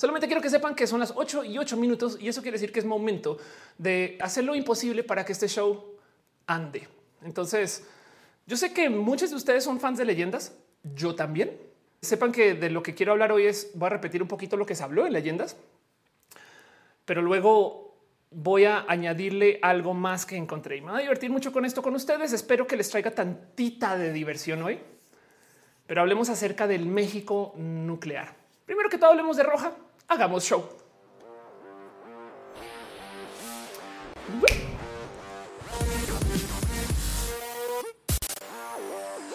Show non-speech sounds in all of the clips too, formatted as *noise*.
Solamente quiero que sepan que son las 8 y 8 minutos y eso quiere decir que es momento de hacer lo imposible para que este show ande. Entonces, yo sé que muchos de ustedes son fans de leyendas, yo también. Sepan que de lo que quiero hablar hoy es, voy a repetir un poquito lo que se habló en leyendas, pero luego voy a añadirle algo más que encontré y me voy a divertir mucho con esto con ustedes. Espero que les traiga tantita de diversión hoy, pero hablemos acerca del México nuclear. Primero que todo hablemos de Roja, hagamos show.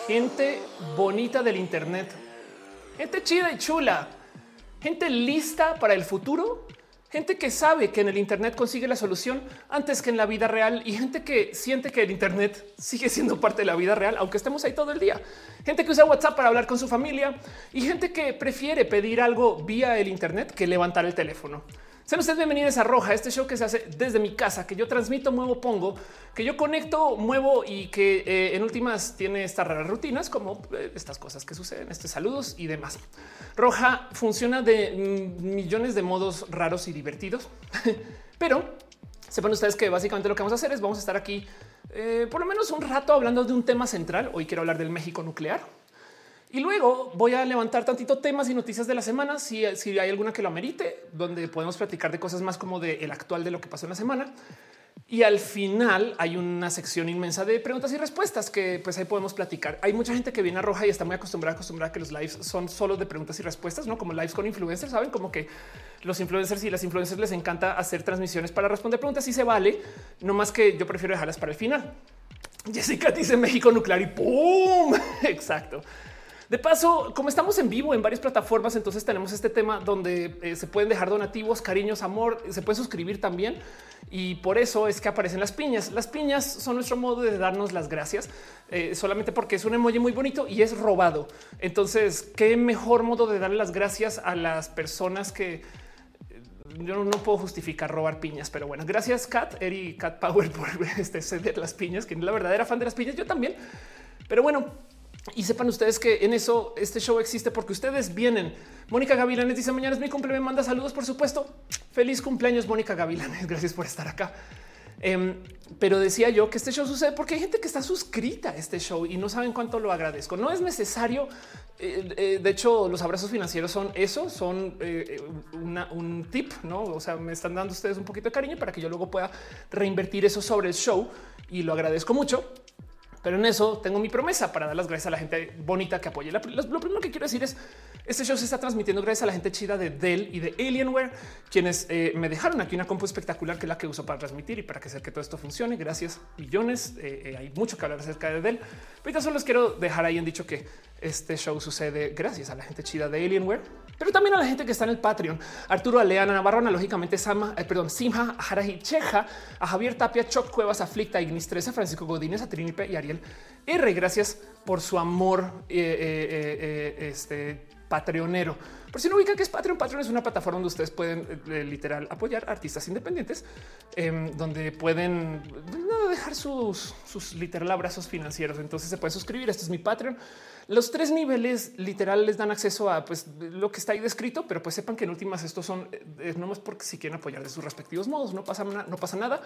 Gente bonita del Internet, gente chida y chula, gente lista para el futuro, gente que sabe que en el Internet consigue la solución antes que en la vida real y gente que siente que el Internet sigue siendo parte de la vida real, aunque estemos ahí todo el día. Gente que usa WhatsApp para hablar con su familia y gente que prefiere pedir algo vía el Internet que levantar el teléfono. Sean ustedes bienvenidos a Roja, este show que se hace desde mi casa, que yo transmito, muevo, pongo, que yo conecto, muevo y que eh, en últimas tiene estas raras rutinas como eh, estas cosas que suceden, estos saludos y demás. Roja funciona de mm, millones de modos raros y divertidos, *laughs* pero sepan ustedes que básicamente lo que vamos a hacer es vamos a estar aquí eh, por lo menos un rato hablando de un tema central. Hoy quiero hablar del México nuclear. Y luego voy a levantar tantito temas y noticias de la semana, si, si hay alguna que lo amerite, donde podemos platicar de cosas más como de el actual de lo que pasó en la semana. Y al final hay una sección inmensa de preguntas y respuestas que pues ahí podemos platicar. Hay mucha gente que viene a Roja y está muy acostumbrada, acostumbrada a que los lives son solo de preguntas y respuestas, no como lives con influencers. Saben como que los influencers y las influencers les encanta hacer transmisiones para responder preguntas y se vale, no más que yo prefiero dejarlas para el final. Jessica dice México nuclear y pum. *laughs* Exacto. De paso, como estamos en vivo en varias plataformas, entonces tenemos este tema donde eh, se pueden dejar donativos, cariños, amor, se puede suscribir también. Y por eso es que aparecen las piñas. Las piñas son nuestro modo de darnos las gracias, eh, solamente porque es un emoji muy bonito y es robado. Entonces, qué mejor modo de darle las gracias a las personas que eh, yo no puedo justificar robar piñas, pero bueno, gracias Cat, Eri Cat Power *laughs* por este ceder las piñas, que la verdadera fan de las piñas, yo también. Pero bueno, y sepan ustedes que en eso este show existe porque ustedes vienen. Mónica Gavilanes dice mañana es mi cumpleaños, me manda saludos, por supuesto. Feliz cumpleaños, Mónica Gavilanes. *laughs* Gracias por estar acá. Em, pero decía yo que este show sucede porque hay gente que está suscrita a este show y no saben cuánto lo agradezco. No es necesario. Eh, eh, de hecho, los abrazos financieros son eso, son eh, un tip, no? O sea, me están dando ustedes un poquito de cariño para que yo luego pueda reinvertir eso sobre el show y lo agradezco mucho. Pero en eso tengo mi promesa para dar las gracias a la gente bonita que apoye. Lo, primero que quiero decir es este show se está transmitiendo gracias a la gente chida de Dell y de Alienware, quienes eh, me dejaron aquí una compu espectacular que es la que uso para transmitir y para que hacer que todo esto funcione. Gracias millones. Eh, eh, hay mucho que hablar acerca de Dell. Ahorita solo les quiero dejar ahí en dicho que este show sucede gracias a la gente chida de Alienware, pero también a la gente que está en el Patreon. Arturo Aleana Navarro, analógicamente Sama, perdón, Simha, Jaraji Cheja, a Javier Tapia, Choc Cuevas, Aflicta, Ignis 13, Francisco Godínez, a Trinipe y Ariel R. Gracias por su amor este patreonero. Por si no ubican que es Patreon, Patreon es una plataforma donde ustedes pueden eh, literal apoyar artistas independientes, em, donde pueden dejar sus, sus literal abrazos financieros. Entonces se pueden suscribir. Este es mi Patreon. Los tres niveles literal les dan acceso a pues, lo que está ahí descrito, pero pues sepan que en últimas estos son eh, no más porque si quieren apoyar de sus respectivos modos, no pasa, no pasa nada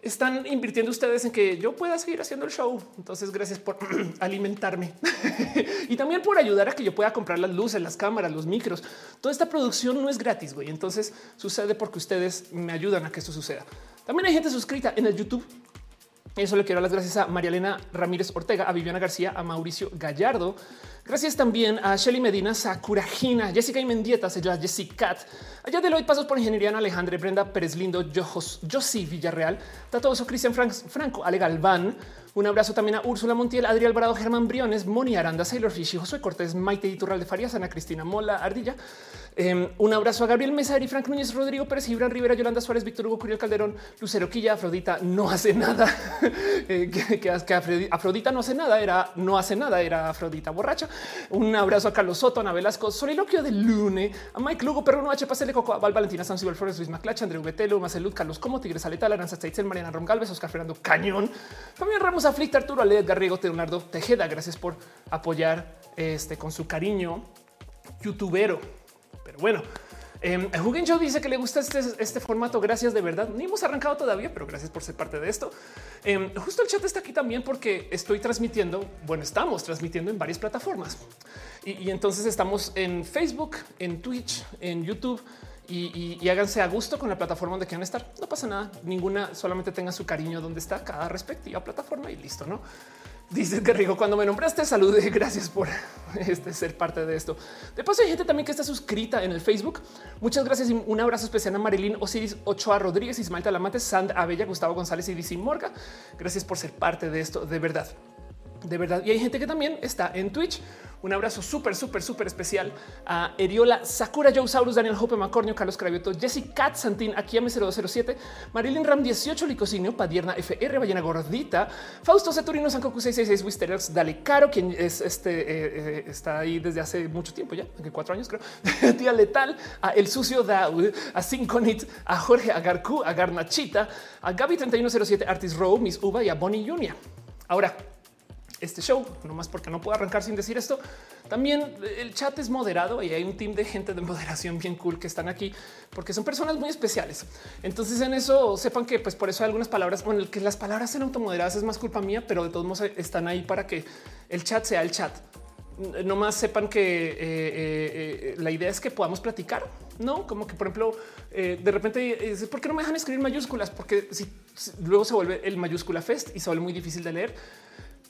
están invirtiendo ustedes en que yo pueda seguir haciendo el show. Entonces, gracias por *clears throat* alimentarme *laughs* y también por ayudar a que yo pueda comprar las luces, las cámaras, los micros. Toda esta producción no es gratis, güey. Entonces sucede porque ustedes me ayudan a que esto suceda. También hay gente suscrita en el YouTube. Eso le quiero dar las gracias a María Elena Ramírez Ortega, a Viviana García, a Mauricio Gallardo, Gracias también a Shelly Medina, Sakura Gina, Jessica y Mendieta, Jessica Allá de hoy pasos por Ingeniería Alejandra Brenda Pérez Lindo, Josi Villarreal, Tatoso Cristian Franco, Ale Galván. Un abrazo también a Úrsula Montiel, Adrián Alvarado, Germán Briones, Moni Aranda, Sailor Fish, Josué Cortés, Maite Iturral de Farías, Ana Cristina Mola, Ardilla. Em, un abrazo a Gabriel Mesa, y Frank Núñez, Rodrigo Pérez, Gibran Rivera, Yolanda Suárez, Víctor Hugo, Curiel Calderón, Lucero Quilla, Afrodita no hace nada. *laughs* Eh, que, Afrodita no hace nada, era no hace nada, era Afrodita borracha. Un abrazo a Carlos Soto, Ana Velasco, Soliloquio de Lune, a Mike Lugo, Perro No H, Pasele Coco, Val Valentina Sanzibel Flores, Luis Maclach, Andreu Betelo, Macelud, Carlos Como, Tigres Aleta, Laranza Steitzel, Mariana Rom Galvez, Oscar Fernando Cañón, Fabián Ramos Aflicta, Arturo Ale, Garrigo, Leonardo Tejeda. Gracias por apoyar este con su cariño youtubero. Pero bueno, Eh, Joe dice que le gusta este, este, formato. Gracias de verdad. Ni hemos arrancado todavía, pero gracias por ser parte de esto. Em, justo el chat está aquí también porque estoy transmitiendo. Bueno, estamos transmitiendo en varias plataformas y, entonces estamos en Facebook, en Twitch, en YouTube. Y, háganse a gusto con la plataforma donde quieran estar. No pasa nada, ninguna, solamente tenga su cariño donde está cada respectiva plataforma y listo, ¿no? Dice que rico cuando me nombraste, salude. *laughs* Gracias por este, ser parte de esto. De paso, hay gente también que está suscrita en el Facebook. Muchas gracias y un abrazo especial a Marilyn Osiris Ochoa Rodríguez, Ismael Talamante, Sand Abella, Gustavo González y DC Morga. Gracias por ser parte de esto de verdad. De verdad. Y hay gente que también está en Twitch. Un abrazo súper, súper, súper especial a Eriola, Sakura Joe Daniel Hope, Macornio, Carlos Cravioto, Jesse Kat Santín, Akiame 0207, Marilyn Ram 18, Licosinio, Padierna FR, Ballena Gordita, Fausto Ceturino, Sankoku 666, Wisteros, Dale Caro, quien es este, eh, eh, está ahí desde hace mucho tiempo ya, cuatro años creo, *laughs* Tía Letal, a El Sucio Daud, a Synconit, a Jorge Agarcu, a Garnachita, a Gaby 3107, Artis Row, Miss Uva y a Bonnie Junia. Ahora, este show, no más porque no puedo arrancar sin decir esto. También el chat es moderado y hay un team de gente de moderación bien cool que están aquí porque son personas muy especiales. Entonces en eso sepan que pues por eso hay algunas palabras, bueno, el que las palabras sean automoderadas es más culpa mía, pero de todos modos están ahí para que el chat sea el chat. No más sepan que eh, eh, eh, la idea es que podamos platicar, no como que, por ejemplo, de repente, ¿por qué no me dejan escribir mayúsculas? Porque si luego se vuelve el mayúscula fest y se vuelve muy difícil de leer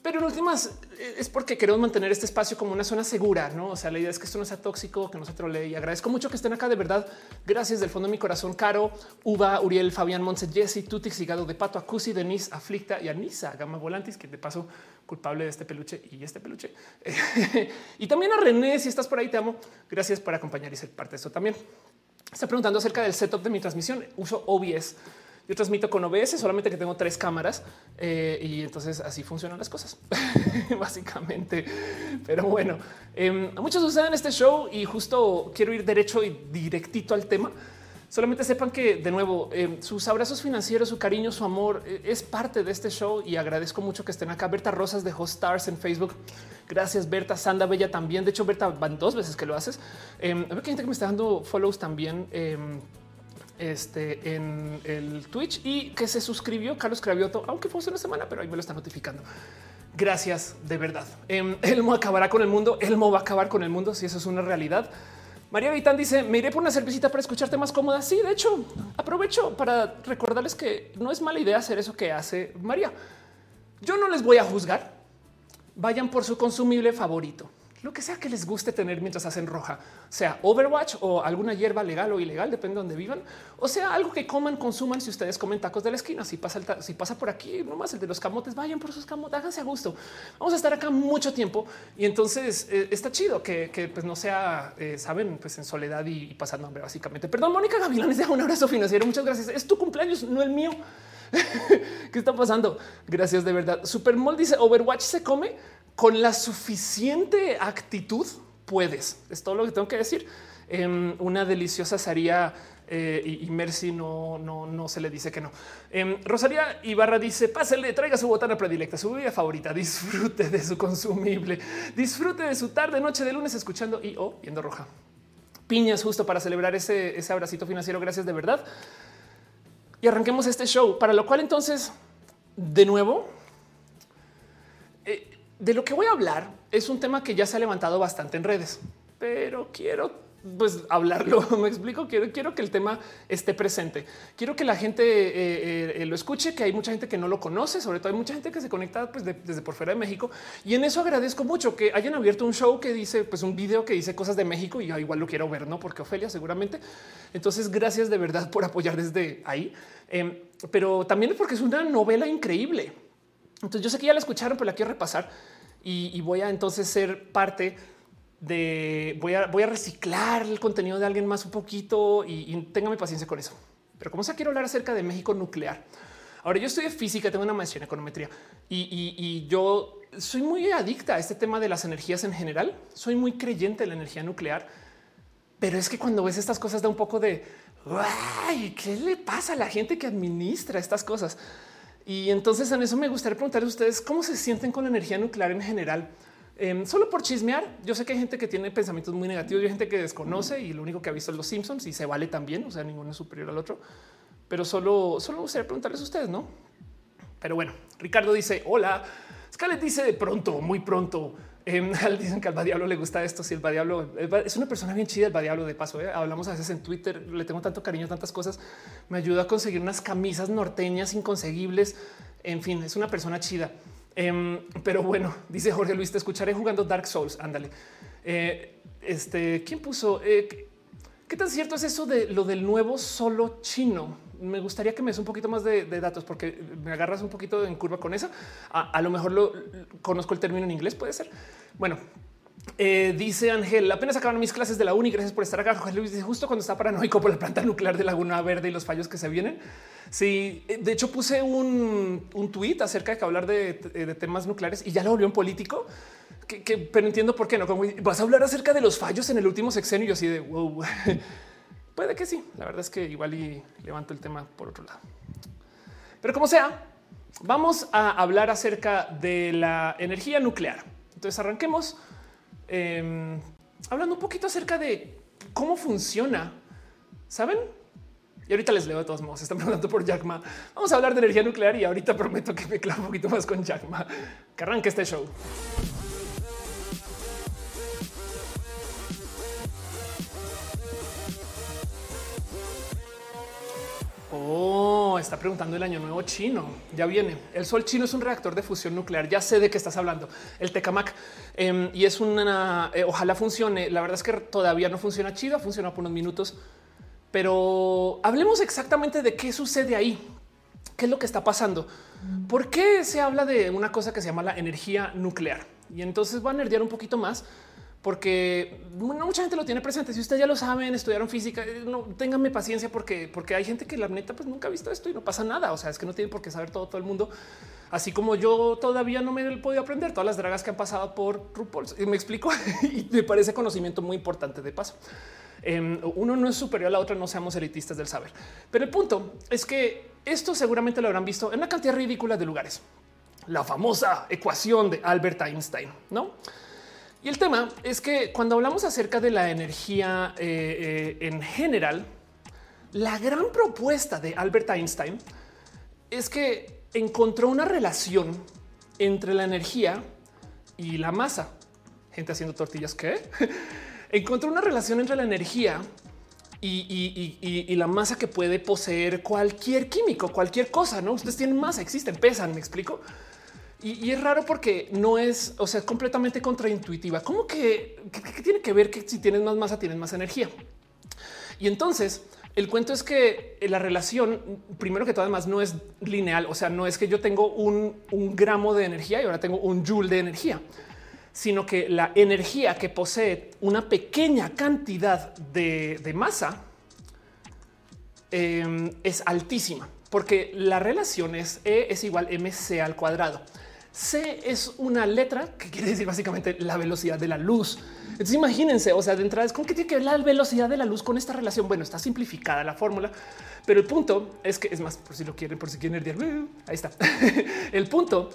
pero en últimas eh, es porque queremos mantener este espacio como una zona segura, no? O sea, la idea es que esto no sea tóxico, que no se trole y agradezco mucho que estén acá de verdad. Gracias del fondo de mi corazón. Caro, Uva, Uriel, Fabián, Monse, Jesse, Tutix, Higado de Pato, Acusi, Denise, Aflicta y Anisa, Gama Volantis, que de paso culpable de este peluche y este peluche. *laughs* y también a René, si estás por ahí, te amo. Gracias por acompañar y ser parte de esto también. Está preguntando acerca del setup de mi transmisión. Uso OBS. Yo transmito con OBS, solamente que tengo tres cámaras eh, y entonces así funcionan las cosas, *laughs* básicamente. Pero bueno, eh, muchos usan este show y justo quiero ir derecho y directito al tema. Solamente sepan que de nuevo em, sus abrazos financieros, su cariño, su amor eh, es parte de este show y agradezco mucho que estén acá. Berta Rosas de Stars en Facebook. Gracias, Berta. Sanda Bella también. De hecho, Berta van dos veces que lo haces. Eh, que hay gente que me está dando follows también este, en el Twitch y que se suscribió Carlos Cravioto, aunque fue hace una semana, pero ahí me lo está notificando. Gracias de verdad. Em, Elmo acabará con el mundo. Elmo va a acabar con el mundo si eso es una realidad. María Vitán dice: Me iré por una cervecita para escucharte más cómoda. Sí, de hecho, aprovecho para recordarles que no es mala idea hacer eso que hace María. Yo no les voy a juzgar. Vayan por su consumible favorito lo que sea que les guste tener mientras hacen roja, sea Overwatch o alguna hierba legal o ilegal, depende de donde vivan, o sea algo que coman, consuman. Si ustedes comen tacos de la esquina, si pasa, si pasa por aquí, nomás el de los camotes, vayan por sus camotes, háganse a gusto. Vamos a estar acá mucho tiempo y entonces eh, está chido que, pues no sea, eh, saben, pues en soledad y, pasando hambre, básicamente. Perdón, Mónica Gavilanes, deja un abrazo financiero. Muchas gracias. Es tu cumpleaños, no el mío. *laughs* ¿Qué está pasando? Gracias de verdad. Supermol dice Overwatch se come con la suficiente actitud puedes. Es todo lo que tengo que decir. Em, una deliciosa sería eh, y, Mercy no, no, no se le dice que no. Em, Rosalía Ibarra dice: Pásele, traiga su botana predilecta, su bebida favorita, disfrute de su consumible, disfrute de su tarde, noche de lunes escuchando y o viendo roja. Piñas justo para celebrar ese, ese abracito financiero. Gracias de verdad. Y arranquemos este show, para lo cual entonces, de nuevo, de lo que voy a hablar es un tema que ya se ha levantado bastante en redes, pero quiero pues hablarlo. *laughs* Me explico. Quiero, quiero que el tema esté presente. Quiero que la gente eh, eh, lo escuche, que hay mucha gente que no lo conoce, sobre todo hay mucha gente que se conecta pues, desde por fuera de México. Y en eso agradezco mucho que hayan abierto un show que dice, pues un video que dice cosas de México y yo igual lo quiero ver, no porque Ofelia seguramente. Entonces, gracias de verdad por apoyar desde ahí, em, pero también porque es una novela increíble. Entonces yo sé que ya la escucharon, pero la quiero repasar y, voy a entonces ser parte de voy a, reciclar el contenido de alguien más un poquito y, y téngame paciencia con eso. Pero como sea, quiero hablar acerca de México nuclear. Ahora yo estoy física, tengo una maestría en econometría y, yo soy muy adicta a este tema de las energías en general. Soy muy creyente en la energía nuclear, pero es que cuando ves estas cosas da un poco de Ay, ¿qué le pasa a la gente que administra estas cosas? Y entonces en eso me gustaría preguntarles a ustedes cómo se sienten con la energía nuclear en general. Em, solo por chismear. Yo sé que hay gente que tiene pensamientos muy negativos, hay gente que desconoce y lo único que ha visto es los Simpsons y se vale también. O sea, ninguno es superior al otro, pero solo, solo gustaría preguntarles a ustedes, no? Pero bueno, Ricardo dice hola. Scarlett dice de pronto, muy pronto. *laughs* Dicen que al Diablo le gusta esto. Si el Diablo es una persona bien chida, el Diablo de paso. ¿eh? Hablamos a veces en Twitter. Le tengo tanto cariño, tantas cosas. Me ayuda a conseguir unas camisas norteñas inconseguibles. En fin, es una persona chida. Em, pero bueno, *laughs* dice Jorge Luis, te escucharé jugando Dark Souls. Ándale. Eh, este, ¿quién puso? Eh, ¿Qué tan cierto es eso de lo del nuevo solo chino? Me gustaría que me des un poquito más de, datos porque me agarras un poquito en curva con eso. A, lo mejor lo conozco el término en inglés, puede ser. Bueno, eh, dice Ángel, apenas acabaron mis clases de la uni. Gracias por estar acá. Jorge Luis dice justo cuando está paranoico por la planta nuclear de Laguna Verde y los fallos que se vienen. Sí, eh, de hecho puse un, tweet acerca de que hablar de, temas nucleares y ya lo volvió un político. Que, pero entiendo por qué no. Como vas a hablar acerca de los fallos en el último sexenio y así de wow. *laughs* Puede que sí. La verdad es que igual y levanto el tema por otro lado. Pero como sea, vamos a hablar acerca de la energía nuclear. Entonces arranquemos em, hablando un poquito acerca de cómo funciona. ¿Saben? Y ahorita les leo de todos modos. Están *laughs* preguntando por Jack Ma. Vamos a hablar de energía nuclear y ahorita prometo que me clavo un poquito más con Jack Ma. Que arranque este show. Oh, está preguntando el año nuevo chino. Ya viene. El sol chino es un reactor de fusión nuclear. Ya sé de qué estás hablando. El Tecamac. Em, y es una. Eh, ojalá funcione. La verdad es que todavía no funciona chido. Ha funcionado por unos minutos pero hablemos exactamente de qué sucede ahí. ¿Qué es lo que está pasando? ¿Por qué se habla de una cosa que se llama la energía nuclear? Y entonces va a nerdear un poquito más porque no mucha gente lo tiene presente. Si ustedes ya lo saben, estudiaron física, eh, no ténganme paciencia porque, porque hay gente que la neta pues nunca ha visto esto y no pasa nada. O sea, es que no tiene por qué saber todo, todo el mundo. Así como yo todavía no me he podido aprender todas las dragas que han pasado por RuPaul. Y me explico *laughs* y me parece conocimiento muy importante de paso. Em, uno no es superior a la otra, no seamos elitistas del saber. Pero el punto es que esto seguramente lo habrán visto en una cantidad ridícula de lugares. La famosa ecuación de Albert Einstein, ¿no? Y el tema es que cuando hablamos acerca de la energía eh, eh, en general, la gran propuesta de Albert Einstein es que encontró una relación entre la energía y la masa. Gente haciendo tortillas, ¿qué? *laughs* encontró una relación entre la energía y, la masa que puede poseer cualquier químico, cualquier cosa. No ustedes tienen masa, existen, pesan. Me explico. Y, es raro porque no es, o sea, completamente contraintuitiva. ¿Cómo que, tiene que ver que si tienes más masa, tienes más energía? Y entonces el cuento es que la relación, primero que todo, además no es lineal. O sea, no es que yo tengo un, un gramo de energía y ahora tengo un joule de energía sino que la energía que posee una pequeña cantidad de, masa em, es altísima, porque la relación es E es igual mc al cuadrado. C es una letra que quiere decir básicamente la velocidad de la luz. Entonces imagínense, o sea, de entrada es como que tiene que ver la velocidad de la luz con esta relación. Bueno, está simplificada la fórmula, pero el punto es que es más por si lo quieren, por si quieren ahí está. *laughs* el punto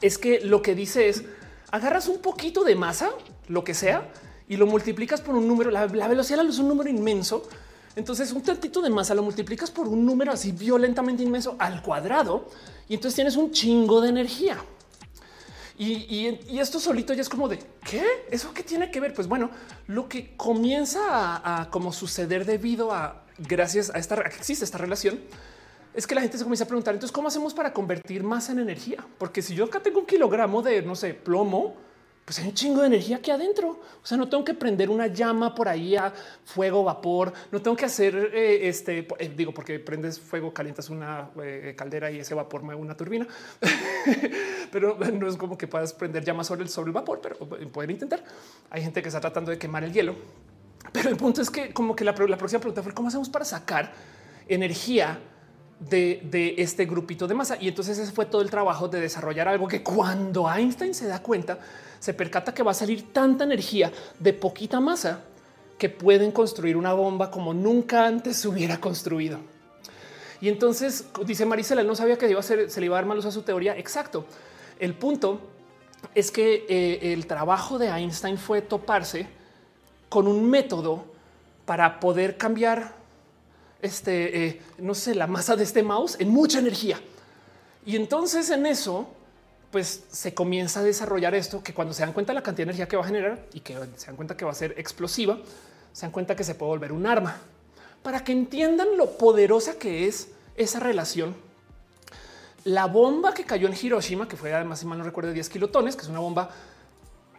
es que lo que dice es agarras un poquito de masa, lo que sea, y lo multiplicas por un número. La, velocidad de la luz es un número inmenso. Entonces un tantito de masa lo multiplicas por un número así violentamente inmenso al cuadrado y entonces tienes un chingo de energía. Y, esto solito ya es como de qué? Eso qué tiene que ver? Pues bueno, lo que comienza a, como suceder debido a gracias a esta que existe esta relación es que la gente se comienza a preguntar, entonces, ¿cómo hacemos para convertir masa en energía? Porque si yo acá tengo un kilogramo de, no sé, plomo, pues hay un chingo de energía aquí adentro. O sea, no tengo que prender una llama por ahí a fuego, vapor. No tengo que hacer eh, este, eh, digo, porque prendes fuego, calientas una eh, caldera y ese vapor mueve una turbina. *laughs* pero no es como que puedas prender llamas sobre el, sobre el vapor, pero pueden intentar. Hay gente que está tratando de quemar el hielo. Pero el punto es que como que la, la próxima pregunta fue cómo hacemos para sacar energía de, este grupito de masa. Y entonces ese fue todo el trabajo de desarrollar algo que cuando Einstein se da cuenta, se percata que va a salir tanta energía de poquita masa que pueden construir una bomba como nunca antes se hubiera construido. Y entonces dice Marisela, no sabía que iba a ser, se le iba a dar malos a su teoría. Exacto. El punto es que eh, el trabajo de Einstein fue toparse con un método para poder cambiar este, eh, no sé, la masa de este mouse en mucha energía. Y entonces en eso, pues se comienza a desarrollar esto que cuando se dan cuenta de la cantidad de energía que va a generar y que se dan cuenta que va a ser explosiva, se dan cuenta que se puede volver un arma. Para que entiendan lo poderosa que es esa relación, la bomba que cayó en Hiroshima, que fue además, si mal no recuerdo, 10 kilotones, que es una bomba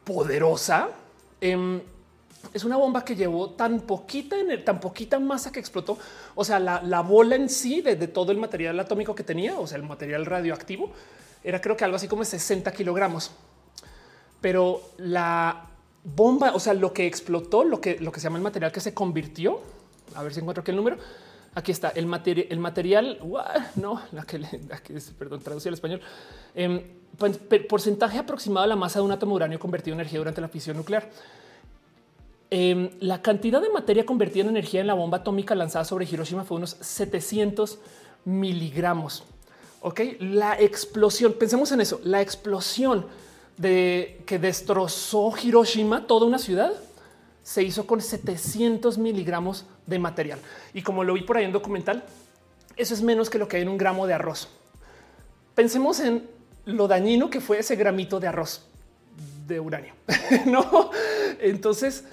poderosa, em, es una bomba que llevó tan poquita, tan poquita masa que explotó. O sea, la, bola en sí de, todo el material atómico que tenía, o sea, el material radioactivo, era creo que algo así como 60 kilogramos. Pero la bomba, o sea, lo que explotó, lo que, lo que se llama el material que se convirtió, a ver si encuentro aquí el número. Aquí está el material, el material, no, la que, perdón, traducir al español. Em, pues, porcentaje aproximado de la masa de un átomo de uranio convertido en energía durante la fisión nuclear. Em, la cantidad de materia convertida en energía en la bomba atómica lanzada sobre Hiroshima fue unos 700 miligramos. Ok, la explosión, pensemos en eso, la explosión de que destrozó Hiroshima, toda una ciudad, se hizo con 700 miligramos de material. Y como lo vi por ahí en documental, eso es menos que lo que hay en un gramo de arroz. Pensemos en lo dañino que fue ese gramito de arroz de uranio. *laughs* no, entonces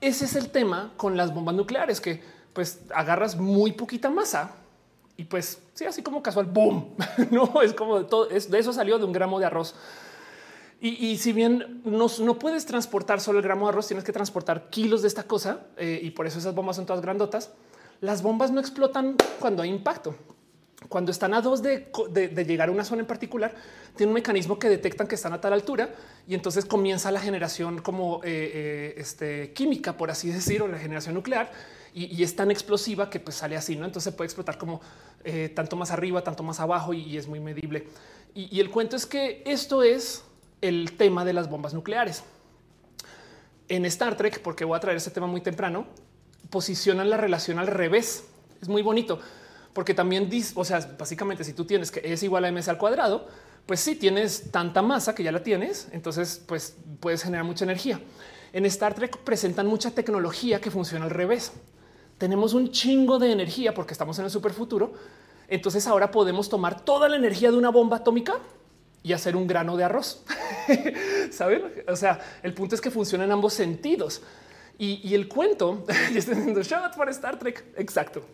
ese es el tema con las bombas nucleares, que pues agarras muy poquita masa y pues sí, así como casual, boom. *laughs* no es como de todo. de eso salió de un gramo de arroz. Y, si bien no, no, puedes transportar solo el gramo de arroz, tienes que transportar kilos de esta cosa eh, y por eso esas bombas son todas grandotas. Las bombas no explotan cuando hay impacto. Cuando están a dos de, llegar a una zona en particular, tiene un mecanismo que detectan que están a tal altura y entonces comienza la generación como eh, eh, este, química, por así *laughs* decirlo, la generación nuclear y, es tan explosiva que pues sale así, ¿no? Entonces puede explotar como eh, tanto más arriba, tanto más abajo y, es muy medible. Y, el cuento es que esto es el tema de las bombas nucleares. En Star Trek, porque voy a traer ese tema muy temprano, posicionan la relación al revés. Es muy bonito porque también o sea, básicamente si tú tienes que es igual a ms al cuadrado, pues si tienes tanta masa que ya la tienes, entonces pues puedes generar mucha energía. En Star Trek presentan mucha tecnología que funciona al revés. Tenemos un chingo de energía porque estamos en el superfuturo. Entonces ahora podemos tomar toda la energía de una bomba atómica y hacer un grano de arroz. *laughs* Saben? O sea, el punto es que funciona en ambos sentidos. Y, el cuento, *laughs* y estoy diciendo shot para Star Trek. Exacto.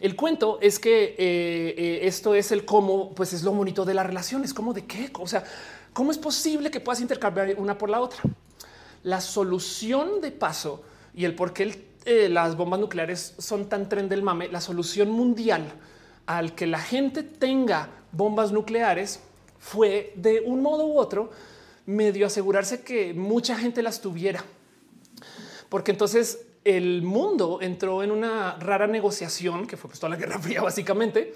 El cuento es que eh, eh, esto es el cómo, pues es lo bonito de la relación. Es como de qué, o sea, cómo es posible que puedas intercambiar una por la otra. La solución de paso y el por qué eh, las bombas nucleares son tan tren del mame, la solución mundial al que la gente tenga bombas nucleares fue de un modo u otro medio asegurarse que mucha gente las tuviera. Porque entonces el mundo entró en una rara negociación que fue pues toda la Guerra Fría, básicamente,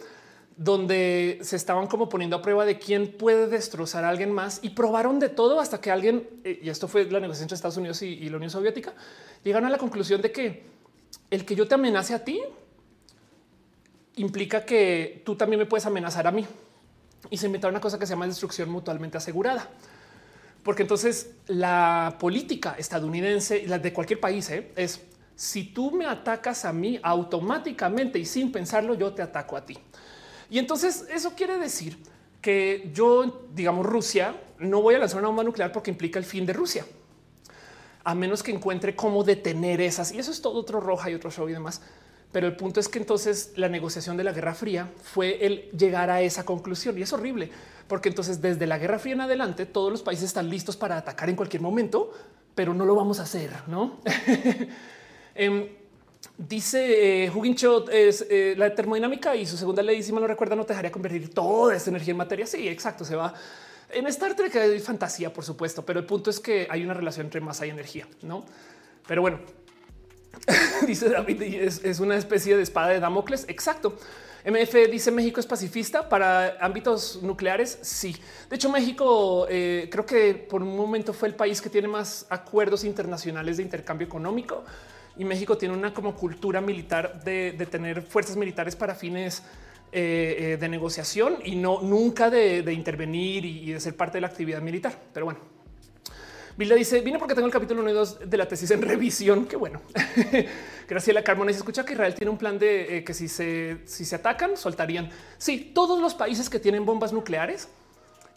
donde se estaban como poniendo a prueba de quién puede destrozar a alguien más y probaron de todo hasta que alguien, eh, y esto fue la negociación entre Estados Unidos y, la Unión Soviética, llegaron a la conclusión de que el que yo te amenace a ti implica que tú también me puedes amenazar a mí. Y se inventaron una cosa que se llama destrucción mutuamente asegurada. Porque entonces la política estadounidense, la de cualquier país, eh, es si tú me atacas a mí automáticamente y sin pensarlo, yo te ataco a ti. Y entonces eso quiere decir que yo, digamos, Rusia, no voy a lanzar una bomba nuclear porque implica el fin de Rusia, a menos que encuentre cómo detener esas. Y eso es todo otro roja y otro show y demás. Pero el punto es que entonces la negociación de la Guerra Fría fue el llegar a esa conclusión y es horrible, porque entonces desde la Guerra Fría en adelante todos los países están listos para atacar en cualquier momento, pero no lo vamos a hacer, ¿no? *laughs* Em, dice eh, es eh, la termodinámica y su segunda ley, si mal no recuerda, no te dejaría convertir toda esa energía en materia. Sí, exacto. Se va en Star Trek hay fantasía, por supuesto, pero el punto es que hay una relación entre masa y energía, no? Pero bueno, *laughs* dice David, es, es, una especie de espada de Damocles. Exacto. MF dice México es pacifista para ámbitos nucleares. Sí, de hecho, México eh, creo que por un momento fue el país que tiene más acuerdos internacionales de intercambio económico y México tiene una como cultura militar de, tener fuerzas militares para fines eh, de negociación y no nunca de, intervenir y, de ser parte de la actividad militar. Pero bueno, Vilda dice: Vine porque tengo el capítulo 1 y 2 de la tesis en revisión. Qué bueno. *laughs* Graciela Carmona se escucha que Israel tiene un plan de eh, que si se, si se atacan, soltarían. Sí, todos los países que tienen bombas nucleares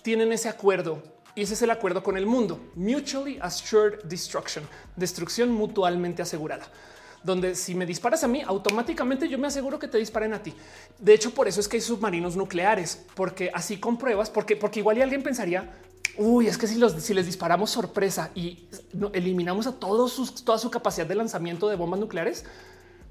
tienen ese acuerdo y ese es el acuerdo con el mundo. Mutually assured destruction, destrucción mutuamente asegurada donde si me disparas a mí, automáticamente yo me aseguro que te disparen a ti. De hecho, por eso es que hay submarinos nucleares, porque así compruebas, porque, porque igual alguien pensaría, uy, es que si, los, si les disparamos sorpresa y eliminamos a todos sus, toda su capacidad de lanzamiento de bombas nucleares,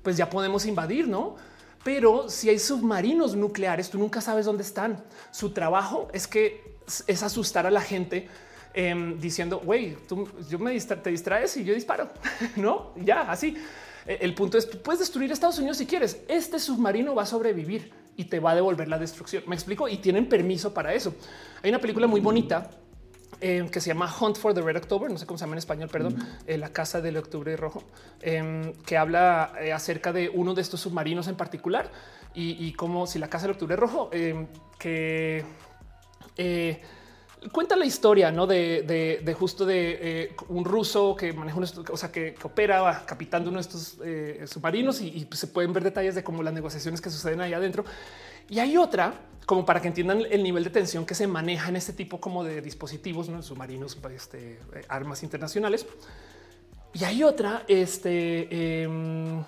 pues ya podemos invadir, ¿no? Pero si hay submarinos nucleares, tú nunca sabes dónde están. Su trabajo es que es asustar a la gente em, diciendo, güey, tú yo me te distraes y yo disparo, *laughs* no? Ya así. Eh, el punto es, tú puedes destruir Estados Unidos si quieres. Este submarino va a sobrevivir y te va a devolver la destrucción. Me explico y tienen permiso para eso. Hay una película muy bonita eh, que se llama Hunt for the Red October, no sé cómo se llama en español, perdón, eh, la casa del octubre rojo, em, que habla acerca de uno de estos submarinos en particular y, y como si la casa del octubre rojo, em, que cuenta la historia ¿no? de, justo de eh, un ruso que maneja una, o sea, que, opera capitando uno de estos eh, submarinos y, se pueden ver detalles de cómo las negociaciones que suceden ahí adentro. Y hay otra, como para que entiendan el nivel de tensión que se maneja en este tipo como de dispositivos, ¿no? submarinos, este, eh, armas internacionales. Y hay otra, este, em,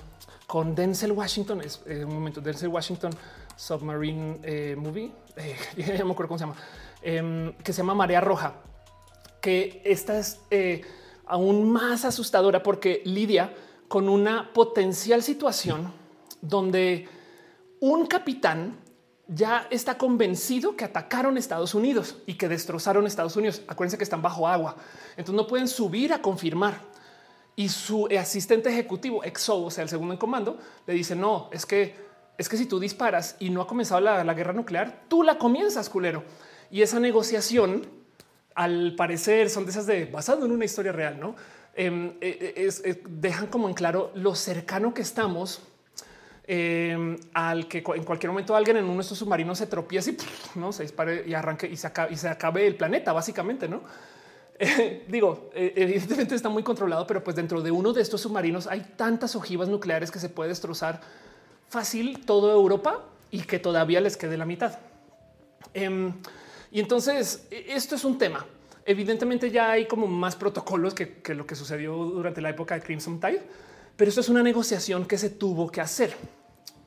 con Denzel Washington, es un momento, Denzel Washington Submarine Movie, *laughs* ya me acuerdo cómo se llama Em, que se llama Marea Roja, que esta es eh, aún más asustadora porque lidia con una potencial situación donde un capitán ya está convencido que atacaron Estados Unidos y que destrozaron Estados Unidos. Acuérdense que están bajo agua, entonces no pueden subir a confirmar. Y su asistente ejecutivo, EXO, o sea, el segundo en comando, le dice: No, es que es que si tú disparas y no ha comenzado la, la guerra nuclear, tú la comienzas, culero. Y esa negociación, al parecer, son de esas de basado en una historia real, no? Em, eh, eh, eh, dejan como en claro lo cercano que estamos em, al que en cualquier momento alguien en uno de estos submarinos se tropiece y *laughs* no se dispare y arranque y se acabe, y se acabe el planeta, básicamente, no? *laughs* digo, evidentemente está muy controlado, pero pues dentro de uno de estos submarinos hay tantas ojivas nucleares que se puede destrozar fácil toda Europa y que todavía les quede la mitad. Em, y entonces e, esto es un tema. Evidentemente ya hay como más protocolos que, lo que sucedió durante la época de Crimson Tide, pero esto es una negociación que se tuvo que hacer.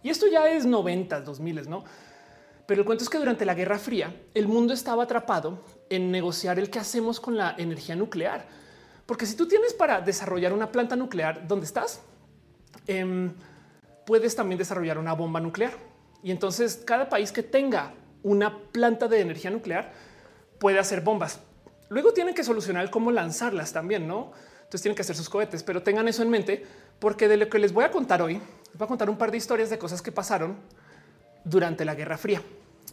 Y esto ya es 90, 2000, ¿no? Pero el cuento es que durante la Guerra Fría el mundo estaba atrapado en negociar el que hacemos con la energía nuclear. Porque si tú tienes para desarrollar una planta nuclear donde estás, em, puedes también desarrollar una bomba nuclear. Y entonces cada país que tenga una planta de energía nuclear puede hacer bombas. Luego tienen que solucionar cómo lanzarlas también, ¿no? Entonces tienen que hacer sus cohetes, pero tengan eso en mente porque de lo que les voy a contar hoy, les voy a contar un par de historias de cosas que pasaron durante la Guerra Fría.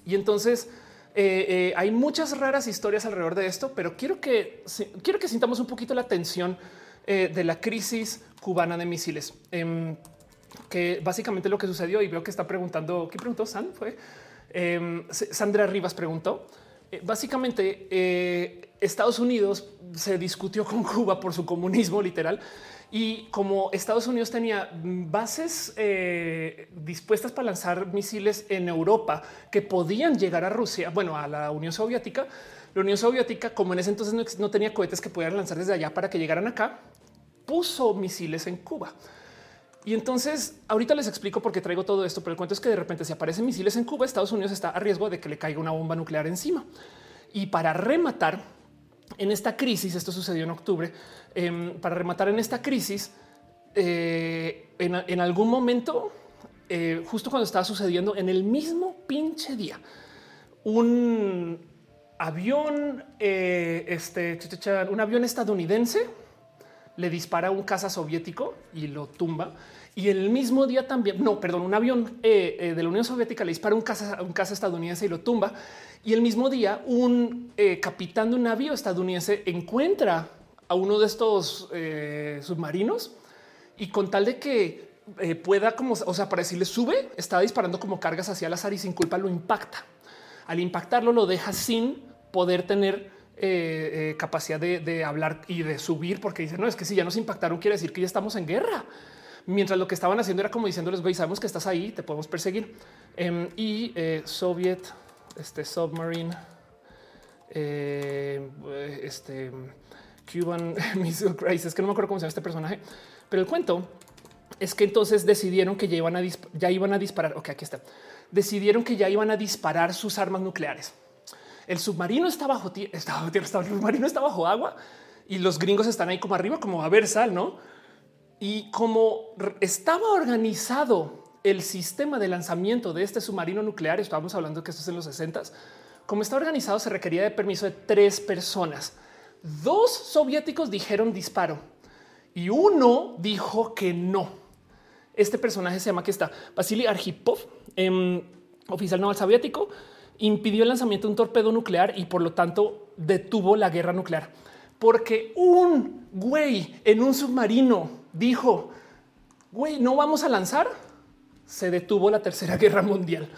Y entonces eh, eh, hay muchas raras historias alrededor de esto, pero quiero que quiero que sintamos un poquito la tensión eh, de la crisis cubana de misiles, em, que básicamente lo que sucedió y veo que está preguntando, ¿qué preguntó San? Fue Em, Sandra Rivas preguntó. Eh, básicamente, eh, Estados Unidos se discutió con *laughs* Cuba por su comunismo literal. Y como Estados Unidos tenía bases eh, dispuestas para lanzar misiles en Europa que podían llegar a Rusia, bueno, a la Unión Soviética, la Unión Soviética, como en ese entonces no, no tenía cohetes que pudieran lanzar desde allá para que llegaran acá, puso misiles en Cuba. Y entonces ahorita les explico por qué traigo todo esto, pero el cuento es que de repente si aparecen misiles en Cuba, Estados Unidos está a riesgo de que le caiga una bomba nuclear encima. Y para rematar en esta crisis, esto sucedió en octubre, em, para rematar en esta crisis, eh, en, algún momento, eh, justo cuando estaba sucediendo, en el mismo pinche día, un avión, eh, este, un avión estadounidense le dispara un caza soviético y lo tumba. Y el mismo día también, no, perdón, un avión eh, eh, de la Unión Soviética le dispara un caza, un caza estadounidense y lo tumba. Y el mismo día un eh, capitán de un navío estadounidense encuentra a uno de estos submarinos y con tal de que pueda como, o sea, para decirle sube, estaba disparando como cargas hacia el azar y sin culpa lo impacta. Al impactarlo lo deja sin poder tener eh, eh, capacidad de, hablar y de subir, porque dice no es que si ya nos impactaron, quiere decir que ya estamos en guerra. Mientras lo que estaban haciendo era como diciéndoles, güey, sabemos que estás ahí, te podemos perseguir. Em, y Soviet, este submarine, este Cuban *laughs* Missile Crisis, que no me acuerdo cómo se llama este personaje, pero el cuento es que entonces decidieron que ya iban a, ya iban a disparar. Ok, aquí está. Decidieron que ya iban a disparar sus armas nucleares. El submarino está bajo tierra, está el submarino está bajo agua y los gringos están ahí como arriba, como a ver sal, no? Y como estaba organizado el sistema de lanzamiento de este submarino nuclear, estábamos hablando que esto es en los 60 como está organizado, se requería de permiso de tres personas. Dos soviéticos dijeron disparo y uno dijo que no. Este personaje se llama que está Vasily Arhipov, em, oficial naval soviético, impidió el lanzamiento de un torpedo nuclear y por lo tanto detuvo la guerra nuclear. Porque un güey en un submarino dijo, güey, no vamos a lanzar, se detuvo la tercera *laughs* guerra mundial.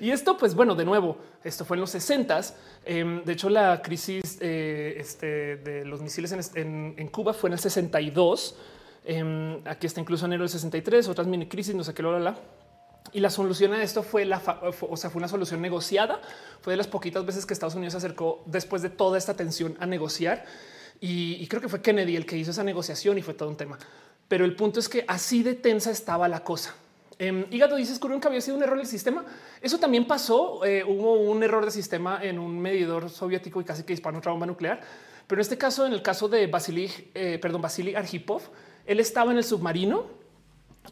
y esto, pues bueno, de nuevo, esto fue en los 60 em, de hecho, la crisis eh, este, de los misiles en, Cuba fue en el 62 Em, aquí está incluso enero del 63, otras mini crisis, no sé qué, lo la. Y la solución a esto fue la, o sea, fue una solución negociada. Fue de las poquitas veces que Estados Unidos se acercó después de toda esta tensión a negociar. Y, creo que fue Kennedy el que hizo esa negociación y fue todo un tema. Pero el punto es que así de tensa estaba la cosa. Eh, Hígado dice descubrieron que había sido un error del sistema. Eso también pasó. Eh, hubo un error de sistema en un medidor soviético y casi que disparó otra bomba nuclear. Pero en este caso, en el caso de Vasily, eh, perdón, Vasily Arhipov, él estaba en el submarino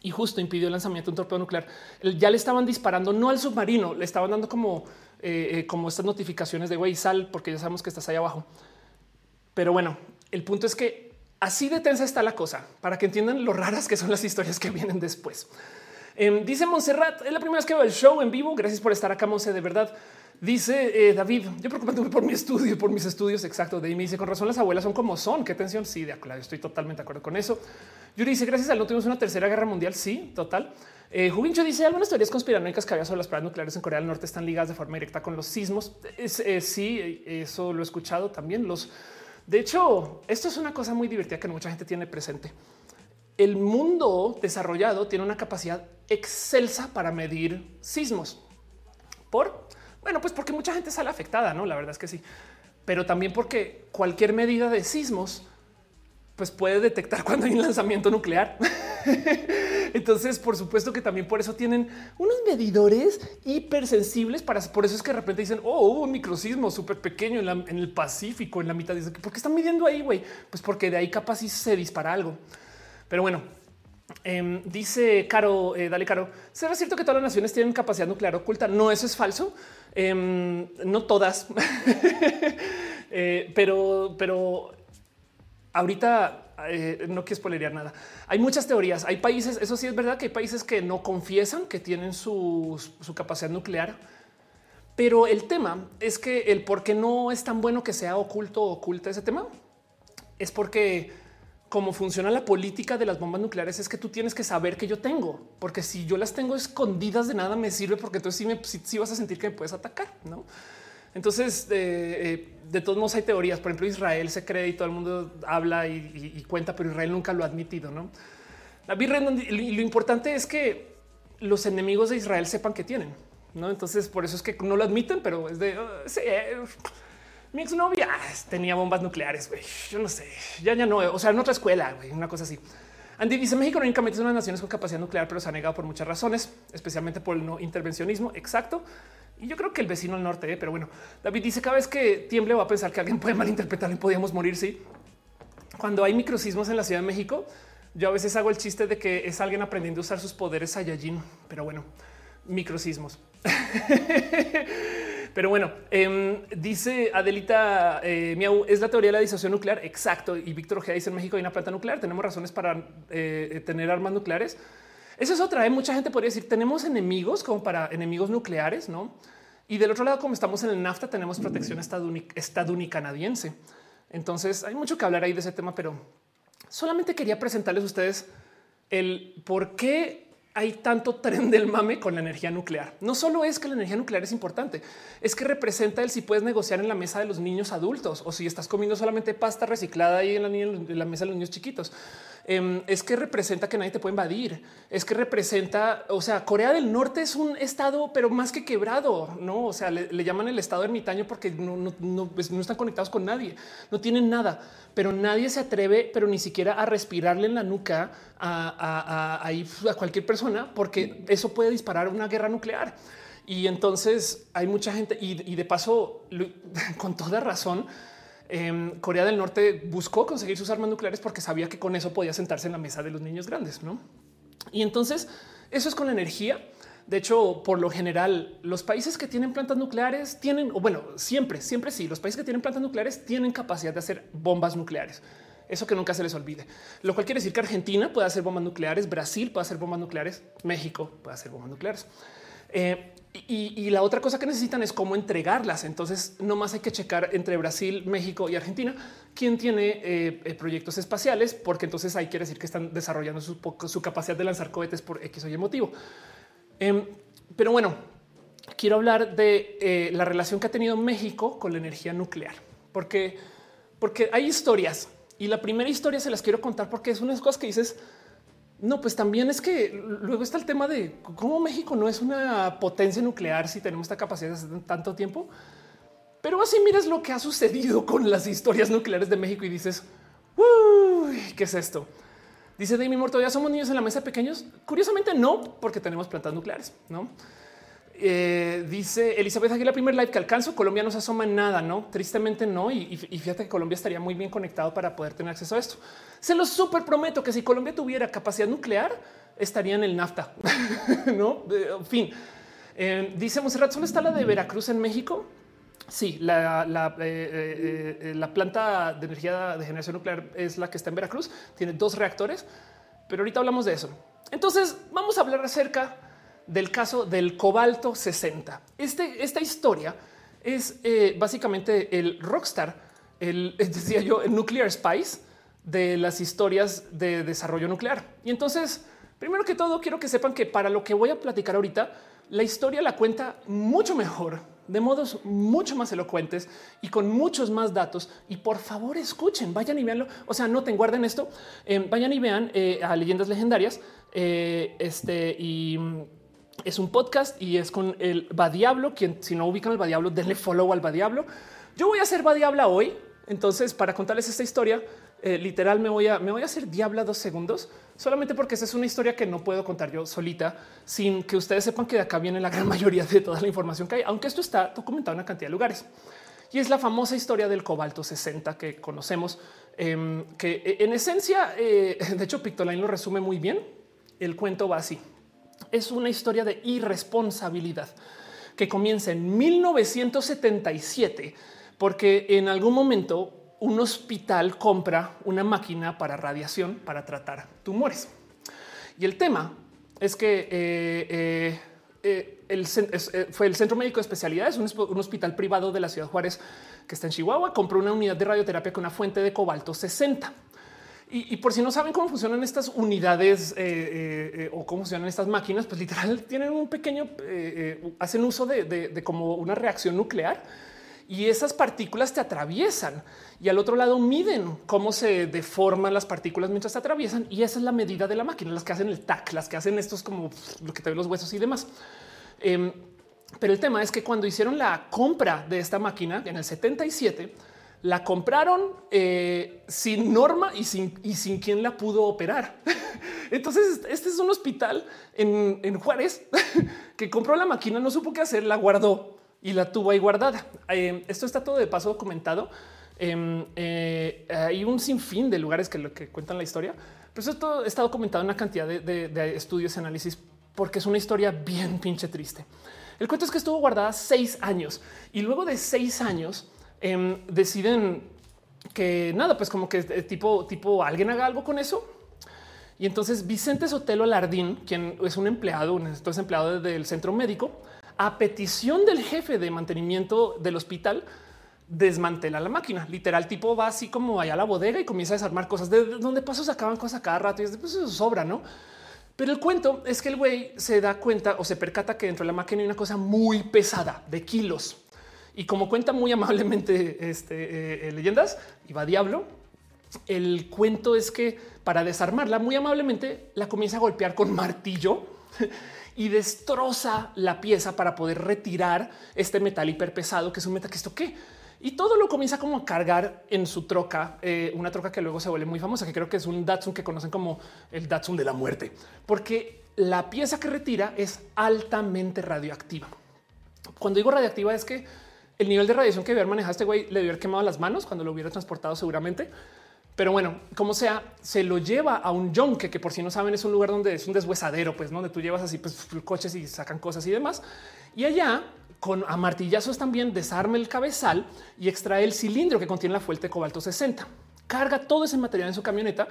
y justo impidió el lanzamiento de un torpedo nuclear. Ya le estaban disparando, no al submarino, le estaban dando como, eh, eh, como estas notificaciones de güey, sal, porque ya sabemos que estás ahí abajo. Pero bueno, el punto es que así de tensa está la cosa para que entiendan lo raras que son las historias que vienen después. Em, dice Montserrat, es la primera vez que veo el show en vivo. Gracias por estar acá, Monse. De verdad, Dice eh, David, yo preocupándome por mi estudio, por mis estudios. Exacto. De ahí me dice con razón las abuelas son como son. Qué tensión. Sí, de acuerdo. Estoy totalmente de acuerdo con eso. Yuri dice gracias a no tuvimos una tercera guerra mundial. Sí, total. Eh, dice algunas teorías conspiranoicas que había sobre las pruebas nucleares en Corea del Norte están ligadas de forma directa con los sismos. Eh, sí, eso lo he escuchado también. Los de hecho, esto es una cosa muy divertida que mucha gente tiene presente. El mundo desarrollado tiene una capacidad excelsa para medir sismos por bueno, pues porque mucha gente sale afectada, no? La verdad es que sí, pero también porque cualquier medida de sismos pues puede detectar *laughs* cuando hay un lanzamiento nuclear. *laughs* Entonces, por supuesto que también por eso tienen unos medidores hipersensibles para por eso es que de repente dicen, oh, hubo un microsismo súper pequeño en, el Pacífico, en la mitad. Dice, ¿por qué están midiendo ahí, güey? Pues porque de ahí capaz si se dispara algo. Pero bueno, em, dice Caro, eh, dale Caro, ¿será cierto que todas las naciones tienen capacidad nuclear oculta? No, eso es falso. Em, no todas, *laughs* eh, pero, pero ahorita eh, no quiero spoilerear nada. Hay muchas teorías. Hay países, eso sí es verdad que hay países que no confiesan que tienen su, su capacidad nuclear. Pero el tema es que el por qué no es tan bueno que sea oculto o oculta ese tema es porque cómo funciona la política de las bombas nucleares es que tú tienes que saber que yo tengo, porque si yo las tengo escondidas de nada me sirve porque entonces sí, vas a sentir que me puedes atacar, ¿no? Entonces, eh, de todos modos hay teorías. Por ejemplo, Israel se cree y todo el mundo habla y, cuenta, pero Israel nunca lo ha admitido, ¿no? La y lo importante es que los enemigos de Israel sepan que tienen, ¿no? Entonces, por eso es que no lo admiten, pero es de... Uh, mi exnovia tenía bombas nucleares. Yo no sé, ya, ya no, o sea, en otra escuela, una cosa así. Andy dice México únicamente es una de las naciones con capacidad nuclear, pero se ha negado por muchas razones, especialmente por el no intervencionismo. Exacto. Y yo creo que el vecino al norte, ¿eh? pero bueno, David dice cada vez que tiemble va a pensar que alguien puede malinterpretar y podíamos morir. Sí, cuando hay microsismos en la Ciudad de México, yo a veces hago el chiste de que es alguien aprendiendo a usar sus poderes Saiyajin, pero bueno, microsismos. *laughs* Pero bueno, em, dice Adelita eh, Miau, es la teoría de la disociación nuclear. Exacto. Y Víctor Ojeda dice en México hay una planta nuclear. Tenemos razones para eh, tener armas nucleares. Eso es otra. ¿eh? Mucha gente podría decir tenemos enemigos como para enemigos nucleares, no? Y del otro lado, como estamos en el NAFTA, tenemos protección el por qué hay tanto tren del mame con la energía nuclear. No solo es que la energía nuclear es importante, es que representa el si puedes negociar en la mesa de los niños adultos o si estás comiendo solamente pasta reciclada ahí en la, mesa de los niños chiquitos. Em, es que representa que nadie te puede invadir. Es que representa, o sea, Corea del Norte es un estado, pero más que quebrado, no? O sea, le, llaman el estado ermitaño porque no, pues, no, están conectados con nadie, no tienen nada, pero nadie se atreve, pero ni siquiera a respirarle en la nuca a cualquier persona, porque eso puede disparar una guerra nuclear. Y entonces hay mucha gente y de paso, *laughs* con toda razón, Em, Corea del Norte buscó conseguir sus armas nucleares porque sabía que con eso podía sentarse en la mesa de los niños grandes. ¿no? Y entonces eso es con la energía. De hecho, por lo general, los países que tienen plantas nucleares tienen, o bueno, siempre, siempre sí, los países que tienen plantas nucleares tienen capacidad de hacer bombas nucleares. Eso que nunca se les olvide. Lo cual quiere decir que Argentina puede hacer bombas nucleares, Brasil puede hacer bombas nucleares, México puede hacer bombas nucleares. Eh, y, la otra cosa que necesitan es cómo entregarlas. Entonces, no más hay que checar entre Brasil, México y Argentina quién tiene eh, eh, proyectos espaciales, porque entonces hay que decir que están desarrollando su, capacidad de lanzar cohetes por X o Y motivo. Em, pero bueno, quiero hablar de la relación que ha tenido México con la energía nuclear, porque, porque hay historias y la primera historia se las quiero contar porque es unas cosas que dices no, pues también es que luego está el tema de cómo México no es una potencia nuclear si tenemos esta capacidad hace tanto tiempo. Pero así miras lo que ha sucedido con las historias nucleares de México y dices, Uy, ¿qué es esto? Dice Demi Morto, ¿ya somos niños en la mesa pequeños? Curiosamente no, porque tenemos plantas nucleares, ¿no? Eh, dice Elizabeth aquí la primer live que alcanzo. Colombia no se asoma en nada, no? Tristemente no. Y, fíjate que Colombia estaría muy bien conectado para poder tener acceso a esto. Se lo súper prometo que si Colombia tuviera capacidad nuclear, estaría en el NAFTA. *laughs* no, en fin. Eh, dice Monserrat, ¿solo está la de Veracruz en México? Sí, la, eh, la, planta de energía de generación nuclear es la que está en Veracruz. Tiene dos reactores, pero ahorita hablamos de eso. Entonces vamos a hablar acerca del caso del cobalto 60. Este, esta historia es eh, básicamente el rockstar, el *laughs* decía yo, el nuclear spice de las historias de desarrollo nuclear. Y entonces, primero que todo, quiero que sepan que para lo que voy a platicar ahorita, la historia la cuenta mucho mejor, de modos mucho más elocuentes y con muchos más datos. Y por favor, escuchen, vayan y veanlo. O sea, noten, guarden esto, eh, vayan y vean eh, a leyendas legendarias. este y es un podcast y es con el Badiablo, quien si no ubican el Badiablo, denle follow al Badiablo. Yo voy a ser Badiabla hoy. Entonces, para contarles esta historia, eh, literal me voy a me voy a hacer diabla dos segundos, solamente porque esa es una historia que no puedo contar yo solita, sin que ustedes sepan que de acá viene la gran *laughs* mayoría de toda la información que hay, aunque esto está documentado en una cantidad de lugares. Y es la famosa historia del cobalto 60 que conocemos, em, que eh, en esencia, eh, *laughs* de hecho, Pictoline lo resume muy bien. El cuento va así es una historia de irresponsabilidad que comienza en 1977 porque en algún momento un hospital compra una máquina para radiación para tratar tumores. Y el tema es que eh, eh, eh, fue el Centro Médico de Especialidades, un, un, hospital privado de la ciudad Juárez que está en Chihuahua, compró una unidad de radioterapia con una fuente de cobalto 60. Y, por si no saben cómo funcionan estas unidades eh, eh, eh, o cómo funcionan estas máquinas, pues literal tienen un pequeño, hacen uso de, como una reacción nuclear y esas partículas te atraviesan y al otro lado miden cómo se deforman las partículas mientras te atraviesan y esa es la medida de la máquina, las que hacen el TAC, las que hacen estos como lo que te ve los huesos y demás. Em, pero el tema es que cuando hicieron la compra de esta máquina en el 77, la compraron eh, sin norma y sin, y sin quien la pudo operar. *laughs* Entonces, este es un hospital en, Juárez *laughs* que compró la máquina, no supo qué hacer, la guardó y la tuvo ahí guardada. Eh, esto está todo de paso documentado. Em, eh, hay un sinfín de lugares que, lo que cuentan la historia, pero esto está documentado en una cantidad de, de estudios y análisis porque es una historia bien pinche triste. El cuento es que estuvo guardada seis años y luego de seis años Em, deciden que nada, pues como que eh, tipo, tipo alguien haga algo con eso. Y entonces Vicente Sotelo Alardín, quien es un empleado, un empleado del centro médico, a petición del jefe de mantenimiento del hospital, desmantela la máquina. Literal, tipo va así como allá a la bodega y comienza a desarmar cosas de donde pasos acaban cosas cada rato y es pues eso sobra, no? Pero el cuento es que el güey se da cuenta o se percata que dentro de la máquina hay una cosa muy pesada de kilos. Y como cuenta muy amablemente este, eh, leyendas y va diablo, el cuento es que para desarmarla muy amablemente la comienza a golpear con martillo *laughs* y destroza la pieza para poder retirar este metal hiperpesado, que es un metal que esto qué y todo lo comienza como a cargar en su troca, eh, una troca que luego se vuelve muy famosa, que creo que es un Datsun que conocen como el Datsun de la muerte, porque la pieza que retira es altamente radioactiva. Cuando digo radioactiva es que el nivel de radiación que debe haber manejado este güey le haber quemado las manos cuando lo hubiera transportado seguramente. Pero bueno, como sea, se lo lleva a un yonque, que por si no saben es un lugar donde es un deshuesadero, pues donde tú llevas así pues, coches y sacan cosas y demás. Y allá con amartillazos también desarma el cabezal y extrae el cilindro que contiene la fuente de cobalto 60. Carga todo ese material en su camioneta,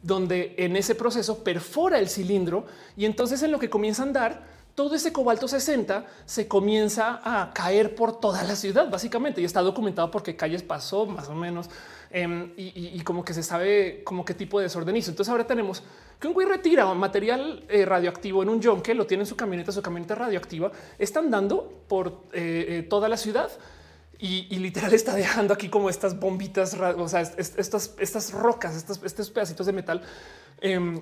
donde en ese proceso perfora el cilindro y entonces en lo que comienza a andar, todo ese cobalto 60 se comienza a caer por toda la ciudad, básicamente, y está documentado porque calles pasó más o menos Em, y, como que se sabe como qué tipo de desorden hizo. Entonces ahora tenemos que un güey retira material eh, radioactivo en un yonque, lo tiene en su camioneta, su camioneta radioactiva, está andando por eh, eh, toda la ciudad y, literal está dejando aquí como estas bombitas, o sea, estas, estas rocas, estos, estos pedacitos de metal em,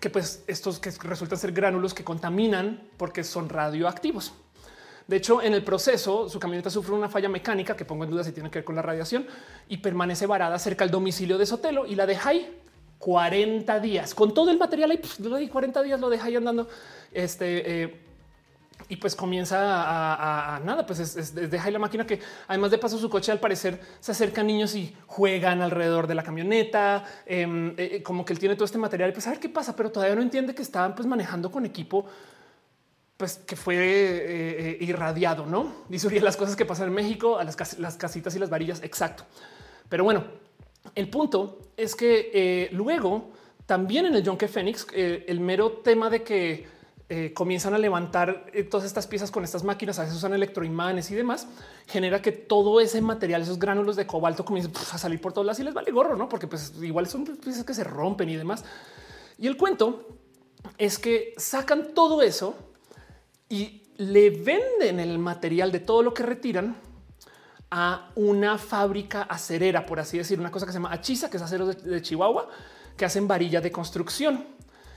que pues estos que resultan ser gránulos que contaminan porque son radioactivos. De hecho, en el proceso, su camioneta sufre una falla mecánica que pongo en duda si tiene que ver con la radiación y permanece varada cerca al domicilio de Sotelo y la deja ahí 40 días con todo el material ahí. Pues, 40 días lo deja ahí andando. Este eh, y pues comienza a, nada, pues es, deja ahí la máquina que además de paso su coche al parecer se acercan niños y juegan alrededor de la camioneta, em, eh, como que él tiene todo este material, pues a ver qué pasa, pero todavía no entiende que estaban pues manejando con equipo pues que fue eh, eh, irradiado, no? Dice las cosas que pasan en México, a las, casitas y las varillas. Exacto. Pero bueno, el punto es que eh, luego también en el Yonke Fénix, el mero tema de que comienzan a levantar todas estas piezas con estas máquinas, a veces usan electroimanes y demás, genera que todo ese material, esos gránulos de cobalto comiencen a salir por todas las y les vale gorro, no? Porque pues igual son piezas que se rompen y demás. Y el cuento es que sacan todo eso y le venden el material de todo lo que retiran a una fábrica acerera, por así decir, una cosa que se llama Achiza, que es acero de, Chihuahua, que hacen varilla de construcción.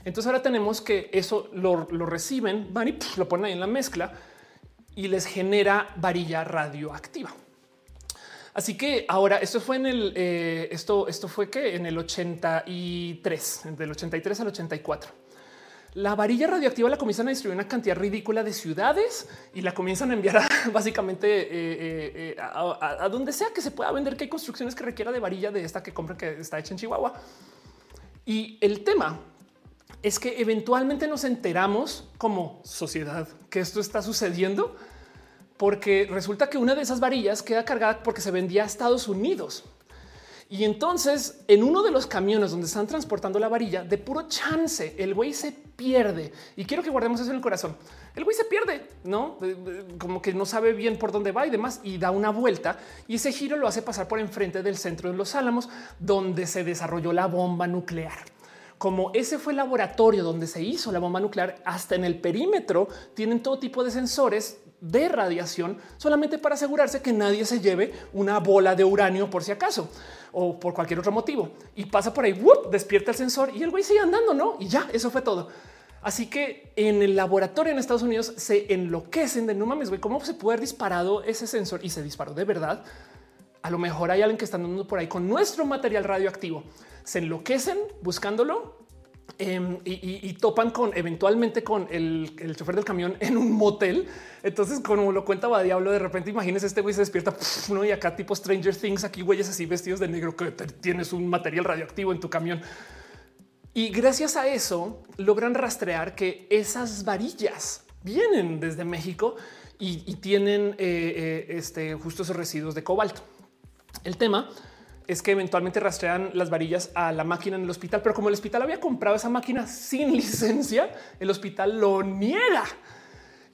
Entonces ahora tenemos que eso lo, reciben, van y lo ponen ahí en la mezcla y les genera varilla radioactiva. Así que ahora esto fue en el eh, esto, esto fue que en el 83, del 83 al 84 la varilla radioactiva la comienzan a distribuir una cantidad ridícula de ciudades y la comienzan a enviar *laughs* básicamente eh, eh, eh, a, donde sea que se pueda vender, que hay construcciones que requiera de varilla de esta que compran que está hecha en Chihuahua. Y el tema es que eventualmente nos enteramos como sociedad que esto está sucediendo porque resulta que una de esas varillas queda cargada porque se vendía a Estados Unidos. Y entonces en uno de los camiones donde están transportando la varilla, de puro chance, el güey se pierde. Y quiero que guardemos eso en el corazón. El güey se pierde, no como que no sabe bien por dónde va y demás, y da una vuelta. Y ese giro lo hace pasar por enfrente del centro de los Álamos, donde se desarrolló la bomba nuclear como ese fue el laboratorio donde se hizo la bomba nuclear, hasta en el perímetro tienen todo tipo de sensores de radiación solamente para asegurarse que nadie se lleve una bola de uranio por si acaso o por cualquier otro motivo y pasa por ahí, despierta el sensor y el güey sigue andando, no? Y ya eso fue todo. Así que en el laboratorio en Estados Unidos se enloquecen de no mames, güey, cómo se puede haber disparado ese sensor y se disparó de verdad. A lo mejor hay alguien que está andando por ahí con nuestro material radioactivo. Se enloquecen buscándolo Em, y, topan con eventualmente con el, chofer del camión en un motel. Entonces, como lo cuenta va Diablo, de repente imagínese este güey se despierta y acá tipo Stranger Things, aquí güeyes así vestidos de negro que tienes un material radioactivo en tu camión. Y gracias a eso logran rastrear que esas varillas vienen desde México y, tienen eh, eh, este, justo esos residuos de cobalto. El tema es que eventualmente rastrean las varillas a la máquina en el hospital, pero como el hospital había comprado esa máquina sin *laughs* licencia, el hospital lo niega.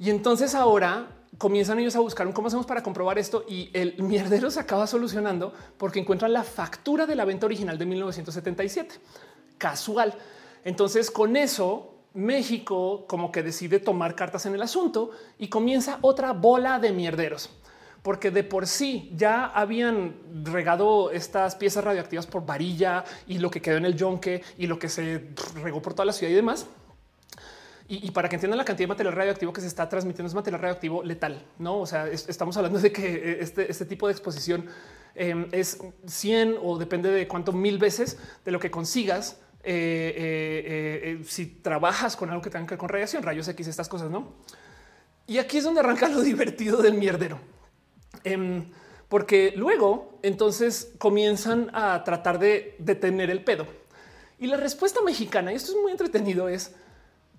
Y entonces ahora comienzan ellos a buscar cómo hacemos para comprobar esto y el *laughs* mierdero se acaba solucionando porque encuentran la factura de la venta original de 1977. Casual. Entonces con eso México como que decide tomar cartas en el asunto y comienza otra bola de mierderos. Porque de por sí ya habían regado estas piezas radioactivas por varilla y lo que quedó en el yonque y lo que se regó por toda la ciudad y demás y, para que entiendan la cantidad de material radioactivo que se está transmitiendo es material radioactivo letal, no? O sea, estamos hablando de que eh, este, este, tipo de exposición em, es 100 o depende de cuánto mil veces de lo que consigas. Eh, eh, si trabajas con algo que tenga que ver con radiación, rayos X, estas cosas, no? Y aquí es donde arranca lo *laughs* divertido del mierdero, em, porque luego entonces comienzan a tratar de detener el pedo. Y la respuesta mexicana, y esto es muy entretenido, es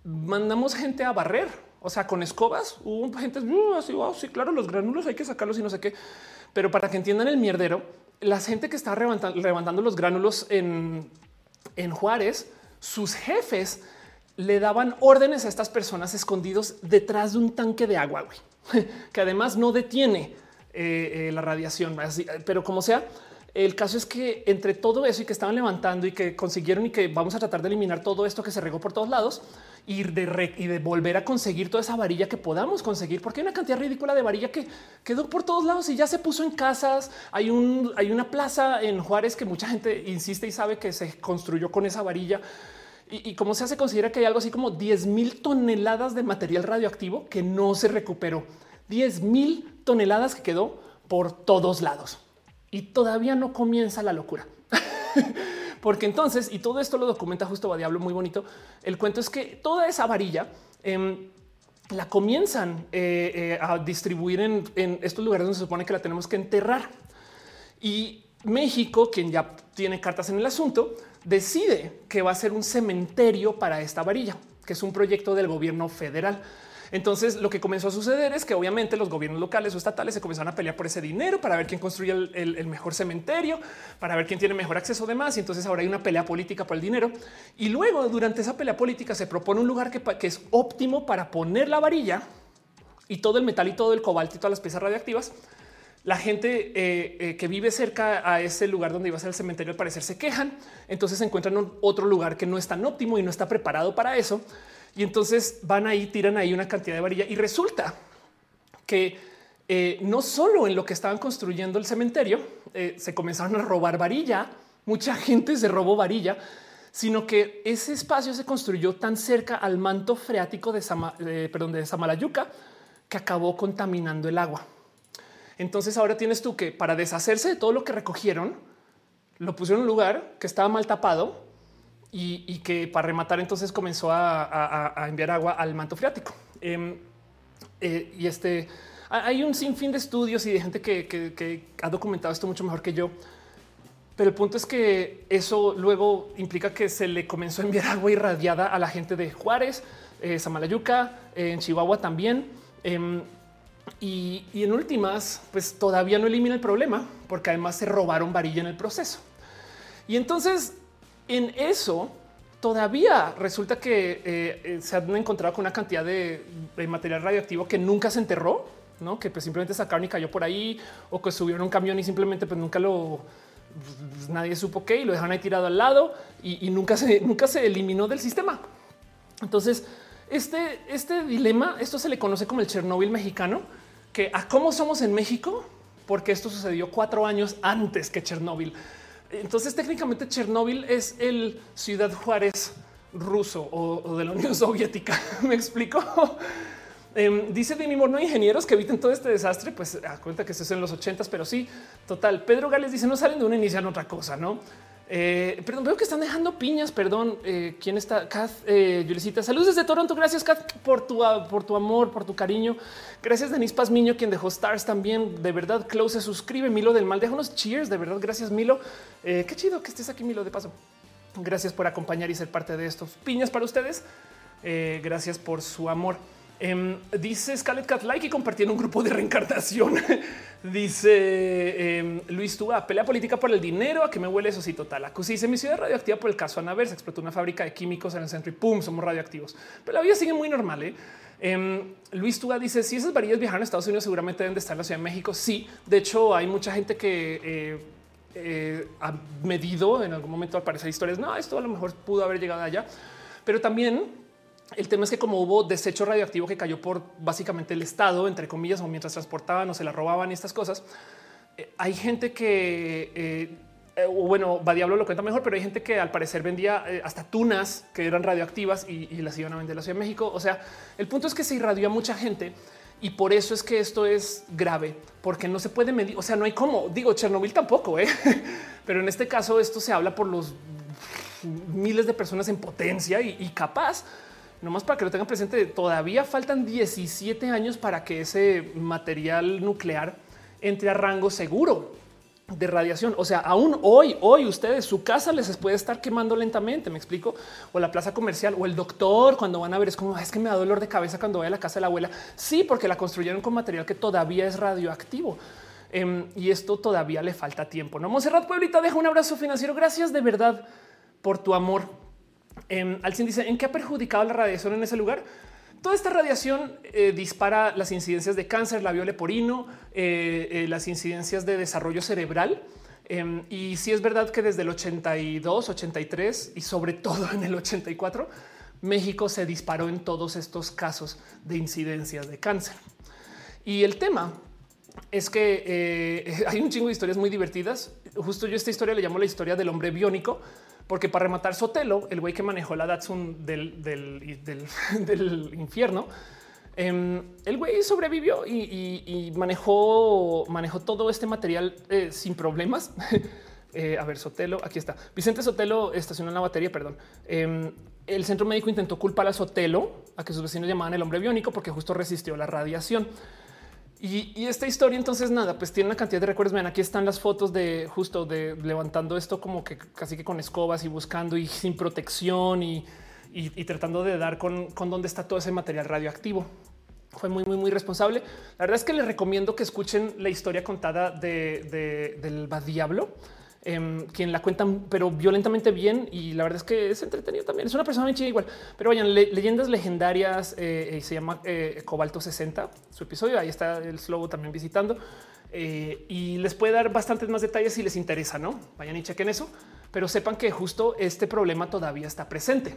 mandamos gente a barrer, o sea, con escobas. Hubo gente uh, así, wow, sí, claro, los granulos hay que sacarlos y no sé qué. Pero para que entiendan el mierdero, la gente que está levantando, los gránulos en, en Juárez, sus jefes le daban órdenes a estas personas escondidos detrás de un tanque de agua, *laughs* que además no detiene eh, eh, la radiación. Pero como sea, el caso es que entre todo eso y que estaban levantando y que consiguieron y que vamos a tratar de eliminar todo esto que se regó por todos lados, y de, y de volver a conseguir toda esa varilla que podamos conseguir, porque hay una cantidad ridícula de varilla que quedó por todos lados y ya se puso en casas. Hay un, hay una plaza en Juárez que mucha gente insiste y sabe que se construyó con esa varilla. Y, y como se hace, considera que hay algo así como 10 mil toneladas de material radioactivo que no se recuperó. 10 mil toneladas que quedó por todos lados y todavía no comienza la locura. *laughs* Porque entonces, y todo esto lo documenta justo a Diablo muy bonito, el cuento es que toda esa varilla em, la comienzan eh, eh, a distribuir en, estos lugares donde se supone que la tenemos que enterrar. Y México, quien ya tiene cartas en el asunto, decide que va a ser un cementerio para esta varilla, que es un proyecto del gobierno federal. Entonces lo que comenzó a suceder es que obviamente los gobiernos locales o estatales se comenzaron a pelear por ese dinero para ver quién construye el, mejor cementerio, para ver quién tiene mejor acceso de más. Y entonces ahora hay una pelea política por el dinero. Y luego durante esa pelea política se propone un lugar que, es óptimo para poner la varilla y todo el metal y todo el cobalto y todas las piezas radioactivas la gente eh, eh, que vive cerca a ese lugar donde iba a ser el cementerio al parecer se quejan, entonces se encuentran otro lugar que no es tan óptimo y no está preparado para eso. Y entonces van ahí, tiran ahí una cantidad de varilla y resulta que eh, no solo en lo que estaban construyendo el cementerio eh, se comenzaron a robar varilla, mucha *laughs* gente se robó varilla, sino que ese espacio se construyó tan cerca al manto freático de, perdón, de Samalayuca que acabó contaminando el agua. Entonces ahora tienes tú que para deshacerse de todo lo que recogieron, lo pusieron en un lugar que estaba mal tapado y, que para rematar entonces comenzó a, enviar agua al manto freático. Em, eh, y este hay un sinfín de estudios y de gente que, ha documentado esto mucho mejor que yo. Pero el punto es que eso luego implica que se le comenzó a enviar *laughs* agua irradiada a la gente de Juárez, eh, Samalayuca, en Chihuahua también. Em, y, en últimas, pues todavía no elimina el problema porque además se robaron varilla en el proceso. Y entonces en eso todavía resulta que eh, eh, se han encontrado con una cantidad de, material radioactivo que nunca se enterró, que pues simplemente sacaron y cayó por ahí o que subieron un camión y simplemente pues nunca lo pues, nadie supo qué y lo dejaron ahí tirado al lado y, nunca se *laughs* nunca se eliminó del sistema. Entonces, este, este dilema, esto se le conoce como el Chernóbil mexicano, que a cómo somos en México, porque esto sucedió cuatro años antes que Chernóbil. Entonces, técnicamente, Chernóbil es el Ciudad Juárez ruso o, de la Unión *laughs* Soviética. Me explico. *laughs* Em, dice Demi Moore, no ingenieros que eviten todo este desastre. Pues a cuenta que esto es en los ochentas, pero sí, total. Pedro Gales dice no salen de una inician otra cosa, no? Eh, perdón, veo que están dejando piñas. Perdón, eh, quién está? Kath, eh, Saludos desde Toronto. Gracias, Kath, por tu, por tu amor, por tu cariño. Gracias, Denis Pazmiño, quien dejó stars también. De verdad, Close se suscribe. Milo del Mal, deja unos cheers. De verdad, gracias, Milo. Eh, qué chido que estés aquí, Milo, de paso. Gracias por acompañar y ser parte de estos piñas para ustedes. gracias por su amor. Em, dice Scarlett Cat like y compartiendo un grupo de reencartación. *laughs* dice em, Luis Túa, pelea política por el dinero. A que me huele eso. Sí, total. Acusí dice mi ciudad radioactiva por el caso Anaver. Se explotó una fábrica de químicos en el centro y pum, somos radioactivos. Pero la vida sigue muy normal. ¿eh? Em, Luis Tuga dice si esas varillas viajaron a Estados Unidos seguramente deben de estar en la Ciudad de México. Sí, de hecho hay mucha gente que eh, eh, ha medido en algún momento al parecer historias. No, esto a lo mejor pudo haber llegado allá, pero también el tema es que como hubo desecho radioactivo que cayó por básicamente el Estado, entre comillas, o mientras transportaban o se la robaban y estas cosas, eh, hay gente que, eh, eh, bueno, va Diablo lo cuenta mejor, pero hay gente que al parecer vendía hasta tunas que eran radioactivas y, las iban a vender la Ciudad de México. O sea, el punto es que se irradió a mucha gente y por eso es que esto es grave, porque no se puede medir. O sea, no hay cómo. Digo, Chernobyl tampoco, *laughs* pero en este caso esto se habla por los miles de personas en potencia y capaz nomás para que lo tengan presente, todavía faltan 17 años para que ese material nuclear entre a rango seguro de radiación. O sea, aún hoy, hoy ustedes, su casa les puede estar quemando lentamente, me explico, o la plaza comercial o el doctor cuando van a ver es como es que me da dolor de cabeza cuando voy a la casa de la abuela. Sí, porque la construyeron con material que todavía es radioactivo. Em, y esto todavía le falta tiempo. No, Monserrat Pueblita deja un abrazo financiero. Gracias de verdad por tu amor eh, dice en qué ha perjudicado la radiación en ese lugar. Toda esta radiación eh, dispara las incidencias de cáncer, labio leporino, eh, eh, las incidencias de desarrollo cerebral. Em, y si es verdad que desde el 82, 83 y sobre *laughs* todo en el 84, México se disparó en todos estos casos de incidencias de cáncer. Y el tema es que *laughs* hay un chingo de historias muy divertidas. Justo yo esta historia le llamo la historia del hombre biónico, porque para rematar Sotelo, el güey que manejó la Datsun del, del, *laughs* infierno, em, el güey sobrevivió y, manejó, todo este material eh, sin problemas. *laughs* Eh, a ver, Sotelo, aquí está. Vicente Sotelo estacionó en la batería, perdón. Em, el centro médico intentó culpar a Sotelo a que sus vecinos llamaban el hombre biónico porque justo resistió la radiación. Y, esta historia, entonces nada, pues tiene una cantidad de recuerdos. Ven, aquí están las fotos de justo de levantando esto como que casi que con escobas y buscando y sin protección y, tratando de dar con, con dónde está todo ese material radioactivo. Fue muy, muy, muy responsable. La verdad es que les recomiendo que escuchen la historia contada de, del Diablo Em, quien la cuentan, pero violentamente bien. Y la verdad es que es entretenido también. Es una persona muy chida igual. Pero vayan, leyendas legendarias eh, eh, se llama eh, Cobalto 60, su episodio. Ahí está el slow también visitando y les puede dar bastantes más detalles si les interesa. No vayan y chequen eso, pero sepan que justo este problema todavía está presente.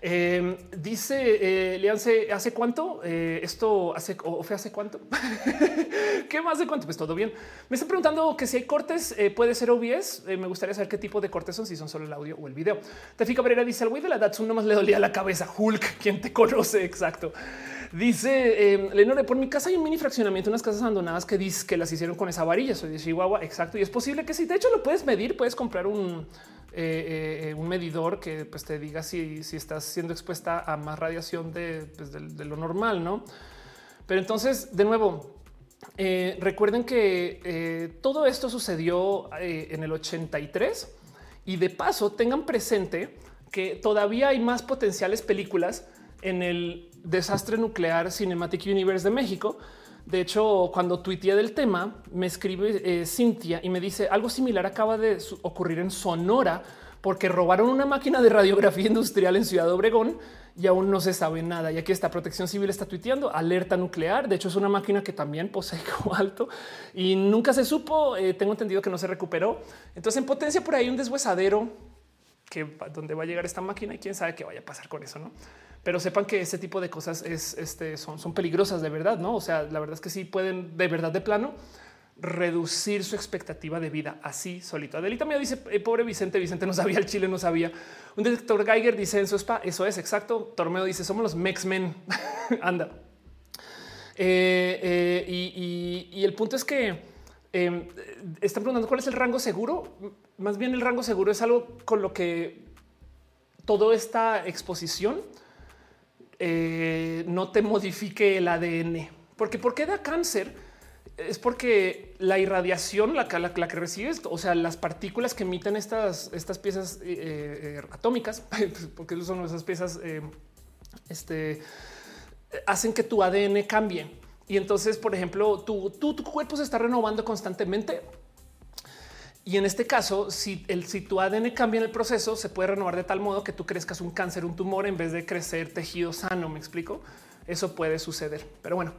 Eh, dice eh, Leance, ¿hace cuánto? Eh, esto hace o fue hace cuánto? *laughs* ¿Qué más de cuánto? Pues todo bien. Me está preguntando que si hay cortes, eh, puede ser OBS. me gustaría saber qué tipo de cortes son, si son solo el audio o el video. Tefika Cabrera dice al güey de la Datsun nomás le dolía la cabeza. Hulk, *laughs* quien te conoce exacto. Dice eh, Lenore, por mi casa hay un mini fraccionamiento, unas casas abandonadas que dice que las hicieron con esa varilla. Soy de Chihuahua. Exacto. Y es posible que sí. De hecho, lo puedes medir. Puedes comprar un, eh, eh, un medidor que pues, te diga si, si, estás siendo expuesta a más radiación de, pues, lo normal, no? Pero entonces, de nuevo, eh, recuerden que todo esto sucedió en el 83 y de paso tengan presente que todavía hay más potenciales películas en el desastre nuclear Cinematic Universe de México de hecho, cuando tuiteé del tema, me escribe eh, Cintia y me dice algo similar acaba de ocurrir en Sonora porque robaron una máquina de radiografía *laughs* industrial en Ciudad Obregón y aún no se sabe nada. Y aquí está Protección Civil está tuiteando alerta nuclear. De hecho, es una máquina que también posee *laughs* cobalto y nunca se supo. Eh, tengo entendido que no se recuperó. Entonces, en potencia por ahí un deshuesadero que donde va a llegar esta máquina y quién sabe qué vaya a pasar con eso, no? Pero sepan que ese tipo de cosas es, este, son, son peligrosas de verdad, ¿no? O sea, la verdad es que sí pueden de verdad de plano reducir su expectativa de vida así solito. Adelita me dice, eh, pobre Vicente, Vicente no sabía, el Chile no sabía. Un detector Geiger dice en su spa, eso es exacto. Tormeo dice, somos los Mex-Men. *laughs* Anda. Eh, eh, y, y, el punto es que em, están preguntando cuál es el rango seguro. Más bien el rango seguro es algo con lo que toda esta exposición eh, no te modifique el ADN. Porque ¿por qué da cáncer? Es porque la irradiación, la, la, la que recibes, o sea, las partículas que emiten estas, estas piezas eh, eh, atómicas, *laughs* porque son esas piezas, este, hacen que tu ADN cambie. Y entonces, por ejemplo, tu, tu cuerpo se está renovando constantemente Y en este caso, si, el, si tu ADN cambia en el proceso, se puede renovar de tal modo que tú crezcas un cáncer, un tumor, en vez de crecer tejido sano. Me explico. Eso puede suceder. Pero bueno,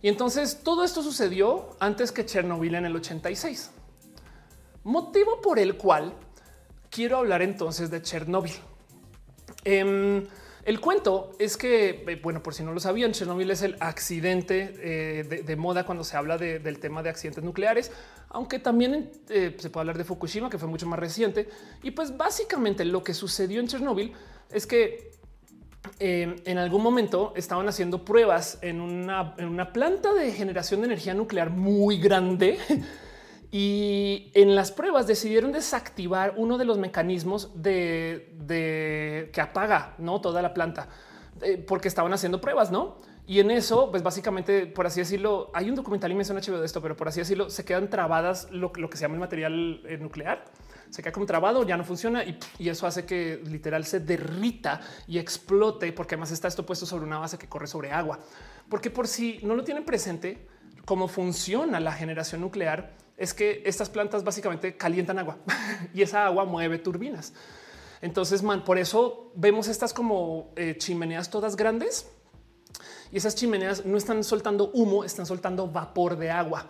y entonces todo esto sucedió antes que Chernobyl en el 86. Motivo por el cual quiero hablar entonces de Chernobyl. Em, el cuento es que, eh, bueno, por si no lo sabían, Chernobyl es el accidente eh, de, moda cuando se habla del tema de accidentes nucleares, aunque también eh, se puede hablar de Fukushima, que fue mucho más reciente. Y pues básicamente lo que sucedió en Chernobyl es que em, en algún momento estaban haciendo pruebas en una, en una planta de generación de energía nuclear muy grande *laughs* y en las pruebas decidieron desactivar uno de los mecanismos de, que apaga ¿no? toda la planta eh, porque estaban haciendo pruebas, no? Y en eso, pues básicamente, por así decirlo, hay un documental y me suena HBO de esto, pero por así decirlo, se quedan trabadas lo, que se llama el material eh, nuclear. Se queda como trabado, ya no funciona y, y, eso hace que literal se derrita y explote, porque además está esto puesto sobre una base que corre sobre agua. Porque por si no lo tienen presente, cómo funciona la generación nuclear, es que estas plantas básicamente calientan agua *laughs* y esa agua mueve turbinas. Entonces, man, por eso vemos estas como eh, chimeneas todas grandes y esas chimeneas no están soltando humo, están soltando vapor de agua.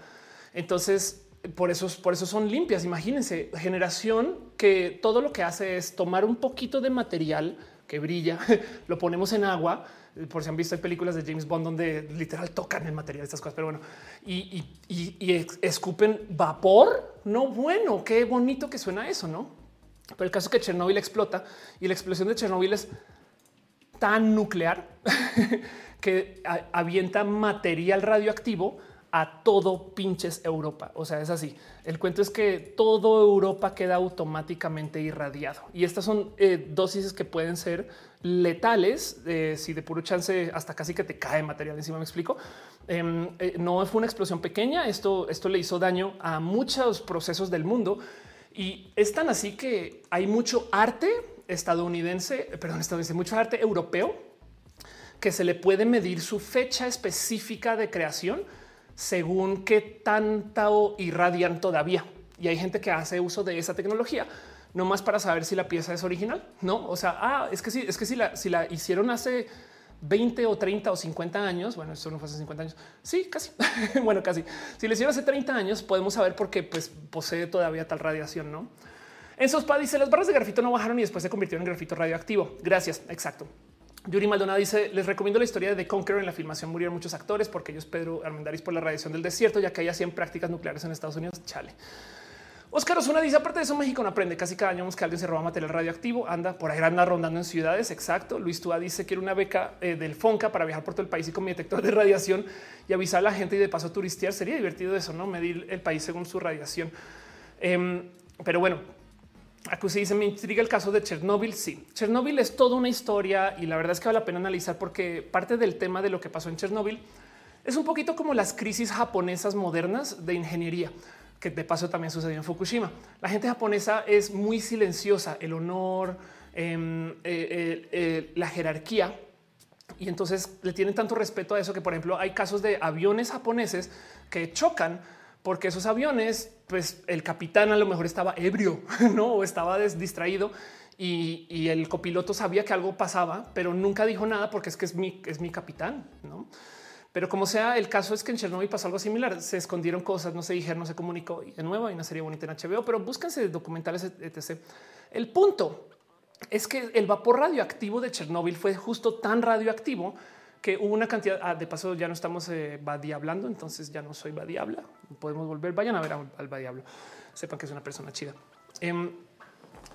Entonces, por eso, por eso son limpias. Imagínense, generación que todo lo que hace es tomar un poquito de material que brilla, *laughs* lo ponemos en agua por si han visto hay películas de James Bond donde literal tocan el material de estas cosas, pero bueno, y, escupen vapor. No, bueno, qué bonito que suena eso, no? Pero el caso es que Chernobyl explota y la explosión de Chernobyl es tan nuclear *laughs* que avienta material radioactivo a todo pinches Europa. O sea, es así. El cuento es que todo Europa queda automáticamente irradiado y estas son eh, dosis que pueden ser letales. Eh, si de puro chance hasta casi que te cae material encima, me explico. Em, eh, no fue una explosión pequeña. Esto, esto le hizo daño a muchos procesos del mundo y es tan así que hay mucho arte estadounidense, perdón, estadounidense, mucho arte europeo que se le puede medir su fecha específica de creación según qué tanto irradian todavía. Y hay gente que hace uso de esa tecnología no más para saber si la pieza es original. No, o sea, ah, es que sí, es que si la, si la hicieron hace 20 o 30 o 50 años, bueno, eso no fue hace 50 años. Sí, casi. *laughs* bueno, casi. Si le hicieron hace 30 años, podemos saber por qué pues, posee todavía tal radiación, no? En Sospa dice las barras de grafito no bajaron y después se convirtieron en grafito radioactivo. Gracias. Exacto. Yuri Maldonado dice: Les recomiendo la historia de The Conqueror. En la filmación murieron muchos actores porque ellos Pedro Armendáriz por la radiación del desierto, ya que hay 100 prácticas nucleares en Estados Unidos. Chale. Oscar Osuna dice: Aparte de eso, México no aprende. Casi cada año que alguien se roba material radioactivo. Anda por ahí, anda rondando en ciudades. Exacto. Luis Tua dice: Quiero una beca eh, del Fonca para viajar por todo el país y con mi detector de radiación y avisar a la gente y de paso turistear. Sería divertido eso, no medir el país según su radiación. Em, pero bueno, Aquí dice, me intriga el caso de Chernóbil. Sí, Chernóbil es toda una historia y la verdad es que vale la pena analizar porque parte del tema de lo que pasó en Chernóbil es un poquito como las crisis japonesas modernas de ingeniería, que de paso también sucedió en Fukushima. La gente japonesa es muy silenciosa, el honor, em, eh, eh, eh, la jerarquía. Y entonces le tienen tanto respeto a eso que, por ejemplo, hay casos de aviones japoneses que chocan porque esos aviones, pues el capitán a lo mejor estaba ebrio, *laughs* no o estaba distraído y, el copiloto sabía que algo pasaba, pero nunca dijo nada porque es que es mi, capitán, no? Pero como sea, el caso es que en Chernobyl pasó algo similar. Se escondieron cosas, no se dijeron, no se comunicó. Y de nuevo hay una serie bonita en HBO, pero búsquense documentales, etc. El punto es que el vapor radioactivo de Chernobyl fue justo tan radioactivo que hubo una cantidad ah, de paso. Ya no estamos eh, entonces ya no soy diabla. Podemos volver. Vayan a ver al diablo. Sepan que es una persona chida. Em,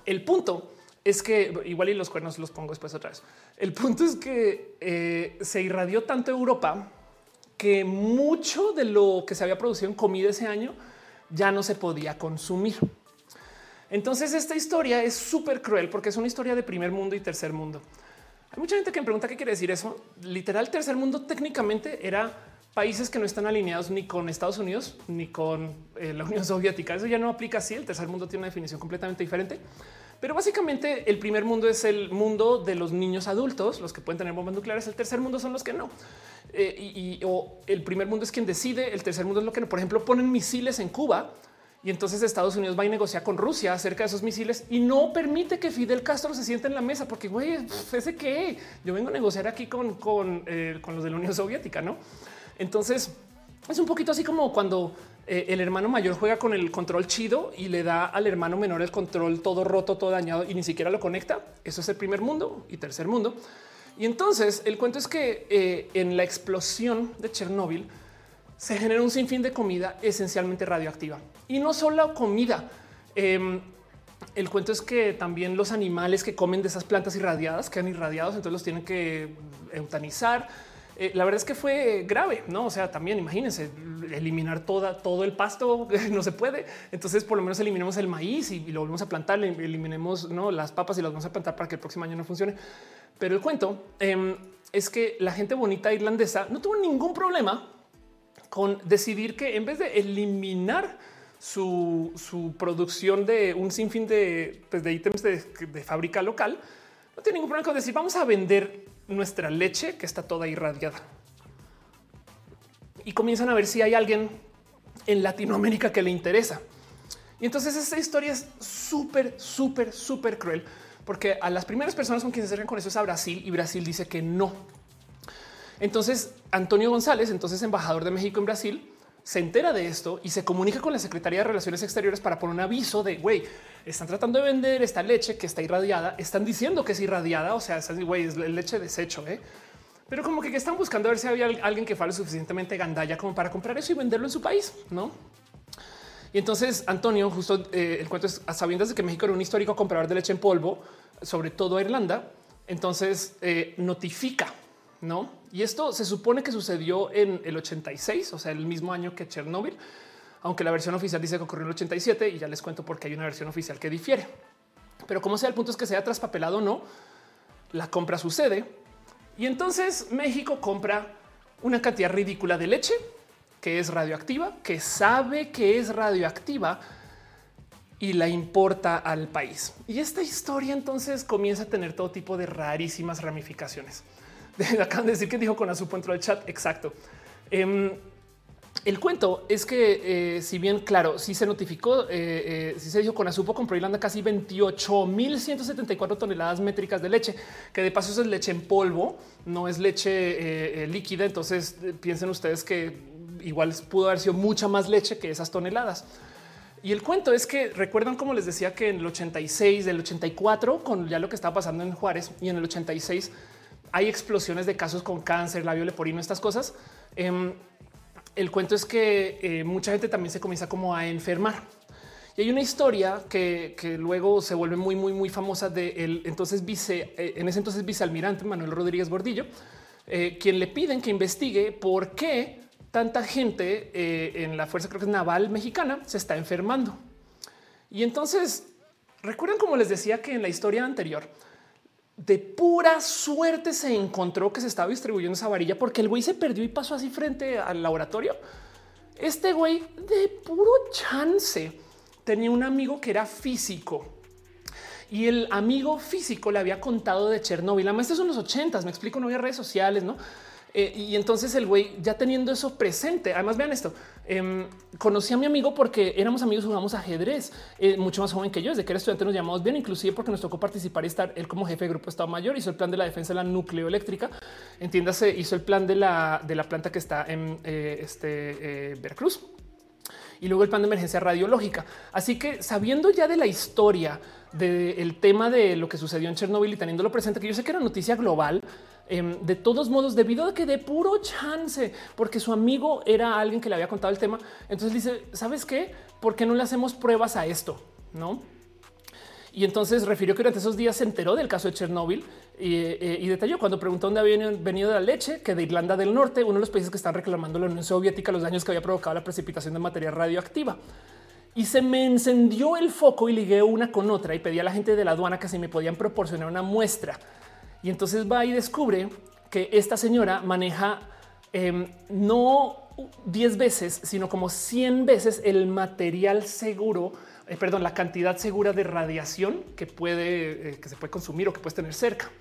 el punto es que igual y los cuernos los pongo después otra vez. El punto es que eh, se irradió tanto Europa que mucho de lo que se había producido en comida ese año ya no se podía consumir. Entonces esta historia es súper cruel porque es una historia de primer mundo y tercer mundo. Hay mucha gente que me pregunta qué quiere decir eso. Literal, tercer mundo técnicamente era países que no están alineados ni con Estados Unidos ni con eh, la Unión *laughs* Soviética. Eso ya no aplica así. El tercer mundo tiene una definición completamente diferente. Pero básicamente el primer mundo es el mundo de los niños adultos, los que pueden tener bombas nucleares. El tercer mundo son los que no. Eh, y, o el primer mundo es quien decide. El tercer mundo es lo que, por ejemplo, ponen misiles en Cuba Y entonces Estados Unidos va y negocia con Rusia acerca de esos misiles y no permite que Fidel Castro se siente en la mesa porque, güey, ese que yo vengo a negociar aquí con, con, eh, con los de la Unión Soviética, ¿no? Entonces es un poquito así como cuando eh, el hermano mayor juega con el control chido y le da al hermano menor el control todo roto, todo dañado y ni siquiera lo conecta. Eso es el primer mundo y tercer mundo. Y entonces el cuento es que eh, en la explosión de Chernóbil se genera un sinfín de comida esencialmente radioactiva y no solo comida. Em, el cuento es que también los animales que comen de esas plantas irradiadas quedan irradiados, entonces los tienen que eutanizar. Eh, la verdad es que fue grave, no? O sea, también imagínense eliminar toda, todo el pasto *laughs* no se puede. Entonces, por lo menos eliminemos el maíz y, lo volvemos a plantar, eliminemos ¿no? las papas y las vamos a plantar para que el próximo año no funcione. Pero el cuento em, es que la gente bonita irlandesa no tuvo ningún problema con decidir que en vez de eliminar su, producción de un sinfín de, pues, de ítems de, fábrica local, no tiene ningún problema con decir vamos a vender nuestra leche que está toda irradiada. Y comienzan a ver si hay alguien en Latinoamérica que le interesa. Y entonces esta historia es súper, súper, súper cruel, porque a las primeras personas con quienes se acercan con eso es a Brasil y Brasil dice que no. Entonces, Antonio González, entonces embajador de México en Brasil, se entera de esto y se comunica con la Secretaría de Relaciones Exteriores para poner un aviso de güey, están tratando de vender esta leche que está irradiada. Están diciendo que es irradiada. O sea, güey, es leche desecho. ¿eh? Pero como que están buscando a ver si había alguien que fuera suficientemente gandalla como para comprar eso y venderlo en su país, no? Y entonces Antonio, justo eh, el cuento es a de que México era un histórico comprador de leche en polvo, sobre todo a Irlanda. Entonces eh, notifica no? Y esto se supone que sucedió en el 86, o sea, el mismo año que Chernobyl, aunque la versión oficial dice que ocurrió en el 87 y ya les cuento porque hay una versión oficial que difiere. Pero como sea, el punto es que sea traspapelado o no, la compra sucede y entonces México compra una cantidad ridícula de leche que es radioactiva, que sabe que es radioactiva y la importa al país. Y esta historia entonces comienza a tener todo tipo de rarísimas ramificaciones. *laughs* Acaban de decir que dijo con Azupo entró al chat. Exacto. Em, el cuento es que, eh, si bien, claro, sí se notificó, eh, eh, sí se dijo con Azupo compró Irlanda casi 28.174 toneladas métricas de leche, que de paso es leche en polvo, no es leche líquida. Entonces piensen ustedes que igual pudo haber sido mucha más leche que esas toneladas. Y el cuento es que recuerdan, como les decía, que en el 86, del 84, con ya lo que estaba pasando en Juárez y en el 86 hay explosiones de casos con cáncer, labio leporino, estas cosas. Em, el cuento es que eh, mucha gente también se comienza como a enfermar. Y hay una historia que, luego se vuelve muy, muy, muy famosa de entonces vice, eh, en ese entonces vicealmirante Manuel Rodríguez Bordillo, eh, quien le piden que investigue por qué tanta gente en la fuerza naval mexicana se está enfermando. Y entonces recuerden como les decía que en la historia anterior de pura suerte se encontró que se estaba distribuyendo esa varilla porque el güey se perdió y pasó así frente al laboratorio. Este güey de puro chance tenía un amigo que era físico y el amigo físico le había contado de Chernóbil. Además, estos son los ochentas. Me explico, no había redes sociales, no? Eh, y entonces el güey ya teniendo eso presente, además vean esto, em, conocí a mi amigo porque éramos amigos, jugamos ajedrez, eh, mucho más joven que yo, desde que era estudiante nos llamamos bien, inclusive porque nos tocó participar y estar él como jefe de grupo de Estado Mayor, hizo el plan de la defensa de la nucleoeléctrica, entiéndase, hizo el plan de la, de la planta que está en eh, este, Veracruz y luego el plan de emergencia radiológica. Así que sabiendo ya de la historia del tema de lo que sucedió en Chernobyl y teniéndolo presente, que yo sé que era noticia global, Em, de todos modos, debido a que de puro chance, porque su amigo era alguien que le había contado el tema, entonces dice, ¿sabes qué? ¿Por qué no le hacemos pruebas a esto? ¿No? Y entonces refirió que durante esos días se enteró del caso de Chernóbil y, eh, y, detalló cuando preguntó dónde había venido la leche, que de Irlanda del Norte, uno de los países que están reclamando la Unión Soviética los daños que había provocado la precipitación de materia radioactiva. Y se me encendió el foco y ligué una con otra y pedí a la gente de la aduana que si me podían proporcionar una muestra y entonces va y descubre que esta señora maneja em, no 10 veces, sino como 100 veces el material seguro, eh, perdón, la cantidad segura de radiación que puede, eh, que se puede consumir o que puedes tener cerca.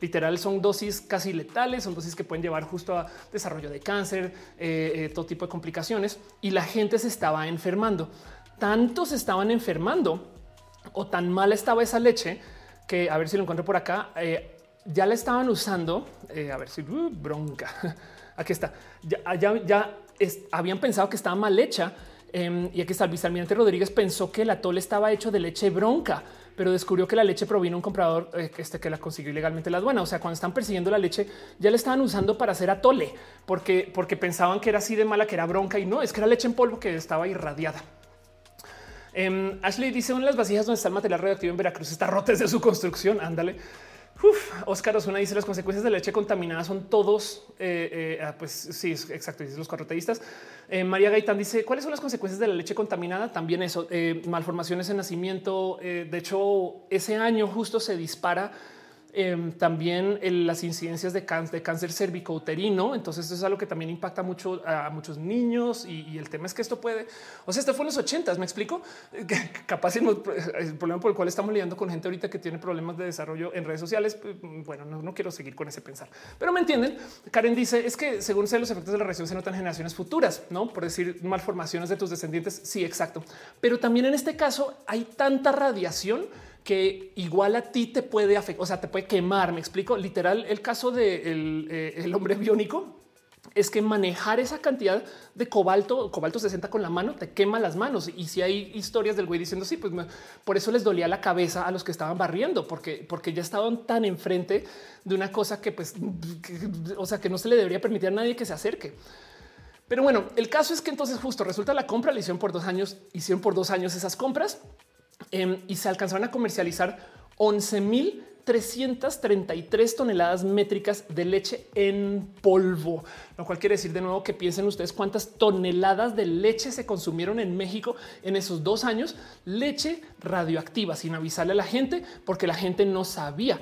Literal son dosis casi letales, son dosis que pueden llevar justo a desarrollo de cáncer, eh, todo tipo de complicaciones y la gente se estaba enfermando tanto se estaban enfermando o tan mal estaba esa leche que a ver si lo encuentro por acá. Ya la estaban usando. Eh, a ver si uh, bronca. *laughs* Aquí está. Ya, ya, habían pensado que estaba mal hecha. Em, y aquí está el vicealmirante Rodríguez pensó que el atole estaba hecho de leche bronca, pero descubrió que la leche provino un comprador eh, este, que la consiguió ilegalmente la aduana. O sea, cuando están persiguiendo la leche, ya la estaban usando para hacer atole, porque, porque pensaban que era así de mala, que era bronca y no, es que era leche en polvo que estaba irradiada. Em, Ashley dice una de las vasijas donde está el material radioactivo en Veracruz está rota desde su construcción. Ándale. Oscar Osuna dice las consecuencias de leche contaminada son todos. Eh, eh, ah, pues sí, exacto. Dice los cuartoteístas. Eh, María Gaitán dice cuáles son las consecuencias de la leche contaminada. También eso, malformaciones en nacimiento. de hecho, ese año justo se dispara Em, también las incidencias de, cáncer, de cáncer cervicouterino. Entonces, eso es algo que también impacta mucho a muchos niños. Y, el tema es que esto puede, o sea, esto fue en los ochentas. Me explico *laughs* capaz el, problema por el cual estamos lidiando con gente ahorita que tiene problemas de desarrollo en redes sociales. Pues, bueno, no, quiero seguir con ese pensar, pero me entienden. Karen dice es que según sé, los efectos de la radiación se notan en generaciones futuras, no por decir malformaciones de tus descendientes. Sí, exacto. Pero también en este caso hay tanta radiación que igual a ti te puede afectar, o sea, te puede quemar. Me explico literal el caso del de eh, el hombre biónico es que manejar esa cantidad de cobalto, cobalto 60 con la mano, te quema las manos. Y si hay historias del güey diciendo sí, pues por eso les dolía la cabeza a los que estaban barriendo, porque, porque ya estaban tan enfrente de una cosa que pues, o sea, que no se le debería permitir a nadie que se acerque. Pero bueno, el caso es que entonces justo resulta la compra, la hicieron por dos años, hicieron por dos años esas compras Em, y se alcanzaron a comercializar 11.333 toneladas métricas de leche en polvo, lo cual quiere decir de nuevo que piensen ustedes cuántas toneladas de leche se consumieron en México en esos dos años, leche radioactiva sin avisarle a la gente porque la gente no sabía.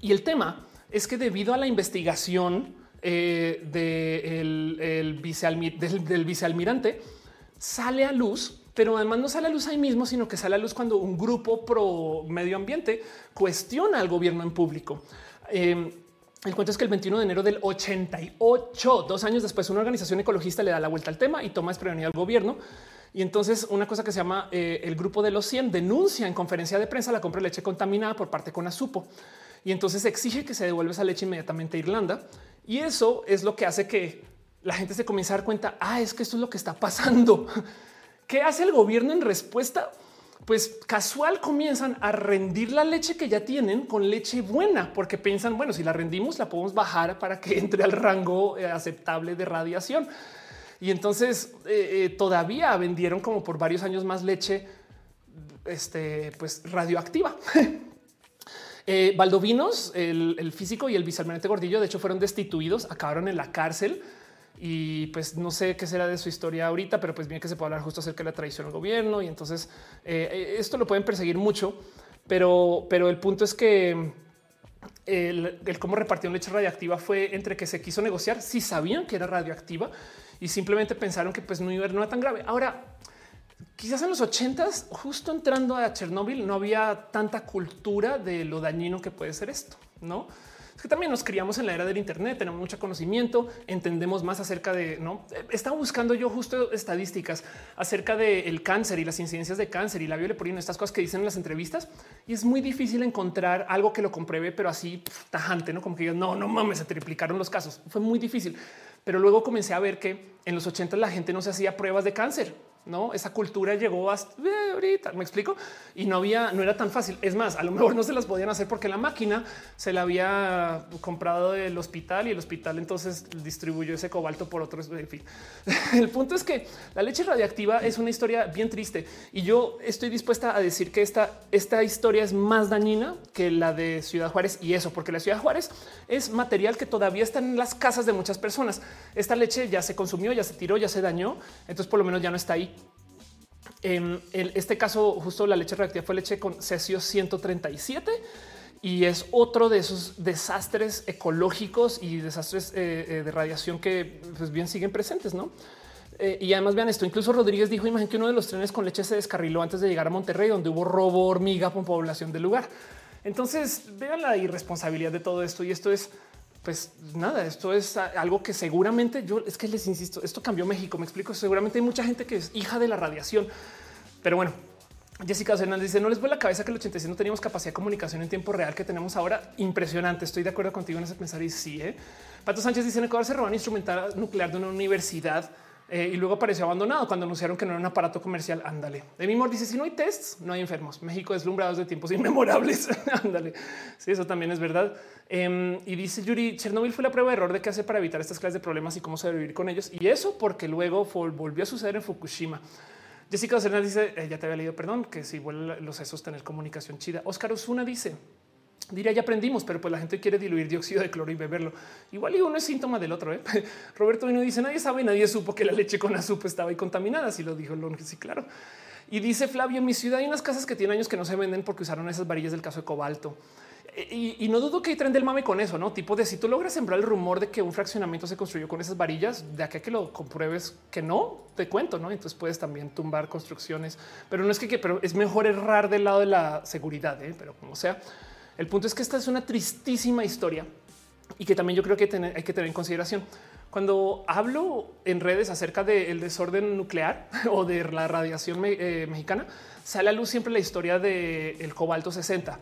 Y el tema es que debido a la investigación eh, del vicealmirante, sale a luz pero además no sale a luz ahí mismo, sino que sale a luz cuando un grupo pro medio ambiente cuestiona al gobierno en público. Em, el cuento es que el 21 de enero del 88, dos años después, una organización ecologista le da la vuelta al tema y toma desprevenido al gobierno. Y entonces una cosa que se llama eh, el grupo de los 100 denuncia en conferencia de prensa la compra de leche contaminada por parte con Asupo. Y entonces exige que se devuelva esa leche inmediatamente a Irlanda. Y eso es lo que hace que la gente se comience a dar cuenta, ah, es que esto es lo que está pasando. *laughs* ¿Qué hace el gobierno en respuesta? Pues casual comienzan a rendir la leche que ya tienen con leche buena, porque piensan, bueno, si la rendimos, la podemos bajar para que *laughs* entre al rango eh, aceptable de radiación. Y entonces eh, eh, todavía vendieron como por varios años más leche este, pues radioactiva. *laughs* Valdovinos, el, el, físico y el vicealmirante Gordillo, de hecho, fueron destituidos, acabaron en la cárcel y pues no sé qué será de su historia ahorita, pero pues bien que se puede hablar justo acerca de la traición al gobierno y entonces eh, esto lo pueden perseguir mucho, pero, pero el punto es que el, cómo repartieron leche radioactiva fue entre que se quiso negociar si sabían que era radioactiva y simplemente pensaron que pues no iba no era tan grave. Ahora, quizás en los ochentas, justo entrando a Chernóbil, no había tanta cultura de lo dañino que puede ser esto, no? Que también nos criamos en la era del Internet, tenemos mucho conocimiento, entendemos más acerca de no estaba buscando yo justo estadísticas acerca del cáncer y las incidencias de cáncer y la violeporina, estas cosas que dicen en las entrevistas. Y es muy difícil encontrar algo que lo compruebe, pero así tajante, no como que digan no, no mames, se triplicaron los casos. Fue muy difícil, pero luego comencé a ver que en los 80 la gente no se hacía pruebas de cáncer no, esa cultura llegó hasta eh, ahorita, me explico, y no había, no era tan fácil. Es más, a lo mejor no se las podían hacer porque la máquina se la había comprado del hospital y el hospital entonces distribuyó ese cobalto por otros. En fin, *laughs* el punto es que la leche radiactiva es una historia bien triste y yo estoy dispuesta a decir que esta, esta historia es más dañina que la de Ciudad Juárez y eso, porque la Ciudad Juárez es material que todavía está en las casas de muchas personas. Esta leche ya se consumió, ya se tiró, ya se dañó, entonces por lo menos ya no está ahí en este caso, justo la leche reactiva fue leche con cesio 137 y es otro de esos desastres ecológicos y desastres eh, eh, de radiación que pues bien siguen presentes, ¿no? Eh, y además vean esto, incluso Rodríguez dijo, imagínate que uno de los trenes con leche se descarriló antes de llegar a Monterrey, donde hubo robo hormiga con población del lugar. Entonces vean la irresponsabilidad de todo esto y esto es pues nada, esto es algo que seguramente yo es que les insisto, esto cambió México. Me explico. Seguramente hay mucha gente que es hija de la radiación, pero bueno, Jessica Hernández dice: No les vuelve la cabeza que el 86 no teníamos capacidad de comunicación en tiempo real que tenemos ahora. Impresionante. Estoy de acuerdo contigo en ese pensar. Y sí, ¿eh? Pato Sánchez dice: En Ecuador se roban instrumental nuclear de una universidad eh, y luego apareció abandonado cuando anunciaron que no era un aparato comercial. Ándale. De mismo dice: Si no hay tests, no hay enfermos. México deslumbrados de tiempos *laughs* inmemorables. Ándale. Sí, eso también es verdad. Em, y dice Yuri: Chernobyl fue la prueba de error de qué hacer para evitar estas clases de problemas y cómo sobrevivir con ellos. Y eso porque luego volvió a suceder en Fukushima. Jessica Ocerna dice, eh, ya te había leído, perdón, que si vuelven los sesos tener comunicación chida. Oscar Osuna dice, diría ya aprendimos, pero pues la gente quiere diluir dióxido de cloro y beberlo. Igual y uno es síntoma del otro. ¿eh? *laughs* Roberto Vino dice nadie sabe, nadie supo que la leche con azúcar estaba contaminada. Así lo dijo Lon. Sí, claro. Y dice Flavio, en mi ciudad hay unas casas que tienen años que no se venden porque usaron esas varillas del caso de cobalto. Y, no dudo que hay tren del mame con eso, no tipo de si tú logras sembrar el rumor de que un fraccionamiento se construyó con esas varillas, de acá que lo compruebes que no te cuento, no? Entonces puedes también tumbar construcciones, pero no es que, pero es mejor errar del lado de la seguridad, ¿eh? pero como sea, el punto es que esta es una tristísima historia y que también yo creo que hay que tener en consideración. Cuando hablo en redes acerca del desorden nuclear *laughs* o de la radiación eh, mexicana, sale a luz siempre la historia del cobalto 60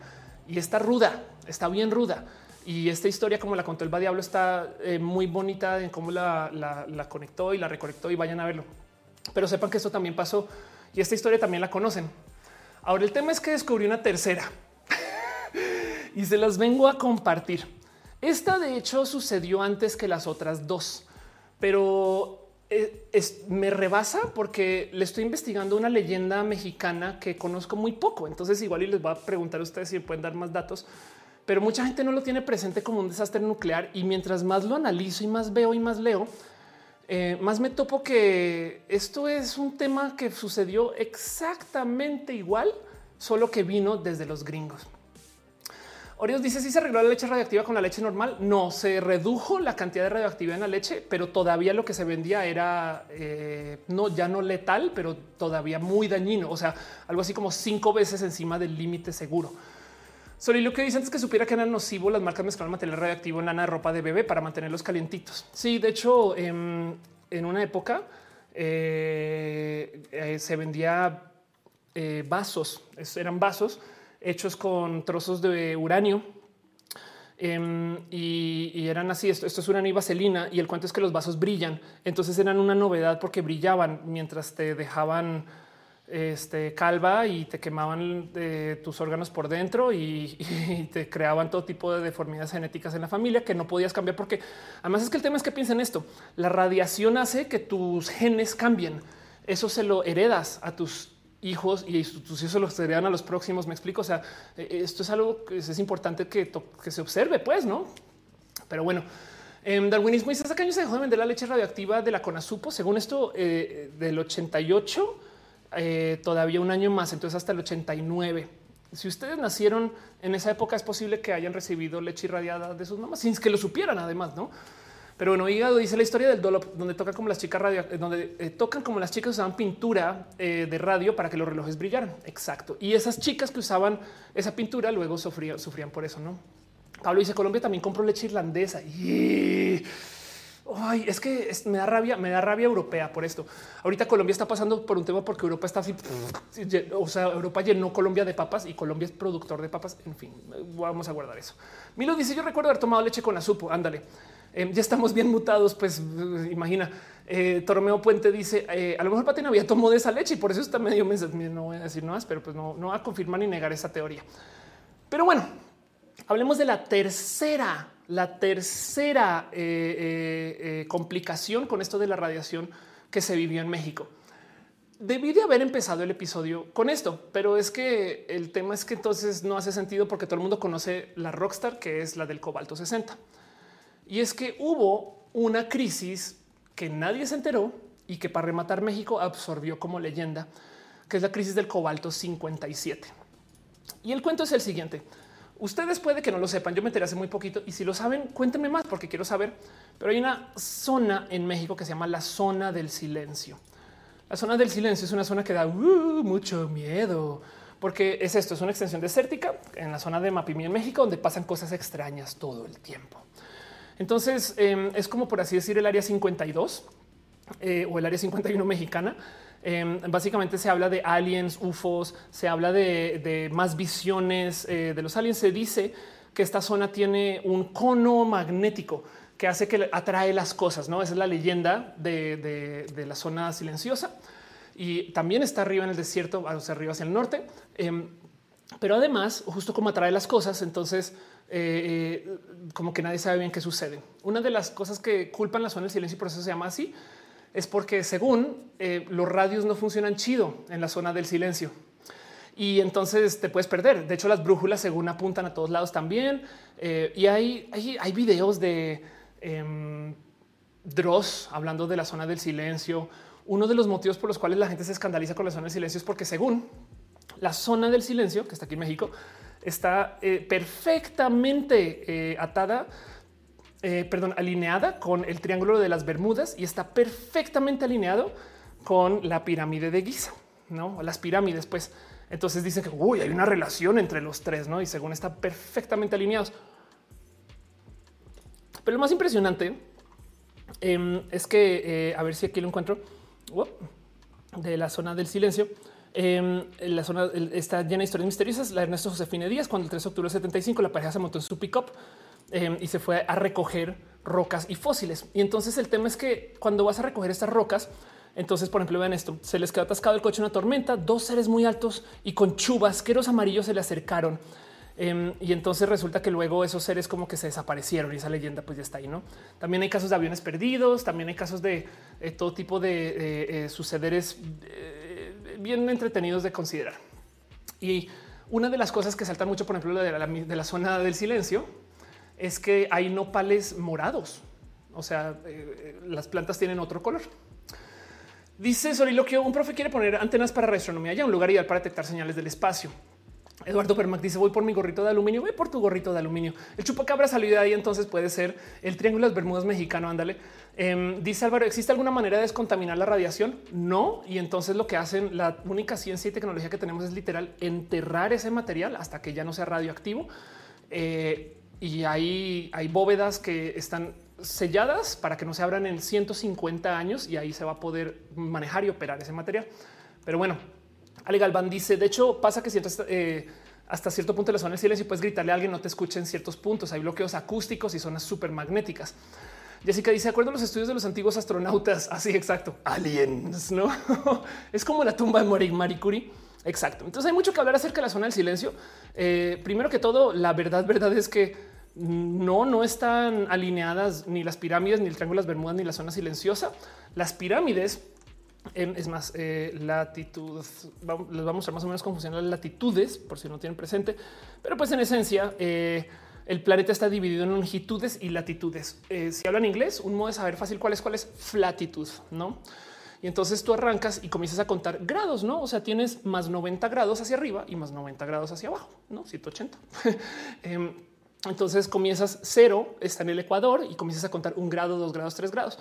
y está ruda, está bien ruda. Y esta historia, como la contó el Diablo, está eh, muy bonita en cómo la, conectó y la reconectó y vayan a verlo. Pero sepan que esto también pasó y esta historia también la conocen. Ahora el tema es que descubrí una tercera y se las vengo a compartir. Esta de hecho sucedió antes que las otras dos, pero eh, me rebasa porque le estoy investigando una leyenda mexicana que conozco muy poco. Entonces igual y les voy a preguntar a ustedes si pueden dar más datos, pero mucha gente no lo tiene presente como un desastre nuclear y mientras más lo analizo y más veo y más leo, eh, más me topo que esto es un tema que sucedió exactamente igual, solo que vino desde los gringos. Orios dice si se arregló la leche radioactiva con la leche normal. No se redujo la cantidad de radioactividad en la leche, pero todavía lo que se vendía era eh, no ya no letal, pero todavía muy dañino. O sea, algo así como cinco veces encima del límite seguro. Sobre lo que dice antes que supiera que era nocivo las marcas mezclaron material radioactivo en lana de ropa de bebé para mantenerlos calientitos. Sí, de hecho, em, en una época eh, eh, se vendía vasos, eran vasos hechos con trozos de uranio. Em, y, eran así. Esto, esto es uranio y vaselina. Y el cuento es que los vasos brillan. Entonces eran una novedad porque brillaban mientras te dejaban este, calva y te quemaban eh, tus órganos por dentro y, *laughs* te creaban todo tipo de deformidades genéticas en la familia que no podías cambiar porque además es que el tema es que piensen esto. La radiación hace que tus genes cambien. Eso se lo heredas a tus hijos y tus hijos los heredan a los próximos. Me explico. O sea, eh, esto es algo que es importante que, que se observe, pues no. Pero bueno, en em, darwinismo dice hace años se dejó de vender la leche radioactiva de la Conasupo. Según esto, eh, del 88, eh, todavía un año más, entonces hasta el 89. Si ustedes nacieron en esa época, es posible que hayan recibido leche irradiada de sus mamás sin que lo supieran, además, no? Pero bueno, hígado dice la historia del Dolop, donde toca como las chicas radio, eh, donde eh, tocan como las chicas usaban pintura eh, de radio para que los relojes brillaran. Exacto. Y esas chicas que usaban esa pintura luego sufrían, sufrían por eso, no? Pablo dice Colombia también compró leche irlandesa y Ay, es que me da rabia, me da rabia europea por esto. Ahorita Colombia está pasando por un tema porque Europa está así. O sea, Europa llenó Colombia de papas y Colombia es productor de papas. En fin, vamos a guardar eso. Milo dice: Yo recuerdo haber tomado leche con azúcar. Ándale. Em, ya estamos bien mutados, pues imagina. Eh, Tormeo Puente dice eh, a lo mejor Patina había tomado de esa leche y por eso está medio mes. No voy a decir más, pero pues no, no va a confirmar ni negar esa teoría. Pero bueno, hablemos de la tercera, la tercera eh, complicación con esto de la radiación que se vivió en México. Debí de haber empezado el episodio con esto, pero es que el tema es que entonces no hace sentido porque todo el mundo conoce la Rockstar, que es la del cobalto 60. Y es que hubo una crisis que nadie se enteró y que para rematar México absorbió como leyenda, que es la crisis del cobalto 57. Y el cuento es el siguiente. Ustedes puede que no lo sepan, yo me enteré hace muy poquito y si lo saben, cuéntenme más porque quiero saber. Pero hay una zona en México que se llama la zona del silencio. La zona del silencio es una zona que da uh, mucho miedo porque es esto, es una extensión desértica en la zona de Mapimí en México donde pasan cosas extrañas todo el tiempo. Entonces em, es como por así decir el área 52 eh, o el área 51 mexicana. Em, básicamente se habla de aliens, UFOs, se habla de, más visiones eh, de los aliens. Se dice que esta zona tiene un cono magnético que hace que atrae las cosas. No, esa es la leyenda de, la zona silenciosa y también está arriba en el desierto, hacia arriba hacia el norte. Em, pero además, justo como atrae las cosas, entonces eh, eh, como que nadie sabe bien qué sucede. Una de las cosas que culpan la zona del silencio y por eso se llama así es porque según eh, los radios no funcionan chido en la zona del silencio y entonces te puedes perder. De hecho, las brújulas según apuntan a todos lados también. y hay, hay, hay, videos de em, Dross hablando de la zona del silencio. Uno de los motivos por los cuales la gente se escandaliza con la zona del silencio es porque según la zona del silencio, que está aquí en México, está eh, perfectamente eh, atada, eh, perdón, alineada con el triángulo de las Bermudas y está perfectamente alineado con la pirámide de Giza, no las pirámides. Pues entonces dicen que hay una relación entre los tres, no? Y según está perfectamente alineados. Pero lo más impresionante em, es que a ver si aquí lo encuentro de la zona del silencio Em, la zona está llena de historias misteriosas. La Ernesto Josefine Díaz, cuando el 3 de octubre de 75 la pareja se montó en su pick-up em, y se fue a recoger rocas y fósiles. Y entonces el tema es que cuando vas a recoger estas rocas, entonces, por ejemplo, vean esto, se les quedó atascado el coche en una tormenta, dos seres muy altos y con chubasqueros amarillos se le acercaron. Em, y entonces resulta que luego esos seres como que se desaparecieron y esa leyenda pues ya está ahí, ¿no? También hay casos de aviones perdidos, también hay casos de eh, todo tipo de eh, sucederes eh, bien entretenidos de considerar. Y una de las cosas que saltan mucho, por ejemplo, de la, de la zona del silencio, es que hay nopales morados. O sea, eh, eh, las plantas tienen otro color. Dice que un profe quiere poner antenas para astronomía ya un lugar ideal para detectar señales del espacio. Eduardo Permac dice voy por mi gorrito de aluminio, voy por tu gorrito de aluminio. El chupacabra salió de ahí, entonces puede ser el triángulo de las Bermudas mexicano. Ándale. Em, dice Álvaro, ¿existe alguna manera de descontaminar la radiación? No. Y entonces lo que hacen, la única ciencia y tecnología que tenemos es literal enterrar ese material hasta que ya no sea radioactivo. Eh, y hay bóvedas que están selladas para que no se abran en 150 años y ahí se va a poder manejar y operar ese material. Pero bueno, Ale Galván dice, de hecho pasa que si eh, hasta cierto punto de la zona del silencio puedes gritarle a alguien no te escuche en ciertos puntos. Hay bloqueos acústicos y zonas súper magnéticas. Jessica dice, acuerdo a los estudios de los antiguos astronautas. *laughs* Así, exacto. Aliens, ¿no? *laughs* es como la tumba de Marie Curie. Exacto. Entonces hay mucho que hablar acerca de la zona del silencio. Eh, primero que todo, la verdad, verdad es que no, no están alineadas ni las pirámides, ni el triángulo de las Bermudas, ni la zona silenciosa. Las pirámides, es más, eh, latitud, les vamos a mostrar más o menos cómo funcionan las latitudes, por si no tienen presente, pero pues en esencia, eh, el planeta está dividido en longitudes y latitudes. Eh, si hablan inglés, un modo de saber fácil cuál es cuál es flatitud, no? Y entonces tú arrancas y comienzas a contar grados, no? O sea, tienes más 90 grados hacia arriba y más 90 grados hacia abajo, no 180. *laughs* Em, entonces comienzas cero, está en el ecuador y comienzas a contar un grado, dos grados, tres grados.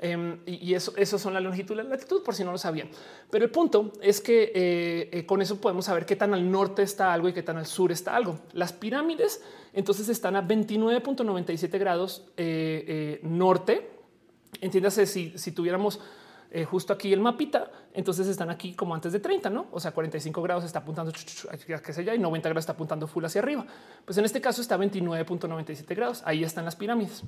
Em, y, eso, eso son la longitud y la latitud, por si no lo sabían. Pero el punto es que eh, eh, con eso podemos saber qué tan al norte está algo y qué tan al sur está algo. Las pirámides entonces están a 29.97 grados eh, norte. Entiéndase si, tuviéramos justo aquí el mapita, entonces están aquí como antes de 30, no? O sea, 45 grados está apuntando qué sé ya y 90 grados está apuntando full hacia arriba. Pues en este caso está 29.97 grados. Ahí están las pirámides.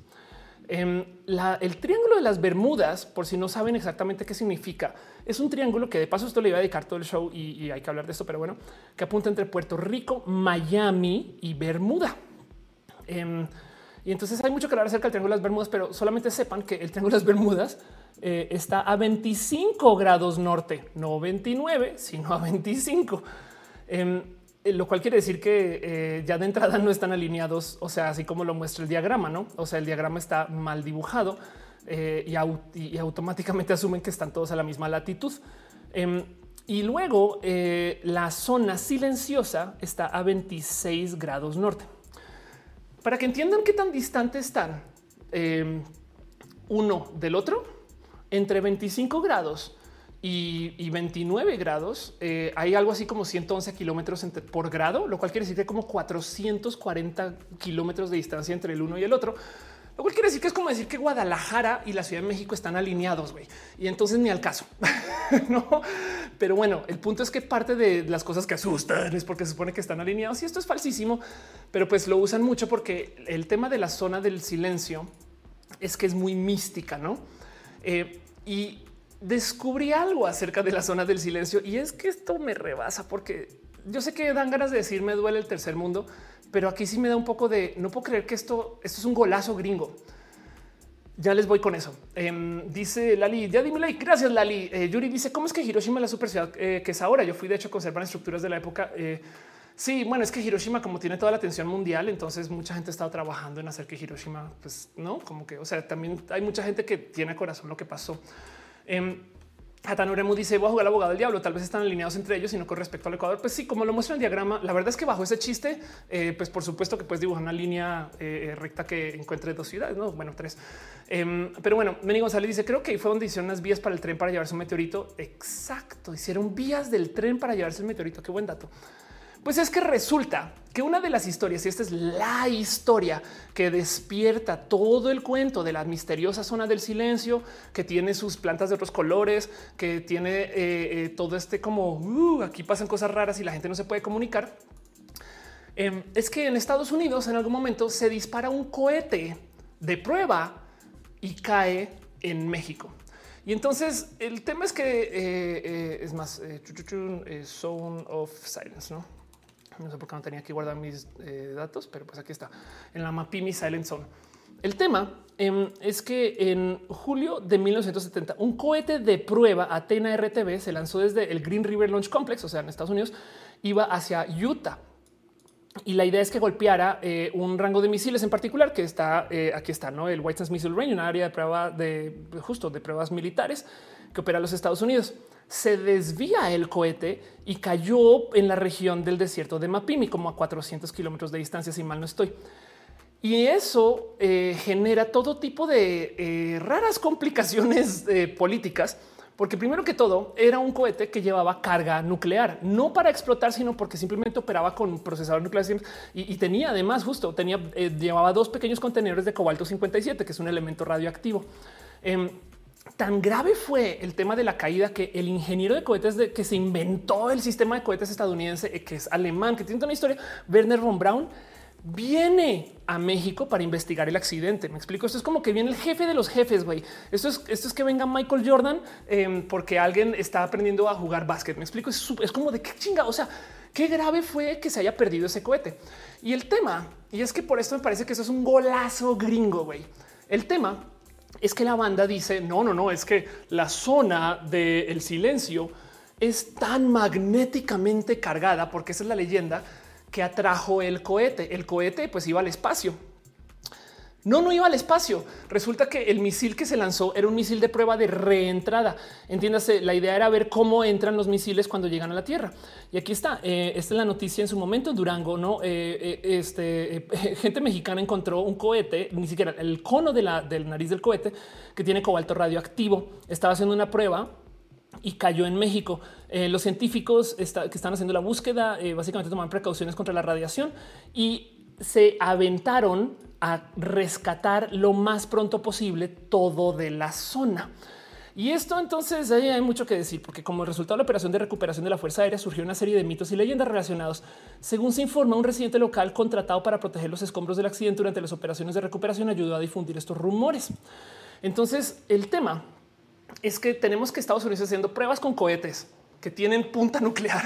Em, el triángulo de las Bermudas, por si no saben exactamente qué significa, es un triángulo que de paso esto le iba a dedicar todo el show y, hay que hablar de esto, pero bueno, que apunta entre Puerto Rico, Miami y Bermuda. Em, y entonces hay mucho que hablar acerca del triángulo de las Bermudas, pero solamente sepan que el triángulo de las Bermudas eh, está a 25 grados norte, no 29, sino a 25. Eh, lo cual quiere decir que eh, ya de entrada no están alineados, o sea, así como lo muestra el diagrama, no? O sea, el diagrama está mal dibujado eh, y, automáticamente *laughs* asumen que están todos a la misma latitud. Em, y luego la zona silenciosa está a 26 grados norte. Para que entiendan qué tan distante están em, uno del otro, entre 25 grados y, 29 grados, eh, hay algo así como 111 kilómetros por grado, lo cual quiere decir que como 440 kilómetros de distancia entre el uno y el otro. Lo cual quiere decir que es como decir que Guadalajara y la Ciudad de México están alineados. Y entonces ni al caso. *laughs* no, pero bueno, el punto es que parte de las cosas que asustan es porque se supone que están alineados y esto es falsísimo, pero pues lo usan mucho porque el tema de la zona del silencio es que es muy mística, no? Eh, y descubrí algo acerca de la zona del silencio y es que esto me rebasa porque yo sé que dan ganas de decir me duele el tercer mundo, pero aquí sí me da un poco de no puedo creer que esto, esto es un golazo gringo. Ya les voy con eso. Em, dice Lali, ya dime like. Gracias, Lali. Eh, Yuri dice: ¿Cómo es que Hiroshima es la super ciudad eh, que es ahora? Yo fui, de hecho, a conservar estructuras de la época. Eh, sí, bueno, es que Hiroshima, como tiene toda la atención mundial, entonces mucha gente estado trabajando en hacer que Hiroshima, pues no, como que, o sea, también hay mucha gente que tiene corazón lo que pasó. Em, Hatanoremu dice voy a jugar al abogado del diablo. Tal vez están alineados entre ellos y no con respecto al Ecuador. Pues sí, como lo muestra el diagrama, la verdad es que bajo ese chiste, eh, pues por supuesto que puedes dibujar una línea eh, recta que encuentre dos ciudades, no bueno, tres. Em, pero bueno, Meni González dice creo que fue donde hicieron unas vías para el tren para llevarse un meteorito. Exacto. Hicieron vías del tren para llevarse el meteorito. Qué buen dato. Pues es que resulta que una de las historias, y esta es la historia que despierta todo el cuento de la misteriosa zona del silencio, que tiene sus plantas de otros colores, que tiene eh, eh, todo este como uh, aquí pasan cosas raras y la gente no se puede comunicar, em, es que en Estados Unidos en algún momento se dispara un cohete de prueba y cae en México. Y entonces el tema es que eh, es más, zone of silence, ¿no? No sé por qué no tenía que guardar mis eh, datos, pero pues aquí está en la Mapimi Silent Zone. El tema em, es que en julio de 1970 un cohete de prueba Atena RTV se lanzó desde el Green River Launch Complex, o sea, en Estados Unidos, iba hacia Utah. Y la idea es que golpeara eh, un rango de misiles en particular que está eh, aquí está, no el White Sands Missile Range, un área de prueba de justo de pruebas militares que opera los Estados Unidos se desvía el cohete y cayó en la región del desierto de Mapimi, como a 400 kilómetros de distancia, si mal no estoy. Y eso eh, genera todo tipo de eh, raras complicaciones eh, políticas, porque primero que todo era un cohete que llevaba carga nuclear, no para explotar, sino porque simplemente operaba con procesador nuclear y, y tenía además justo tenía llevaba dos pequeños contenedores de cobalto 57, que es un elemento radioactivo. Tan grave fue el tema de la caída que el ingeniero de cohetes de, que se inventó el sistema de cohetes estadounidense, eh, que es alemán, que tiene una historia, Werner von Braun, viene a México para investigar el accidente. Me explico. Esto es como que viene el jefe de los jefes. güey. Esto es, esto es que venga Michael Jordan em, porque alguien está aprendiendo a jugar básquet. Me explico. Es, es como de qué chinga. O sea, qué grave fue que se haya perdido ese cohete. Y el tema, y es que por esto me parece que eso es un golazo gringo. güey. El tema es que la banda dice no, no, no, es que la zona del silencio es tan magnéticamente cargada, porque esa es la leyenda que atrajo el cohete. El cohete pues iba al espacio no, no iba al espacio. Resulta que el misil que se lanzó era un misil de prueba de reentrada. Entiéndase, la idea era ver cómo entran los misiles cuando llegan a la Tierra. Y aquí está. Eh, esta es la noticia en su momento en Durango. No, eh, eh, este *laughs* gente mexicana encontró un cohete, ni siquiera el cono del nariz del cohete que tiene cobalto radioactivo. Estaba haciendo una prueba y cayó en México. los científicos que están haciendo la búsqueda básicamente toman precauciones contra la radiación y se aventaron a rescatar lo más pronto posible todo de la zona. Y esto entonces ahí hay mucho que decir, porque como resultado de la operación de recuperación de la Fuerza Aérea surgió una serie de mitos y leyendas relacionados. Según se informa, un residente local contratado para proteger los escombros del accidente durante las operaciones de recuperación ayudó a difundir estos rumores. Entonces el tema es que tenemos que Estados Unidos haciendo pruebas con cohetes que tienen punta nuclear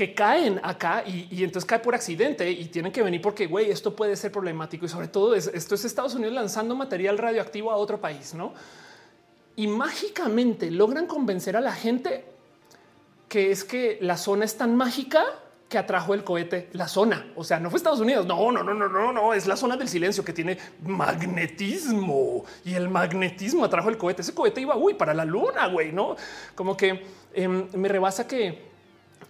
que caen acá y, entonces cae por accidente y tienen que venir porque güey, esto puede ser problemático y sobre todo esto es Estados Unidos lanzando material radioactivo a otro país, no? Y mágicamente logran convencer a la gente que es que la zona es tan mágica que atrajo el cohete, la zona. O sea, no fue Estados Unidos. No, no, no, no, no, no. Es la zona del silencio que tiene magnetismo y el magnetismo atrajo el cohete. Ese cohete iba uy, para la luna, güey, no como que em, me rebasa que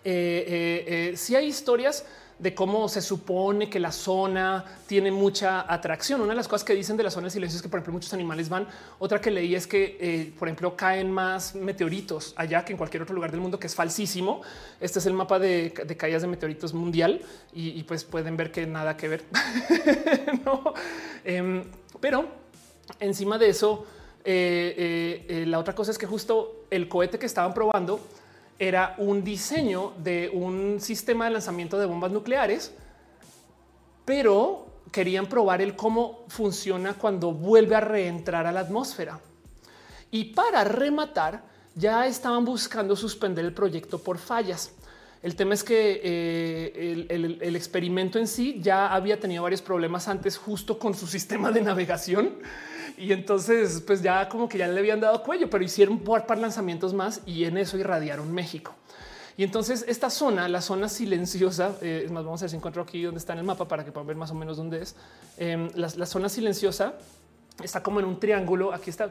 eh, eh, eh, si hay historias de cómo se supone que la zona tiene mucha atracción. Una de las cosas que dicen de la zona de silencio es que, por ejemplo, muchos animales van. Otra que leí es que, eh, por ejemplo, caen más meteoritos allá que en cualquier otro lugar del mundo, que es falsísimo. Este es el mapa de, caídas de meteoritos mundial y, pues pueden ver que nada que ver. *laughs* Em, pero encima de eso, la otra cosa es que justo el cohete que estaban probando era un diseño de un sistema de lanzamiento de bombas nucleares, pero querían probar el cómo funciona cuando vuelve a reentrar a la atmósfera. Y para rematar, ya estaban buscando suspender el proyecto por fallas. El tema es que eh, el, experimento en sí ya había tenido varios problemas antes justo con su *laughs* sistema de navegación y entonces, pues ya como que ya le habían dado cuello, pero hicieron por par lanzamientos más y en eso irradiaron México. Y entonces esta zona, la zona silenciosa, eh, es más, vamos a ver si encuentro aquí donde está en el mapa para que puedan ver más o menos dónde es. Em, la, zona silenciosa está como en un triángulo. Aquí está.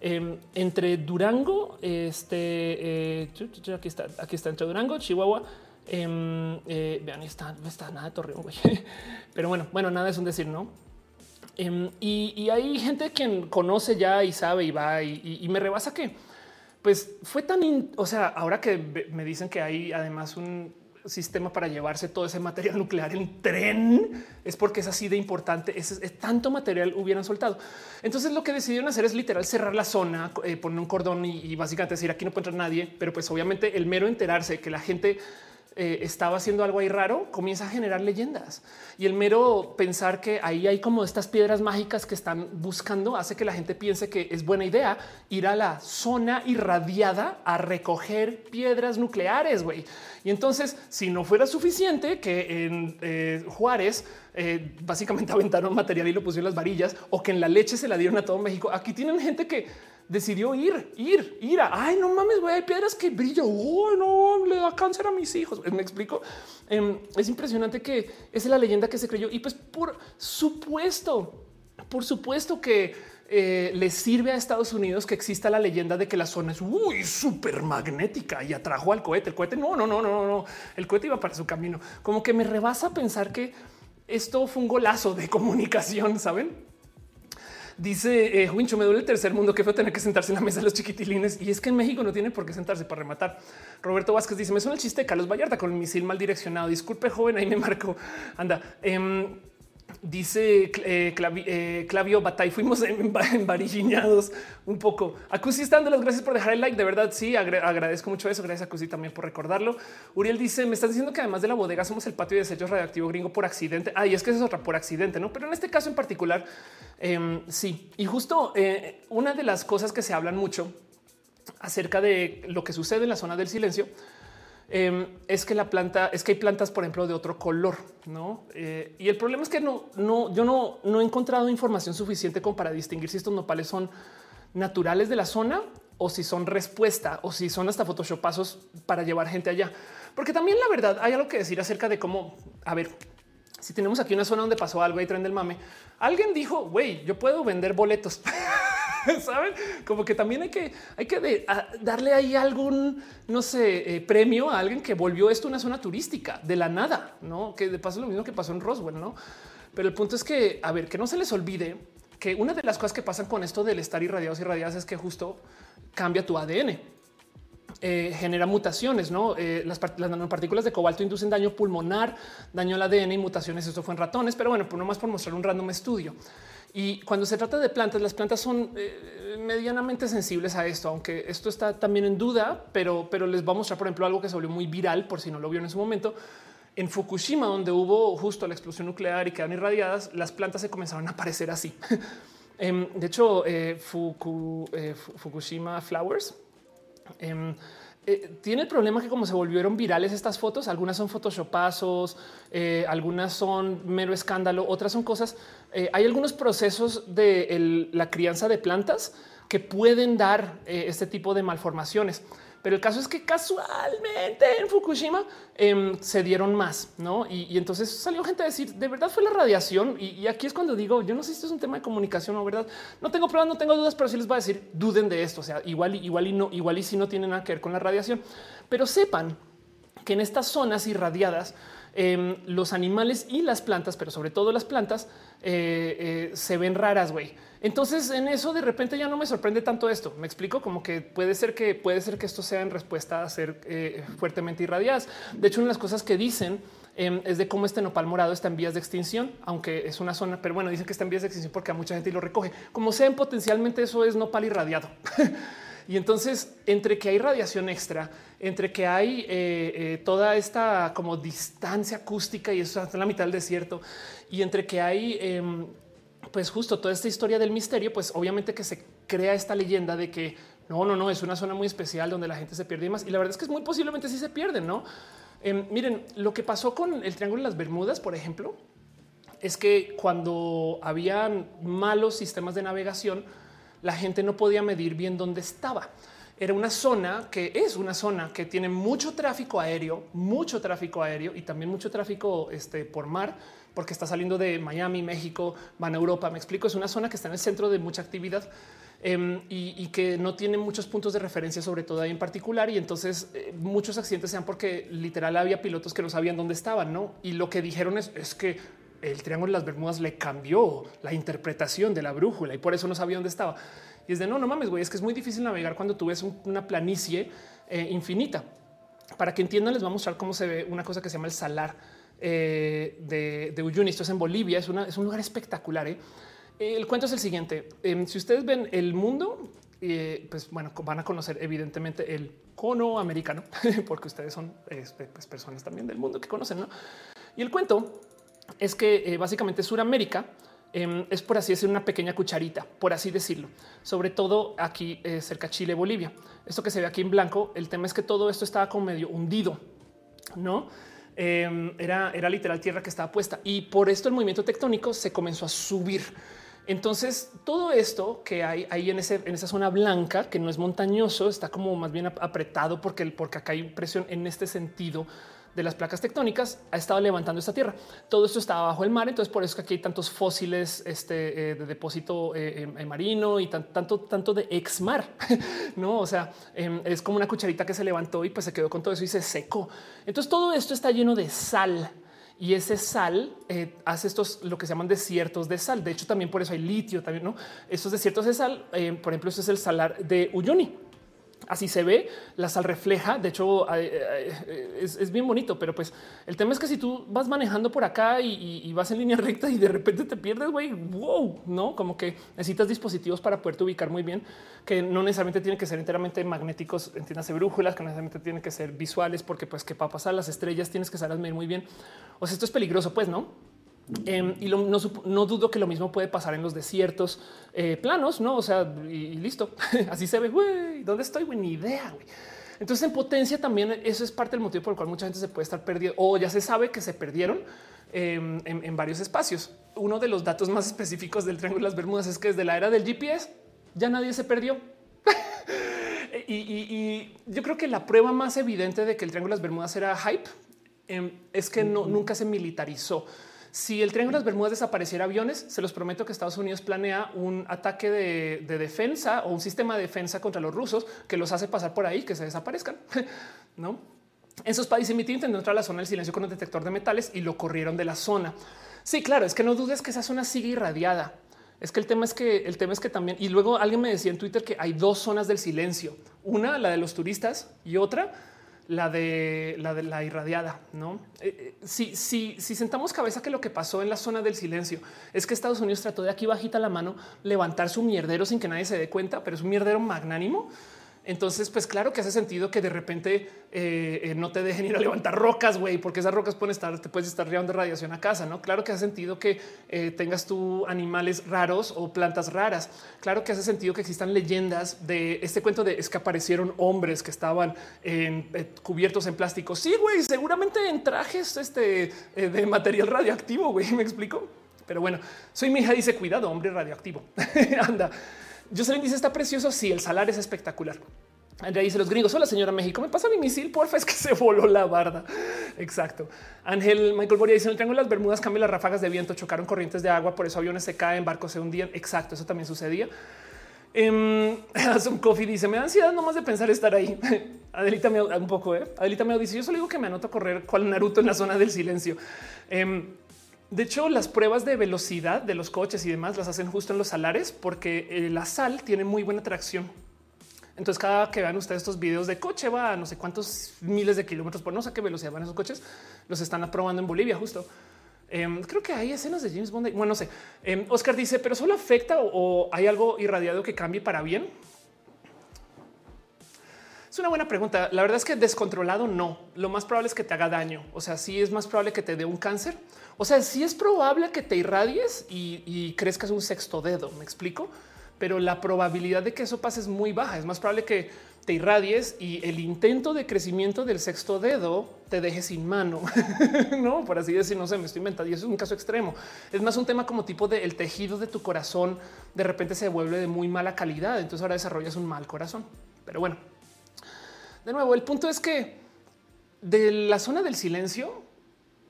Em, entre Durango, este, eh, aquí está, aquí está entre Durango, Chihuahua. Em, eh, vean, está, está nada de Torreón, güey. *laughs* Pero bueno, bueno, nada es un decir, no? Em, y, hay gente quien conoce ya y sabe y va y, me rebasa que pues fue tan, o sea, ahora que me dicen que hay además un sistema para llevarse todo ese material *laughs* nuclear en tren, es porque es así de importante, es, tanto material hubieran soltado. Entonces lo que decidieron hacer es literal cerrar la zona, eh, poner un cordón y, básicamente decir aquí no puede entrar nadie, pero pues obviamente el mero enterarse que la gente eh, estaba haciendo algo ahí raro, comienza a generar leyendas. Y el mero pensar que ahí hay como estas piedras mágicas que están buscando hace que la gente piense que es buena idea ir a la zona irradiada a recoger piedras nucleares, güey. Y entonces, si no fuera suficiente que en eh, Juárez eh, básicamente *laughs* aventaron material y lo pusieron las varillas o que en la leche se la dieron a todo México, aquí tienen gente que decidió ir, ir, ir a, ay, no mames, güey, hay piedras que brillan, oh, no, le da cáncer a mis hijos. Me explico. Em, es impresionante que esa es la leyenda que se creyó. Y pues por supuesto, por supuesto que eh, le sirve a Estados Unidos que exista la leyenda de que la zona es muy súper magnética y atrajo al cohete. El cohete no, no, no, no, no. El cohete iba para su camino. Como que me rebasa pensar que esto fue un golazo de comunicación, saben? Dice eh, Wincho, me duele el tercer mundo. que fue tener que sentarse en la mesa de los chiquitilines. Y es que en México no tiene por qué sentarse para rematar. Roberto Vázquez dice: Me suena el chiste de Carlos Vallarta con el misil mal direccionado. Disculpe, joven, ahí me marco. Anda. Em, Dice eh, eh, Clavio Batay, fuimos embarillados *laughs* un poco. Acusi estando las gracias por dejar el like. De verdad, sí, agradezco mucho eso. Gracias a Acusi también por recordarlo. Uriel dice: Me estás diciendo que además de la bodega somos el patio de desechos radioactivo gringo por accidente. Ay, es que eso es otra por accidente, no? Pero en este caso en particular, em, sí. Y justo eh, una de las cosas que se hablan mucho acerca de lo que sucede en la zona del silencio Em, es que la planta es que hay plantas, por ejemplo, de otro color, no? Eh, y el problema es que no, no, yo no, no he encontrado información suficiente como para distinguir si estos nopales son naturales de la zona o si son respuesta o si son hasta photoshopazos para llevar gente allá. Porque también la verdad hay algo que decir acerca de cómo, a ver, si tenemos aquí una zona donde pasó algo y tren del mame, alguien dijo, güey, yo puedo vender boletos. *laughs* *laughs* Saben como que también hay que, hay que darle ahí algún, no sé, eh, premio a alguien que volvió esto una zona turística de la nada, no que de paso lo mismo que pasó en Roswell, no? Pero el punto es que, a ver, que no se les olvide que una de las cosas que pasan con esto del estar irradiados y irradiadas es que justo cambia tu ADN. Eh, genera mutaciones, no? Eh, las, las, nanopartículas de cobalto inducen daño pulmonar, daño al ADN y mutaciones. Esto fue en ratones, pero bueno, por no más por mostrar un random estudio. Y cuando se trata de plantas, las plantas son eh, medianamente sensibles a esto, aunque esto está también en duda, pero, pero les voy a mostrar, por ejemplo, algo que se volvió muy viral, por si no lo vieron en su momento. En Fukushima, donde hubo justo la explosión nuclear y quedan irradiadas, las plantas se comenzaron a aparecer así. *laughs* Em, de hecho, eh, eh, Fukushima Flowers em, eh, tiene el problema que como se volvieron virales estas fotos, algunas son photoshopazos, eh, algunas son mero escándalo, otras son cosas. Eh, hay algunos procesos de la crianza de plantas que pueden dar este tipo de malformaciones. Pero el caso es que casualmente en Fukushima em, se dieron más, ¿no? Y, entonces salió gente a decir, de verdad fue la radiación. Y, aquí es cuando digo, yo no sé si esto es un tema de comunicación o verdad. No tengo pruebas, no tengo dudas, pero sí les voy a decir, duden de esto. O sea, igual, igual y no, igual y si no tiene nada que ver con la radiación. Pero sepan que en estas zonas irradiadas, em, los animales y las plantas, pero sobre todo las plantas, eh, eh, se ven raras, güey. Entonces en eso de repente ya no me sorprende tanto esto. Me explico como que puede ser que puede ser que esto sea en respuesta a ser eh, fuertemente irradiadas. De hecho, una de las cosas que dicen em, es de cómo este nopal morado está en vías de extinción, aunque es una zona, pero bueno, dicen que está en vías de extinción porque a mucha gente lo recoge. Como sean potencialmente eso es nopal irradiado. *laughs* y entonces entre que hay radiación extra, entre que hay eh, eh, toda esta como distancia acústica y eso está en la mitad del desierto y entre que hay em, pues justo toda esta historia del misterio, pues obviamente que se crea esta leyenda de que no, no, no, es una zona muy especial donde la gente se pierde y más. Y la verdad es que es muy posiblemente sí se pierden, ¿no? Em, miren, lo que pasó con el Triángulo de las Bermudas, por ejemplo, es que cuando habían malos sistemas de navegación, la gente no podía medir bien dónde estaba. Era una zona que es una zona que tiene mucho tráfico aéreo, mucho tráfico aéreo y también mucho tráfico este, por mar porque está saliendo de Miami, México, van a Europa. Me explico, es una zona que está en el centro de mucha actividad em, y, que no tiene muchos puntos de referencia, sobre todo ahí en particular. Y entonces eh, muchos accidentes sean porque literal había pilotos que no sabían dónde estaban, ¿no? Y lo que dijeron es, es que el Triángulo de las Bermudas le cambió la interpretación de la brújula y por eso no sabía dónde estaba. Y es de no, no mames, güey, es que es muy difícil navegar cuando tú ves una planicie eh, infinita. Para que entiendan, les voy a mostrar cómo se ve una cosa que se llama el salar eh, de, Uyuni. Esto es en Bolivia, es, un lugar espectacular. ¿eh? El cuento es el siguiente. Si ustedes ven el mundo, pues bueno, van a conocer evidentemente el cono americano, *laughs* porque ustedes son este, pues, personas también del mundo que conocen. ¿no? Y el cuento es que básicamente Suramérica em, es por así decir una pequeña cucharita, por así decirlo, sobre todo aquí cerca Chile, Bolivia. Esto que se ve aquí en blanco, el tema es que todo esto estaba como medio hundido, no? Em, era, era literal tierra que estaba puesta y por esto el movimiento tectónico se comenzó a subir. Entonces, todo esto que hay ahí en, ese, en esa zona blanca, que no es montañoso, está como más bien apretado porque, porque acá hay presión en este sentido de las placas tectónicas ha estado levantando esta tierra. Todo esto está bajo el mar, entonces por eso que aquí hay tantos fósiles este, eh, de depósito eh, marino y tanto, tanto de ex mar. *laughs* no, o sea, em, es como una cucharita que se levantó y pues se quedó con todo eso y se secó. Entonces todo esto está lleno de sal y ese sal eh, hace estos lo que se llaman desiertos de sal. De hecho, también por eso hay litio también. No, estos desiertos de sal, por ejemplo, este es el salar de Uyuni Así se ve, la sal refleja. De hecho, es, bien bonito, pero pues el tema es que si tú vas manejando por acá y, vas en línea *laughs* recta y de repente te pierdes, güey, wow, no como que necesitas dispositivos para poderte ubicar muy bien, que no necesariamente tienen que ser enteramente magnéticos, entiendas brújulas, que necesariamente tienen que ser visuales, porque pues que para pasar las estrellas tienes que saber muy bien. O sea, esto es peligroso, pues no. Em, y no, dudo que lo mismo puede pasar en los desiertos eh, planos, no? O sea, y, listo. *laughs* Así se ve. Güey, ¿dónde estoy? Güey, ni idea. Entonces, en potencia también eso es parte del motivo por el cual mucha gente se puede estar perdiendo o ya se sabe que se perdieron em, en, varios espacios. Uno de los datos más *laughs* específicos del Triángulo de las Bermudas es que desde la era del GPS ya nadie se perdió. *laughs* y, yo creo que la prueba más evidente de que el Triángulo de las Bermudas era hype em, es que no, nunca se militarizó. Si el Triángulo de las Bermudas desapareciera aviones, se los prometo que Estados Unidos planea un ataque de, defensa o un sistema de defensa contra los rusos que los hace pasar por ahí, que se desaparezcan. *laughs* no? En sus países emitidos intentó entrar a la zona del silencio con un detector de metales y lo corrieron de la zona. Sí, claro, es que no dudes que esa zona sigue irradiada. Es que el tema es que el tema es que también y luego alguien me decía en Twitter que hay dos zonas del silencio, una la de los turistas y otra la de la irradiada. No, eh, eh, si, si, si sentamos cabeza que lo que pasó en la zona del silencio es que Estados Unidos trató de aquí bajita la mano levantar su mierdero sin que nadie se dé cuenta, pero es un mierdero magnánimo entonces, pues claro que hace sentido que de repente eh, eh, no te dejen ir a levantar rocas, güey, porque esas rocas pueden estar, te puedes estar llevando radiación a casa, ¿no? Claro que hace sentido que eh, tengas tú animales raros o plantas raras. Claro que hace sentido que existan leyendas de este cuento de es que aparecieron hombres que estaban cubiertos en plástico. Sí, güey, seguramente en trajes este, de material radioactivo, güey, *laughs* me explico. Pero bueno, soy mi hija, dice cuidado, hombre radioactivo. *laughs* Anda. Jocelyn dice está precioso. Sí, el salario es espectacular. Andrea dice los gringos. Hola, señora México. Me pasa mi misil, porfa. Es que se voló la barda. Exacto. Ángel Michael Boria dice en el triángulo las Bermudas cambian las ráfagas de viento, chocaron corrientes de agua, por eso aviones se caen, barcos se hundían. Exacto. Eso también sucedía. *laughs* Das un coffee. Dice me da ansiedad nomás de pensar estar ahí. *laughs* Adelita me un poco. ¿eh? Adelita me dice yo solo digo que me anoto a correr cual Naruto en la zona del silencio. Em, de hecho, las pruebas de velocidad de los coches y demás las hacen justo en los salares porque eh, la sal tiene muy buena tracción. Entonces, cada que vean ustedes estos videos de coche va a no sé cuántos miles de kilómetros por no sé qué velocidad van esos coches, los están aprobando en Bolivia justo. Em, creo que hay escenas de James Bond. Bueno, no sé. Em, Oscar dice, pero solo afecta o, hay algo irradiado que cambie para bien. Es una buena pregunta. La verdad es que descontrolado no. Lo más probable es que te haga daño. O sea, sí es más probable que te dé un cáncer. O sea, sí es probable que te irradies y, crezcas un sexto dedo. Me explico, pero la probabilidad de que eso pase es muy baja. Es más probable que te irradies y el intento de crecimiento del sexto dedo te deje sin mano, *laughs* no por así decir, no sé, me estoy inventando y eso es un caso extremo. Es más un tema como tipo de el tejido de tu corazón de repente se vuelve de muy mala calidad. Entonces ahora desarrollas un mal corazón. Pero bueno, de nuevo, el punto es que de la zona del silencio,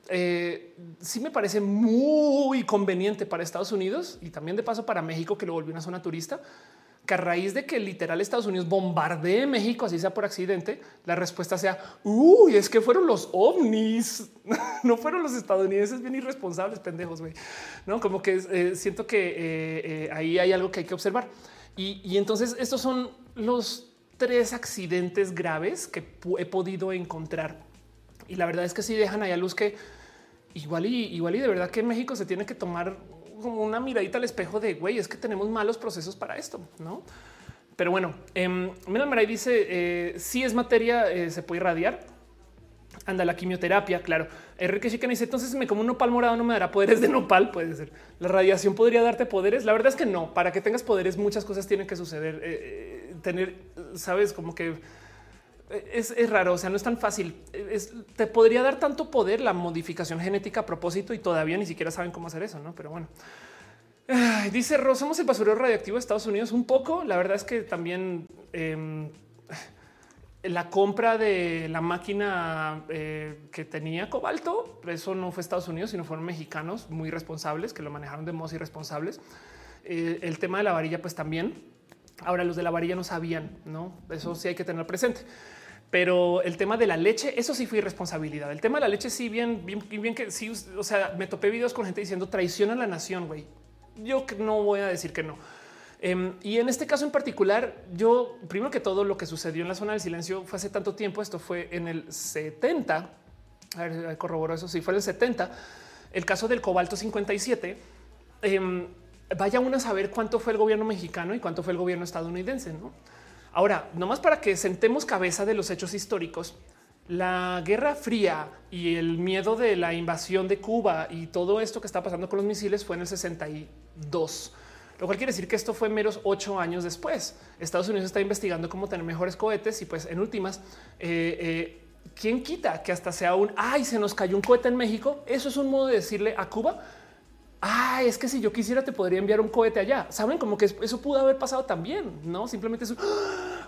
eh, sí me parece muy conveniente para Estados Unidos y también de paso para México, que lo volvió una zona turista que a raíz de que literal Estados Unidos bombardee México, así sea por accidente, la respuesta sea, uy, es que fueron los ovnis, *laughs* no fueron los estadounidenses bien irresponsables, pendejos, güey. No, como que eh, siento que eh, ahí hay algo que hay que observar. Y, y entonces estos son los tres accidentes graves que he podido encontrar. Y la verdad es que sí dejan ahí a luz que igual y igual y de verdad que México se tiene que tomar como una miradita al espejo de güey, es que tenemos malos procesos para esto, no? Pero bueno, eh, Maray dice eh, si es materia, eh, se puede irradiar. Anda la quimioterapia, claro. Enrique Chican dice entonces me como un nopal morado no me dará poderes de nopal. Puede ser la radiación podría darte poderes. La verdad es que no. Para que tengas poderes, muchas cosas tienen que suceder. Eh, tener, sabes, como que es, raro, o sea, no es tan fácil. te podría dar tanto poder la modificación genética a propósito y todavía ni siquiera saben cómo hacer eso, ¿no? Pero bueno. dice Ro, somos el basurero radioactivo de Estados Unidos un poco. La verdad es que también em, la compra de la máquina eh, que tenía cobalto, eso no fue Estados Unidos, sino fueron mexicanos muy responsables que lo manejaron de modos irresponsables. Eh, el tema de la varilla, pues también. Ahora los de la varilla no sabían, no? Eso sí hay que tener presente. Pero el tema de la leche, eso sí fue irresponsabilidad. El tema de la leche, sí, bien, bien, bien que sí. O sea, me topé videos con gente diciendo traiciona a la nación. Güey, yo no voy a decir que no. Em, y en este caso en particular, yo primero que todo lo que sucedió en la zona del silencio fue hace tanto tiempo. Esto fue en el 70. A ver, corroboró eso. Sí, fue en el 70. El caso del cobalto 57. Em, vaya uno a saber cuánto fue el gobierno mexicano y cuánto fue el gobierno estadounidense. ¿no? Ahora, para que sentemos cabeza de los hechos históricos, la Guerra Fría y el miedo de la invasión de Cuba y todo esto que está pasando con los misiles fue en el 62. Lo cual quiere decir que esto fue meros ocho años después. Estados Unidos está investigando cómo tener mejores cohetes y pues en últimas, eh, eh, ¿quién quita que hasta sea un, ay, se nos cayó un cohete en México? Eso es un modo de decirle a Cuba, Ah, es que si yo quisiera te podría enviar un cohete allá. Saben como que eso pudo haber pasado también, no simplemente eso.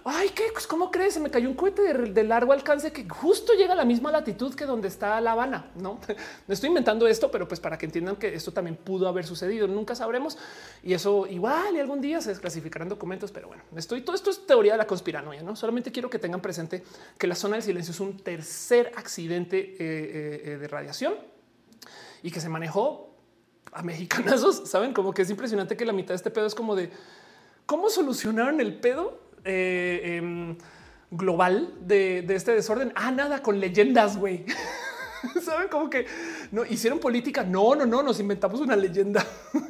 Ay, qué pues, cómo crees? Se me cayó un cohete de, largo alcance que justo llega a la misma latitud que donde está La Habana. No, *laughs* no estoy inventando esto, pero pues para que entiendan que esto también pudo haber sucedido. Nunca sabremos y eso igual y algún día se desclasificarán documentos. Pero bueno, estoy todo esto es teoría de la conspiranoia. No solamente quiero que tengan presente que la zona del silencio es un tercer accidente eh, eh, eh, de radiación y que se manejó a mexicanazos. *laughs* Saben como que es impresionante que la mitad de este pedo es como de cómo solucionaron el pedo eh, em, global de, este desorden. Ah, nada con leyendas, güey. *laughs* Saben como que no hicieron política. No, no, no, nos inventamos una leyenda. *laughs*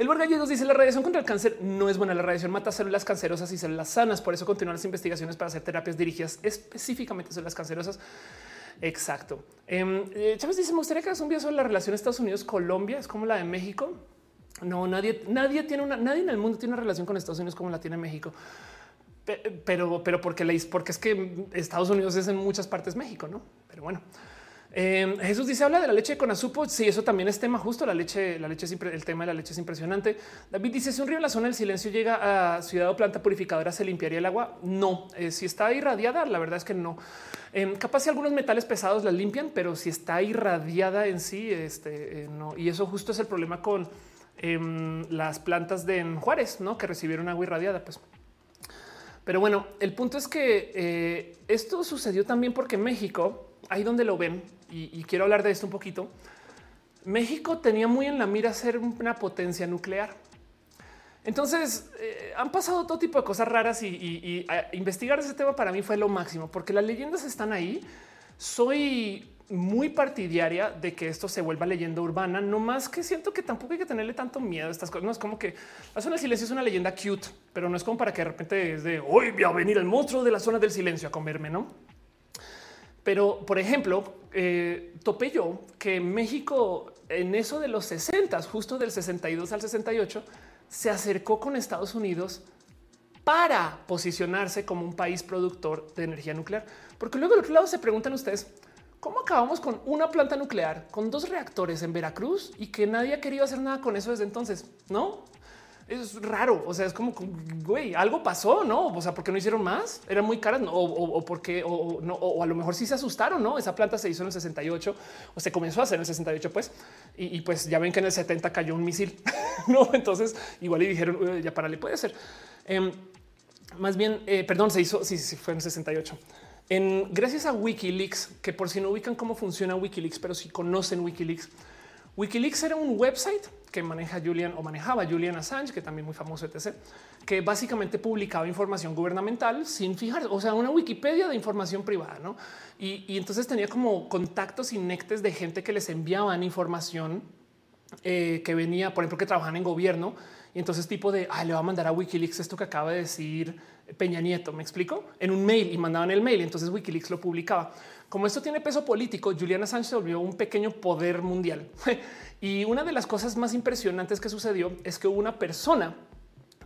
El Gallegos dice la radiación contra el cáncer no es buena. La radiación mata células cancerosas y células sanas. Por eso continúan las investigaciones para hacer terapias dirigidas específicamente a células cancerosas. Exacto. Em, eh, Chávez dice: Me gustaría que hagas un video sobre la relación Estados Unidos-Colombia. Es como la de México. No, nadie, nadie tiene una, nadie en el mundo tiene una relación con Estados Unidos como la tiene México. Pero, pero porque le porque es que Estados Unidos es en muchas partes México, no? Pero bueno, Em, Jesús dice habla de la leche con azupo. Sí, eso también es tema justo. La leche, la leche siempre, el tema de la leche es impresionante. David dice si un río en la zona del silencio llega a ciudad o planta purificadora, se limpiaría el agua. No, eh, si está irradiada, la verdad es que no. Em, capaz si algunos metales pesados la limpian, pero si está irradiada en sí, este eh, no. Y eso justo es el problema con em, las plantas de Juárez, no que recibieron agua irradiada. Pues Pero bueno, el punto es que eh, esto sucedió también porque México, ahí donde lo ven, y, quiero hablar de esto un poquito, México tenía muy en la mira ser una potencia nuclear. Entonces eh, han pasado todo tipo de cosas raras y, investigar ese tema para mí fue lo máximo, porque las leyendas están ahí. Soy muy partidaria de que esto se vuelva leyenda urbana, no más que siento que tampoco hay que tenerle tanto miedo a estas cosas. No es como que la zona del silencio es una leyenda cute, pero no es como para que de repente es de hoy voy a venir el monstruo de la zona del silencio a comerme, no? Pero, por ejemplo, eh, topé yo que México en eso de los 60, justo del 62 al 68, se acercó con Estados Unidos para posicionarse como un país productor de energía nuclear. Porque luego del otro lado se preguntan ustedes, ¿cómo acabamos con una planta nuclear, con dos reactores en Veracruz y que nadie ha querido hacer nada con eso desde entonces? No, es raro. O sea, es como, güey, algo pasó, no? O sea, porque no hicieron más? Eran muy caras o, o, porque o, no, o a lo mejor sí se asustaron, no? Esa planta se hizo en el 68 o se comenzó a hacer en el 68, pues, y, pues ya ven que en el 70 cayó un misil, *laughs* no? Entonces, igual y dijeron, ya para le puede ser. Em, más bien, eh, perdón, se hizo, sí, sí, fue en el 68. En, gracias a Wikileaks, que por si no ubican cómo funciona Wikileaks, pero si conocen Wikileaks, Wikileaks era un website que maneja Julian o manejaba Julian Assange, que también muy famoso, etc., que básicamente publicaba información gubernamental sin fijar, o sea, una Wikipedia de información privada, ¿no? Y, entonces tenía como contactos y nectes de gente que les enviaban información eh, que venía, por ejemplo, que trabajan en gobierno. Y entonces tipo de, le va a mandar a Wikileaks esto que acaba de decir Peña Nieto, me explico, en un mail y mandaban el mail. Entonces Wikileaks lo publicaba. Como esto tiene peso político, Juliana Sánchez volvió un pequeño poder mundial. *laughs* y una de las cosas más impresionantes que sucedió es que hubo una persona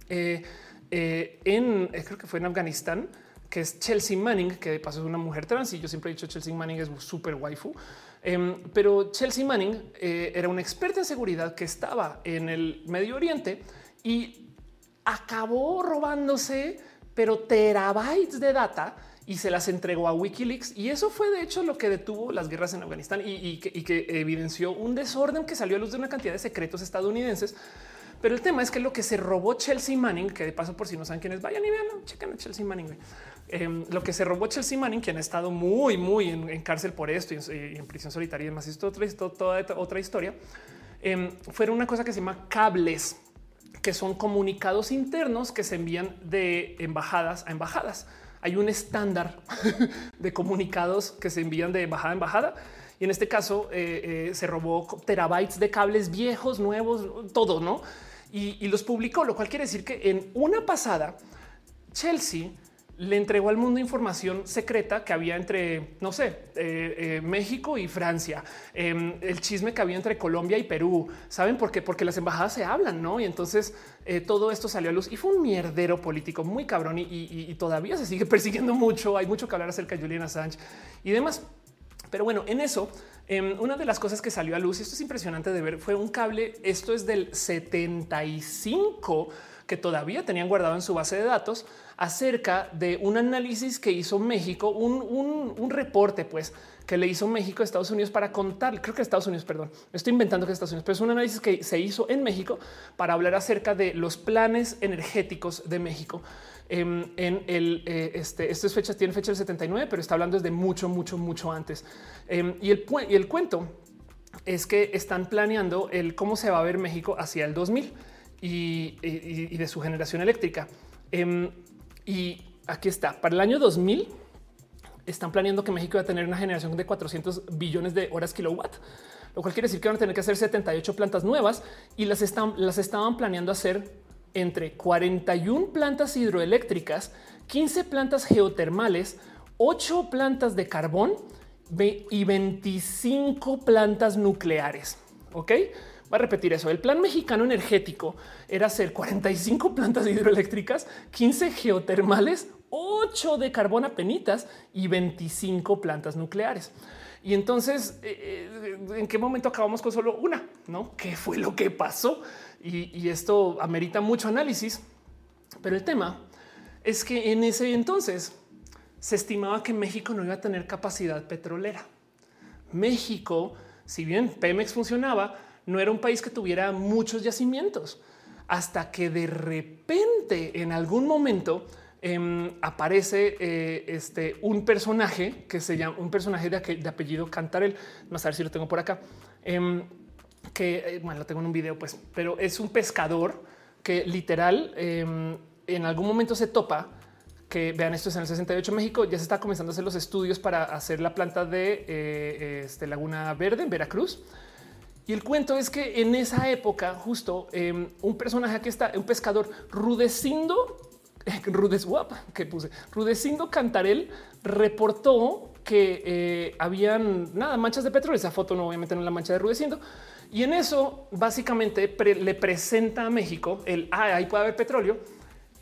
eh, eh, en, eh, creo que fue en Afganistán, que es Chelsea Manning, que de paso es una mujer trans y yo siempre he dicho Chelsea Manning es súper waifu. Em, pero Chelsea Manning era una experta en seguridad que estaba en el Medio Oriente y acabó robándose, pero terabytes de data y se las entregó a Wikileaks. Y eso fue de hecho lo que detuvo las guerras en Afganistán y, que, evidenció un desorden que salió a luz de una cantidad de secretos estadounidenses. Pero el tema es que lo que se robó Chelsea Manning, que de paso por si no saben quién es, vayan y vean, chequen a Chelsea Manning. Em, lo que se robó Chelsea Manning, quien ha estado muy, muy en, cárcel por esto y en, prisión solitaria y demás, esto otra, toda otra historia, eh, fue una cosa que se llama cables, que son comunicados internos que se envían de embajadas a embajadas hay un estándar *laughs* de comunicados que se envían de embajada a embajada. Y en este caso eh, eh, se robó terabytes de cables viejos, nuevos, todo, ¿no? Y los publicó, lo cual quiere decir que en una pasada, Chelsea le entregó al mundo información secreta que había entre, no sé, eh, eh, México y Francia, em, el chisme que había entre Colombia y Perú. ¿Saben por qué? Porque las embajadas se hablan, ¿no? Y entonces eh, todo esto salió a luz y fue un mierdero político muy cabrón y, todavía se sigue *laughs* persiguiendo mucho. Hay mucho que hablar acerca de Julian Assange y demás. Pero bueno, en eso, em, una de las cosas que salió a luz, y esto es impresionante de ver, fue un cable, esto es del 75, que todavía tenían guardado en su base de datos, acerca de un análisis que hizo México, un, reporte, pues, que le hizo México a Estados Unidos para contar, creo que Estados Unidos, perdón, estoy inventando que Estados Unidos, pero es un análisis que se hizo en México para hablar acerca de los planes energéticos de México. Em, en, el eh, este, estas fechas tiene fecha del 79, pero está hablando desde mucho, mucho, mucho antes. Em, y, el, y el cuento es que están planeando el cómo se va a ver México hacia el 2000 y, de su generación eléctrica. Em, y aquí está, para el año 2000 están planeando que México va a tener una generación de 400 billones de horas kilowatt, lo cual quiere decir que van a tener que hacer 78 plantas nuevas y las, están, las estaban planeando hacer entre 41 plantas hidroeléctricas, 15 plantas geotermales, 8 plantas de carbón y 25 plantas nucleares. Ok, a repetir eso. El plan mexicano energético era hacer 45 plantas hidroeléctricas, 15 geotermales, 8 de carbón a penitas y 25 plantas nucleares. Y entonces, eh, eh, ¿en qué momento acabamos con solo una? ¿No? ¿Qué fue lo que pasó? Y esto amerita mucho análisis. Pero el tema es que en ese entonces se estimaba que México no iba a tener capacidad petrolera. México, si bien Pemex funcionaba, no era un país que tuviera muchos yacimientos hasta que de repente en algún momento em, aparece eh, este, un personaje que se llama un personaje de, apellido Cantarel. Más a ver si lo tengo por acá. Em, que bueno, lo tengo en un video, pues, pero es un pescador que literal em, en algún momento se topa que vean esto es en el 68 México, ya se está comenzando a hacer los estudios para hacer la planta de eh, este, Laguna Verde en Veracruz. Y el cuento es que en esa época, justo em, un personaje que está, un pescador Rudecindo, *laughs* Rudes que puse, Rudecindo Cantarel reportó que eh, habían nada manchas de petróleo. Esa foto no obviamente no la mancha de Rudecindo. Y en eso básicamente le presenta a México el ah, ahí puede haber petróleo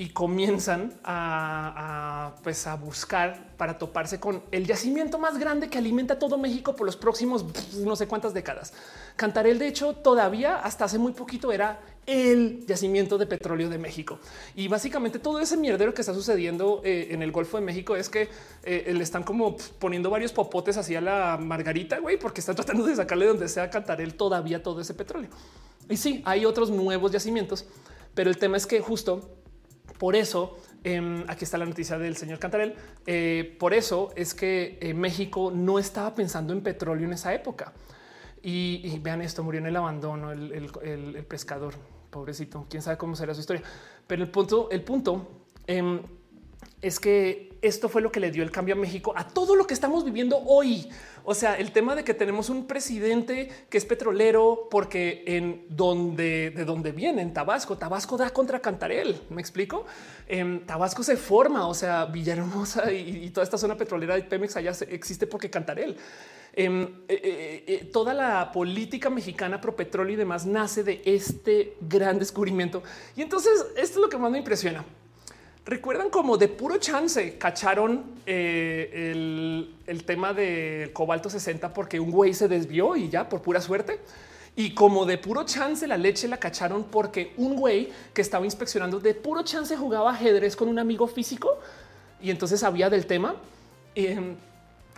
y comienzan a, pues a buscar para toparse con el yacimiento más grande que alimenta todo México por los próximos no sé cuántas décadas. Cantarel, de hecho, todavía hasta hace muy poquito era el yacimiento de petróleo de México. Y básicamente todo ese mierdero que está sucediendo eh, en el Golfo de México es que eh, le están como poniendo varios popotes hacia la margarita, güey, porque están tratando de sacarle donde sea Cantarel todavía todo ese petróleo. Y sí, hay otros nuevos yacimientos, pero el tema es que justo por eso, em, aquí está la noticia del señor Cantarel. Eh, por eso es que eh, México no estaba pensando en petróleo en esa época. Y, vean esto, murió en el abandono el, pescador, pobrecito. Quién sabe cómo será su historia. Pero el punto, el punto em, es que esto fue lo que le dio el cambio a México a todo lo que estamos viviendo hoy. O sea, el tema de que tenemos un presidente que es petrolero porque en donde de donde viene en Tabasco, Tabasco da contra Cantarel. Me explico. En Tabasco se forma, o sea, Villahermosa y, toda esta zona petrolera de Pemex allá existe porque Cantarel. Em, eh, eh, eh, toda la política mexicana pro petróleo y demás nace de este gran descubrimiento. Y entonces esto es lo que más me impresiona. Recuerdan como de puro chance cacharon eh, el, tema del cobalto 60 porque un güey se desvió y ya por pura suerte. Y como de puro chance la leche la cacharon porque un güey que estaba inspeccionando de puro chance jugaba ajedrez con un amigo físico y entonces sabía del tema. Em,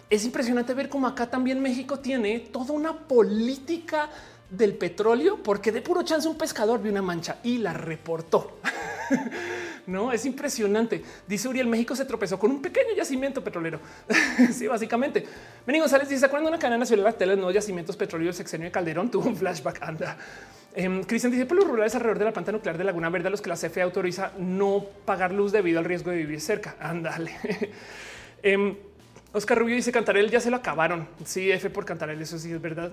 es impresionante ver cómo acá también México tiene toda una política del petróleo porque de puro chance un pescador vio una mancha y la reportó. *laughs* No es impresionante. Dice Uriel, México se tropezó con un pequeño yacimiento petrolero. *laughs* sí, básicamente. Benny González dice: cuando una cadena nacional de tele, nuevos yacimientos petroleros sexenio de Calderón *laughs* tuvo un flashback. Anda. Eh, Cristian dice por los rurales alrededor de la planta nuclear de Laguna Verde, a los que la CFE autoriza no pagar luz debido al riesgo de vivir cerca. Ándale. *laughs* eh, Oscar Rubio dice Cantarel ya se lo acabaron. Sí, F por Cantarel. Eso sí es verdad.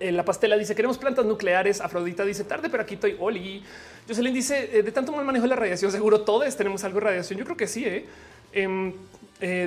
Eh, la pastela dice queremos plantas nucleares. Afrodita dice tarde, pero aquí estoy. Oli. Jocelyn dice eh, de tanto mal manejo de la radiación, seguro todos tenemos algo de radiación. Yo creo que sí. ¿eh? Em,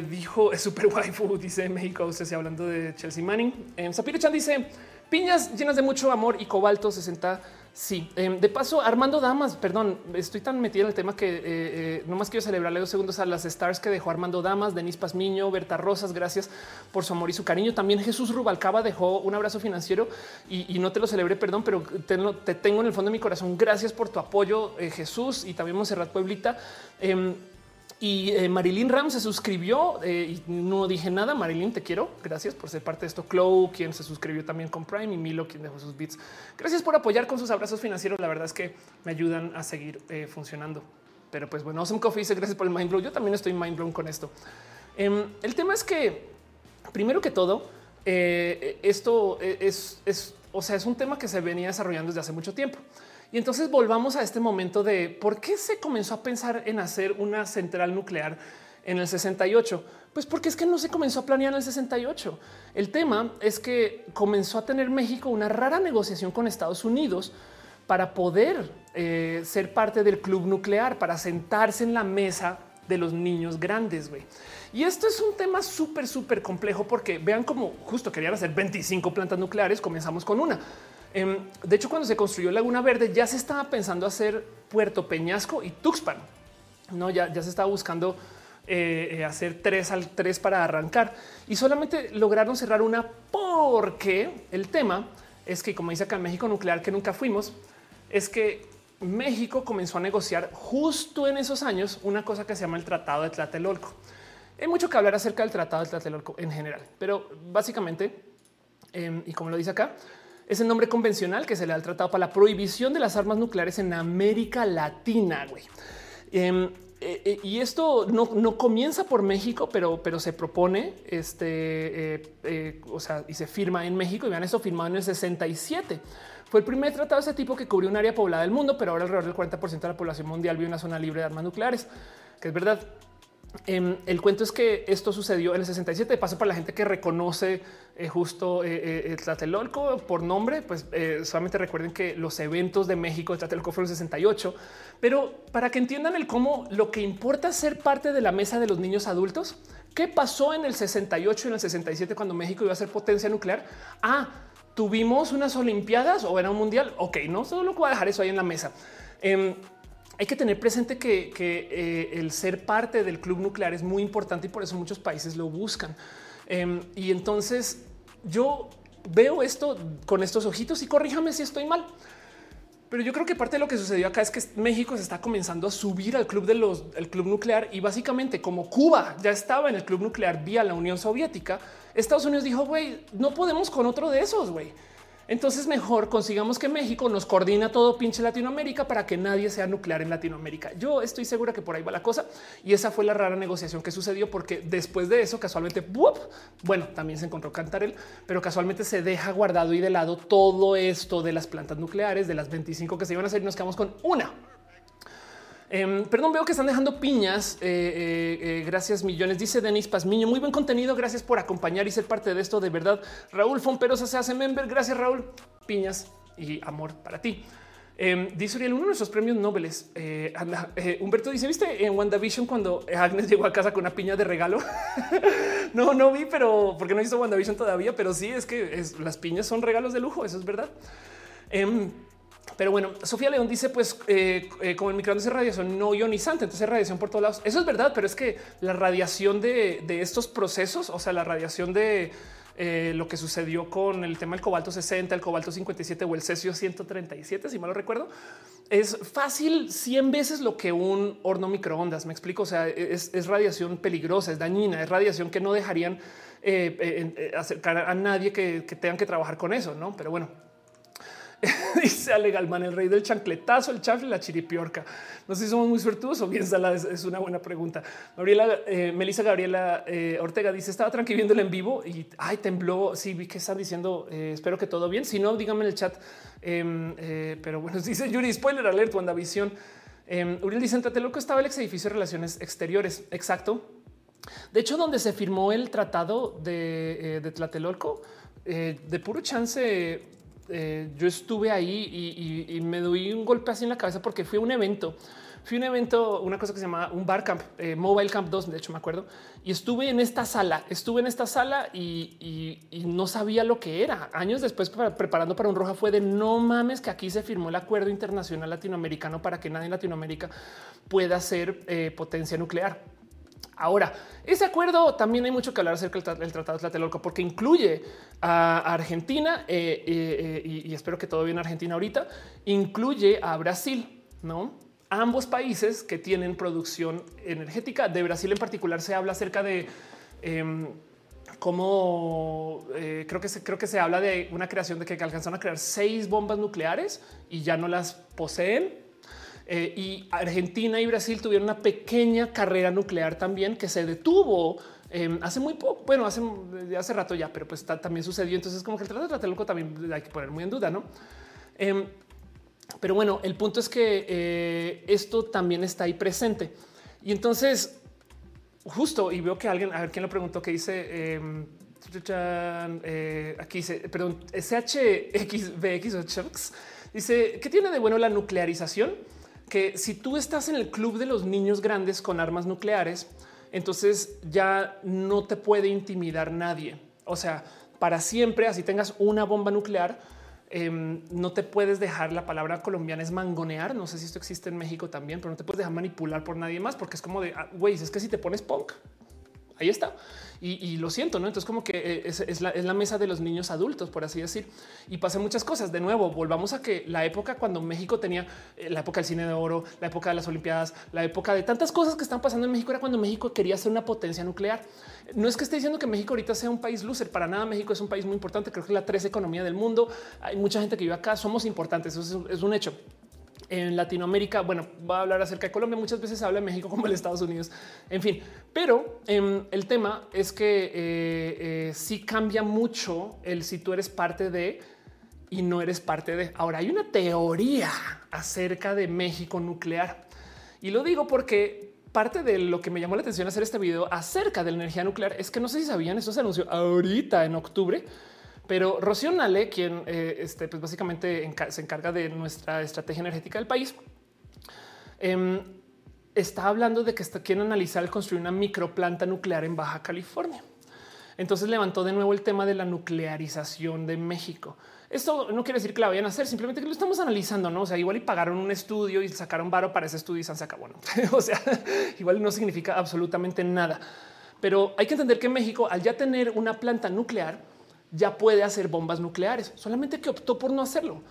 dijo es super waifu, *laughs* dice México. Usted hablando de Chelsea Manning. Eh, Chan dice piñas llenas de mucho amor y cobalto 60 Sí, em, de paso, Armando Damas, perdón, estoy tan metido en el tema que eh, eh, no más quiero celebrarle dos segundos a las stars que dejó Armando Damas, Denis Pazmiño, Berta Rosas, gracias por su amor y su cariño. También Jesús Rubalcaba dejó un abrazo financiero y, no te lo celebré, perdón, pero te, tengo en el fondo de mi corazón. Gracias por tu apoyo, eh, Jesús, y también Monserrat Pueblita. Y eh, Marilyn Ram se suscribió eh, y no dije nada. Marilyn, te quiero. Gracias por ser parte de esto. Chloe, quien se suscribió también con Prime y Milo, quien dejó sus bits. Gracias por apoyar con sus abrazos financieros. La verdad es que me ayudan a seguir eh, funcionando. Pero pues bueno, Awesome Coffee dice gracias por el mind blow. Yo también estoy mind blown con esto. Em, el tema es que primero que todo, esto es, es, o sea, es un tema que se venía desarrollando desde hace mucho tiempo. Y entonces volvamos a este momento de por qué se comenzó a pensar en hacer una central nuclear en el 68. Pues porque es que no se comenzó a planear en el 68. El tema es que comenzó a tener México una rara negociación con Estados Unidos para poder eh, ser parte del club nuclear, para sentarse en la mesa de los niños grandes. güey. Y esto es un tema súper, súper complejo porque vean cómo justo querían hacer 25 plantas nucleares. Comenzamos con una. Em, de hecho, cuando se construyó Laguna Verde, ya se estaba pensando hacer Puerto Peñasco y Tuxpan. No, ya, ya se estaba buscando eh, eh, hacer tres al tres para arrancar y solamente lograron cerrar una porque el tema es que, como dice acá en México nuclear, que nunca fuimos, es que México comenzó a negociar justo en esos años una cosa que se llama el Tratado de Tlatelolco. Hay mucho que hablar acerca del Tratado de Tlatelolco en general, pero básicamente, em, y como lo dice acá, es el nombre convencional que se le ha tratado para la prohibición de las armas nucleares en América Latina. Güey. Em, eh, eh, y esto no, comienza por México, pero, pero se propone este, eh, o sea, y se firma en México. Y vean, esto firmado en el 67. Fue el primer tratado de ese tipo que cubrió un área poblada del mundo, pero ahora alrededor del 40% de la población mundial vive una zona libre de armas nucleares, que es verdad. Em, el cuento es que esto sucedió en el 67. De paso, para la gente que reconoce eh, justo eh, eh, Tlatelolco por nombre, pues solamente recuerden que los eventos de México de Tlatelolco fueron el 68. Pero para que entiendan el cómo lo que importa ser parte de la mesa de los niños adultos, ¿qué pasó en el 68 y en el 67 cuando México iba a ser potencia nuclear? Ah, tuvimos unas Olimpiadas o era un mundial. Ok, no solo voy a dejar eso ahí en la mesa. Hay que tener presente que, eh, el ser parte del club nuclear es muy importante y por eso muchos países lo buscan. Em, y entonces yo veo esto con estos ojitos y corríjame si estoy mal. Pero yo creo que parte de lo que sucedió acá es que México se está comenzando a subir al club de club nuclear y básicamente como Cuba ya estaba en el club nuclear vía la Unión Soviética, Estados Unidos dijo, güey, no podemos con otro de esos, güey. Entonces mejor consigamos que México nos coordina todo pinche Latinoamérica para que nadie sea nuclear en Latinoamérica. Yo estoy segura que por ahí va la cosa y esa fue la rara negociación que sucedió porque después de eso casualmente, bueno, también se encontró Cantarel, pero casualmente se deja guardado y de lado todo esto de las plantas nucleares, de las 25 que se iban a hacer y nos quedamos con una Em, perdón, veo que están dejando piñas. Eh, eh, eh, gracias millones. Dice Denis Pazmiño. Muy buen contenido. Gracias por acompañar y ser parte de esto. De verdad, Raúl Fomperosa se hace member. Gracias, Raúl. Piñas y amor para ti. Eh, dice uno de nuestros premios Nobel. Humberto dice: ¿Viste en WandaVision cuando Agnes *laughs* llegó a casa con una piña de regalo? *laughs* no, no vi, pero porque no hizo WandaVision todavía, pero sí es que las piñas son regalos de lujo. Eso es verdad. Pero bueno, Sofía León dice, pues eh, eh, como el microondas es radiación no ionizante, entonces radiación por todos lados. Eso es verdad, pero es que la radiación de, estos procesos, o sea, la radiación de eh, lo que sucedió con el tema del cobalto 60, el cobalto 57 o el cesio 137, si mal lo recuerdo, es fácil 100 veces lo que un horno microondas. Me explico. O sea, es, radiación peligrosa, es dañina, es radiación que no dejarían acercar a nadie que, que tengan que trabajar con eso, no? Pero bueno, *laughs* Dice Ale Galman, el rey del chancletazo, el chafle, la chiripiorca. No sé si somos muy suertudos o bien saladas. Es una buena pregunta. Gabriela, eh, Melissa Gabriela eh, Ortega dice: Estaba tranquilo en vivo y ay, tembló. Sí, vi que están diciendo. Eh, espero que todo bien. Si no, díganme en el chat. Em, pero bueno, *laughs* dice Yuri, spoiler alert, WandaVision. Eh, Uriel dice: En loco estaba el ex edificio de relaciones exteriores. Exacto. De hecho, donde se firmó el tratado de, de Tlatelolco, de puro chance eh, yo estuve ahí y, me doy un golpe así en la cabeza porque fui a un evento. Fui a un evento, una cosa que se llama un bar camp, eh, Mobile Camp 2, de hecho me acuerdo, y estuve en esta sala, estuve en esta sala y, no sabía lo que era. Años después, preparando para un roja, fue de no mames que aquí se firmó el acuerdo internacional latinoamericano para que nadie en Latinoamérica pueda ser eh, potencia nuclear. Ahora, ese acuerdo también hay mucho que hablar acerca del Tratado de Tlatelolco, porque incluye a Argentina eh, eh, eh, y, espero que todo bien Argentina ahorita, incluye a Brasil, no? Ambos países que tienen producción energética. De Brasil en particular se habla acerca de em, cómo creo que se creo que se habla de una creación de que alcanzaron a crear seis bombas nucleares y ya no las poseen eh, y Argentina y Brasil tuvieron una pequeña carrera nuclear también que se detuvo em, hace muy poco, bueno, hace, hace rato ya, pero pues también sucedió. Entonces, como que el Tratado de Tlatelolco también hay que poner muy en duda, ¿no? Em, pero bueno, el punto es que eh, esto también está ahí presente. Y entonces, justo, y veo que alguien, a ver quién lo preguntó, que dice, em, eh, aquí dice, perdón, SHXBX dice, ¿qué tiene de bueno la nuclearización? Que si tú estás en el club de los niños grandes con armas nucleares, entonces ya no te puede intimidar nadie. O sea, para siempre, así tengas una bomba nuclear, em, no te puedes dejar, la palabra colombiana es mangonear, no sé si esto existe en México también, pero no te puedes dejar manipular por nadie más, porque es como de, ah, güey, es que si te pones punk, ahí está y, lo siento, no? Entonces, como que eh, es, la, mesa de los niños adultos, por así decir, y pasan muchas cosas. De nuevo, volvamos a que la época cuando México tenía eh, la época del cine de oro, la época de las Olimpiadas, la época de tantas cosas que están pasando en México era cuando México quería ser una potencia nuclear. No es que esté diciendo que México ahorita sea un país loser, para nada. México es un país muy importante. Creo que es la tres economía del mundo. Hay mucha gente que vive acá. Somos importantes. Eso es un hecho. En Latinoamérica, bueno, va a hablar acerca de Colombia, muchas veces habla de México como el Estados Unidos, en fin, pero em, el tema es que eh, eh, sí cambia mucho el si tú eres parte de y no eres parte de. Ahora hay una teoría acerca de México nuclear y lo digo porque parte de lo que me llamó la atención hacer este video acerca de la energía nuclear es que no sé si sabían, esto se anunció ahorita en octubre, pero Rocío Nale, quien eh, este, pues básicamente se encarga de nuestra estrategia energética del país, em, está hablando de que está, quieren analizar el construir una microplanta nuclear en Baja California. Entonces levantó de nuevo el tema de la nuclearización de México. Esto no quiere decir que la vayan a hacer, simplemente que lo estamos analizando, no? O sea, igual y pagaron un estudio y sacaron varo para ese estudio y se acabó. ¿no? *laughs* o sea, igual no significa absolutamente nada, pero hay que entender que México, al ya tener una planta nuclear, ya puede hacer bombas nucleares, solamente que optó por no hacerlo.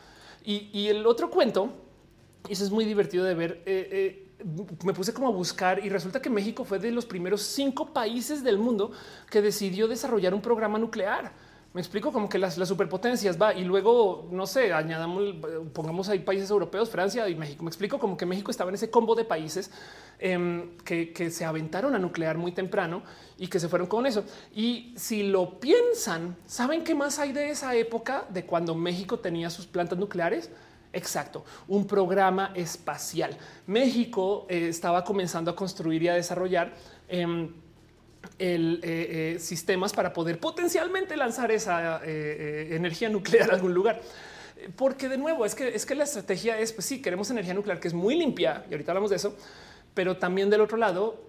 Y, el otro cuento, y eso es muy divertido de ver. Eh, eh, me puse como a buscar y resulta que México fue de los primeros cinco países del mundo que decidió desarrollar un programa nuclear. Me explico como que las, superpotencias va y luego no sé, añadamos, pongamos ahí países europeos, Francia y México. Me explico como que México estaba en ese combo de países em, que, se aventaron a nuclear muy temprano y que se fueron con eso. Y si lo piensan, saben qué más hay de esa época de cuando México tenía sus plantas nucleares? Exacto, un programa espacial. México eh, estaba comenzando a construir y a desarrollar. Em, el, eh, eh, sistemas para poder potencialmente lanzar esa eh, energía nuclear a algún lugar. Porque de nuevo es que es que la estrategia es, pues sí, queremos energía nuclear que es muy limpia y ahorita hablamos de eso, pero también del otro lado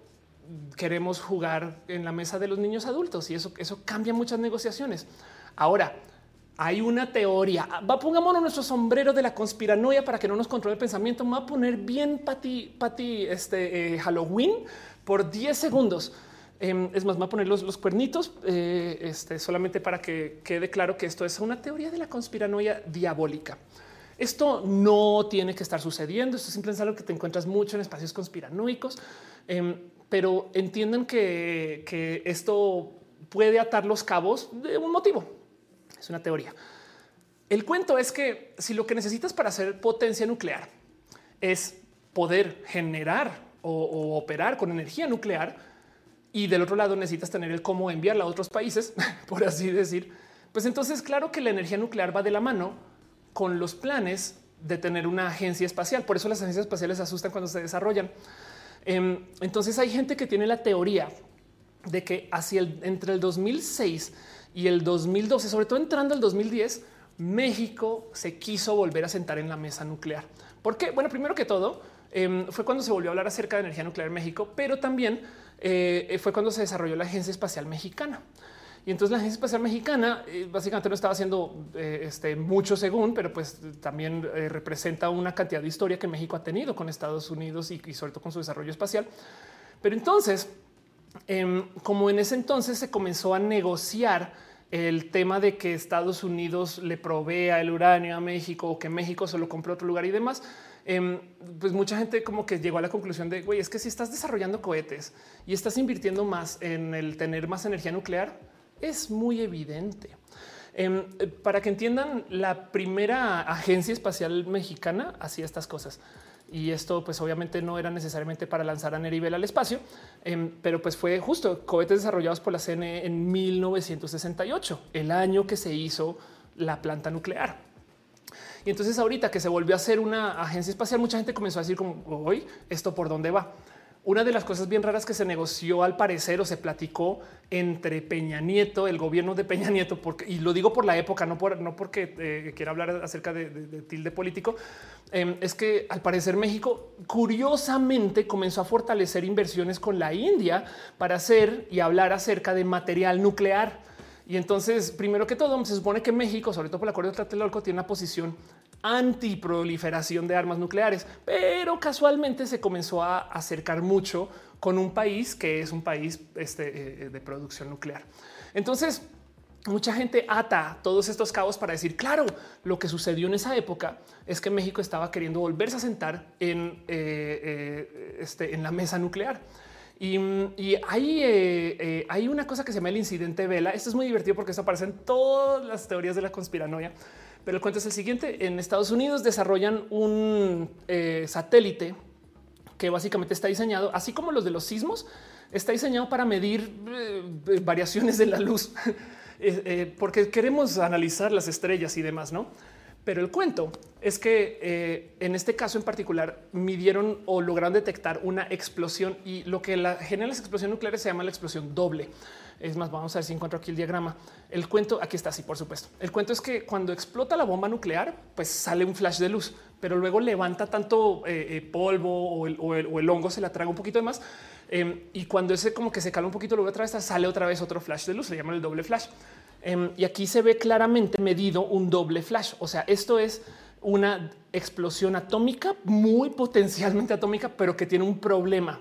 queremos jugar en la mesa de los niños adultos y eso, eso cambia muchas negociaciones. Ahora, hay una teoría. Va, pongámonos nuestro sombrero de la conspiranoia para que no nos controle el pensamiento. Me va a poner bien pati, pati, este Halloween por 10 segundos. Em, es más, me voy a poner los, cuernitos eh, este, solamente para que quede claro que esto es una teoría de la conspiranoia diabólica. Esto no tiene que estar sucediendo. Esto simplemente es algo que te encuentras mucho en espacios conspiranoicos, em, pero entiendan que, que esto puede atar los cabos de un motivo. Es una teoría. El cuento es que si lo que necesitas para hacer potencia nuclear es poder generar o operar con energía nuclear, y del otro lado necesitas tener el cómo enviarla a otros países, *laughs* por así decir, pues entonces claro que la energía nuclear va de la mano con los planes de tener una agencia espacial. Por eso las agencias espaciales asustan cuando se desarrollan. Em, entonces hay gente que tiene la teoría de que hacia el, entre el 2006 y el 2012, sobre todo entrando el 2010, México se quiso volver a sentar en la mesa nuclear. ¿Por qué? Bueno, primero que todo, em, fue cuando se volvió a hablar acerca de energía nuclear en México, pero también eh, fue cuando se desarrolló la Agencia Espacial Mexicana. Y entonces la Agencia Espacial Mexicana eh, básicamente no estaba haciendo eh, este, mucho según, pero pues también representa una cantidad de historia que México ha tenido con Estados Unidos y, sobre todo con su desarrollo espacial. Pero entonces, em, como en ese entonces se comenzó a negociar el tema de que Estados Unidos le provea el uranio a México o que México se lo compró otro lugar y demás, Em, pues mucha gente como que llegó a la conclusión de, güey, es que si estás desarrollando cohetes y estás invirtiendo más en el tener más energía nuclear, es muy evidente. Em, para que entiendan, la primera agencia espacial mexicana hacía estas cosas. Y esto, pues obviamente no era necesariamente para lanzar a Neribel al espacio, em, pero pues fue justo cohetes desarrollados por la CNE en 1968, el año que se hizo la planta nuclear. Y entonces ahorita que se volvió a hacer una agencia espacial, mucha gente comenzó a decir como hoy esto por dónde va. Una de las cosas bien raras que se negoció al parecer o se platicó entre Peña Nieto, el gobierno de Peña Nieto, porque, y lo digo por la época, no, por, no porque eh, quiera hablar acerca de, tilde político, em, es que al parecer México curiosamente comenzó a fortalecer inversiones con la India para hacer y hablar acerca de material nuclear. Y entonces, primero que todo, se supone que México, sobre todo por el acuerdo de Tlatelolco, tiene una posición antiproliferación de armas nucleares, pero casualmente se comenzó a acercar mucho con un país que es un país este, eh, de producción nuclear. Entonces, mucha gente ata todos estos cabos para decir, claro, lo que sucedió en esa época es que México estaba queriendo volverse a sentar en, eh, eh, este, en la mesa nuclear. Y, hay, eh, eh, hay una cosa que se llama el incidente Vela. Esto es muy divertido porque esto aparece en todas las teorías de la conspiranoia. Pero el cuento es el siguiente. En Estados Unidos desarrollan un eh, satélite que básicamente está diseñado, así como los de los sismos, está diseñado para medir variaciones de la luz, *laughs* porque queremos analizar las estrellas y demás, ¿no? Pero el cuento es que en este caso en particular midieron o lograron detectar una explosión y lo que la, genera las explosiones nucleares se llama la explosión doble. Es más, vamos a ver si encuentro aquí el diagrama. El cuento, aquí está, sí, por supuesto. El cuento es que cuando explota la bomba nuclear, pues sale un flash de luz, pero luego levanta tanto eh, eh, polvo o el, hongo se la traga un poquito de más. Em, y cuando ese como que se cala un poquito, luego otra vez sale otra vez otro flash de luz, se llama el doble flash. Em, y aquí se ve claramente medido un doble flash. O sea, esto es una explosión atómica muy potencialmente atómica, pero que tiene un problema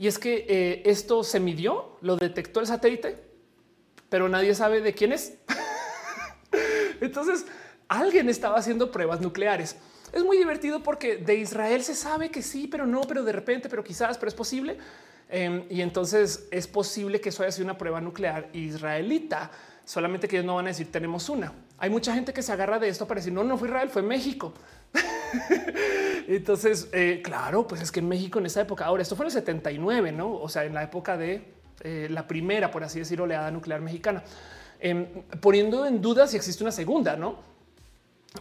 y es que eh, esto se midió, lo detectó el satélite, pero nadie sabe de quién es. *laughs* Entonces, alguien estaba haciendo pruebas nucleares. Es muy divertido porque de Israel se sabe que sí, pero no, pero de repente, pero quizás, pero es posible. Em, y entonces es posible que eso haya sido una prueba nuclear israelita, solamente que ellos no van a decir tenemos una. Hay mucha gente que se agarra de esto para decir no, no fue Israel, fue México. *laughs* Entonces, eh, claro, pues es que en México en esa época, ahora esto fue en el 79, no? O sea, en la época de eh, la primera, por así decir, oleada nuclear mexicana, em, poniendo en duda si existe una segunda, no?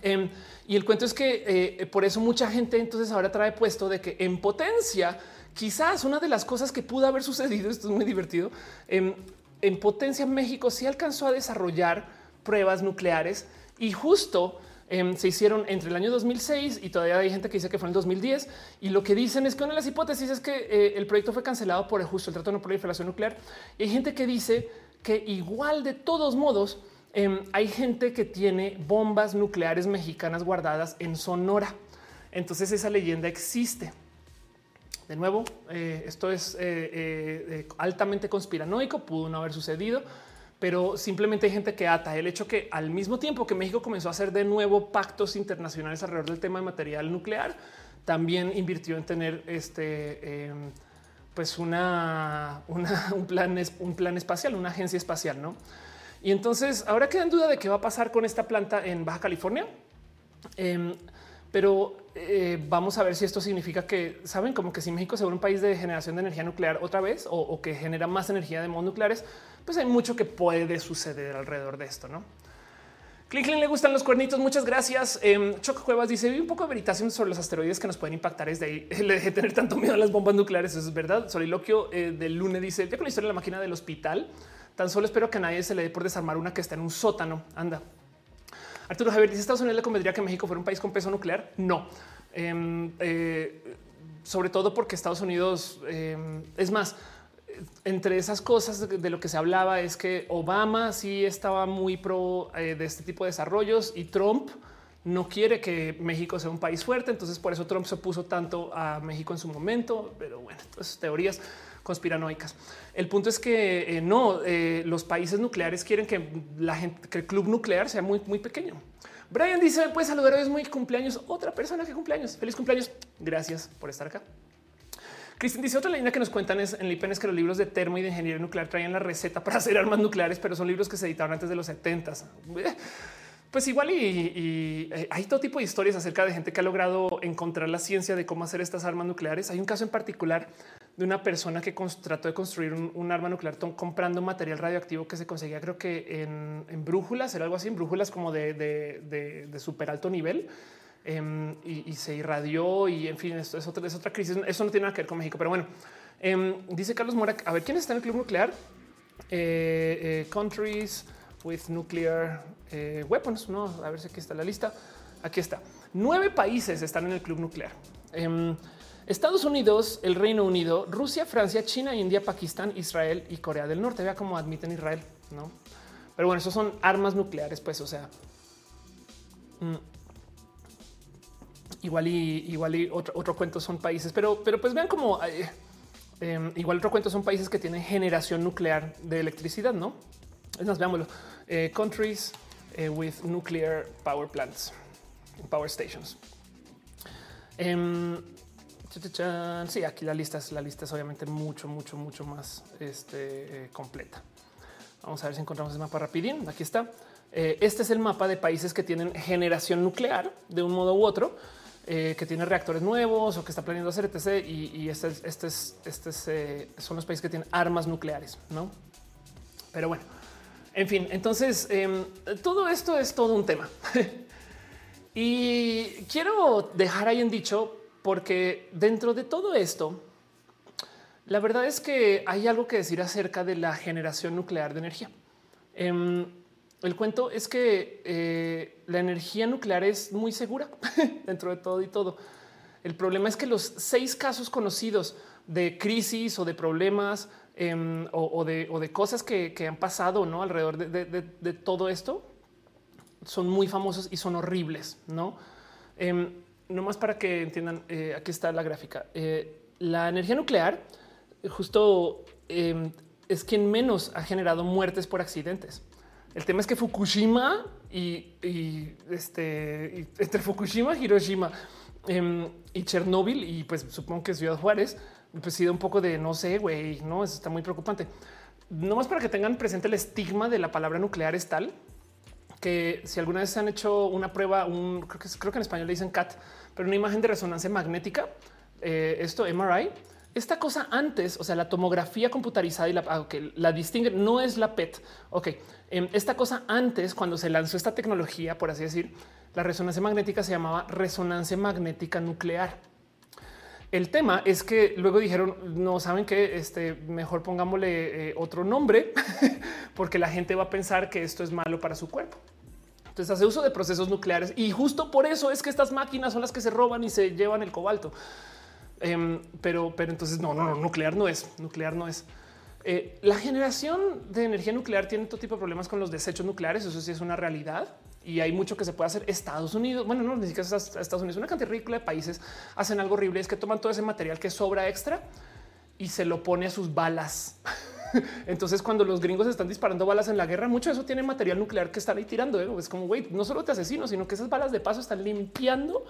Em, y el cuento es que eh, por eso mucha gente entonces ahora trae puesto de que en potencia, quizás una de las cosas que pudo haber sucedido, *laughs* esto es muy divertido, em, en potencia México sí alcanzó a desarrollar pruebas nucleares y justo Em, se hicieron entre el año 2006 y todavía hay gente que dice que fue en el 2010. Y lo que dicen es que una de las hipótesis es que eh, el proyecto fue cancelado por justo el Tratado de no proliferación nuclear. Y hay gente que dice que igual de todos modos em, hay gente que tiene bombas nucleares mexicanas guardadas en Sonora. Entonces esa leyenda existe. De nuevo, eh, esto es eh, altamente conspiranoico, pudo no haber sucedido pero simplemente hay gente que ata el hecho que al mismo tiempo que México comenzó a hacer de nuevo pactos internacionales alrededor del tema de material nuclear, también invirtió en tener este em, pues una, un plan un plan espacial, una agencia espacial, ¿no? Y entonces ahora queda en duda de qué va a pasar con esta planta en Baja California. Em, pero eh, vamos a ver si esto significa que saben como que si México se vuelve un país de generación de energía nuclear otra vez o, que genera más energía de modos nucleares, pues hay mucho que puede suceder alrededor de esto, no? Clint le gustan los cuernitos. Muchas gracias. Eh, Choco Cuevas dice: Vi un poco de veritación sobre los asteroides que nos pueden impactar desde ahí. *laughs* Le dejé tener tanto miedo a las bombas nucleares. Eso es verdad. Soliloquio eh, del lunes dice: Ya con la historia de la máquina del hospital, tan solo espero que a nadie se le dé por desarmar una que está en un sótano. Anda. Arturo Javier dice: Estados Unidos le convendría que México fuera un país con peso nuclear. No, em, eh, sobre todo porque Estados Unidos em, es más entre esas cosas de, lo que se hablaba es que Obama sí estaba muy pro eh, de este tipo de desarrollos y Trump no quiere que México sea un país fuerte. Entonces por eso Trump se opuso tanto a México en su momento. Pero bueno, entonces teorías conspiranoicas. El punto es que eh, no, eh, los países nucleares quieren que la gente, que el club nuclear sea muy, muy pequeño. Brian dice: ¿Me puedes saludar? Hoy es muy cumpleaños. Otra persona que cumpleaños. Feliz cumpleaños. Gracias por estar acá. Cristian dice otra leyenda que nos cuentan es en el IPN es que los libros de termo y de ingeniería nuclear traían la receta para *laughs* hacer armas nucleares, pero son libros que se editaron antes de los 70. *laughs* Pues igual y, eh, hay todo tipo de historias acerca de gente que ha logrado encontrar la ciencia de cómo hacer estas armas nucleares. Hay un caso en particular de una persona que trató de construir un, arma nuclear comprando material radioactivo que se conseguía, creo que en, brújulas, era algo así, en brújulas como de, de, súper alto nivel Em, y, se irradió y en fin, esto es otra, es crisis. Eso no tiene nada que ver con México, pero bueno, em, dice Carlos Mora. A ver, ¿quién está en el club nuclear? Eh, eh, countries with nuclear eh, weapons. No, a ver si aquí está la lista. Aquí está. Nueve países están en el club nuclear. Em, Estados Unidos, el Reino Unido, Rusia, Francia, China, India, Pakistán, Israel y Corea del Norte. Vea cómo admiten Israel, no? Pero bueno, esos son armas nucleares, pues, o sea, mm, igual y igual y otro, cuento son países, pero, pero pues vean como eh, em, igual otro cuento son países que tienen generación nuclear de electricidad, no? Es más, veámoslo. Eh, countries eh, with nuclear power plants, power stations. Em, sí, aquí la lista es la lista es obviamente mucho, mucho, mucho más este, completa. Vamos a ver si encontramos el mapa rapidín. Aquí está. Eh, este es el mapa de países que tienen generación nuclear de un modo u otro, eh, que tiene reactores nuevos o que está planeando hacer etc. Y, este, este, es, este eh, son los países que tienen armas nucleares, no? Pero bueno, en fin, entonces em, todo esto es todo un tema. *laughs* y quiero dejar ahí en dicho porque dentro de todo esto, la verdad es que hay algo que decir acerca de la generación nuclear de energía. Em, el cuento es que eh, la energía nuclear es muy segura *laughs* dentro de todo y todo. El problema es que los seis casos conocidos de crisis o de problemas em, o, de, cosas que, han pasado ¿no? alrededor de, todo esto son muy famosos y son horribles. No, eh, más para que entiendan, eh, aquí está la gráfica. Eh, la energía nuclear justo em, es quien menos ha generado muertes por accidentes. El tema es que Fukushima y, este entre Fukushima, Hiroshima em, y Chernóbil y pues supongo que Ciudad Juárez, pues sido un poco de no sé, güey, no, eso está muy preocupante. No más para que tengan presente el estigma de la palabra nuclear es tal que si alguna vez se han hecho una prueba, un, creo, que, creo que en español le dicen CAT, pero una imagen de resonancia magnética, eh, esto MRI, esta cosa antes, o sea, la tomografía computarizada y la, ah, la distingue, no es la PET. Ok, em, esta cosa antes, cuando se lanzó esta tecnología, por así decir, la resonancia magnética se llamaba resonancia magnética nuclear. El tema es que luego dijeron, no saben que este mejor pongámosle eh, otro nombre *laughs* porque la gente va a pensar que esto es malo para su cuerpo. Entonces hace uso de procesos nucleares y justo por eso es que estas máquinas son las que se roban y se llevan el cobalto. Em, pero, pero entonces no, no, no, nuclear no es, nuclear no es. Eh, la generación de energía nuclear tiene todo tipo de problemas con los desechos nucleares. Eso sí es una realidad y hay mucho que se puede hacer. Estados Unidos, bueno, no ni siquiera Estados Unidos, una cantidad ridícula de países hacen algo horrible. Es que toman todo ese material que sobra extra y se lo pone a sus balas. *laughs* Entonces, cuando los gringos están disparando balas en la guerra, mucho de eso tiene material nuclear que están ahí tirando. ¿eh? Es como, güey, no solo te asesino, sino que esas balas de paso están limpiando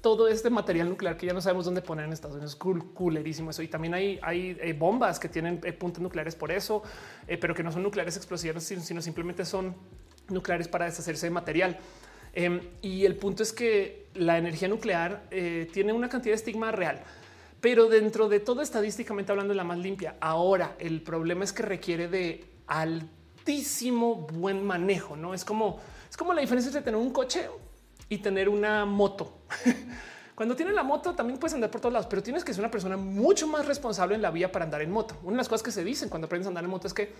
todo este material nuclear que ya no sabemos dónde poner en Estados Unidos. Cool, coolerísimo eso. Y también hay, hay eh, bombas que tienen eh, puntos nucleares por eso, pero que no son nucleares explosivos, sino simplemente son nucleares para deshacerse de material. Em, y el punto es que la energía nuclear tiene una cantidad de estigma real pero dentro de todo estadísticamente hablando, la más limpia. Ahora el problema es que requiere de altísimo buen manejo. No es como es como la diferencia entre tener un coche y tener una moto. *laughs* Cuando tienes la moto también puedes andar por todos lados, pero tienes que ser una persona mucho más responsable en la vía para andar en moto. Una de las cosas que se dicen cuando aprendes a andar en moto es que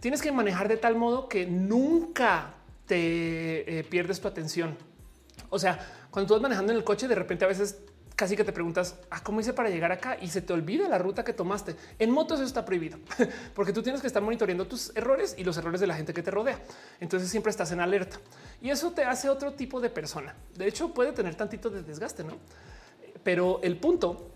tienes que manejar de tal modo que nunca te eh, pierdes tu atención. O sea, cuando tú vas manejando en el coche, de repente a veces casi que te preguntas ah, cómo hice para llegar acá y se te olvida la ruta que tomaste. En motos eso está prohibido *laughs* porque tú tienes que estar monitoreando tus errores y los errores de la gente que te rodea. Entonces siempre estás en alerta y eso te hace otro tipo de persona. De hecho, puede tener tantito de desgaste, no? Pero el punto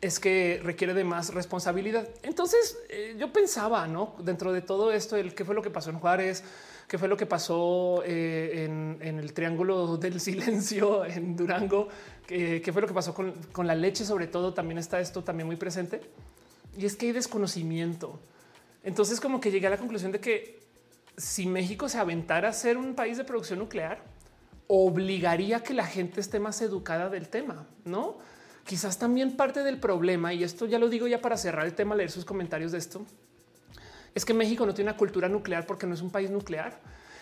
es que requiere de más responsabilidad. Entonces eh, yo pensaba, no dentro de todo esto, el qué fue lo que pasó en Juárez, qué fue lo que pasó eh, en, el triángulo *laughs* del silencio en Durango, qué, fue lo que pasó con, la leche, sobre todo también está esto también muy presente. Y es que hay desconocimiento. Entonces como que llegué a la conclusión de que si México se aventara a ser un país de producción nuclear, obligaría a que la gente esté más educada del tema, ¿no? Quizás también parte del problema, y esto ya lo digo ya para cerrar el tema, leer sus comentarios de esto, es que México no tiene una cultura nuclear porque no es un país nuclear.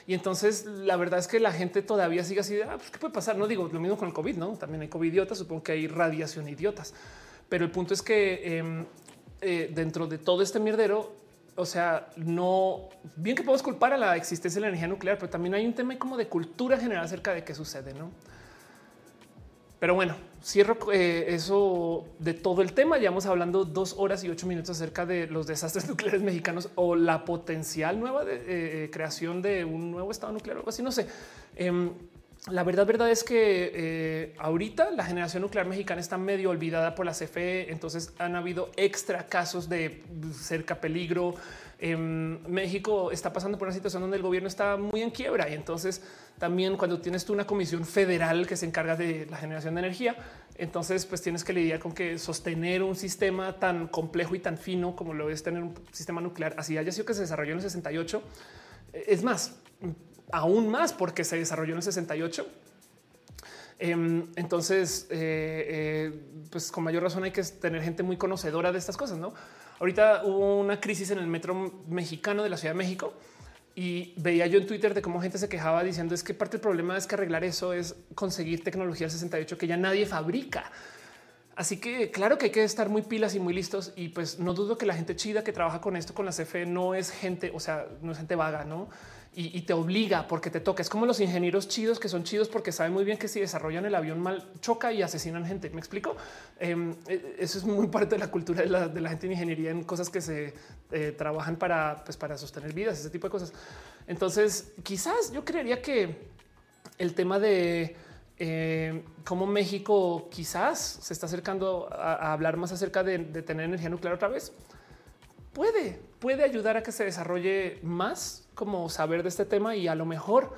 Y entonces la verdad es que la gente todavía sigue así de ah, pues, qué puede pasar. No digo lo mismo con el COVID, no también hay COVID idiotas. Supongo que hay radiación idiotas, pero el punto es que em, eh, dentro de todo este mierdero, o sea, no bien que podemos culpar a la existencia de la energía nuclear, pero también hay un tema como de cultura general acerca de qué sucede, no? Pero bueno, cierro eh, eso de todo el tema. Llevamos hablando dos horas y ocho minutos acerca de los desastres *laughs* nucleares mexicanos o la potencial nueva eh, eh, creación de un nuevo estado nuclear o algo así. No sé. Em, la verdad, verdad es que ahorita la generación nuclear mexicana está medio olvidada por la CFE. Entonces han habido extra casos de cerca peligro. Em, México está pasando por una situación donde el gobierno está muy en quiebra y entonces también cuando tienes tú una comisión federal que se encarga de la generación de energía, entonces pues tienes que lidiar con que sostener un sistema tan complejo y tan fino como lo es tener un sistema nuclear, así haya sido que se desarrolló en el 68. Es más, aún más porque se desarrolló en el 68. Em, entonces, eh, eh, pues con mayor razón hay que tener gente muy conocedora de estas cosas. No, ahorita hubo una crisis en el metro mexicano de la Ciudad de México y veía yo en Twitter de cómo gente se quejaba diciendo es que parte del problema es que arreglar eso es conseguir tecnología del 68 que ya nadie fabrica. Así que claro que hay que estar muy pilas y muy listos. Y pues no dudo que la gente chida que trabaja con esto, con la CFE, no es gente, o sea, no es gente vaga, no? Y, te obliga porque te toca. Es como los ingenieros chidos que son chidos porque saben muy bien que si desarrollan el avión mal choca y asesinan gente. Me explico. Em, e, eso es muy parte de la cultura de la, gente de ingeniería en cosas que se eh, trabajan para, pues, para sostener vidas, ese tipo de cosas. Entonces, quizás yo creería que el tema de eh, cómo México quizás se está acercando a, hablar más acerca de, tener energía nuclear otra vez. Puede, puede ayudar a que se desarrolle más como saber de este tema y a lo mejor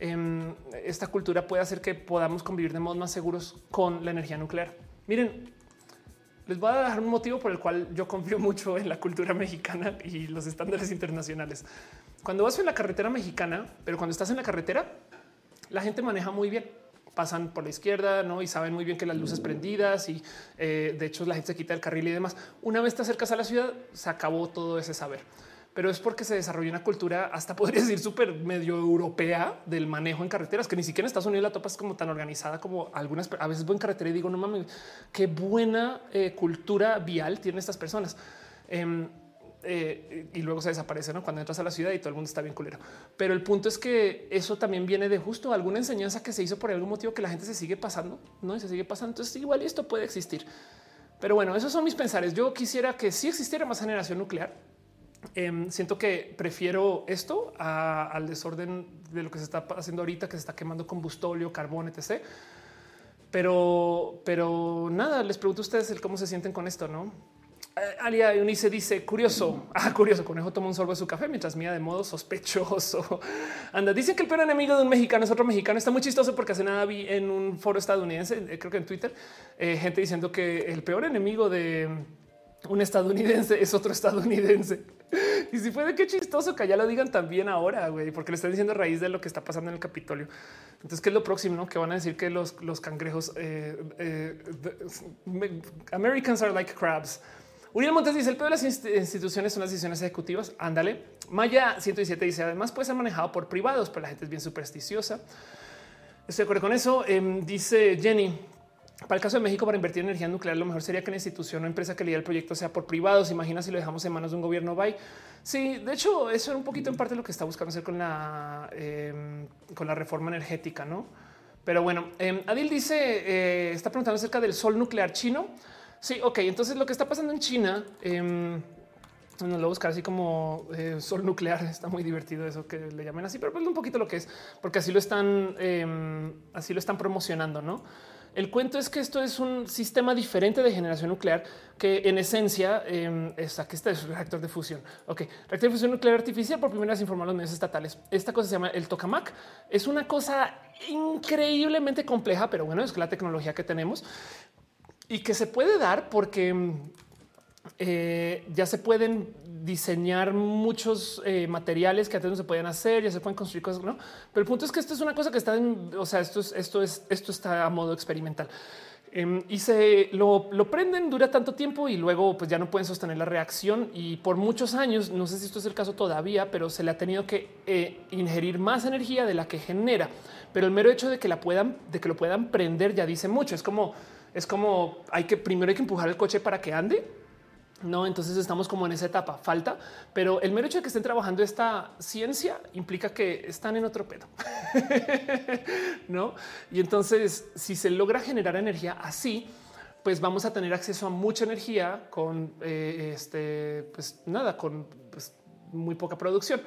em, esta cultura puede hacer que podamos convivir de modos más seguros con la energía nuclear. Miren, les voy a dejar un motivo por el cual yo confío mucho en la cultura mexicana y los estándares internacionales. Cuando vas en la carretera mexicana, pero cuando estás en la carretera, la gente maneja muy bien pasan por la izquierda ¿no? y saben muy bien que las luces prendidas y eh, de hecho la gente se quita el carril y demás. Una vez te acercas a la ciudad, se acabó todo ese saber. Pero es porque se desarrolló una cultura, hasta podría *laughs* decir súper medio europea del manejo en carreteras, que ni siquiera en Estados Unidos la topas como tan organizada como algunas. A veces voy en carretera y digo, no mames, qué buena eh, cultura vial tienen estas personas. Em, eh, y luego se desaparece cuando entras a la ciudad y todo el mundo está bien culero. Pero el punto es que eso también viene de justo alguna enseñanza que se hizo por algún motivo que la gente se sigue pasando, no y se sigue pasando. Entonces, igual esto puede existir. Pero bueno, esos son mis pensares. Yo quisiera que si existiera más generación nuclear. Em, siento que prefiero esto al desorden de lo que se está haciendo ahorita, que se está quemando combustóleo, carbón, etc. Pero, pero nada, les pregunto a ustedes el cómo se sienten con esto, no? Eh, Alia Eunice dice curioso. *laughs* Ah, curioso. Conejo toma un sorbo de su café mientras mía de modo sospechoso. *laughs* Anda, dicen que el peor enemigo de un mexicano es otro mexicano. Está muy chistoso porque hace nada vi en un foro estadounidense, eh, creo que en Twitter, eh, gente diciendo que el peor enemigo de un estadounidense es otro estadounidense. *laughs* Y si fue de qué chistoso que ya lo digan también ahora, güey, porque le están diciendo a raíz de lo que está pasando en el Capitolio. Entonces, ¿qué es lo próximo? No? Que van a decir que los, los cangrejos Americans are like crabs. Uriel Montes dice el peor de las instituciones son las decisiones ejecutivas. Ándale. Maya 117 dice además puede ser manejado por privados, pero la gente es bien supersticiosa. Estoy de acuerdo con eso. Em, dice Jenny, para el caso de México, para invertir en energía nuclear, lo mejor sería que la institución o empresa que lidera el proyecto sea por privados. Imagina si lo dejamos en manos de un gobierno. Bye. Sí, de hecho, eso era un poquito en parte lo que está buscando hacer con la, em, con la reforma energética, no? Pero bueno, em, Adil dice, eh, está preguntando acerca del sol nuclear chino. Sí, ok. Entonces lo que está pasando en China, eh, lo buscar así como eh, sol nuclear. *laughs* Está muy divertido eso que le llamen así, pero pues un poquito lo que es, porque así lo están, em, así lo están promocionando, no? El cuento es que esto es un sistema diferente de generación nuclear que en esencia eh, está que este es reactor de fusión. Ok, reactor de fusión nuclear artificial por primera vez informó los medios estatales. Esta cosa se llama el tokamak. Es una cosa increíblemente compleja, pero bueno, es la tecnología que tenemos y que se puede dar porque mm, eh, ya se pueden diseñar muchos eh, materiales que antes no se podían hacer, ya se pueden construir cosas, ¿no? Pero el punto es que esto es una cosa que está en, o sea, esto es, esto es, esto está a modo experimental. Em, y se lo, prenden, dura tanto tiempo y luego pues ya no pueden sostener la reacción y por muchos años, no sé si esto es el caso todavía, pero se le ha tenido que eh, ingerir más energía de la que genera. Pero el mero hecho de que la puedan, de que lo puedan prender ya dice mucho. Es como es como hay que primero hay que empujar el coche para que ande. No, entonces estamos como en esa etapa, falta, pero el mero hecho de que estén trabajando esta ciencia implica que están en otro pedo. *laughs* no, y entonces si se logra generar energía así, pues vamos a tener acceso a mucha energía con eh, este, pues nada, con pues, muy poca producción.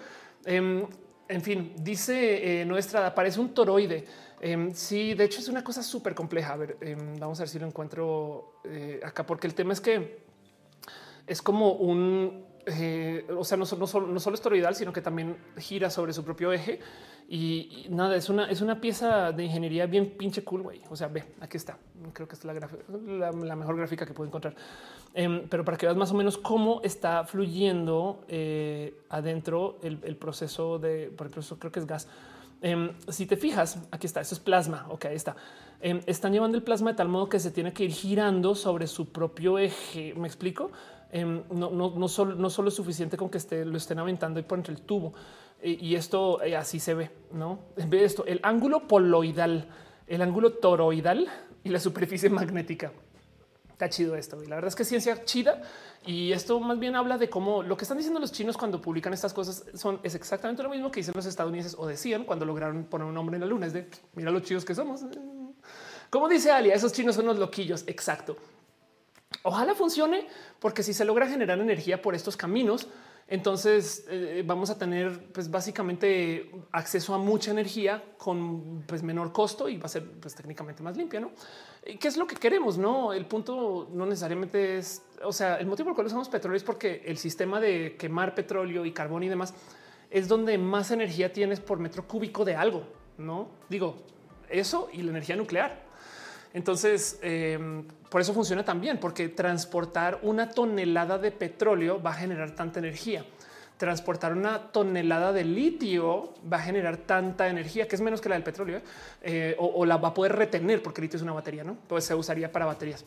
Em, en fin, dice eh, nuestra, parece un toroide Em, sí, de hecho es una cosa súper compleja. A ver, em, vamos a ver si lo encuentro eh, acá, porque el tema es que es como un, eh, o sea, no, solo, no es toroidal, sino que también gira sobre su propio eje. Y, nada, es una, es una pieza de ingeniería bien pinche cool, güey. O sea, ve, aquí está. Creo que es la, mejor gráfica que puedo encontrar. Em, pero para que veas más o menos cómo está fluyendo eh, adentro el, proceso de, por ejemplo, eso creo que es gas Em, si te fijas, aquí está, eso es plasma. Ok, ahí está. Em, están llevando el plasma de tal modo que se tiene que ir girando sobre su propio eje. ¿Me explico? Em, no, no, no, solo, no es suficiente con que esté, lo estén aventando y por entre el tubo. y esto eh, así se ve, ¿no? Ve esto, el ángulo poloidal, el ángulo toroidal y la superficie magnética. Está chido esto. Y la verdad es que ciencia chida. Y esto más bien habla de cómo lo que están diciendo los chinos cuando publican estas cosas son es exactamente lo mismo que dicen los estadounidenses o decían cuando lograron poner un nombre en la luna. Es de mira lo chidos que somos. Como dice Alia, esos chinos son los loquillos. Exacto. Ojalá funcione, porque si se logra generar energía por estos caminos, entonces eh, vamos a tener pues básicamente acceso a mucha energía con pues, menor costo y va a ser pues, técnicamente más limpia, ¿no? ¿Qué es lo que queremos? No, el punto no necesariamente es, o sea, el motivo por el cual usamos petróleo es porque el sistema de quemar petróleo y carbón y demás es donde más energía tienes por metro cúbico de algo, no digo eso y la energía nuclear. Entonces, em, por eso funciona también, porque transportar una tonelada de petróleo va a generar tanta energía transportar una tonelada de litio va a generar tanta energía que es menos que la del petróleo eh, o, la va a poder retener porque el litio es una batería, no? Pues se usaría para baterías.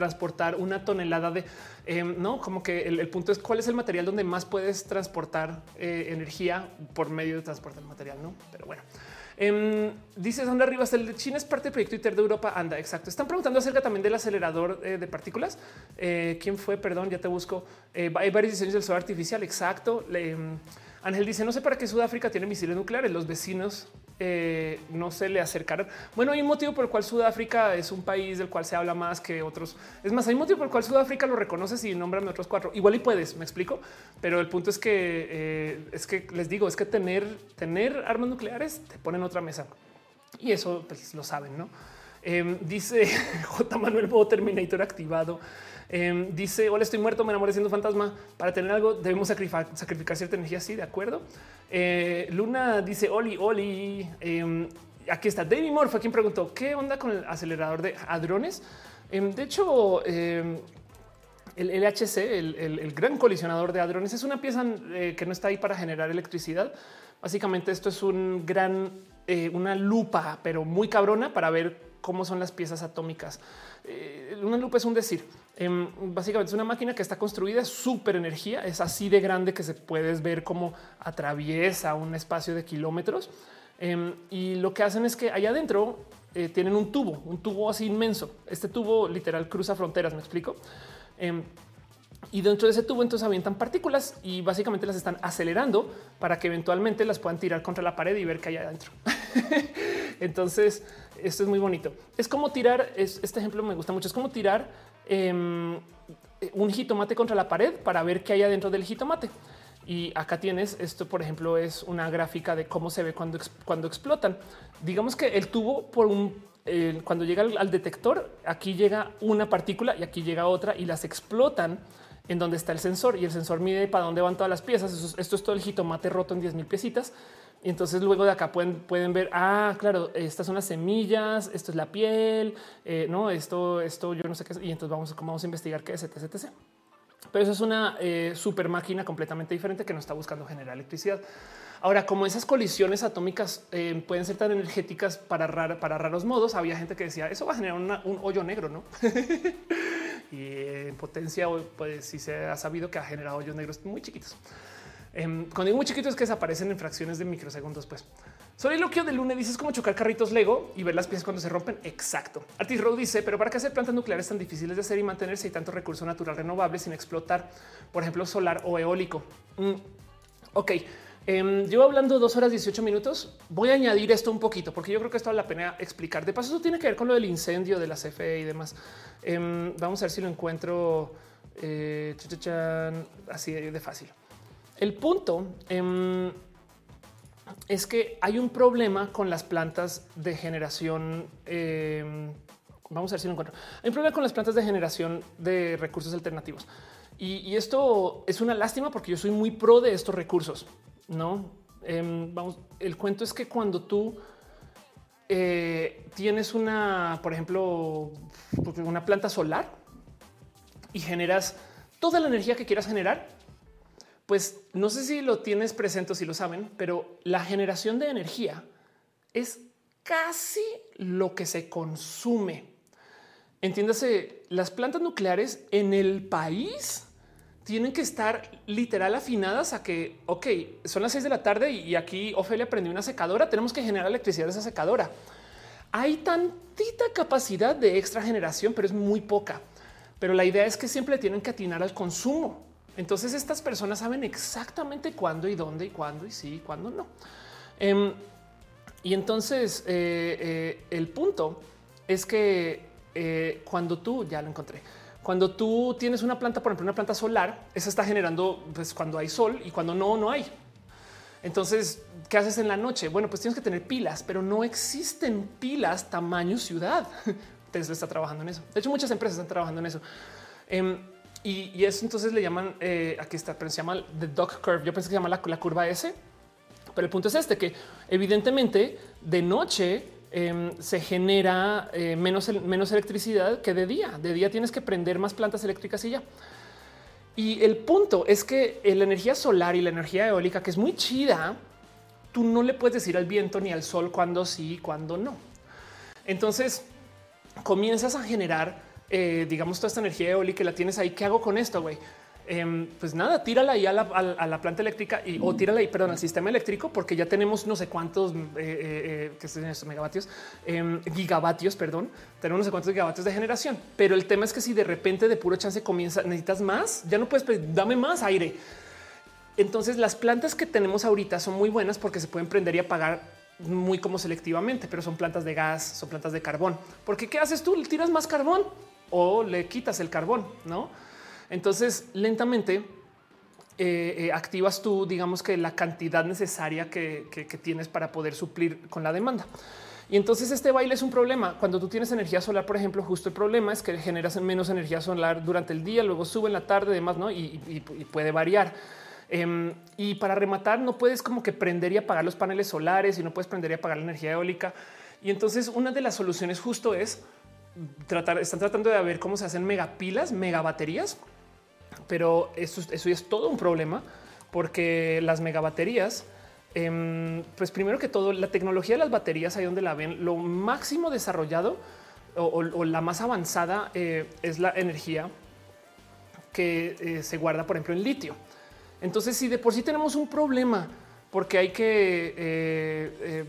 Transportar una tonelada de em, no, como que el, punto es cuál es el material donde más puedes transportar eh, energía por medio de transporte del material, no? Pero bueno, Em, dice Sandra Rivas, el de China es parte del proyecto ITER de Europa. Anda, exacto. Están preguntando acerca también del acelerador eh, de partículas. Eh, ¿Quién fue? Perdón, ya te busco. Hay varios diseños del sol artificial. Exacto. Em, Ángel dice: No sé para qué Sudáfrica tiene misiles nucleares. Los vecinos eh, no se le acercaron. Bueno, hay un motivo por el cual Sudáfrica es un país del cual se habla más que otros. Es más, hay un motivo por el cual Sudáfrica lo reconoces y nombran otros cuatro. Igual y puedes, me explico. Pero el punto es que eh, es que les digo, es que tener, tener armas nucleares te ponen otra mesa y eso pues, lo saben, no? Em, dice *laughs* J. Manuel Bo Terminator activado. Em, dice: Hola, estoy muerto, me enamoré siendo fantasma. Para tener algo, debemos sacrificar, cierta energía. Sí, de acuerdo. Eh, Luna dice: Oli, Oli. Em, aquí está David Moore, fue quien preguntó qué onda con el acelerador de hadrones. Em, de hecho, el LHC, el, gran colisionador de hadrones, es una pieza eh, que no está ahí para generar electricidad. Básicamente, esto es un gran, eh, una lupa, pero muy cabrona para ver cómo son las piezas atómicas. una lupa es un decir. Em, básicamente es una máquina que está construida súper energía, es así de grande que se puedes ver cómo atraviesa un espacio de kilómetros. Em, y lo que hacen es que allá adentro eh, tienen un tubo, un tubo así inmenso. Este tubo literal cruza fronteras, me explico. Em, y dentro de ese tubo entonces avientan partículas y básicamente las están acelerando para que eventualmente las puedan tirar contra la pared y ver qué hay adentro. *laughs* entonces, esto es muy bonito. Es como tirar, este ejemplo me gusta mucho, es como tirar Em, un jitomate contra la pared para ver qué hay adentro del jitomate. Y acá tienes esto, por ejemplo, es una gráfica de cómo se ve cuando, cuando explotan. Digamos que el tubo por un cuando llega al, detector, aquí llega una partícula y aquí llega otra y las explotan en donde está el sensor y el sensor mide para dónde van todas las piezas. esto es todo el jitomate roto en 10 mil piecitas y entonces luego de acá pueden, pueden ver, ah, claro, estas son las semillas, esto es la piel, eh, no, esto, esto yo no sé qué es. Y entonces vamos, vamos a investigar qué es, etc, etc. Pero eso es una eh, super máquina completamente diferente que no está buscando generar electricidad. Ahora, como esas colisiones atómicas eh, pueden ser tan energéticas para, para raros modos, había gente que decía eso va a generar un hoyo negro, no? *laughs* y en potencia, pues sí se ha sabido que ha generado hoyos negros muy chiquitos. Eh, cuando digo muy chiquitos que desaparecen en fracciones de microsegundos. Pues soliloquio de lunes dices como chocar carritos Lego y ver las piezas cuando se rompen. Exacto. Artis Rowe dice, pero para qué hacer plantas nucleares tan difíciles de hacer y mantenerse y tanto recurso natural renovable sin explotar, por ejemplo, solar o eólico. Mm, ok. Eh, llevo hablando dos horas 18 minutos. Voy a añadir esto un poquito porque yo creo que esto vale la pena explicar. De paso, eso tiene que ver con lo del incendio de la CFE y demás. Em, vamos a ver si lo encuentro eh, así de fácil. El punto em, es que hay un problema con las plantas de generación. Em, vamos a ver si lo encuentro. Hay un problema con las plantas de generación de recursos alternativos. Y, esto es una lástima porque yo soy muy pro de estos recursos. No em, vamos. El cuento es que cuando tú eh, tienes una, por ejemplo, una planta solar y generas toda la energía que quieras generar, Pues no sé si lo tienes presente si lo saben, pero la generación de energía es casi lo que se consume. Entiéndase, las plantas nucleares en el país tienen que estar literal afinadas a que, ok, son las seis de la tarde y aquí Ofelia prendió una secadora, tenemos que generar electricidad de esa secadora. Hay tantita capacidad de extra generación, pero es muy poca. Pero la idea es que siempre tienen que atinar al consumo. Entonces estas personas saben exactamente cuándo y dónde y cuándo y sí y cuándo no. Em, y entonces eh, eh, el punto es que eh, cuando tú ya lo encontré, cuando tú tienes una planta, por ejemplo, una planta solar, esa está generando pues, cuando hay sol y cuando no, no hay. Entonces, ¿qué haces en la noche? Bueno, pues tienes que tener pilas, pero no existen pilas tamaño ciudad. *laughs* Tesla está trabajando en eso. De hecho, muchas empresas están trabajando en eso. Em, y, eso entonces le llaman, eh, aquí está, pero se llama the dog curve. Yo pensé que se llama la, curva S, pero el punto es este, que evidentemente de noche Em, se genera eh, menos, menos electricidad que de día. De día tienes que prender más plantas eléctricas y ya. Y el punto es que la energía solar y la energía eólica, que es muy chida, tú no le puedes decir al viento ni al sol cuando sí y cuando no. Entonces comienzas a generar, eh, digamos, toda esta energía eólica y la tienes ahí. ¿Qué hago con esto, güey? Em, pues nada, tírala ahí a la, planta eléctrica o tírala ahí, perdón, al sistema eléctrico, porque ya tenemos no sé cuántos eh, eh, eh son estos megavatios, em, gigavatios, perdón, tenemos no sé cuántos gigavatios de generación. Pero el tema es que si de repente de puro chance comienza, necesitas más, ya no puedes, pedir, dame más aire. Entonces las plantas que tenemos ahorita son muy buenas porque se pueden prender y apagar muy como selectivamente, pero son plantas de gas, son plantas de carbón. Porque ¿qué haces tú? Tiras más carbón o le quitas el carbón, ¿no? Entonces, lentamente eh, eh, activas tú, digamos que la cantidad necesaria que, tienes para poder suplir con la demanda. Y entonces este baile es un problema. Cuando tú tienes energía solar, por ejemplo, justo el problema es que generas menos energía solar durante el día, luego sube en la tarde, demás, ¿no? Y, puede variar. Em, y para rematar, no puedes como que prender y apagar los paneles solares y no puedes prender y apagar la energía eólica. Y entonces una de las soluciones justo es están tratando de ver cómo se hacen megapilas, megabaterías pero eso, eso es todo un problema porque las megabaterías, em, pues primero que todo, la tecnología de las baterías, ahí donde la ven, lo máximo desarrollado o, la más avanzada eh, es la energía que eh, se guarda, por ejemplo, en litio. Entonces, si de por sí tenemos un problema porque hay que, eh,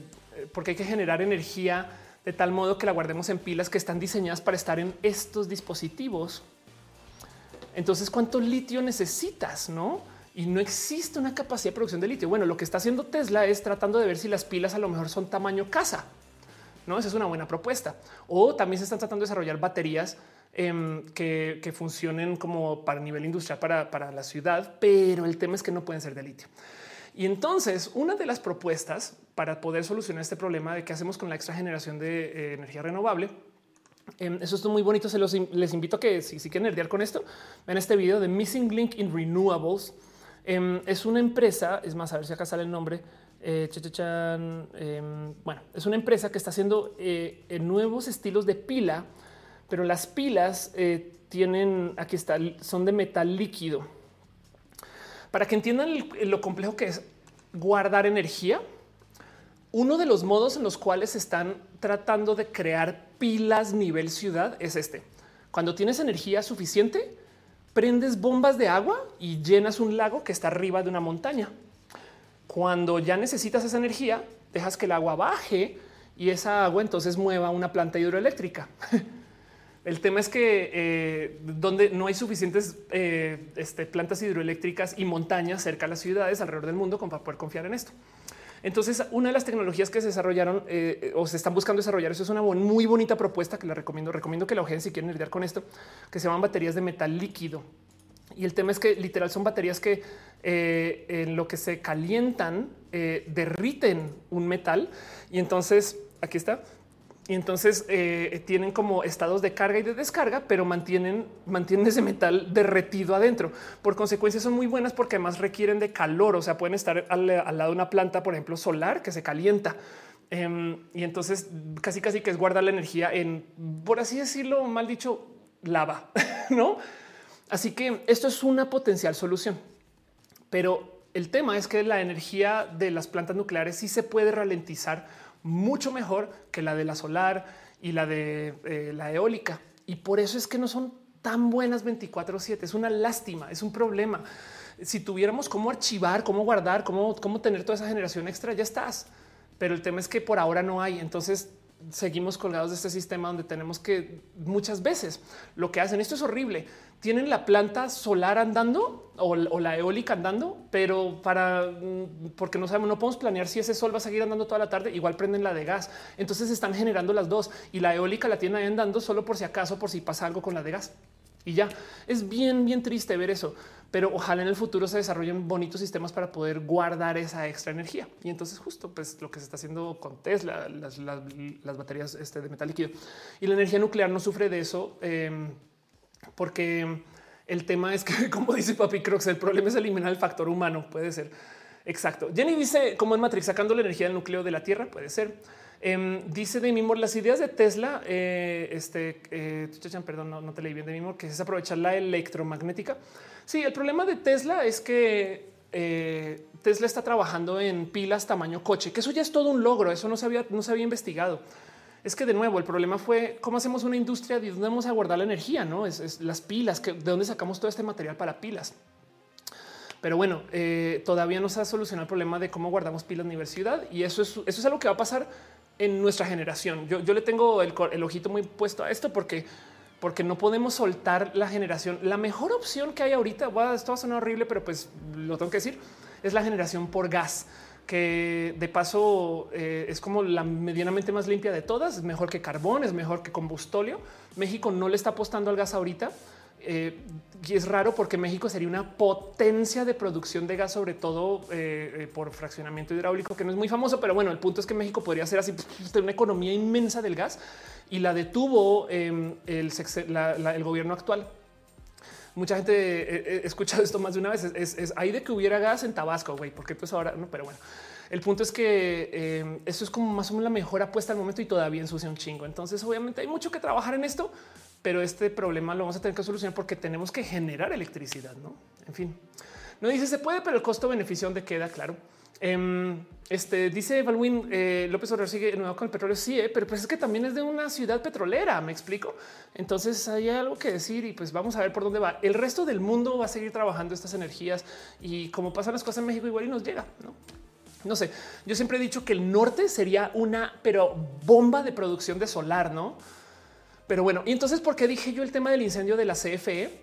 porque hay que generar energía de tal modo que la guardemos en pilas que están diseñadas para estar en estos dispositivos, entonces, ¿cuánto litio necesitas? No? Y no existe una capacidad de producción de litio. Bueno, lo que está haciendo Tesla es tratando de ver si las pilas a lo mejor son tamaño casa. No, esa es una buena propuesta. O también se están tratando de desarrollar baterías em, que, funcionen como para nivel industrial para, la ciudad, pero el tema es que no pueden ser de litio. Y entonces, una de las propuestas para poder solucionar este problema de qué hacemos con la extra generación de eh, energía renovable Em, eso es muy bonito. Se los les invito a que si, quieren nerdear con esto, ven este video de Missing Link in Renewables. Em, es una empresa, es más, a ver si acá sale el nombre. Eh, em, bueno, es una empresa que está haciendo eh, nuevos estilos de pila, pero las pilas tienen, aquí está, son de metal líquido. Para que entiendan lo complejo que es guardar energía, uno de los modos en los cuales están tratando de crear pilas nivel ciudad es este. Cuando tienes energía suficiente, prendes bombas de agua y llenas un lago que está arriba de una montaña. Cuando ya necesitas esa energía, dejas que el agua baje y esa agua entonces mueva una planta hidroeléctrica. *laughs* El tema es que eh, donde no hay suficientes eh, este, plantas hidroeléctricas y montañas cerca de las ciudades alrededor del mundo para poder confiar en esto. Entonces, una de las tecnologías que se desarrollaron eh, o se están buscando desarrollar, eso es una muy bonita propuesta que la recomiendo. Recomiendo que la ojen si quieren lidiar con esto, que se llaman baterías de metal líquido. Y el tema es que literal son baterías que en lo que se calientan derriten un metal y entonces aquí está y entonces eh, tienen como estados de carga y de descarga, pero mantienen, mantienen ese metal derretido adentro. Por consecuencia son muy buenas porque además requieren de calor, o sea, pueden estar al, lado de una planta, por ejemplo, solar que se calienta. Em, y entonces casi casi que es guardar la energía en, por así decirlo, mal dicho, lava, *laughs* ¿no? Así que esto es una potencial solución. Pero el tema es que la energía de las plantas nucleares sí se puede ralentizar mucho mejor que la de la solar y la de eh, la eólica. Y por eso es que no son tan buenas 24/7. Es una lástima, es un problema. Si tuviéramos cómo archivar, cómo guardar, cómo, cómo tener toda esa generación extra, ya estás. Pero el tema es que por ahora no hay. Entonces seguimos colgados de este sistema donde tenemos que muchas veces lo que hacen, esto es horrible, tienen la planta solar andando o, la eólica andando, pero para mm, porque no sabemos, no podemos planear si ese sol va a seguir andando toda la tarde, igual prenden la de gas. Entonces están generando las dos y la eólica la tienen andando solo por si acaso, por si pasa algo con la de gas y ya es bien, bien triste ver eso, pero ojalá en el futuro se desarrollen bonitos sistemas para poder guardar esa extra energía. Y entonces justo pues lo que se está haciendo con Tesla, las, baterías este, de metal líquido y la energía nuclear no sufre de eso em, porque el tema es que, *laughs* como dice Papi Crocs, el problema es eliminar el factor humano. Puede ser exacto. Jenny dice como en Matrix sacando la energía del núcleo de la Tierra. Puede ser. Em, dice de Mimor, las ideas de Tesla, eh, este, eh, perdón, no, te leí bien de Mimor, que es aprovechar la electromagnética. Sí, el problema de Tesla es que eh, Tesla está trabajando en pilas tamaño coche, que eso ya es todo un logro, eso no se había, no investigado. Es que de nuevo el problema fue cómo hacemos una industria de dónde vamos a guardar la energía, no es, las pilas, que de dónde sacamos todo este material para pilas. Pero bueno, todavía no se ha solucionado el problema de cómo guardamos pilas en la universidad y eso es, eso es algo que va a pasar en nuestra generación. Yo, le tengo el, ojito muy puesto a esto porque porque no podemos soltar la generación. La mejor opción que hay ahorita, esto va a sonar horrible, pero pues lo tengo que decir, es la generación por gas, que de paso eh, es como la medianamente más limpia de todas, es mejor que carbón, es mejor que combustóleo. México no le está apostando al gas ahorita eh, y es raro porque México sería una potencia de producción de gas, sobre todo eh, eh, por fraccionamiento hidráulico, que no es muy famoso, pero bueno, el punto es que México podría ser así una economía inmensa del gas y la detuvo em, el, gobierno actual. Mucha gente he escuchado esto más de una vez. Es, es, ahí de que hubiera gas en Tabasco, güey, porque pues ahora no, pero bueno. El punto es que em, eso es como más o menos la mejor apuesta al momento y todavía ensucia un chingo. Entonces, obviamente hay mucho que trabajar en esto, pero este problema lo vamos a tener que solucionar porque tenemos que generar electricidad. No, en fin, no dice se puede, pero el costo beneficio donde queda claro. Em, este dice Balwin eh, López Obrador sigue nuevo con el petróleo. Sí, eh, pero pues es que también es de una ciudad petrolera. Me explico. Entonces hay algo que decir y pues vamos a ver por dónde va. El resto del mundo va a seguir trabajando estas energías y como pasan las cosas en México, igual y nos llega. No, no sé. Yo siempre he dicho que el norte sería una, pero bomba de producción de solar, no? Pero bueno, y entonces, ¿por qué dije yo el tema del incendio de la CFE?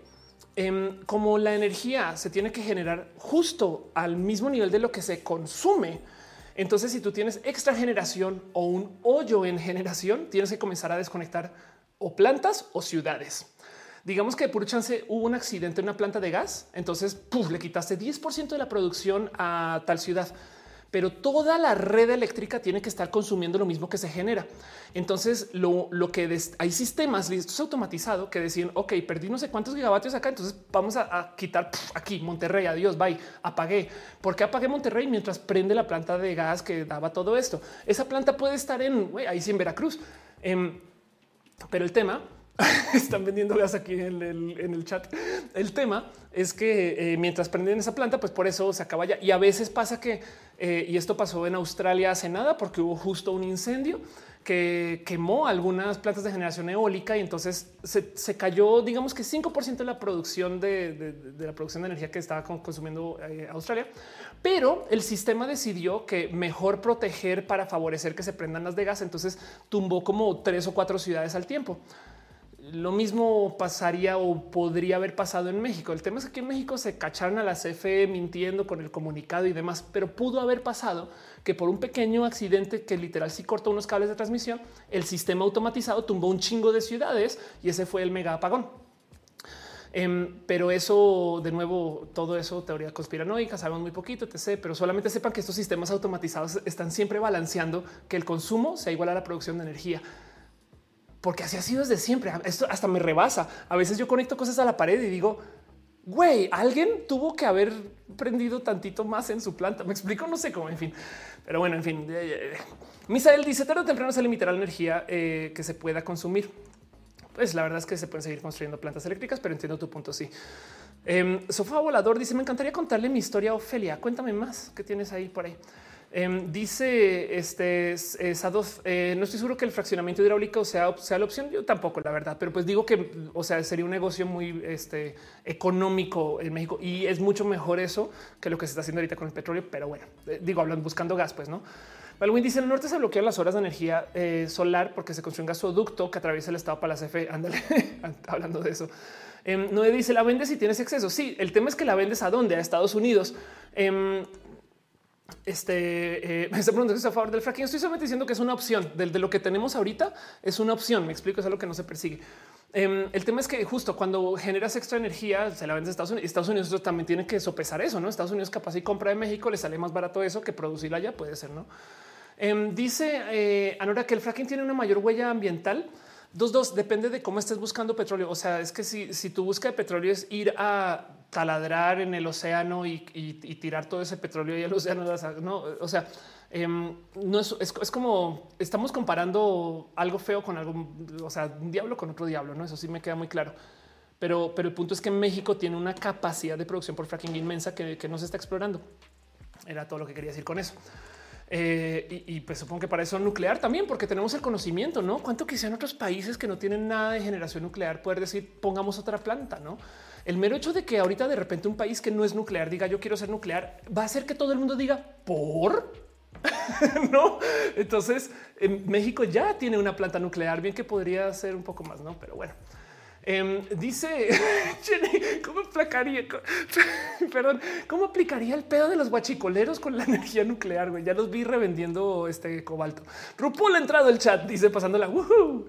Em, como la energía se tiene que generar justo al mismo nivel de lo que se consume. Entonces, si tú tienes extra generación o un hoyo en generación, tienes que comenzar a desconectar o plantas o ciudades. Digamos que por chance hubo un accidente en una planta de gas, entonces le quitaste 10% de la producción a tal ciudad pero toda la red eléctrica tiene que estar consumiendo lo mismo que se genera. Entonces, lo, que hay sistemas listos automatizado que decían, ok, perdí no sé cuántos gigavatios acá, entonces vamos a, quitar aquí Monterrey, adiós, bye, apagué. ¿Por qué Monterrey mientras prende la planta de gas que daba todo esto? Esa planta puede estar en, ahí sí en Veracruz. Em, pero el tema *laughs* están vendiendo gas aquí en el, chat. El tema es que eh, mientras prenden esa planta, pues por eso se acaba ya. Y a veces pasa que, eh, y esto pasó en Australia hace nada, porque hubo justo un incendio que quemó algunas plantas de generación eólica y entonces se, cayó, digamos que 5% de la producción de, la producción de energía que estaba consumiendo eh, Australia. Pero el sistema decidió que mejor proteger para favorecer que se prendan las de gas. Entonces tumbó como tres o cuatro ciudades al tiempo. Lo mismo pasaría o podría haber pasado en México. El tema es que en México se cacharon a la CFE mintiendo con el comunicado y demás, pero pudo haber pasado que por un pequeño accidente que literal sí cortó unos cables de transmisión, el sistema automatizado tumbó un chingo de ciudades y ese fue el mega apagón. Em, pero eso, de nuevo, todo eso teoría conspiranoica, sabemos muy poquito, sé, pero solamente sepan que estos sistemas automatizados están siempre balanceando que el consumo sea igual a la producción de energía porque así ha sido desde siempre. Esto hasta me rebasa. A veces yo conecto cosas a la pared y digo, güey, alguien tuvo que haber prendido tantito más en su planta. Me explico, no sé cómo, en fin. Pero bueno, en fin. Misael dice tarde o temprano se limitará la energía eh, que se pueda consumir. Pues la verdad es que se pueden seguir construyendo plantas eléctricas, pero entiendo tu punto. Sí. Eh, Sofá Volador dice: Me encantaría contarle mi historia, Ofelia. Cuéntame más. ¿Qué tienes ahí por ahí? Em, dice este eh, no estoy seguro que el fraccionamiento hidráulico sea, sea la opción. Yo tampoco, la verdad, pero pues digo que, o sea, sería un negocio muy este, económico en México y es mucho mejor eso que lo que se está haciendo ahorita con el petróleo. Pero bueno, eh, digo, hablan buscando gas, pues no. Balwin dice el norte se bloquean las horas de energía eh, solar porque se construye un gasoducto que atraviesa el estado para la CFE. Ándale, hablando de eso. Eh, no dice la vendes si tienes exceso. Sí, el tema es que la vendes a dónde? A Estados Unidos. Em, este eh, *laughs* me está preguntando si a favor del fracking. Estoy solamente diciendo que es una opción de, de, lo que tenemos ahorita. Es una opción. Me explico, es algo que no se persigue. Um, el tema es que justo cuando generas extra energía, se la vendes a Estados Unidos. Estados Unidos también tiene que sopesar eso. No Estados Unidos capaz y compra de México le sale más barato eso que producirla allá. Puede ser, no? Um, dice eh, Anora que el fracking tiene una mayor huella ambiental. Dos, dos, depende de cómo estés buscando petróleo. O sea, es que si, si tu busca de petróleo es ir a taladrar en el océano y, y, tirar todo ese petróleo y el océano, no, o sea, eh, no es, es, es, como estamos comparando algo feo con algo, o sea, un diablo con otro diablo, no? Eso sí me queda muy claro. Pero, pero el punto es que México tiene una capacidad de producción por fracking inmensa que, que no se está explorando. Era todo lo que quería decir con eso. Eh, y, y, pues supongo que para eso nuclear también, porque tenemos el conocimiento, no cuánto quisieran otros países que no tienen nada de generación nuclear poder decir pongamos otra planta, no? El mero hecho de que ahorita de repente un país que no es nuclear diga yo quiero ser nuclear va a hacer que todo el mundo diga por *laughs* no. Entonces en México ya tiene una planta nuclear, bien que podría ser un poco más, no? Pero bueno. Eh, dice *laughs* Jenny, ¿cómo aplicaría? *laughs* Perdón, ¿cómo aplicaría el pedo de los guachicoleros con la *laughs* energía nuclear? Güey? Ya los vi revendiendo este cobalto. Rupul ha entrado el chat, dice pasándola. Woohoo.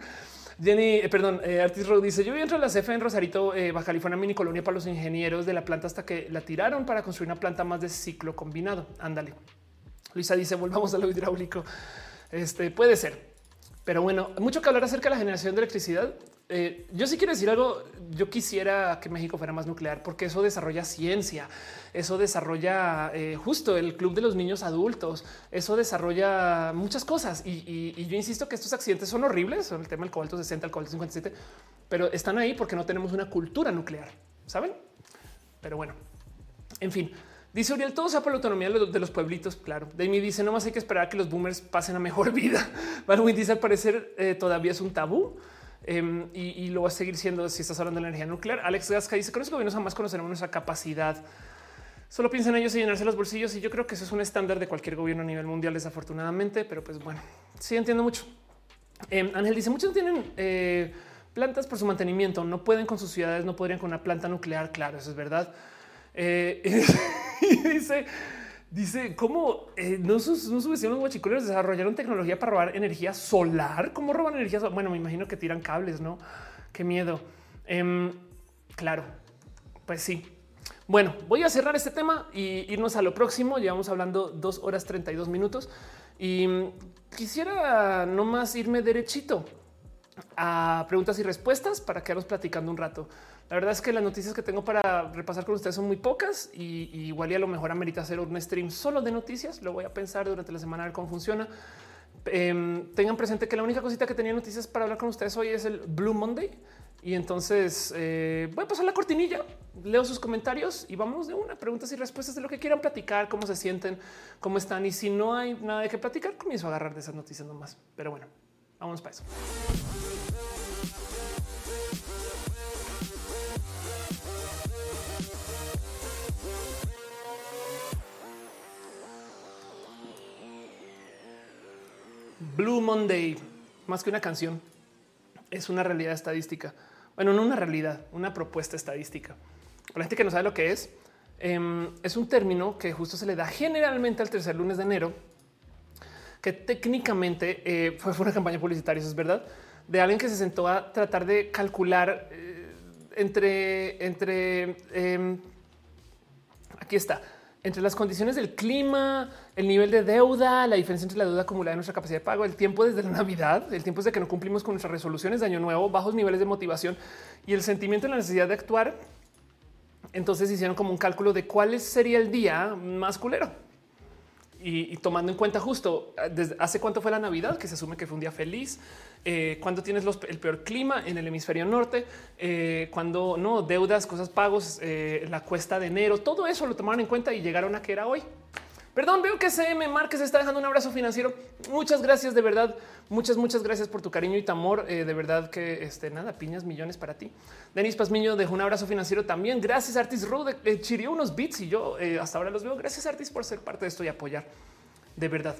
Jenny, eh, perdón, eh, Artis Road dice: Yo vi entre la CFE en Rosarito, eh, Baja California, mini colonia para los ingenieros de la planta hasta que la tiraron para construir una planta más de ciclo combinado. Ándale. Luisa dice: Volvamos a lo hidráulico. Este puede ser, pero bueno, mucho que hablar acerca de la generación de electricidad. Eh, yo sí quiero decir algo. Yo quisiera que México fuera más nuclear porque eso desarrolla ciencia, eso desarrolla eh, justo el club de los niños adultos, eso desarrolla muchas cosas. Y, yo insisto que estos accidentes son horribles, son el tema del cobalto 60, el cobalto 57, pero están ahí porque no tenemos una cultura nuclear, saben? Pero bueno, en fin. Dice Uriel, todo sea por la autonomía de los pueblitos. Claro. Demi dice, no más hay que esperar a que los boomers pasen a mejor *laughs* vida. Balwin dice, al parecer eh, todavía es un tabú. Um, y, lo va a seguir siendo si estás hablando de la energía nuclear. Alex Gasca dice con los gobiernos jamás conoceremos nuestra capacidad. Solo piensan ellos y llenarse los bolsillos. Y yo creo que eso es un estándar de cualquier gobierno a nivel mundial, desafortunadamente. Pero pues bueno, sí entiendo mucho. Um, Ángel dice muchos tienen eh, plantas por su mantenimiento. No pueden con sus ciudades, no podrían con una planta nuclear. Claro, eso es verdad. Eh, *laughs* y dice Dice cómo eh, no, sus, los guachicoleros desarrollaron tecnología para robar energía solar. ¿Cómo roban energía? Solar? Bueno, me imagino que tiran cables, no? Qué miedo. Eh, claro, pues sí. Bueno, voy a cerrar este tema y irnos a lo próximo. Llevamos hablando dos horas 32 minutos y quisiera nomás irme derechito a preguntas y respuestas para quedarnos platicando un rato. La verdad es que las noticias que tengo para repasar con ustedes son muy pocas y, y igual y a lo mejor amerita hacer un stream solo de noticias. Lo voy a pensar durante la semana a ver cómo funciona. Eh, tengan presente que la única cosita que tenía noticias para hablar con ustedes hoy es el Blue Monday. Y entonces eh, voy a pasar la cortinilla, leo sus comentarios y vamos de una preguntas y respuestas de lo que quieran platicar, cómo se sienten, cómo están. Y si no hay nada de qué platicar, comienzo a agarrar de esas noticias nomás. Pero bueno, vamos para eso. Blue Monday, más que una canción, es una realidad estadística. Bueno, no una realidad, una propuesta estadística. Para la gente que no sabe lo que es, eh, es un término que justo se le da generalmente al tercer lunes de enero, que técnicamente eh, fue, una campaña publicitaria, eso es verdad, de alguien que se sentó a tratar de calcular eh, entre, entre, eh, aquí está, entre las condiciones del clima, el nivel de deuda, la diferencia entre la deuda acumulada y nuestra capacidad de pago, el tiempo desde la Navidad, el tiempo desde que no cumplimos con nuestras resoluciones de año nuevo, bajos niveles de motivación y el sentimiento de la necesidad de actuar. Entonces hicieron como un cálculo de cuál sería el día más culero. Y, tomando en cuenta justo eh, desde hace cuánto fue la Navidad, que se asume que fue un día feliz, eh, cuando tienes el peor clima en el hemisferio norte, eh, cuando no deudas, cosas pagos, la cuesta de enero, todo eso lo tomaron en cuenta y llegaron a que era hoy. Perdón, veo que CM Márquez está dejando un abrazo financiero. Muchas gracias, de verdad. Muchas, muchas gracias por tu cariño y tu amor. de verdad que este nada, piñas millones para ti. Denis Pazmiño dejó un abrazo financiero también. Gracias, Artis Rude. Eh, chirió unos bits y yo eh, hasta ahora los veo. Gracias, Artis, por ser parte de esto y apoyar. De verdad.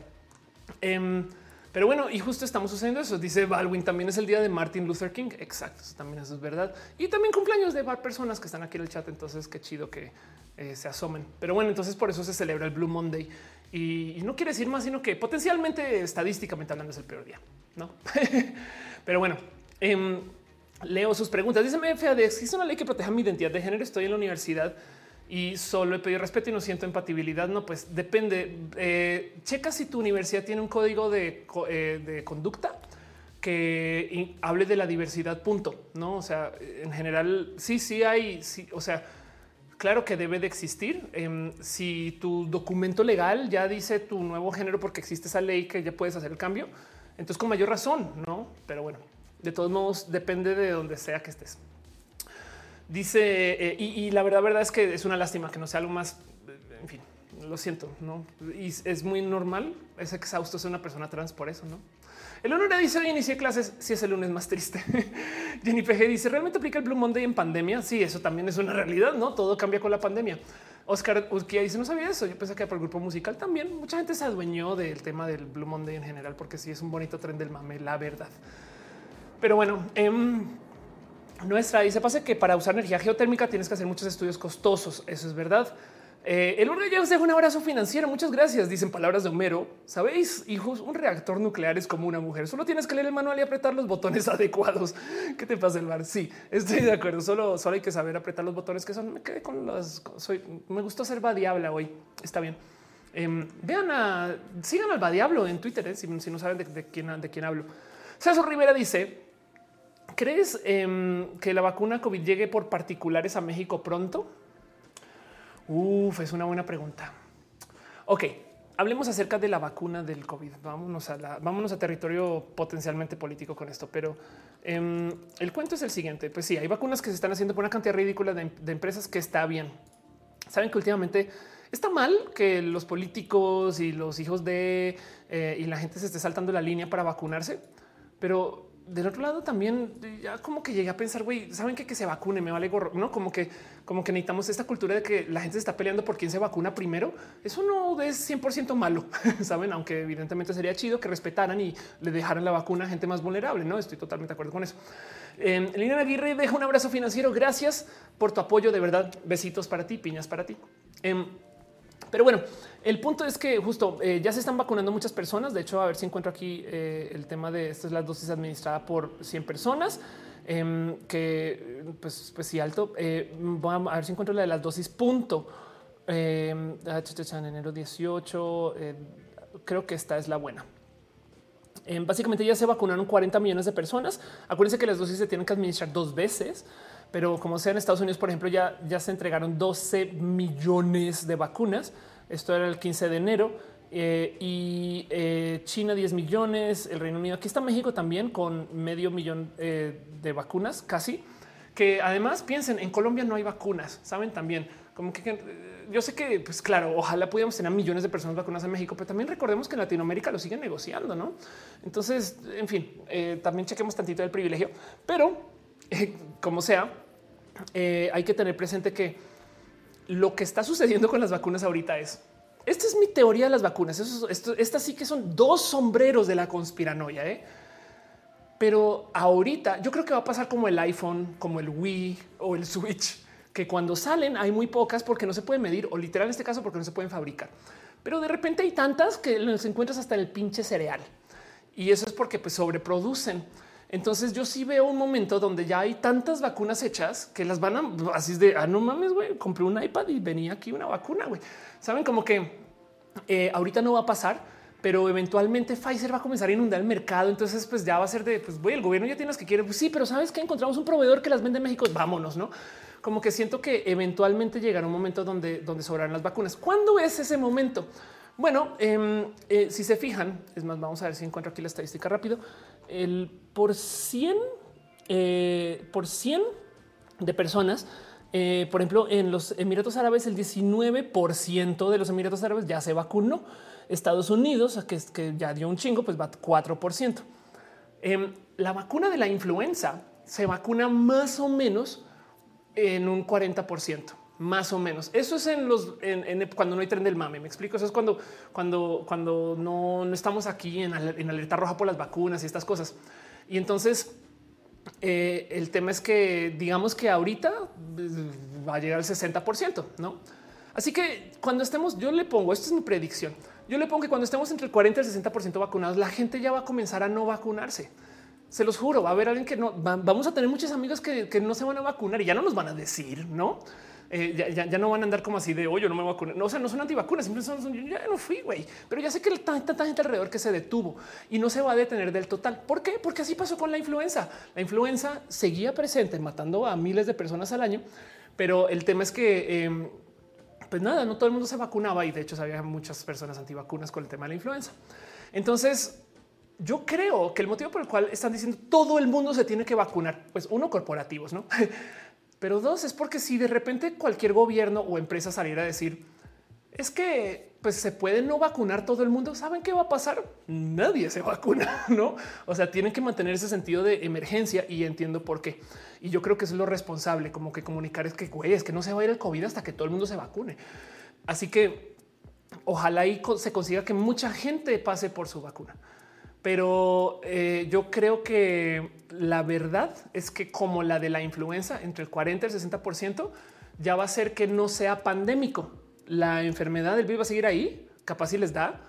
Em, pero bueno, y justo estamos sucediendo eso. Dice Baldwin, también es el día de Martin Luther King. Exacto, también eso es verdad. Y también cumpleaños de personas que están aquí en el chat. Entonces, qué chido que eh, se asomen. Pero bueno, entonces por eso se celebra el Blue Monday. Y, no quiere decir más, sino que potencialmente, estadísticamente hablando, es el peor día. No, *laughs* pero bueno. Em, leo sus preguntas. Dice FAD, existe una ley que proteja mi identidad de género. Estoy en la universidad y solo he pedido respeto y no siento empatibilidad. No, pues depende. Eh, checa si tu universidad tiene un código de, eh, conducta que hable de la diversidad. Punto. No, o sea, en general, sí, sí hay. Sí, o sea, claro que debe de existir. Em, si tu documento legal ya dice tu nuevo género porque existe esa ley que ya puedes hacer el cambio, entonces con mayor razón, no? Pero bueno, de todos modos, depende de donde sea que estés. Dice, eh, y, la verdad, verdad es que es una lástima que no sea algo más, en fin, lo siento, ¿no? Y es muy normal, es exhausto ser una persona trans por eso, ¿no? El lunes dice, hoy inicié clases, si es el lunes más triste. *laughs* Jenny PG dice, ¿realmente aplica el Blue Monday en pandemia? Sí, eso también es una realidad, ¿no? Todo cambia con la pandemia. Oscar Urquía dice, no sabía eso, yo pensé que por el grupo musical también. Mucha gente se adueñó del tema del Blue Monday en general, porque sí es un bonito tren del mame, la verdad. Pero bueno, em, nuestra dice pasa que para usar energía geotérmica tienes que hacer muchos estudios costosos. Eso es verdad. Eh, el orden ya os dejo un abrazo financiero. Muchas gracias. Dicen palabras de Homero. Sabéis, hijos, un reactor nuclear es como una mujer. Solo tienes que leer el manual y apretar los botones *laughs* adecuados. ¿Qué te pasa el bar? Sí, estoy de acuerdo. Solo, solo hay que saber apretar los botones que son. Me quedé con las. Soy, me gustó ser diabla hoy. Está bien. Em, vean a sigan al diablo en Twitter eh, si, no saben de, quién, de quién hablo. César Rivera dice: ¿Crees em, que la vacuna COVID llegue por particulares a México pronto? Uf, es una buena pregunta. Ok, hablemos acerca de la vacuna del COVID. Vámonos a, la, vámonos a territorio potencialmente político con esto, pero em, el cuento es el siguiente. Pues sí, hay vacunas que se están haciendo por una cantidad ridícula de, empresas que está bien. Saben que últimamente está mal que los políticos y los hijos de eh, y la gente se esté saltando la línea para vacunarse, pero del otro lado también ya como que llegué a pensar, güey, saben que que se vacune, me vale gorro, no como que como que necesitamos esta cultura de que la gente se está peleando por quién se vacuna primero. Eso no es 100% malo, *laughs* saben, aunque evidentemente sería chido que respetaran y le dejaran la vacuna a gente más vulnerable. No estoy totalmente de acuerdo con eso. Eh, Lina Aguirre deja un abrazo financiero. Gracias por tu apoyo. De verdad, besitos para ti, piñas para ti. Em, pero bueno, el punto es que justo eh, ya se están vacunando muchas personas. De hecho, a ver si encuentro aquí eh, el tema de esto es la dosis administrada por 100 personas. Em, que pues, pues sí, alto. Eh, vamos a ver si encuentro la de las dosis punto. Em, ah, en enero 18. creo que esta es la buena. Em, básicamente ya se vacunaron 40 millones de personas. Acuérdense que las dosis se tienen que administrar dos veces pero como sea en Estados Unidos, por ejemplo, ya, ya se entregaron 12 millones de vacunas. Esto era el 15 de enero eh, y eh, China 10 millones, el Reino Unido. Aquí está México también con medio millón eh, de vacunas, casi. Que además piensen en Colombia no hay vacunas, saben también como que yo sé que, pues claro, ojalá pudiéramos tener millones de personas vacunadas en México, pero también recordemos que en Latinoamérica lo siguen negociando, no? Entonces, en fin, también chequemos tantito del privilegio, pero como sea, hay que tener presente que lo que está sucediendo con las vacunas ahorita es esta es mi teoría de las vacunas. estas sí que son dos sombreros de la conspiranoia. ¿eh? Pero ahorita yo creo que va a pasar como el iPhone, como el Wii o el Switch, que cuando salen hay muy pocas porque no se pueden medir o literal en este caso porque no se pueden fabricar. Pero de repente hay tantas que los encuentras hasta en el pinche cereal. Y eso es porque pues, sobreproducen. Entonces yo sí veo un momento donde ya hay tantas vacunas hechas que las van a así de ah, no mames, güey, compré un iPad y venía aquí una vacuna. Güey, saben como que eh, ahorita no va a pasar, pero eventualmente Pfizer va a comenzar a inundar el mercado. Entonces, pues ya va a ser de pues el gobierno ya tiene las que quiere. Pues sí, pero sabes que encontramos un proveedor que las vende en México. Vámonos, no? Como que siento que eventualmente llegará un momento donde, donde sobrarán las vacunas. ¿Cuándo es ese momento? Bueno, em, eh, si se fijan, es más, vamos a ver si encuentro aquí la estadística rápido. El por 100, eh, por 100 de personas, eh, por ejemplo, en los Emiratos Árabes, el 19% de los Emiratos Árabes ya se vacunó. Estados Unidos, que, que ya dio un chingo, pues va 4%. Em, la vacuna de la influenza se vacuna más o menos en un 40% más o menos. Eso es en los cuando no hay tren del mame. Me explico. Eso es cuando, cuando, cuando no, estamos aquí en, alerta roja por las vacunas y estas cosas. Y entonces eh, el tema es que digamos que ahorita pues, va a llegar al 60 no? Así que cuando estemos, yo le pongo esto es mi predicción. Yo le pongo que cuando estemos entre el 40 y el 60 vacunados, la gente ya va a comenzar a no vacunarse. Se los juro, va a haber alguien que no vamos a tener muchos amigos que, no se van a vacunar y ya no nos van a decir, no? Eh, ya, no van a andar como así de hoy yo no me vacunar. No, o sea, no son antivacunas, simplemente son, yo ya no fui, güey. Pero ya sé que hay tanta gente alrededor que se detuvo y no se va a detener del total. ¿Por qué? Porque así pasó con la influenza. La influenza seguía presente, matando a miles de personas al año. Pero el tema es que, em, pues nada, no todo el mundo se vacunaba y de hecho había muchas personas antivacunas con el tema de la influenza. Entonces, yo creo que el motivo por el cual están diciendo todo el mundo se tiene que vacunar, pues uno corporativos, no? *laughs* Pero dos es porque si de repente cualquier gobierno o empresa saliera a decir es que pues se puede no vacunar todo el mundo, ¿saben qué va a pasar? Nadie se vacuna, *laughs* ¿no? O sea, tienen que mantener ese sentido de emergencia y entiendo por qué. Y yo creo que es lo responsable, como que comunicar es que, güey, es que no se va a ir el COVID hasta que todo el mundo se vacune. Así que ojalá y se consiga que mucha gente pase por su vacuna. Pero eh, yo creo que la verdad es que como la de la influenza, entre el 40 y el 60%, ya va a ser que no sea pandémico. La enfermedad del virus va a seguir ahí, capaz si les da,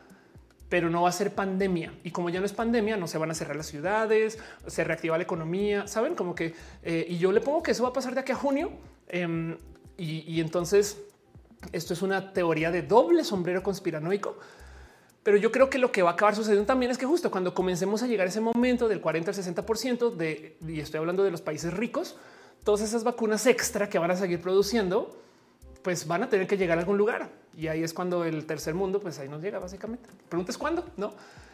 pero no va a ser pandemia. Y como ya no es pandemia, no se van a cerrar las ciudades, se reactiva la economía, saben como que, eh, y yo le pongo que eso va a pasar de aquí a junio. Em, y entonces esto es una teoría de doble sombrero conspiranoico pero yo creo que lo que va a acabar sucediendo también es que justo cuando comencemos a llegar a ese momento del 40 al 60 por ciento de, y estoy hablando de los países ricos, todas esas vacunas extra que van a seguir produciendo, pues van a tener que llegar a algún lugar. Y ahí es cuando el tercer mundo, pues ahí nos llega básicamente. Preguntas cuándo, no?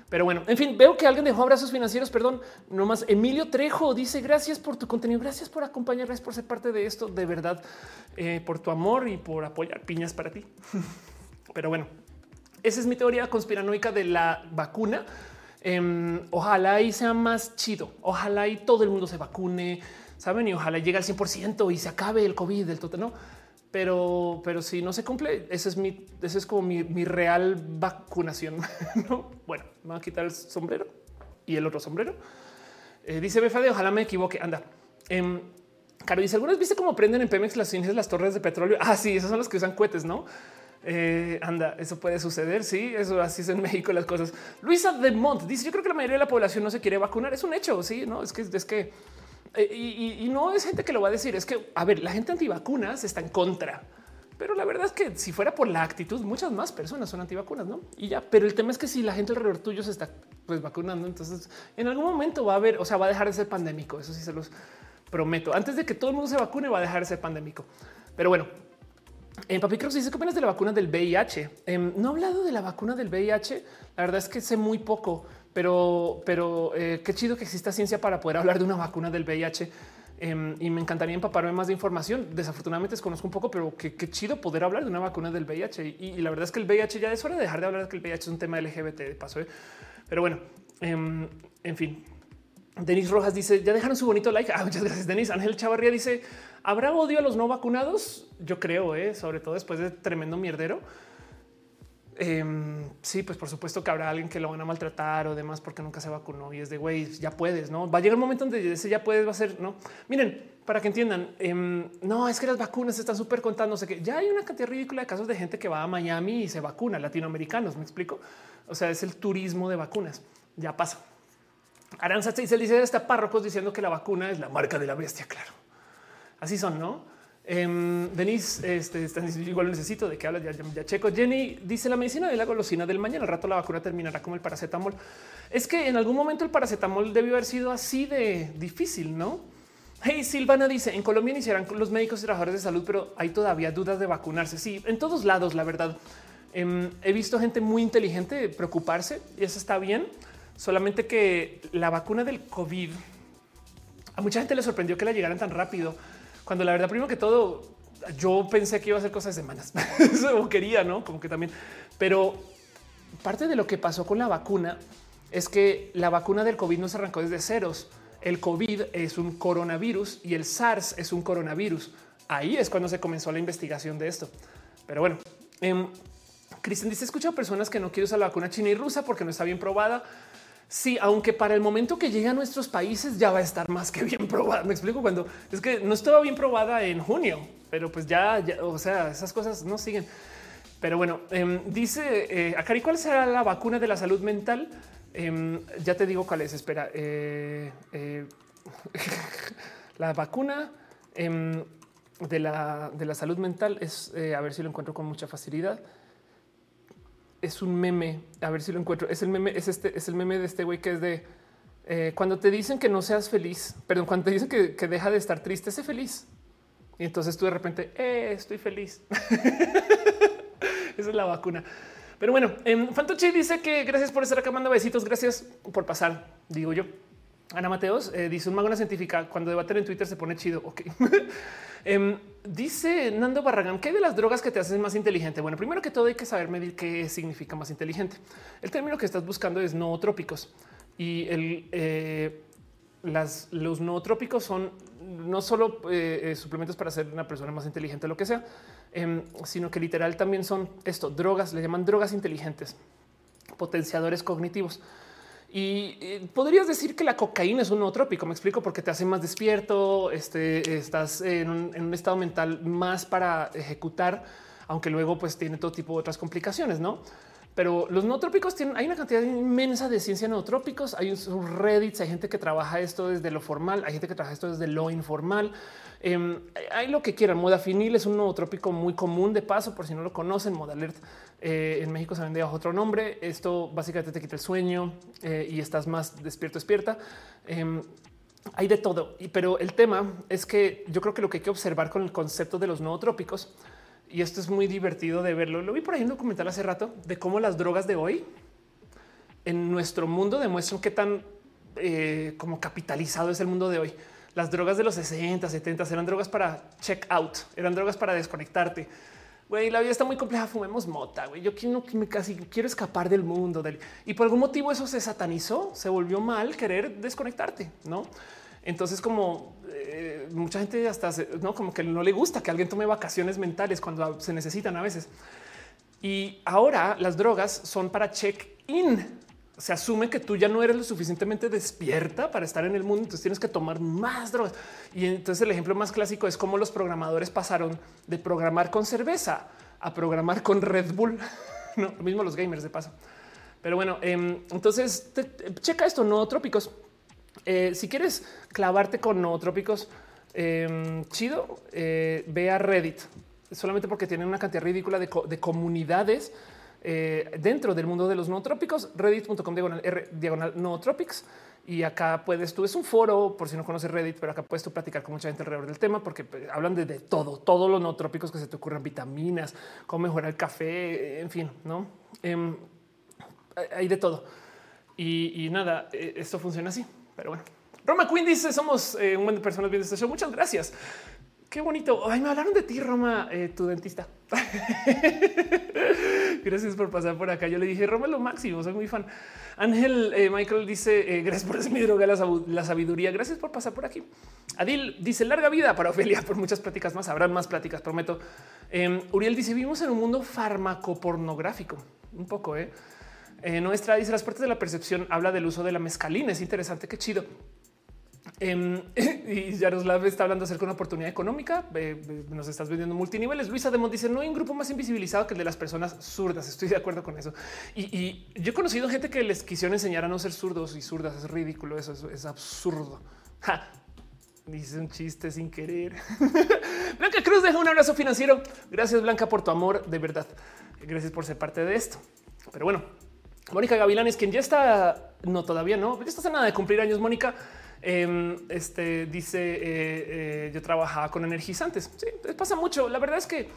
Pero bueno, en fin, veo que alguien dejó abrazos financieros. Perdón, no más. Emilio Trejo dice gracias por tu contenido, gracias por acompañar, gracias por ser parte de esto. De verdad, eh, por tu amor y por apoyar piñas para ti. *laughs* Pero bueno, esa es mi teoría conspiranoica de la vacuna. Em, ojalá y sea más chido. Ojalá y todo el mundo se vacune, saben? Y ojalá llegue al 100% y se acabe el COVID del todo, no? Pero, pero si no se cumple, ese es mi, ese es como mi, real vacunación. *laughs* ¿no? Bueno, me voy a quitar el sombrero y el otro sombrero. Eh, dice Befade, ojalá me equivoque. Anda. Eh, Caro dice: ¿Algunas viste cómo prenden en Pemex las ciencias las torres de petróleo? Ah, sí, esas son las que usan cohetes, no? Eh, anda, eso puede suceder. Sí, eso así es en México las cosas. Luisa de Mont dice: Yo creo que la mayoría de la población no se quiere vacunar. Es un hecho. Sí, no es que es que eh, y, no es gente que lo va a decir. Es que a ver, la gente antivacunas está en contra, pero la verdad es que si fuera por la actitud, muchas más personas son antivacunas, no? Y ya, pero el tema es que si la gente alrededor tuyo se está pues vacunando, entonces en algún momento va a haber, o sea, va a dejar de ser pandémico. Eso sí se los prometo. Antes de que todo el mundo se vacune, va a dejar de ser pandémico. Pero bueno, en Papi Cross dice qué opinas de la vacuna del VIH. Em, no he hablado de la vacuna del VIH. La verdad es que sé muy poco, pero, pero eh, qué chido que exista ciencia para poder hablar de una vacuna del VIH. Em, y me encantaría empaparme más de información. Desafortunadamente desconozco un poco, pero qué, chido poder hablar de una vacuna del VIH. Y, la verdad es que el VIH ya es hora de dejar de hablar de que el VIH es un tema LGBT de paso. ¿eh? Pero bueno, em, en fin. Denis Rojas dice ya dejaron su bonito like. *laughs* Ah, muchas gracias, Denis. Ángel Chavarría dice ¿Habrá odio a los no vacunados? Yo creo, ¿eh? sobre todo después de tremendo mierdero. Em, sí, pues por supuesto que habrá alguien que lo van a maltratar o demás porque nunca se vacunó y es de güey, ya puedes, no va a llegar un momento donde ese ya puedes, va a ser no. Miren, para que entiendan, em, no es que las vacunas están súper contando, no sé qué. Ya hay una cantidad ridícula de casos de gente que va a Miami y se vacuna, latinoamericanos. Me explico. O sea, es el turismo de vacunas. Ya pasa. Aranza se dice hasta párrocos diciendo que la vacuna es la marca de la bestia. Claro. Así son, ¿no? Eh, Denise, este, igual necesito de que hablas ya, checo. Jenny dice la medicina de la golosina del mañana. Al rato la vacuna terminará como el paracetamol. Es que en algún momento el paracetamol debió haber sido así de difícil, no? Hey, Silvana dice en Colombia iniciarán los médicos y trabajadores de salud, pero hay todavía dudas de vacunarse. Sí, en todos lados, la verdad. Em, he visto gente muy inteligente preocuparse y eso está bien. Solamente que la vacuna del COVID a mucha gente le sorprendió que la llegaran tan rápido, cuando la verdad, primero que todo, yo pensé que iba a ser cosas de semanas. Eso *laughs* quería, no como que también, pero parte de lo que pasó con la vacuna es que la vacuna del COVID no se arrancó desde ceros. El COVID es un coronavirus y el SARS es un coronavirus. Ahí es cuando se comenzó la investigación de esto. Pero bueno, eh, Cristian dice: escucha a personas que no quieren usar la vacuna china y rusa porque no está bien probada. Sí, aunque para el momento que llegue a nuestros países ya va a estar más que bien *laughs* probada. Me explico cuando es que no estaba bien probada en junio, pero pues ya, o sea, esas cosas no siguen. Pero bueno, em, dice eh, Acari, ¿cuál será la vacuna de la salud mental? Em, ya te digo cuál es. Espera, eh, eh, *laughs* la vacuna em, de, la, de la salud mental es a ver si lo encuentro con mucha facilidad es un meme. A ver si lo encuentro. Es el meme, es este, es el meme de este güey que es de eh, cuando te dicen que no seas feliz, perdón, cuando te dicen que, deja de estar triste, sé feliz. Y entonces tú de repente eh, estoy feliz. *laughs* Esa es la vacuna. Pero bueno, eh, Fantochi dice que gracias por estar acá, manda besitos. Gracias por pasar, digo yo. Ana Mateos eh, dice un mago una científica cuando debaten en Twitter se pone chido. Ok. *laughs* Em, dice Nando Barragán que de las drogas que te hacen más inteligente. Bueno, primero que todo hay que saber medir qué significa más inteligente. El término que estás buscando es nootrópicos y eh, los nootrópicos son no solo eh, suplementos para ser una persona más inteligente, lo que sea, em, sino que literal también son esto, drogas, le llaman drogas inteligentes, potenciadores cognitivos. Y eh, podrías decir que la cocaína es un nootrópico. Me explico porque te hace más despierto. Este, estás en un, estado mental más para ejecutar, aunque luego pues tiene todo tipo de otras complicaciones, no? Pero los nootrópicos tienen, hay una cantidad inmensa de ciencia nootrópicos. Hay un Reddit, hay gente que trabaja esto desde lo formal, hay gente que trabaja esto desde lo informal. Em, hay lo que quieran. Modafinil es un nootrópico muy común de paso, por si no lo conocen. Modalert eh, en México se vende bajo otro nombre. Esto básicamente te quita el sueño eh, y estás más despierto, despierta. Em, hay de todo, pero el tema es que yo creo que lo que hay que observar con el concepto de los nootrópicos, y esto es muy divertido de verlo, lo vi por ahí en un documental hace rato de cómo las drogas de hoy en nuestro mundo demuestran qué tan eh, como capitalizado es el mundo de hoy. Las drogas de los 60, 70 eran drogas para check out, eran drogas para desconectarte Güey, la vida está muy compleja. Fumemos mota. Güey, yo quiero casi quiero escapar del mundo del, y por algún motivo eso se satanizó, se volvió mal querer desconectarte, no? Entonces, como eh, mucha gente hasta no como que no le gusta que alguien tome vacaciones mentales cuando se necesitan a veces. Y ahora las drogas son para check in se asume que tú ya no eres lo suficientemente despierta para estar en el mundo, entonces tienes que tomar más drogas. Y entonces el ejemplo más clásico es cómo los programadores pasaron de programar con cerveza a programar con Red Bull. *laughs* no, lo mismo los gamers de paso. Pero bueno, em, entonces checa esto, nootrópicos. Eh, si quieres clavarte con nootrópicos, eh, chido, eh, ve a Reddit, solamente porque tienen una cantidad ridícula de comunidades eh, dentro del mundo de los nootrópicos, reddit.com diagonal R diagonal nootropics. Y acá puedes tú, es un foro, por si no conoces Reddit, pero acá puedes tú platicar con mucha gente alrededor del tema, porque pues, hablan de, todo, todos los nootrópicos que se te ocurran, vitaminas, cómo mejorar el café, en fin, no em, hay de todo. Y, nada, eh, esto funciona así, pero bueno. Roma Queen dice: Somos eh, un buen de personas viendo este show. Muchas gracias. Qué bonito. Ay, me hablaron de ti, Roma, eh, tu dentista. *laughs* gracias por pasar por acá. Yo le dije, Roma, lo máximo. Soy muy fan. Ángel eh, Michael dice, eh, gracias por ese mi droga, la, sabiduría. Gracias por pasar por aquí. Adil dice, larga vida para Ofelia por muchas pláticas más. Habrán más pláticas, prometo. Em, Uriel dice, vivimos en un mundo farmacopornográfico. Un poco, eh. nuestra dice las puertas de la percepción habla del uso de la mezcalina. Es interesante, qué chido. Em, *laughs* y Yaroslav está hablando acerca de una oportunidad económica. nos estás vendiendo multiniveles. Luisa Demont dice no hay un grupo más invisibilizado que el de las personas zurdas. Estoy de acuerdo con eso. Y, yo he conocido gente que les quisieron enseñar a no ser zurdos y zurdas. Es ridículo. Eso es, absurdo. Dice un chiste sin querer. *laughs* Blanca Cruz deja un abrazo financiero. Gracias, Blanca, por tu amor. De verdad. Gracias por ser parte de esto. Pero bueno, Mónica Gavilán es quien ya está. No, todavía no. Ya estás a nada de cumplir años, Mónica. Em, este dice: eh, eh, Yo trabajaba con energizantes. Sí, pasa mucho. La verdad es que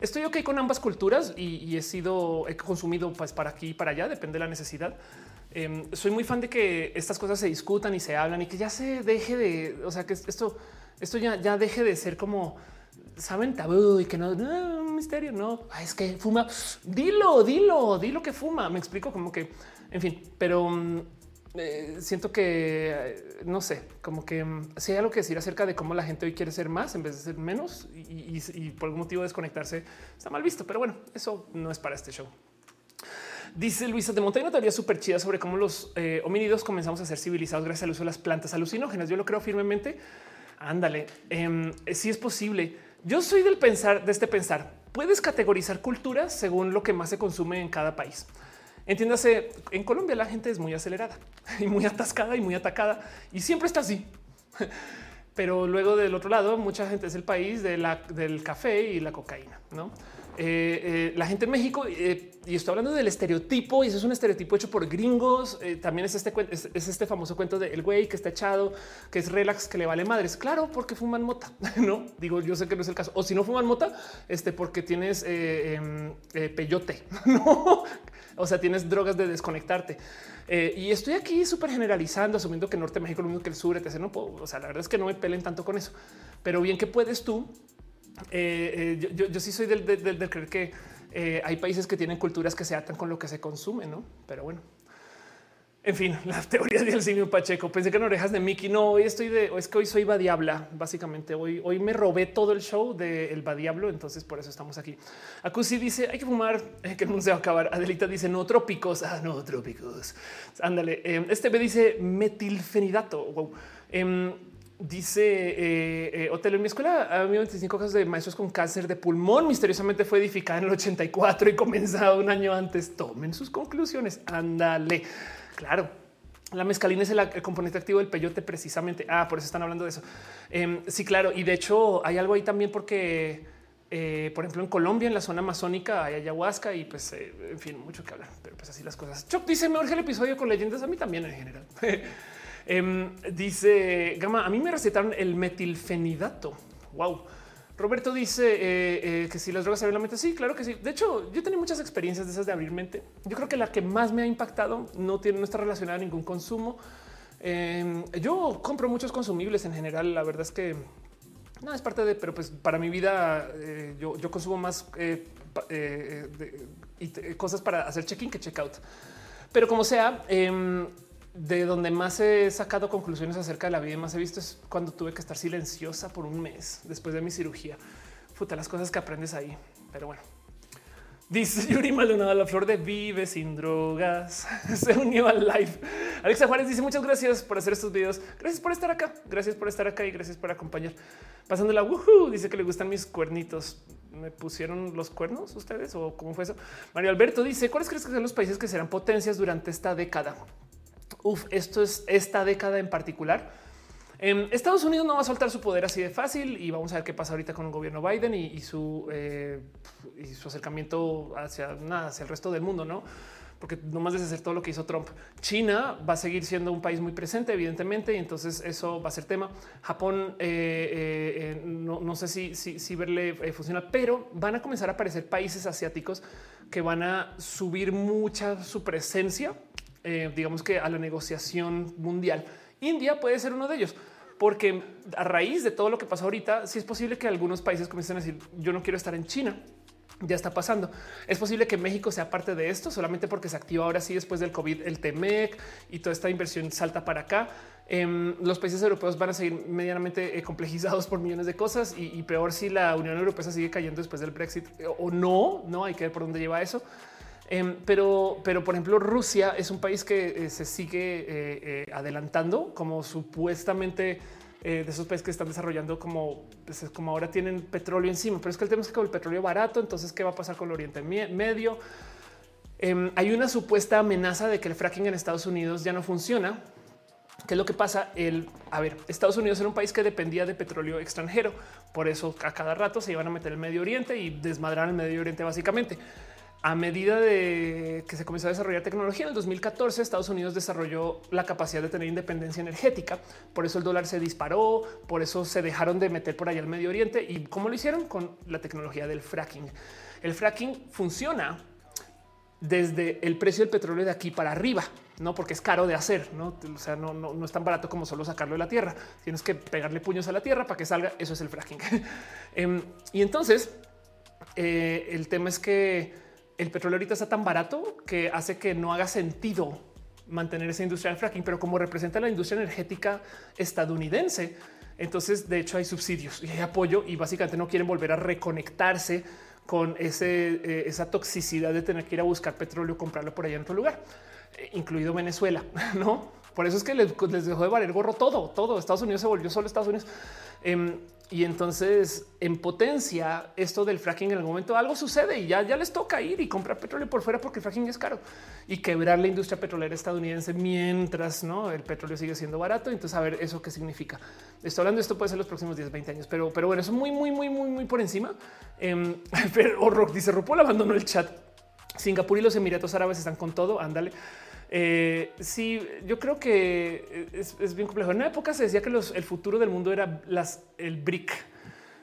Estoy ok con ambas culturas y, he sido, he consumido pues para aquí y para allá, depende de la necesidad. Em, soy muy fan de que estas cosas se discutan y se hablan y que ya se deje de, o sea, que esto, esto ya, ya deje de ser como saben tabú y que no, no un misterio. No es que fuma. Dilo, dilo, dilo que fuma. Me explico como que, en fin, pero mm, eh, siento que eh, no sé, como que mm, si hay algo que decir acerca de cómo la gente hoy quiere ser más en vez de ser menos y, por algún motivo desconectarse está mal visto. Pero bueno, eso no es para este show. Dice Luisa de Montaña una teoría súper chida sobre cómo los eh, homínidos comenzamos a ser civilizados gracias al uso de las plantas alucinógenas. Yo lo creo firmemente. Ándale, em, si es posible. Yo soy del pensar, de este pensar. Puedes categorizar culturas según lo que más se consume en cada país. Entiéndase, en Colombia la gente es muy acelerada *laughs* y muy atascada y muy atacada y siempre está así. *laughs* Pero luego del otro lado, mucha gente es el país del café y la cocaína, ¿no? Eh, eh, la gente en México, eh, y estoy hablando del estereotipo, y eso es un estereotipo hecho por gringos. también es este, es, este famoso cuento del güey que está echado, que es relax, que le vale madres. Claro, porque fuman mota. *laughs* No digo, yo sé que no es el caso. O si no fuman mota, este porque tienes em, peyote, *laughs* no? O sea, tienes drogas de desconectarte. y estoy aquí súper generalizando, asumiendo que Norte México es lo mismo que el sur, etc. No puedo, o sea, la verdad es que no me pelen tanto con eso, pero bien que puedes tú eh, eh, yo, sí soy del, creer que eh, hay países que tienen culturas que se atan con lo que se consume, no? Pero bueno, en fin, *laughs* las teorías del simio Pacheco. Pensé que en orejas de Mickey. No, hoy estoy de, es que hoy soy Badiabla. Básicamente, hoy, hoy me robé todo el show del de Badiablo. Entonces, por eso estamos aquí. Acusi dice: hay que fumar, que el mundo se va a acabar. Adelita dice: no trópicos. Ah, no trópicos. Ándale. este me dice metilfenidato. Wow. Dice eh, eh, Hotel en mi escuela había 25 casos de maestros con cáncer de pulmón. Misteriosamente fue edificada en el 84 y comenzado un año antes. Tomen sus conclusiones. Ándale. Claro, la mezcalina es el, componente activo del peyote precisamente. Ah, por eso están hablando de eso. Em, sí, claro. Y de hecho hay algo ahí también porque, eh, por ejemplo, en Colombia, en la zona amazónica hay ayahuasca y pues, eh, en fin, mucho que hablar. Pero pues así las cosas. Chop dice, me urge el episodio con leyendas. A mí también en general. *laughs* Em, dice Gama, a mí me recetaron el metilfenidato. Wow. Roberto dice eh, eh, que si las drogas abren la mente. Sí, claro que sí. De hecho, yo tengo muchas experiencias de esas de abrir mente. Yo creo que la que más me ha impactado no tiene, no está relacionada a ningún consumo. Em, yo compro muchos consumibles en general. La verdad es que no es parte de, pero pues para mi vida eh, yo, consumo más cosas para hacer check-in que check-out. Pero como sea, em, de donde más he sacado conclusiones acerca de la vida y más he visto es cuando tuve que estar silenciosa por un mes después de mi cirugía. Puta, las cosas que aprendes ahí. Pero bueno, Dice *laughs* Yuri Maldonado, la flor de vive sin drogas. *laughs* Se unió al live. Alexa Juárez dice muchas gracias por hacer estos videos. Gracias por estar acá. Gracias por estar acá y gracias por acompañar. Pasando la woohoo, dice que le gustan mis cuernitos. ¿Me pusieron los cuernos ustedes o cómo fue eso? Mario Alberto dice cuáles crees que son los países que serán potencias durante esta década? Uf, esto es esta década en particular. En Estados Unidos no va a soltar su poder así de fácil y vamos a ver qué pasa ahorita con el gobierno Biden y, su, eh, su acercamiento hacia nada, hacia el resto del mundo, no? Porque no más de hacer todo lo que hizo Trump. China va a seguir siendo un país muy presente, evidentemente, y entonces eso va a ser tema. Japón, eh, eh, no, sé si, si, si verle funciona, pero van a comenzar a aparecer países asiáticos que van a subir mucha su presencia eh, digamos que a la negociación mundial. India puede ser uno de ellos, porque a raíz de todo lo que pasa ahorita, sí es posible que algunos países comiencen a decir yo no quiero estar en China. Ya está pasando. Es posible que México sea parte de esto solamente porque se activa ahora sí después del COVID el TEMEC y toda esta inversión salta para acá. Em, los países europeos van a seguir medianamente eh, complejizados por millones de cosas y, peor si la Unión Europea sigue cayendo después del Brexit eh, o no, no hay que ver por dónde lleva eso. Em, pero, pero, por ejemplo, Rusia es un país que eh, se sigue eh, eh, adelantando como supuestamente de esos países que están desarrollando como, pues, como ahora tienen petróleo encima. Pero es que el tema es que con el petróleo barato, entonces, ¿qué va a pasar con el Oriente Medio? Em, hay una supuesta amenaza de que el fracking en Estados Unidos ya no funciona. ¿Qué es lo que pasa? El, a ver, Estados Unidos era un país que dependía de petróleo extranjero. Por eso a cada rato se iban a meter el Medio Oriente y desmadrar el Medio Oriente básicamente. A medida de que se comenzó a desarrollar tecnología en el 2014, Estados Unidos desarrolló la capacidad de tener independencia energética. Por eso el dólar se disparó, por eso se dejaron de meter por allá al Medio Oriente. ¿Y cómo lo hicieron? Con la tecnología del fracking. El fracking funciona desde el precio del petróleo de aquí para arriba, no porque es caro de hacer, no, o sea, no, no, es tan barato como solo sacarlo de la tierra. Tienes que pegarle puños a la tierra para que salga. Eso es el fracking. *laughs* Em, y entonces eh, el tema es que el petróleo ahorita está tan barato que hace que no haga sentido mantener esa industria del fracking, pero como representa la industria energética estadounidense, entonces de hecho hay subsidios y hay apoyo y básicamente no quieren volver a reconectarse con eh, esa toxicidad de tener que ir a buscar petróleo, comprarlo por allá en otro lugar, eh, incluido Venezuela, *laughs* ¿no? Por eso es que les, dejó de valer gorro todo, todo. Estados Unidos se volvió solo Estados Unidos. Em, y entonces en potencia esto del fracking en el momento algo sucede y ya, ya les toca ir y comprar petróleo por fuera porque el fracking es caro y quebrar la industria petrolera estadounidense mientras ¿no? el petróleo sigue siendo barato. Entonces a ver eso qué significa. Estoy hablando de esto puede ser los próximos 10, 20 años, pero, pero bueno, eso muy, muy, muy, muy, muy por encima. Eh, *laughs* pero Rock dice Rupol abandonó el chat. Singapur y los Emiratos Árabes están con todo. Ándale. Eh, sí, yo creo que es, bien complejo. En una época se decía que el futuro del mundo era el BRIC.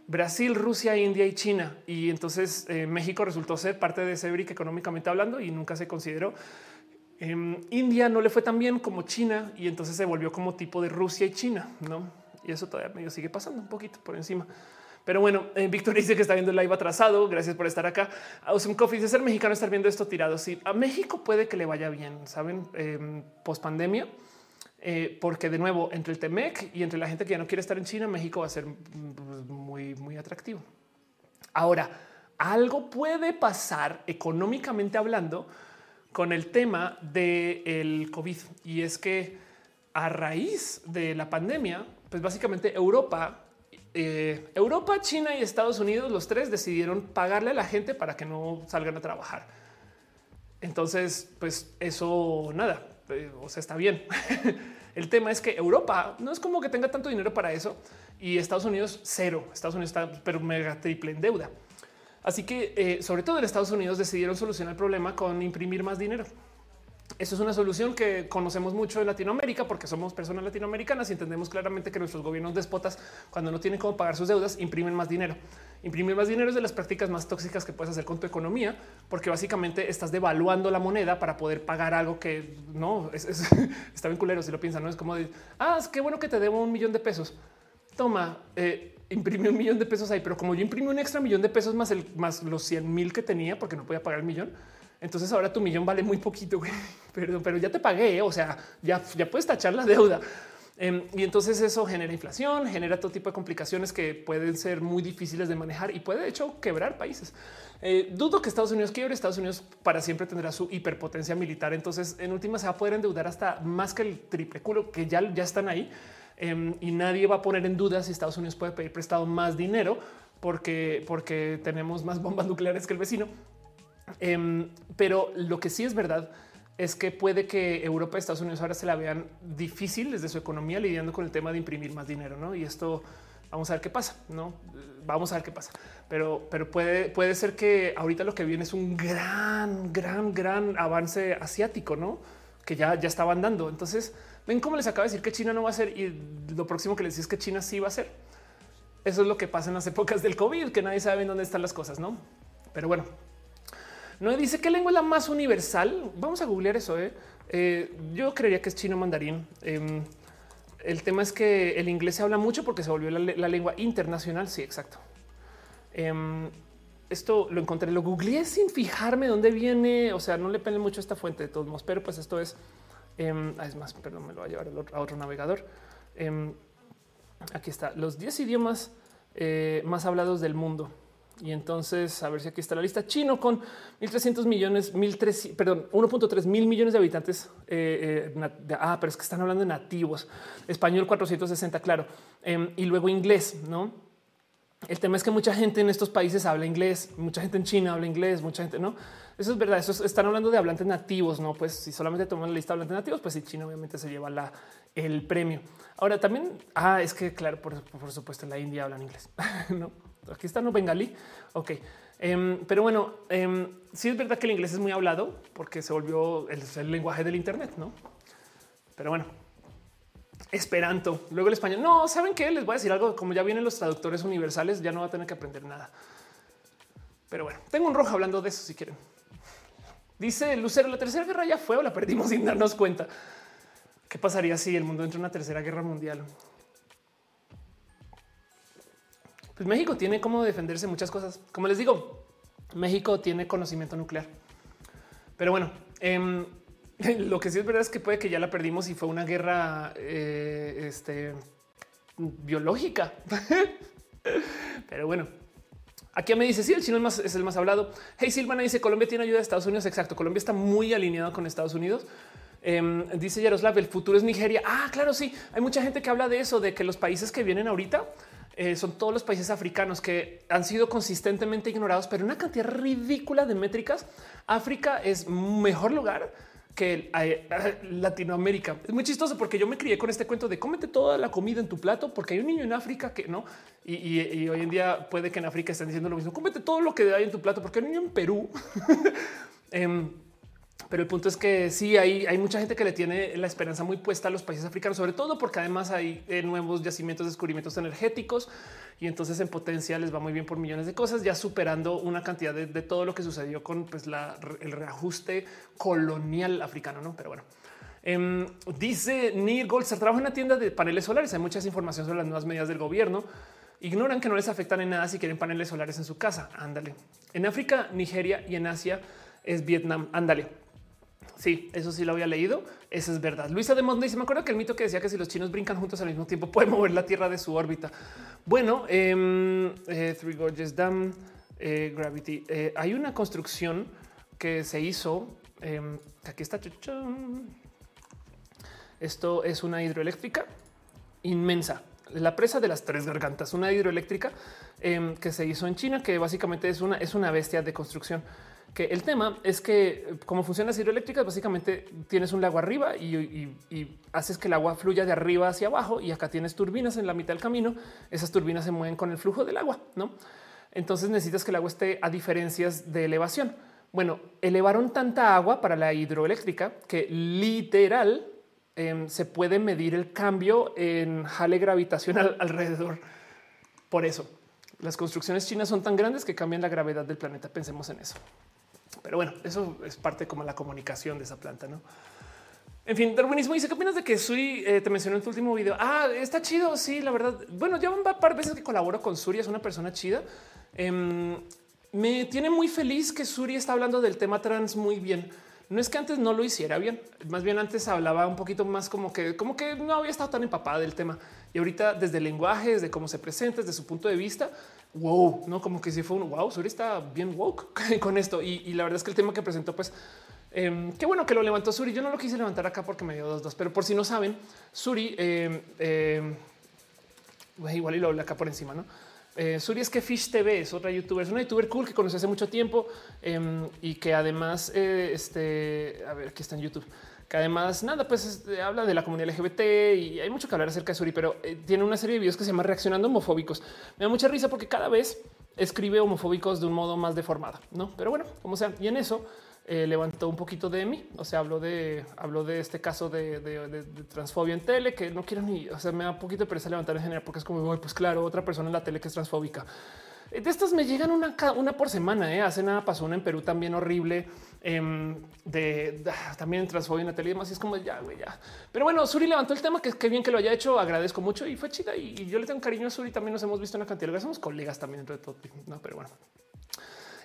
Brasil, Rusia, India y China. Y entonces eh, México resultó ser parte de ese BRIC económicamente hablando y nunca se consideró. Em, India no le fue tan bien como China y entonces se volvió como tipo de Rusia y China, ¿no? Y eso todavía medio sigue pasando un poquito por encima. Pero bueno, eh, Víctor dice que está viendo el live atrasado. Gracias por estar acá. Awesome Coffee dice ser mexicano estar viendo esto tirado. Sí, a México puede que le vaya bien, saben, eh, post pandemia, eh, porque de nuevo entre el Temec y entre la gente que ya no quiere estar en China, México va a ser mm, muy, muy atractivo. Ahora, algo puede pasar económicamente hablando con el tema del COVID y es que a raíz de la pandemia, pues básicamente Europa eh, Europa, China y Estados Unidos, los tres decidieron pagarle a la gente para que no salgan a trabajar. Entonces, pues eso nada, eh, o sea, está bien. *laughs* El tema es que Europa no es como que tenga tanto dinero para eso y Estados Unidos cero. Estados Unidos está pero mega triple en deuda. Así que eh, sobre todo en Estados Unidos decidieron solucionar el problema con imprimir más dinero. Eso es una solución que conocemos mucho en Latinoamérica porque somos personas latinoamericanas y entendemos claramente que nuestros gobiernos despotas, cuando no tienen cómo pagar sus deudas, imprimen más dinero. Imprimir más dinero es de las prácticas más tóxicas que puedes hacer con tu economía, porque básicamente estás devaluando la moneda para poder pagar algo que no es, *laughs* está bien culero. Si lo piensan, no es como de ah, es qué bueno que te debo un millón de pesos. Toma, eh, imprime un millón de pesos ahí, pero como yo imprimo un extra millón de pesos más el más los 100 mil que tenía porque no podía pagar el millón entonces ahora tu millón vale muy poquito, *laughs* Perdón, pero ya te pagué, o sea, ya, ya puedes tachar la deuda. Em, y entonces eso genera inflación, genera todo tipo de complicaciones que pueden ser muy difíciles de manejar y puede de hecho quebrar países. Eh, dudo que Estados Unidos quiebre. Estados Unidos para siempre tendrá su hiperpotencia militar. Entonces, en última se va a poder endeudar hasta más que el triple culo que ya, ya están ahí. Em, y nadie va a poner en duda si Estados Unidos puede pedir prestado más dinero porque, porque tenemos más bombas *laughs* nucleares que el vecino. Em, pero lo que sí es verdad es que puede que Europa y Estados Unidos ahora se la vean difícil desde su economía lidiando con el tema de imprimir más dinero, ¿no? Y esto vamos a ver qué pasa, ¿no? Vamos a ver qué pasa. Pero, pero puede, puede ser que ahorita lo que viene es un gran, gran, gran avance asiático, ¿no? Que ya, ya estaban dando. Entonces, ven cómo les acaba de decir que China no va a ser y lo próximo que les decís es que China sí va a ser. Eso es lo que pasa en las épocas del COVID, que nadie sabe dónde están las cosas, ¿no? Pero bueno, no dice qué lengua es la más universal. Vamos a googlear eso. ¿eh? Eh, yo creería que es chino mandarín. Em, el tema es que el inglés se habla mucho porque se volvió la, lengua internacional. Sí, exacto. Em, esto lo encontré, lo googleé sin fijarme dónde viene. O sea, no le pele mucho esta fuente de todos modos, pero pues esto es. Em, ah, es más, perdón, me lo va a llevar a otro navegador. aquí está los 10 idiomas eh, más hablados del mundo. Y entonces, a ver si aquí está la lista. Chino con 1.300 millones, 1.300, perdón, 1.3 mil millones de habitantes. Eh, eh, ah, pero es que están hablando de nativos. Español 460, claro. Em, y luego inglés, ¿no? El tema es que mucha gente en estos países habla inglés, mucha gente en China habla inglés, mucha gente no. Eso es verdad. Eso están hablando de hablantes nativos, no? Pues si solamente toman la lista de hablantes nativos, pues si China obviamente se lleva la, el premio. Ahora también, ah, es que claro, por, por supuesto en la India hablan inglés, *laughs* no? Aquí está no bengalí. Ok. Em, pero bueno, eh, sí es verdad que el inglés es muy hablado porque se volvió el, lenguaje del Internet, no? Pero bueno, Esperanto, luego el español. No, saben qué? Les voy a decir algo. Como ya vienen los traductores universales, ya no va a tener que aprender nada. Pero bueno, tengo un rojo hablando de eso si quieren. Dice Lucero, la tercera guerra ya fue o la perdimos *laughs* sin darnos cuenta. ¿Qué pasaría si el mundo entra en una tercera guerra mundial? Pues México tiene cómo defenderse muchas cosas. Como les digo, México tiene conocimiento nuclear. Pero bueno, em, *laughs* lo que sí es verdad es que puede que ya la perdimos y fue una guerra eh, este, biológica. *laughs* Pero bueno, aquí me dice, sí, el chino es, más, el más hablado. Hey, Silvana dice, Colombia tiene ayuda de Estados Unidos. Exacto, Colombia está muy alineado con Estados Unidos. Em, dice Yaroslav, el futuro es Nigeria. Ah, claro, sí. Hay mucha gente que habla de eso, de que los países que vienen ahorita eh, son todos los países africanos que han sido consistentemente ignorados, pero una cantidad ridícula de métricas. África es mejor lugar que eh, Latinoamérica. Es muy chistoso porque yo me crié con este cuento de cómete toda la comida en tu plato, porque hay un niño en África que no. Y, hoy en día puede que en África estén diciendo lo mismo. Cómete todo lo que hay en tu plato, porque hay un niño en Perú. *laughs* Em, pero el punto es que sí, hay, hay mucha gente que le tiene la esperanza muy puesta a los países africanos, sobre todo porque además hay eh, nuevos yacimientos, descubrimientos energéticos y entonces en potencia les va muy bien por millones de cosas, ya superando una cantidad de, todo lo que sucedió con pues, el reajuste colonial africano. ¿no? Pero bueno, em, dice Neil Goldster, trabaja en una tienda de paneles solares. Hay muchas información sobre las nuevas medidas del gobierno. Ignoran que no les afectan en nada si quieren paneles solares en su casa. Ándale. En África, Nigeria y en Asia es Vietnam. Ándale. Sí, eso sí lo había leído. Eso es verdad. Luisa de Monde dice: Me acuerdo que el mito que decía que si los chinos brincan juntos al mismo tiempo pueden mover la Tierra de su órbita. Bueno, em, eh, Three Gorges Dam, eh, Gravity. Eh, hay una construcción que se hizo. Em, aquí está. Esto es una hidroeléctrica inmensa. La presa de las tres gargantas, una hidroeléctrica em, que se hizo en China, que básicamente es una, es una bestia de construcción que el tema es que como funcionan las hidroeléctricas, básicamente tienes un lago arriba y, haces que el agua fluya de arriba hacia abajo y acá tienes turbinas en la mitad del camino. Esas turbinas se mueven con el flujo del agua, ¿no? Entonces necesitas que el agua esté a diferencias de elevación. Bueno, elevaron tanta agua para la hidroeléctrica que literal em, se puede medir el cambio en jale gravitacional *laughs* alrededor. Por eso, las construcciones chinas son tan grandes que cambian la gravedad del planeta. Pensemos en eso. Pero bueno, eso es parte como la comunicación de esa planta, ¿no? En fin, darwinismo dice, ¿qué opinas de que Suri eh, te mencionó en tu último video? Ah, está chido, sí, la verdad. Bueno, ya un par de veces que colaboro con Suri, es una persona chida. Em, me tiene muy feliz que Suri está hablando del tema trans muy bien. No es que antes no lo hiciera bien, más bien antes hablaba un poquito más como que, como que no había estado tan empapada del tema. Y ahorita desde el lenguaje, desde cómo se presenta, desde su punto de vista, wow, no como que si fue un wow, Suri está bien woke *laughs* con esto. Y, la verdad es que el tema que presentó, pues em, qué bueno que lo levantó Suri. Yo no lo quise levantar acá porque me dio dos, dos, pero por si no saben, Suri, eh, igual y lo habla acá por encima, no? Eh, Suri es que Fish TV es otra youtuber, es una youtuber cool que conocí hace mucho tiempo em, y que además, eh, este, a ver, aquí está en YouTube que además nada, pues habla de la comunidad LGBT y hay mucho que hablar acerca de Suri, pero eh, tiene una serie de videos que se llama Reaccionando Homofóbicos. Me da mucha risa porque cada vez escribe homofóbicos de un modo más deformado, no? Pero bueno, como sea, y en eso eh, levantó un poquito de mí. O sea, habló de, habló de este caso de, transfobia en tele que no quiero ni, o sea, me da un poquito de pereza levantar en general porque es como, pues claro, otra persona en la tele que es transfóbica. De estas me llegan una, una por semana. ¿eh? Hace nada pasó una en Perú también horrible em, de, también en transfobia en la tele y demás. Y es como ya, güey, ya. Pero bueno, Suri levantó el tema que es que bien que lo haya hecho. Agradezco mucho y fue chida. Y, yo le tengo cariño a Suri. También nos hemos visto una cantidad de veces. Somos colegas también entre todo. No, pero bueno,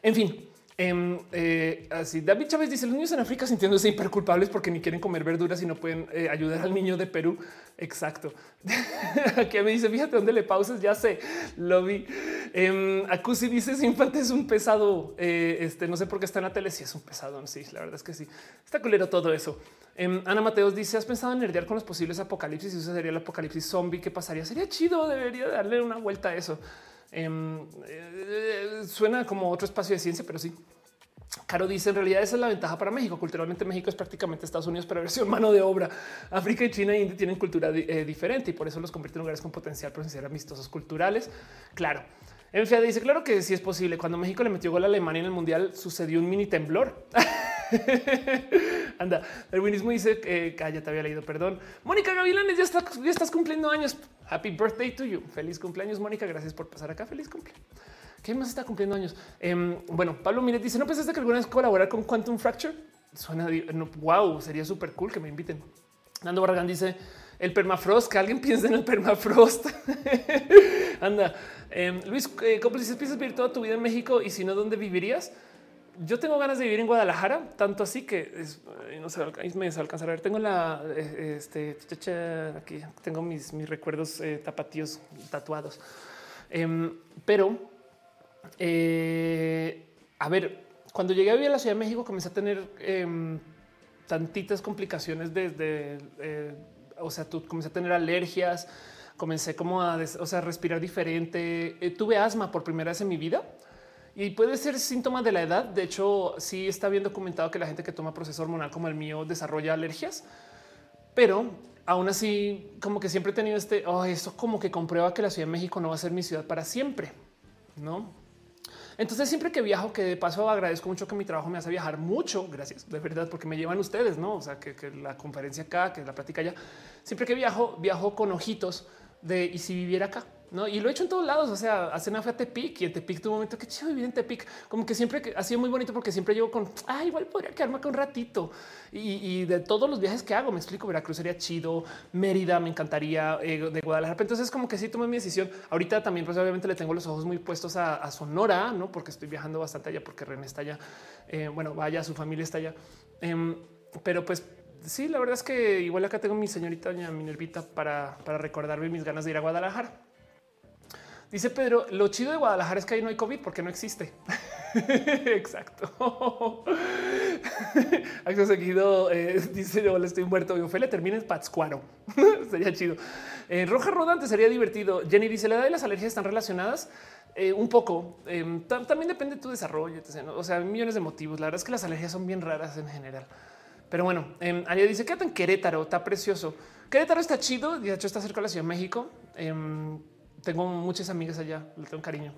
en fin, Em, eh, así David Chávez dice los niños en África sintiéndose hiperculpables porque ni quieren comer verduras y no pueden eh, ayudar al niño de Perú. Exacto. *laughs* Aquí me dice fíjate dónde le pausas. Ya sé, lo vi. Eh, Acusi dice ese infante es un pesado. Eh, este no sé por qué está en la tele. Si es un pesado. Sí, la verdad es que sí. Está culero todo eso. Em, Ana Mateos dice: ¿Has pensado en nerdear con los posibles apocalipsis? Y eso sería el apocalipsis zombie. ¿Qué pasaría? Sería chido. Debería darle una vuelta a eso. Em, eh, suena como otro espacio de ciencia, pero sí. Caro dice en realidad esa es la ventaja para México. Culturalmente México es prácticamente Estados Unidos, pero versión mano de obra. África y China e India tienen cultura eh, diferente y por eso los convierte en lugares con potencial para ser amistosos culturales. Claro. Enfia dice, claro que sí es posible. Cuando México le metió gol a Alemania en el Mundial, sucedió un mini temblor. *laughs* *laughs* Anda, el buenismo dice que ya te había leído, perdón. Mónica Gavilanes, ya, ya estás cumpliendo años. Happy birthday to you. Feliz cumpleaños, Mónica. Gracias por pasar acá. Feliz cumpleaños. ¿Qué más está cumpliendo años? Em, bueno, Pablo Miret dice: ¿No pensaste que alguna vez colaborar con Quantum Fracture? Suena wow, sería súper cool que me inviten. Nando Barragán dice: El permafrost, que alguien piense en el permafrost. *laughs* Anda, em, Luis, eh, ¿cómo dices? ¿Piensas vivir toda tu vida en México y si no, dónde vivirías? Yo tengo ganas de vivir en Guadalajara, tanto así que no sé, me alcanzar a ver. Tengo la eh, este aquí tengo mis, mis recuerdos eh, tapatíos tatuados, em, pero eh, a ver, cuando llegué a vivir a la Ciudad de México comencé a tener em, tantitas complicaciones desde, o sea, tú comencé a tener alergias, comencé como a, o sea, respirar diferente, tuve asma por primera vez en mi vida. Y puede ser síntoma de la edad. De hecho, sí está bien documentado que la gente que toma proceso hormonal como el mío desarrolla alergias, pero aún así, como que siempre he tenido este, oh, eso como que comprueba que la Ciudad de México no va a ser mi ciudad para siempre, no? Entonces siempre que viajo, que de paso agradezco mucho que mi trabajo me hace viajar mucho, gracias, de verdad, porque me llevan ustedes, ¿no? O sea, que, que la conferencia acá, que la plática allá, siempre que viajo, viajo con ojitos de, ¿y si viviera acá? ¿No? Y lo he hecho en todos lados. O sea, hace una fue a Tepic y en Tepic tuvo un momento que chido vivir en Tepic. Como que siempre ha sido muy bonito porque siempre llego con ah, igual podría quedarme acá un ratito. Y, de todos los viajes que hago, me explico. Veracruz sería chido, Mérida me encantaría, eh, de Guadalajara. Entonces, como que sí tomé mi decisión. Ahorita también, pues obviamente le tengo los ojos muy puestos a, Sonora, no porque estoy viajando bastante allá, porque René está allá. Eh, bueno, vaya, su familia está allá. Em, pero pues sí, la verdad es que igual acá tengo mi señorita doña Minervita para, para recordarme mis ganas de ir a Guadalajara. Dice Pedro, lo chido de Guadalajara es que ahí no hay COVID porque no existe. *laughs* Exacto. *laughs* Acto seguido eh, dice yo estoy muerto y Ophelia termina en Pátzcuaro. *laughs* sería chido. Eh, Roja Rodante sería divertido. Jenny dice la edad y las alergias están relacionadas. Eh, un poco em, también depende de tu desarrollo. O sea, millones de motivos. La verdad es que las alergias son bien raras en general. Pero bueno, eh, dice quédate en Querétaro, está precioso. Querétaro está chido. De hecho, está cerca de la Ciudad de México. Tengo muchas amigas allá, le tengo cariño.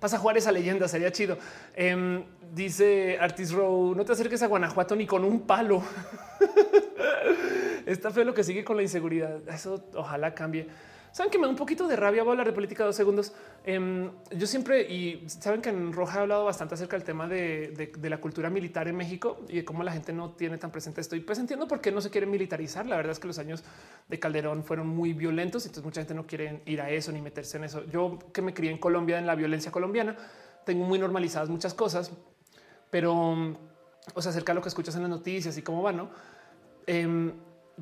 Pasa a leyenda, sería chido. Em, dice Artis Row, no te acerques a Guanajuato ni con un palo. *laughs* Está feo lo que sigue con la inseguridad. Eso ojalá cambie. Saben que me da un poquito de rabia. Voy a hablar de política dos segundos. Em, yo siempre y saben que en Roja he hablado bastante acerca del tema de, la cultura militar en México y de cómo la gente no tiene tan presente esto. Y pues entiendo por qué no se quiere militarizar. La verdad es que los años de Calderón fueron muy violentos y entonces mucha gente no quiere ir a eso ni meterse en eso. Yo que me crié en Colombia en la violencia colombiana, tengo muy normalizadas muchas cosas, pero o sea, acerca de lo que escuchas en las noticias y cómo va, no? Em,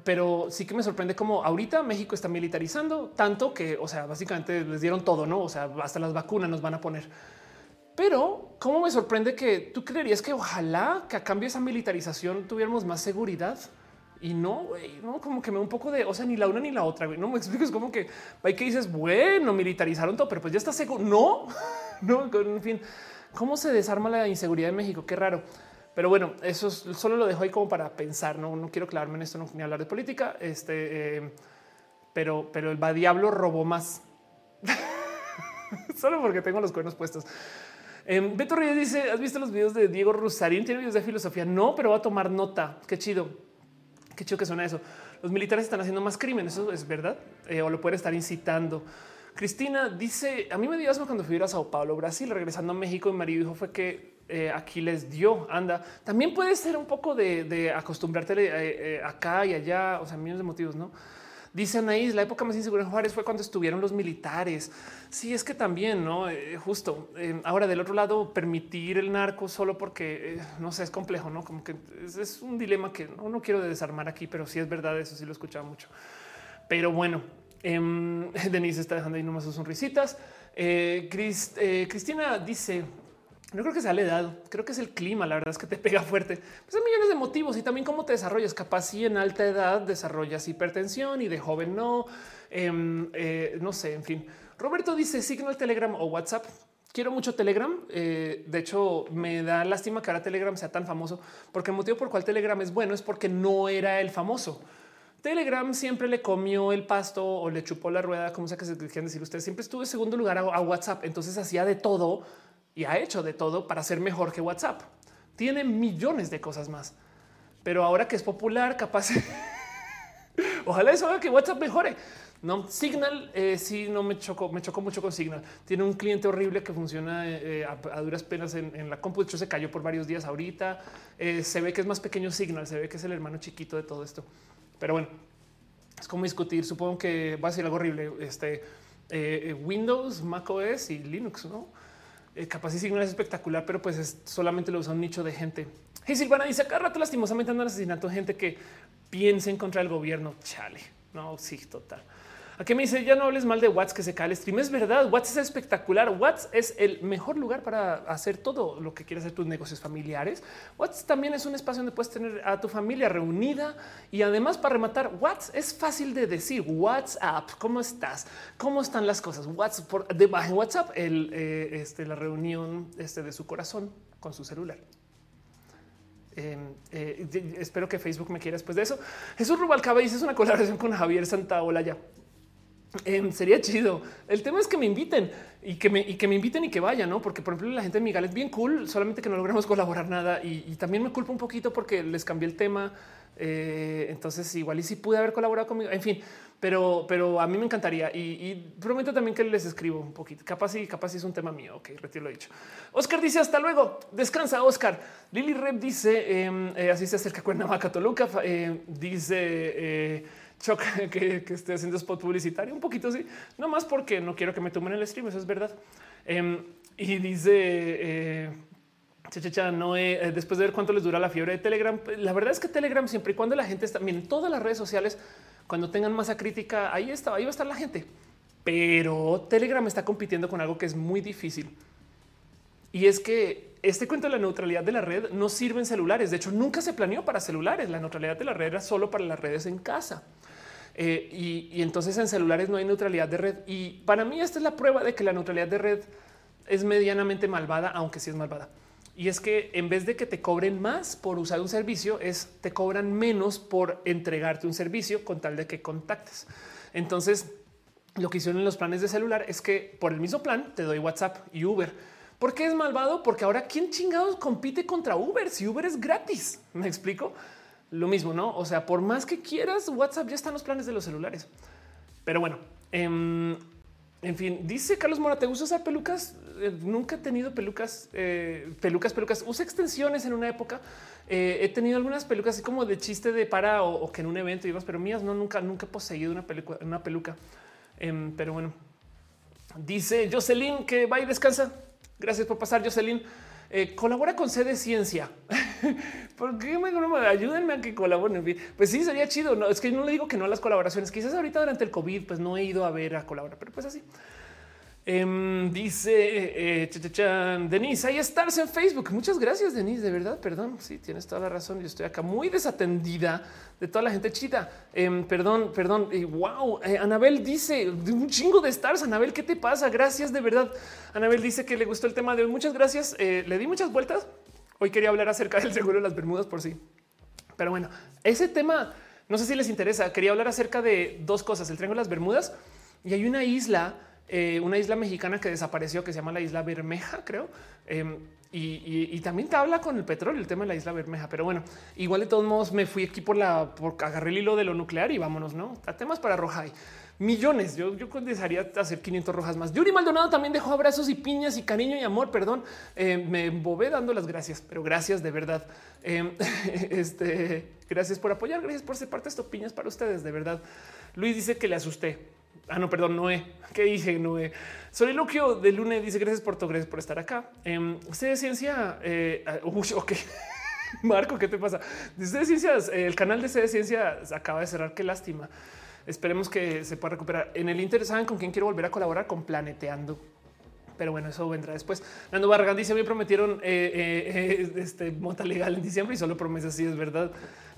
pero sí que me sorprende como ahorita México está militarizando tanto que, o sea, básicamente les dieron todo, no? O sea, hasta las vacunas nos van a poner. Pero cómo me sorprende que tú creerías que ojalá que a cambio de esa militarización tuviéramos más seguridad y no, no como que me un poco de, o sea, ni la una ni la otra. No me expliques como que hay que dices, bueno, militarizaron todo, pero pues ya está seguro. No, *laughs* no, en fin, cómo se desarma la inseguridad en México. Qué raro. Pero bueno, eso solo lo dejo ahí como para pensar. No, no quiero clavarme en esto ni hablar de política. Este, eh, pero, pero el va diablo robó más *laughs* solo porque tengo los cuernos puestos. Eh, Beto Reyes dice: ¿Has visto los videos de Diego Rusarín? Tiene videos de filosofía. No, pero va a tomar nota. Qué chido. Qué chido que suena eso. Los militares están haciendo más crimen. Eso es verdad eh, o lo pueden estar incitando. Cristina dice: A mí me dio asma cuando fui a Sao Paulo, Brasil, regresando a México. Y Mario dijo fue que eh, aquí les dio, anda. También puede ser un poco de, acostumbrarte eh, eh, acá y allá, o sea, millones de motivos, ¿no? Dice Anaís, la época más insegura en Juárez fue cuando estuvieron los militares. Sí, es que también, ¿no? justo. ahora, del otro lado, permitir el narco solo porque, no sé, es complejo, ¿no? Como que es, un dilema que no, quiero desarmar aquí, pero sí es verdad, eso sí lo he escuchado mucho. Pero bueno, em, *laughs* Denise está dejando ahí nomás sus sonrisitas. Cristina dice, no creo que sea la edad, creo que es el clima. La verdad es que te *laughs* pega fuerte. Pues hay millones de motivos y también cómo te desarrollas. Capaz si en alta edad desarrollas hipertensión y de joven no. Em, eh, no sé, en fin. Roberto dice Signal, Telegram o WhatsApp. Quiero mucho Telegram. Eh, de hecho, me da lástima que ahora Telegram sea tan famoso, porque el motivo por cual Telegram es bueno es porque no era el famoso. Telegram siempre le comió el pasto o le chupó la rueda, como sea que se quieran decir ustedes. Siempre estuvo en segundo lugar a, WhatsApp. Entonces hacía de todo y ha hecho de todo para ser mejor que WhatsApp. Tiene millones de cosas más, pero ahora que es popular, capaz. *laughs* Ojalá eso haga que WhatsApp mejore. No, Signal eh, sí no me chocó, me chocó mucho con Signal. Tiene un cliente horrible que funciona eh, a, duras penas en, la compu. De hecho, se cayó por varios días ahorita. Eh, se ve que es más pequeño Signal, se ve que es el hermano chiquito de todo esto. Pero bueno, es como discutir. Supongo que va a ser algo horrible. Este Windows, Mac OS y Linux, no? Capaz y Signal es espectacular, pero pues es, solamente lo usa un nicho de gente. Y Silvana dice acá rato lastimosamente anda asesinato gente que piensa en contra del gobierno. Chale, no, sí, total. Aquí me dice ya no hables mal de Watts que se cae el stream. Es verdad. Watts es espectacular. Watts es el mejor lugar para hacer todo lo que quieres hacer tus negocios familiares. Watts también es un espacio donde puedes tener a tu familia reunida y además para rematar Watts es fácil de decir WhatsApp. ¿Cómo estás? ¿Cómo están las cosas? WhatsApp por debajo en WhatsApp, el, eh, este, la reunión este, de su corazón con su celular. Em, eh, espero que Facebook me quiera después de eso. Jesús Rubalcaba dice es una colaboración con Javier Santaola Em, sería chido. El tema es que me inviten y que me, y que me inviten y que vayan, no? Porque por ejemplo, la gente de Miguel es bien cool, solamente que no logramos *laughs* colaborar nada y, también me culpo un poquito porque les cambié el tema. Eh, entonces, igual y si pude haber colaborado conmigo, en fin, pero, pero a mí me encantaría y, prometo también que les escribo un poquito. Capaz y capaz es un tema mío. Ok, retiro lo dicho. Oscar dice hasta luego. Descansa, Oscar. Lily Rep dice em, eh, así se acerca Cuernavaca, Toluca. Eh, dice choca *laughs* que, esté haciendo spot publicitario, un poquito así, no más porque no quiero que me tomen el stream, eso es verdad. Em, y dice eh, Chachacha, no eh, después de ver cuánto les dura la fiebre de Telegram, la verdad es que Telegram siempre y cuando la gente está, en todas las redes sociales, cuando tengan masa crítica, ahí está, ahí va a estar la gente. Pero Telegram está compitiendo con algo que es muy difícil. Y es que este cuento de la neutralidad de la red no sirve en celulares. De hecho, nunca se planeó para celulares. La neutralidad de la red era solo para las redes en casa. Eh, y, entonces en celulares no hay neutralidad de red. Y para mí esta es la prueba de que la neutralidad de red es medianamente malvada, aunque sí es malvada. Y es que en vez de que te cobren más por usar un servicio, es te cobran menos por entregarte un servicio con tal de que contactes. Entonces, lo que hicieron en los planes de celular es que por el mismo plan te doy WhatsApp y Uber. ¿Por qué es malvado? Porque ahora quién chingados compite contra Uber si Uber es gratis. *laughs* Me explico lo mismo, no? O sea, por más que quieras, WhatsApp ya están los planes de los celulares. Pero bueno, em, en fin, dice Carlos Mora, ¿te gusta usar pelucas? Eh, nunca he tenido pelucas, eh, pelucas, pelucas. Usa extensiones en una época. Eh, he tenido algunas pelucas así como de chiste de para o, que en un evento y demás, pero mías no, nunca, nunca he poseído una, peluca, una peluca. Em, pero bueno, dice Jocelyn que va y descansa. Gracias por pasar, Jocelyn. Eh, colabora con sede ciencia. *laughs* ¿Por qué me, ayúdenme a que colaboren? Pues sí, sería chido. No, es que no le digo que no a las colaboraciones. Quizás ahorita durante el COVID, pues no he ido a ver a colaborar, pero pues así. Em, dice eh, Denise, ahí estás en Facebook. Muchas gracias, Denise. De verdad, perdón. Sí, tienes toda la razón. Yo estoy acá muy desatendida de toda la gente chita. Em, perdón, perdón. Wow, eh, Anabel dice un chingo de stars. Anabel, ¿qué te pasa? Gracias de verdad. Anabel dice que le gustó el tema de hoy. Muchas gracias. Eh, le di muchas vueltas. Hoy quería hablar acerca del seguro de las Bermudas por sí. Pero bueno, ese tema no sé si les interesa. Quería hablar acerca de dos cosas: el Triángulo de las Bermudas y hay una isla eh, una isla mexicana que desapareció, que se llama la Isla Bermeja, creo. Em, y, también te habla con el petróleo, el tema de la Isla Bermeja. Pero bueno, igual de todos modos me fui aquí por la, por agarré el hilo de lo nuclear y vámonos, ¿no? A temas para Rojai. Millones. Yo, yo desearía hacer 500 rojas más. Yuri Maldonado también dejó abrazos y piñas y cariño y amor. Perdón, eh, me embobé dando las gracias, pero gracias de verdad. Em, *laughs* este, gracias por apoyar, gracias por ser parte de esto. Piñas para ustedes, de verdad. Luis dice que le asusté. Ah, no, perdón, Noé. ¿Qué dije, Noé? Soliloquio de Lune dice gracias por todo, gracias por estar acá. Eh, de ciencia. Eh, ok. *laughs* Marco, ¿qué te pasa? Dice de ciencias, el canal de C de ciencia acaba de cerrar. Qué lástima. Esperemos que se pueda recuperar. En el Inter, ¿saben con quién quiero volver a colaborar? Con Planeteando. Pero bueno, eso vendrá después. Nando Barragán dice: Me prometieron eh, eh, este mota legal en diciembre y solo promesas. Sí, es verdad.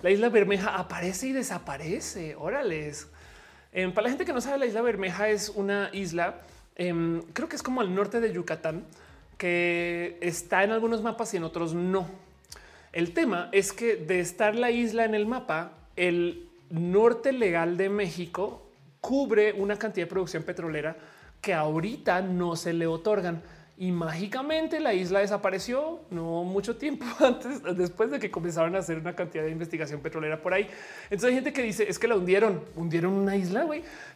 La isla Bermeja aparece y desaparece. Órales. Em, para la gente que no sabe, la isla Bermeja es una isla, em, creo que es como al norte de Yucatán, que está en algunos mapas y en otros no. El tema es que de estar la isla en el mapa, el norte legal de México cubre una cantidad de producción petrolera que ahorita no se le otorgan y mágicamente la isla desapareció no mucho tiempo *laughs* antes, después de que comenzaron a hacer una cantidad de investigación petrolera por ahí. Entonces hay gente que dice es que la hundieron, hundieron una isla.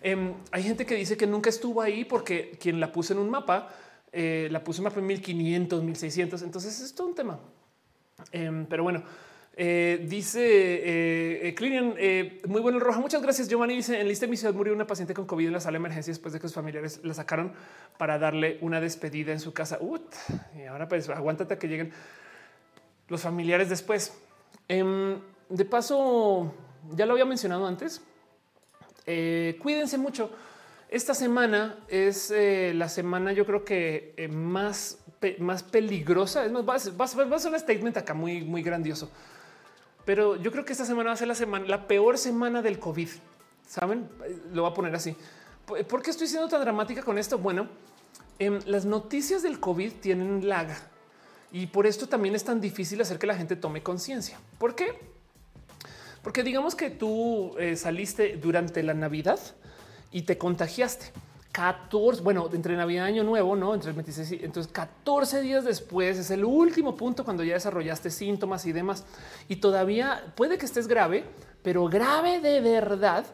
Em, hay gente que dice que nunca estuvo ahí porque quien la puso en un mapa eh, la puso en mapa en 1500, 1600. Entonces es todo un tema. Em, pero bueno, eh, dice eh, eh, eh, muy bueno roja. Muchas gracias. Giovanni dice en lista de mi ciudad murió una paciente con COVID en la sala de emergencia después de que sus familiares la sacaron para darle una despedida en su casa. y ahora pues aguántate que lleguen los familiares después. Em, de paso, ya lo había mencionado antes. cuídense mucho. Esta semana es la semana, yo creo que más, más peligrosa. Es más, va, a ser un statement acá muy, muy grandioso pero yo creo que esta semana va a ser la semana, la peor semana del COVID. Saben, lo voy a poner así. ¿Por qué estoy siendo tan dramática con esto? Bueno, em, las noticias del COVID tienen lag y por esto también es tan difícil hacer que la gente tome conciencia. ¿Por qué? Porque digamos que tú eh, saliste durante la Navidad y te contagiaste 14, bueno, entre Navidad y Año Nuevo, no entre el 26, entonces 14 días después es el último punto cuando ya desarrollaste síntomas y demás. Y todavía puede que estés grave, pero grave de verdad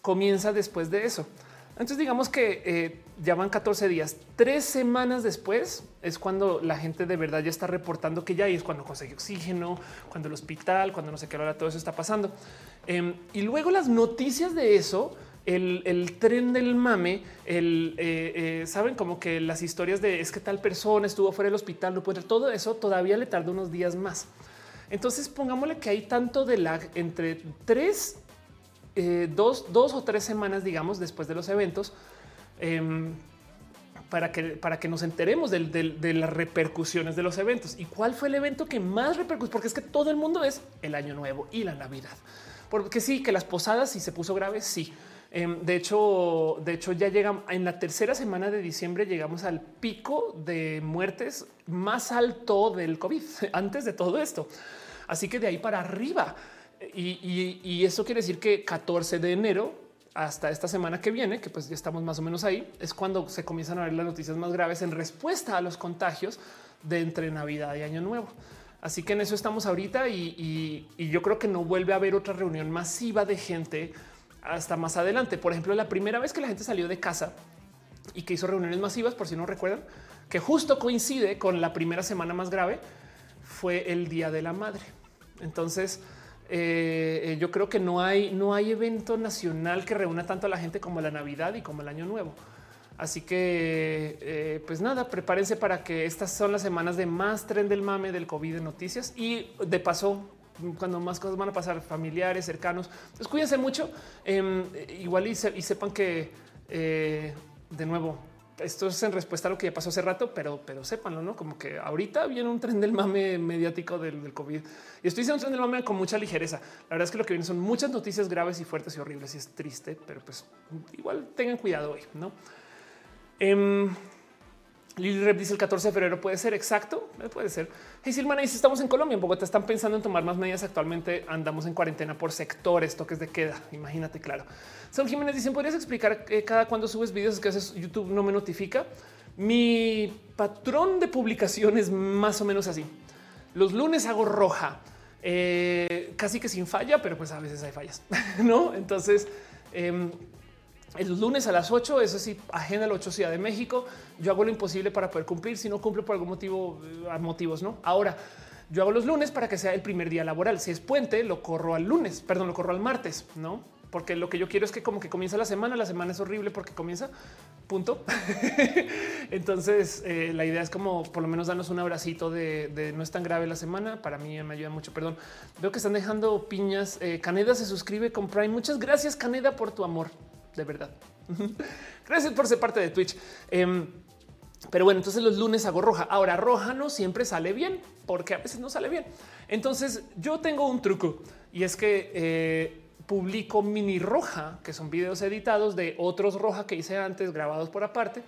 comienza después de eso. Entonces, digamos que eh, ya van 14 días, tres semanas después es cuando la gente de verdad ya está reportando que ya es cuando consigue oxígeno, cuando el hospital, cuando no sé qué hora todo eso está pasando. Em, y luego las noticias de eso el, tren del mame, el eh, eh, saben como que las historias de es que tal persona estuvo fuera del hospital, no puede todo eso todavía le tarda unos días más. Entonces pongámosle que hay tanto de lag entre tres, eh, dos, dos o tres semanas, digamos, después de los eventos. Em, para que, para que nos enteremos de, de, las repercusiones de los eventos. ¿Y cuál fue el evento que más repercutió? Porque es que todo el mundo es el año nuevo y la Navidad. Porque sí, que las posadas si se puso grave, sí. Em, de hecho, de hecho, ya llegamos en la tercera semana de diciembre, llegamos al pico de muertes más alto del COVID *laughs* antes de todo esto. Así que de ahí para arriba. Y, eso quiere decir que 14 de enero hasta esta semana que viene, que pues ya estamos más o menos ahí, es cuando se comienzan a ver las noticias más graves en respuesta a los contagios de entre Navidad y Año Nuevo. Así que en eso estamos ahorita y, y yo creo que no vuelve a haber otra reunión masiva de gente hasta más adelante. Por ejemplo, la primera vez que la gente salió de casa y que hizo reuniones masivas, por si no recuerdan, que justo coincide con la primera semana más grave, fue el Día de la Madre. Entonces, eh, eh, yo creo que no hay, no hay evento nacional que reúna tanto a la gente como la Navidad y como el Año Nuevo. Así que, eh, pues nada, prepárense para que estas son las semanas de más tren del mame del COVID de noticias y de paso cuando más cosas van a pasar, familiares, cercanos. Entonces cuídense mucho. Em, igual y, sepan que eh, de nuevo, esto es en respuesta a lo que ya pasó hace rato, pero, pero sépanlo, no como que ahorita viene un tren del mame mediático del, COVID y estoy diciendo un tren del mame con mucha ligereza. La verdad es que lo que viene son muchas noticias graves y fuertes y horribles y es triste, pero pues igual tengan cuidado hoy, no? Em, Lili Rep dice el 14 de febrero puede ser exacto, eh, puede ser. Hey Silmana dice estamos en Colombia, en Bogotá están pensando en tomar más medidas. Actualmente andamos en cuarentena por sectores, toques de queda. Imagínate, claro. Son Jiménez dicen podrías explicar eh, cada cuando subes videos que haces YouTube no me notifica. Mi patrón de publicación es más o menos así. Los lunes hago roja, eh, casi que sin falla, pero pues a veces hay fallas, *laughs* no? Entonces, em, el lunes a las 8, eso sí, agenda el 8 Ciudad de México. Yo hago lo imposible para poder cumplir. Si no cumple por algún motivo, eh, a motivos, no. Ahora yo hago los lunes para que sea el primer día laboral. Si es puente, lo corro al lunes, perdón, lo corro al martes, no? Porque lo que yo quiero es que como que comienza la semana, la semana es horrible porque comienza punto. *laughs* Entonces eh, la idea es como por lo menos darnos un abracito de, no es tan grave la semana. Para mí me ayuda mucho. Perdón. Veo que están dejando piñas. Eh, Caneda se suscribe con Prime. Muchas gracias Caneda por tu amor de verdad. *laughs* Gracias por ser parte de Twitch. Em, pero bueno, entonces los lunes hago roja. Ahora roja no siempre sale bien porque a veces no sale bien. Entonces yo tengo un truco y es que eh, publico mini roja, que son videos editados de otros roja que hice antes, grabados por aparte,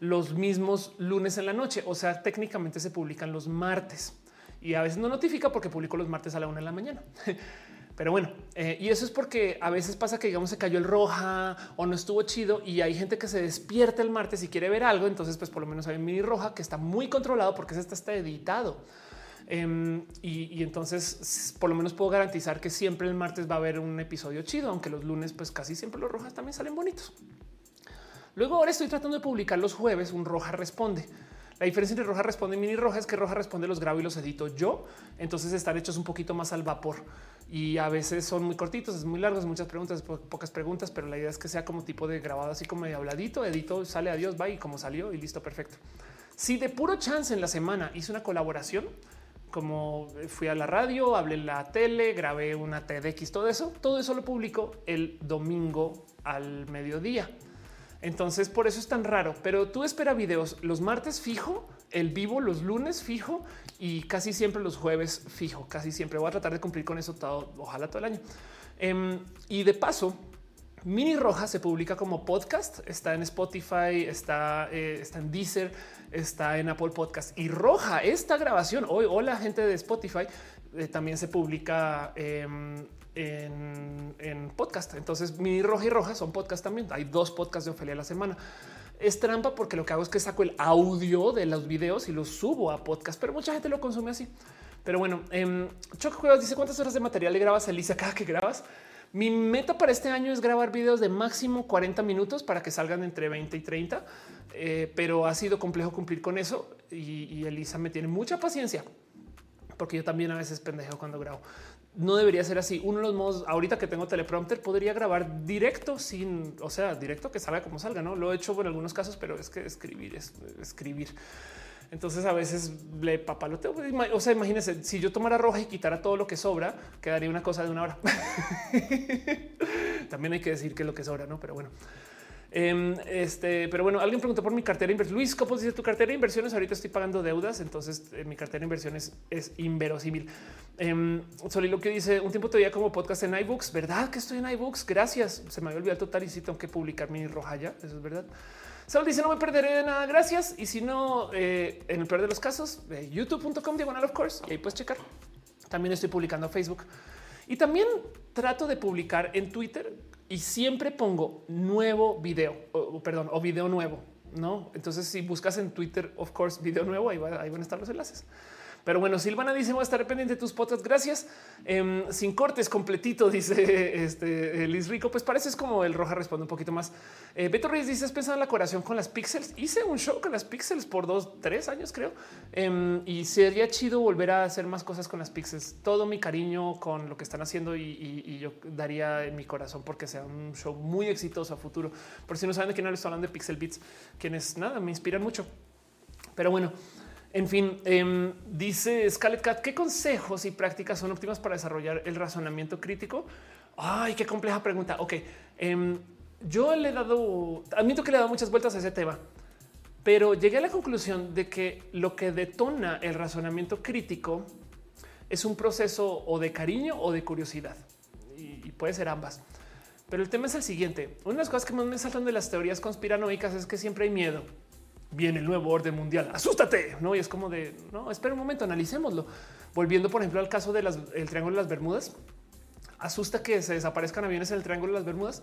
los mismos lunes en la noche. O sea, técnicamente se publican los martes y a veces no notifica porque publico los martes a la una de la mañana. *laughs* Pero bueno, eh, y eso es porque a veces pasa que digamos se cayó el roja o no estuvo chido y hay gente que se despierta el martes y quiere ver algo. Entonces, pues por lo menos hay un mini roja que está muy controlado porque se está editado. Em, y, entonces por lo menos puedo garantizar que siempre el martes va a haber un episodio chido, aunque los lunes pues casi siempre los rojas también salen bonitos. Luego ahora estoy tratando de publicar los jueves un roja responde. La diferencia entre roja responde mini roja es que roja responde los grabo y los edito yo. Entonces están hechos un poquito más al vapor y a veces son muy cortitos, es muy largos, muchas preguntas, pocas preguntas, pero la idea es que sea como tipo de grabado, así como de habladito, edito, sale adiós, va y como salió y listo, perfecto. Si de puro chance en la semana hice una colaboración, como fui a la radio, hablé en la tele, grabé una TEDx, todo eso, todo eso lo publico el domingo al mediodía. Entonces por eso es tan raro, pero tú espera videos los martes fijo, el vivo los lunes fijo y casi siempre los jueves fijo, casi siempre. Voy a tratar de cumplir con eso todo, ojalá todo el año. Em, y de paso, Mini Roja se publica como podcast, está en Spotify, está, eh, está en Deezer, está en Apple Podcast. Y Roja, esta grabación hoy, hola gente de Spotify, eh, también se publica em, en, podcast. Entonces, Mini Roja y Roja son podcast también. Hay dos podcasts de Ofelia a la semana. Es trampa porque lo que hago es que saco el audio de los videos y los subo a podcast, pero mucha gente lo consume así. Pero bueno, eh, Juegos dice cuántas horas de material le grabas, Elisa, cada que grabas. Mi meta para este año es grabar videos de máximo 40 minutos para que salgan entre 20 y 30, eh, pero ha sido complejo cumplir con eso y, y Elisa me tiene mucha paciencia porque yo también a veces pendejo cuando grabo no debería ser así. Uno de los modos ahorita que tengo teleprompter podría grabar directo sin, o sea, directo que salga como salga. No lo he hecho en algunos casos, pero es que escribir es escribir. Entonces a veces le papaloteo. O sea, imagínense si yo tomara roja y quitara todo lo que sobra, quedaría una cosa de una hora. *laughs* También hay que decir que es lo que sobra, no? Pero bueno. Em, este, pero bueno, alguien preguntó por mi cartera de inversiones. Luis, ¿cómo dice tu cartera de inversiones? Ahorita estoy pagando deudas, entonces eh, mi cartera de inversiones es inverosímil. Eh, lo que dice un tiempo todavía como podcast en iBooks, verdad que estoy en iBooks. Gracias. Se me había olvidado total y si tengo que publicar mi roja ya. Eso es verdad. Saul dice no me perderé de nada. Gracias. Y si no, eh, en el peor de los casos, eh, youtube.com diagonal of course y ahí puedes checar. También estoy publicando Facebook y también trato de publicar en Twitter y siempre pongo nuevo video, o, perdón, o video nuevo. No, entonces si buscas en Twitter, of course, video nuevo, ahí, ahí van a estar los enlaces. Pero bueno, Silvana dice voy a estar pendiente de tus podcasts. Gracias. Em, sin cortes completito, *laughs* dice este Liz Rico. Pues pareces como el roja responde un poquito más. Eh, Beto Reyes dice: ¿Has pensado en la colaboración con las Pixels? Hice un show con las Pixels por dos, tres años, creo. Em, y sería chido volver a hacer más cosas con las Pixels. Todo mi cariño con lo que están haciendo y, yo daría en mi corazón porque sea un show muy exitoso a futuro. Por si no saben de quién les estoy hablando de Pixel Beats, quienes nada me inspiran mucho. Pero bueno, en fin, em, dice Scarlett Cat, ¿qué consejos y prácticas son óptimas para desarrollar el razonamiento crítico? Ay, qué compleja pregunta. Ok, em, yo le he dado, admito que le he dado muchas vueltas a ese tema, pero llegué a la conclusión de que lo que detona el razonamiento crítico es un proceso o de cariño o de curiosidad y, puede ser ambas. Pero el tema es el siguiente. Una de las cosas que más me saltan de las teorías conspiranoicas es que siempre hay miedo viene el nuevo orden mundial. Asústate. No, y es como de no, espera un momento, analicémoslo. Volviendo, por ejemplo, al caso del Triángulo de las Bermudas, asusta que se desaparezcan aviones en el Triángulo de las Bermudas.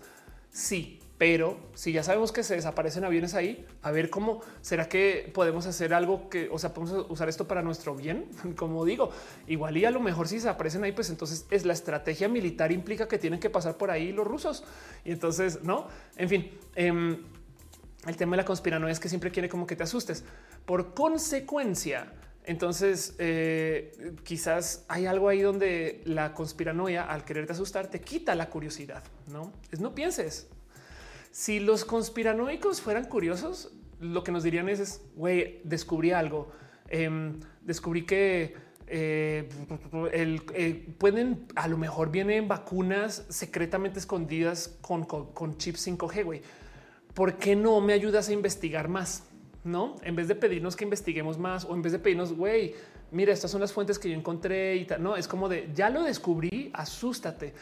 Sí, pero si ya sabemos que se desaparecen aviones ahí, a ver cómo será que podemos hacer algo que, o sea, podemos usar esto para nuestro bien. *laughs* Como digo, igual y a lo mejor si se aparecen ahí, pues entonces es la estrategia militar implica que tienen que pasar por ahí los rusos. Y entonces, no, en fin. Em, el tema de la conspiranoia es que siempre quiere como que te asustes. Por consecuencia, entonces eh, quizás hay algo ahí donde la conspiranoia al quererte asustar te quita la curiosidad. No es no pienses. Si los conspiranoicos fueran curiosos, lo que nos dirían es, güey, descubrí algo. Em, descubrí que eh, eh, pueden, a lo mejor vienen vacunas secretamente escondidas con, con, con chips 5G, güey ¿por qué no me ayudas a investigar más? No, en vez de pedirnos que investiguemos más o en vez de pedirnos, güey, mira, estas son las fuentes que yo encontré y tal. No, es como de ya lo descubrí, asústate.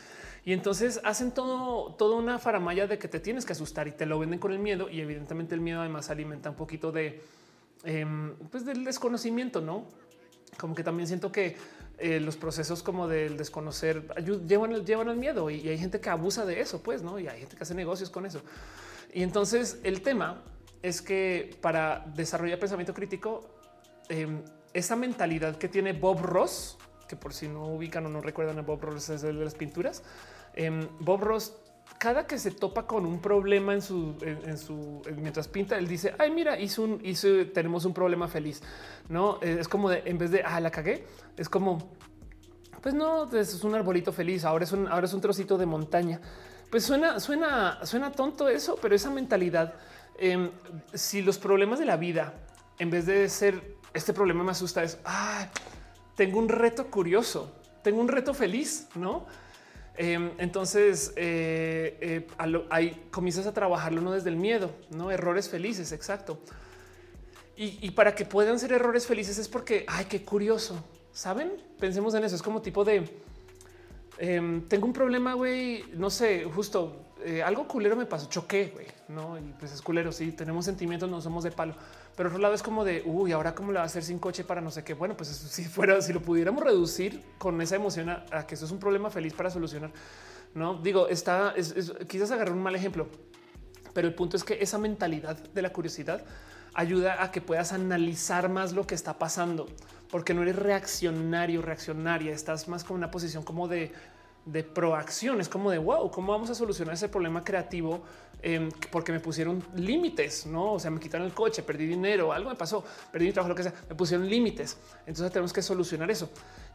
Y entonces hacen todo, toda una faramaya de que te tienes que asustar y te lo venden con el miedo. Y evidentemente el miedo además alimenta un poquito de, em, pues del desconocimiento, no? Como que también siento que eh, los procesos como del desconocer llevan, llevan al miedo y, hay gente que abusa de eso, pues, ¿no? Y hay gente que hace negocios con eso. Y entonces el tema es que para desarrollar pensamiento crítico, em, esa mentalidad que tiene Bob Ross, que por si no ubican o no recuerdan a Bob Ross es de las pinturas, em, Bob Ross cada que se topa con un problema en su, en, su mientras pinta, él dice, ay, mira, hizo un, hizo, tenemos un problema feliz. No eh, es como de en vez de ah, la cagué, es como pues no, es un arbolito feliz. Ahora es un, ahora es un trocito de montaña. Pues suena, suena, suena tonto eso, pero esa mentalidad, em, si los problemas de la vida, en vez de ser este problema me asusta, es ah, tengo un reto curioso, tengo un reto feliz, no? Em, entonces eh, eh, ahí comienzas a trabajarlo no desde el miedo, no errores felices. Exacto. Y, para que puedan ser errores felices es porque ay, qué curioso. Saben? Pensemos en eso. Es como tipo de em, tengo un problema, güey. No sé, justo eh, algo culero me pasó, choqué, güey. No, y pues es culero. Sí, tenemos sentimientos, no somos de palo. Pero otro lado es como de uy, ahora cómo le va a hacer sin coche para no sé qué. Bueno, pues si fuera, si lo pudiéramos reducir con esa emoción a, que eso es un problema feliz para solucionar. No digo, está quizás agarrar un mal ejemplo, pero el punto es que esa mentalidad de la curiosidad ayuda a que puedas analizar más lo que está pasando, porque no eres reaccionario, reaccionaria, estás más con una posición como de, de proacción, es como de wow, cómo vamos a solucionar ese problema creativo em, porque me pusieron límites, no? O sea, me quitaron el coche, perdí dinero, algo me pasó, perdí mi trabajo, lo que sea, me pusieron límites. Entonces tenemos que solucionar eso.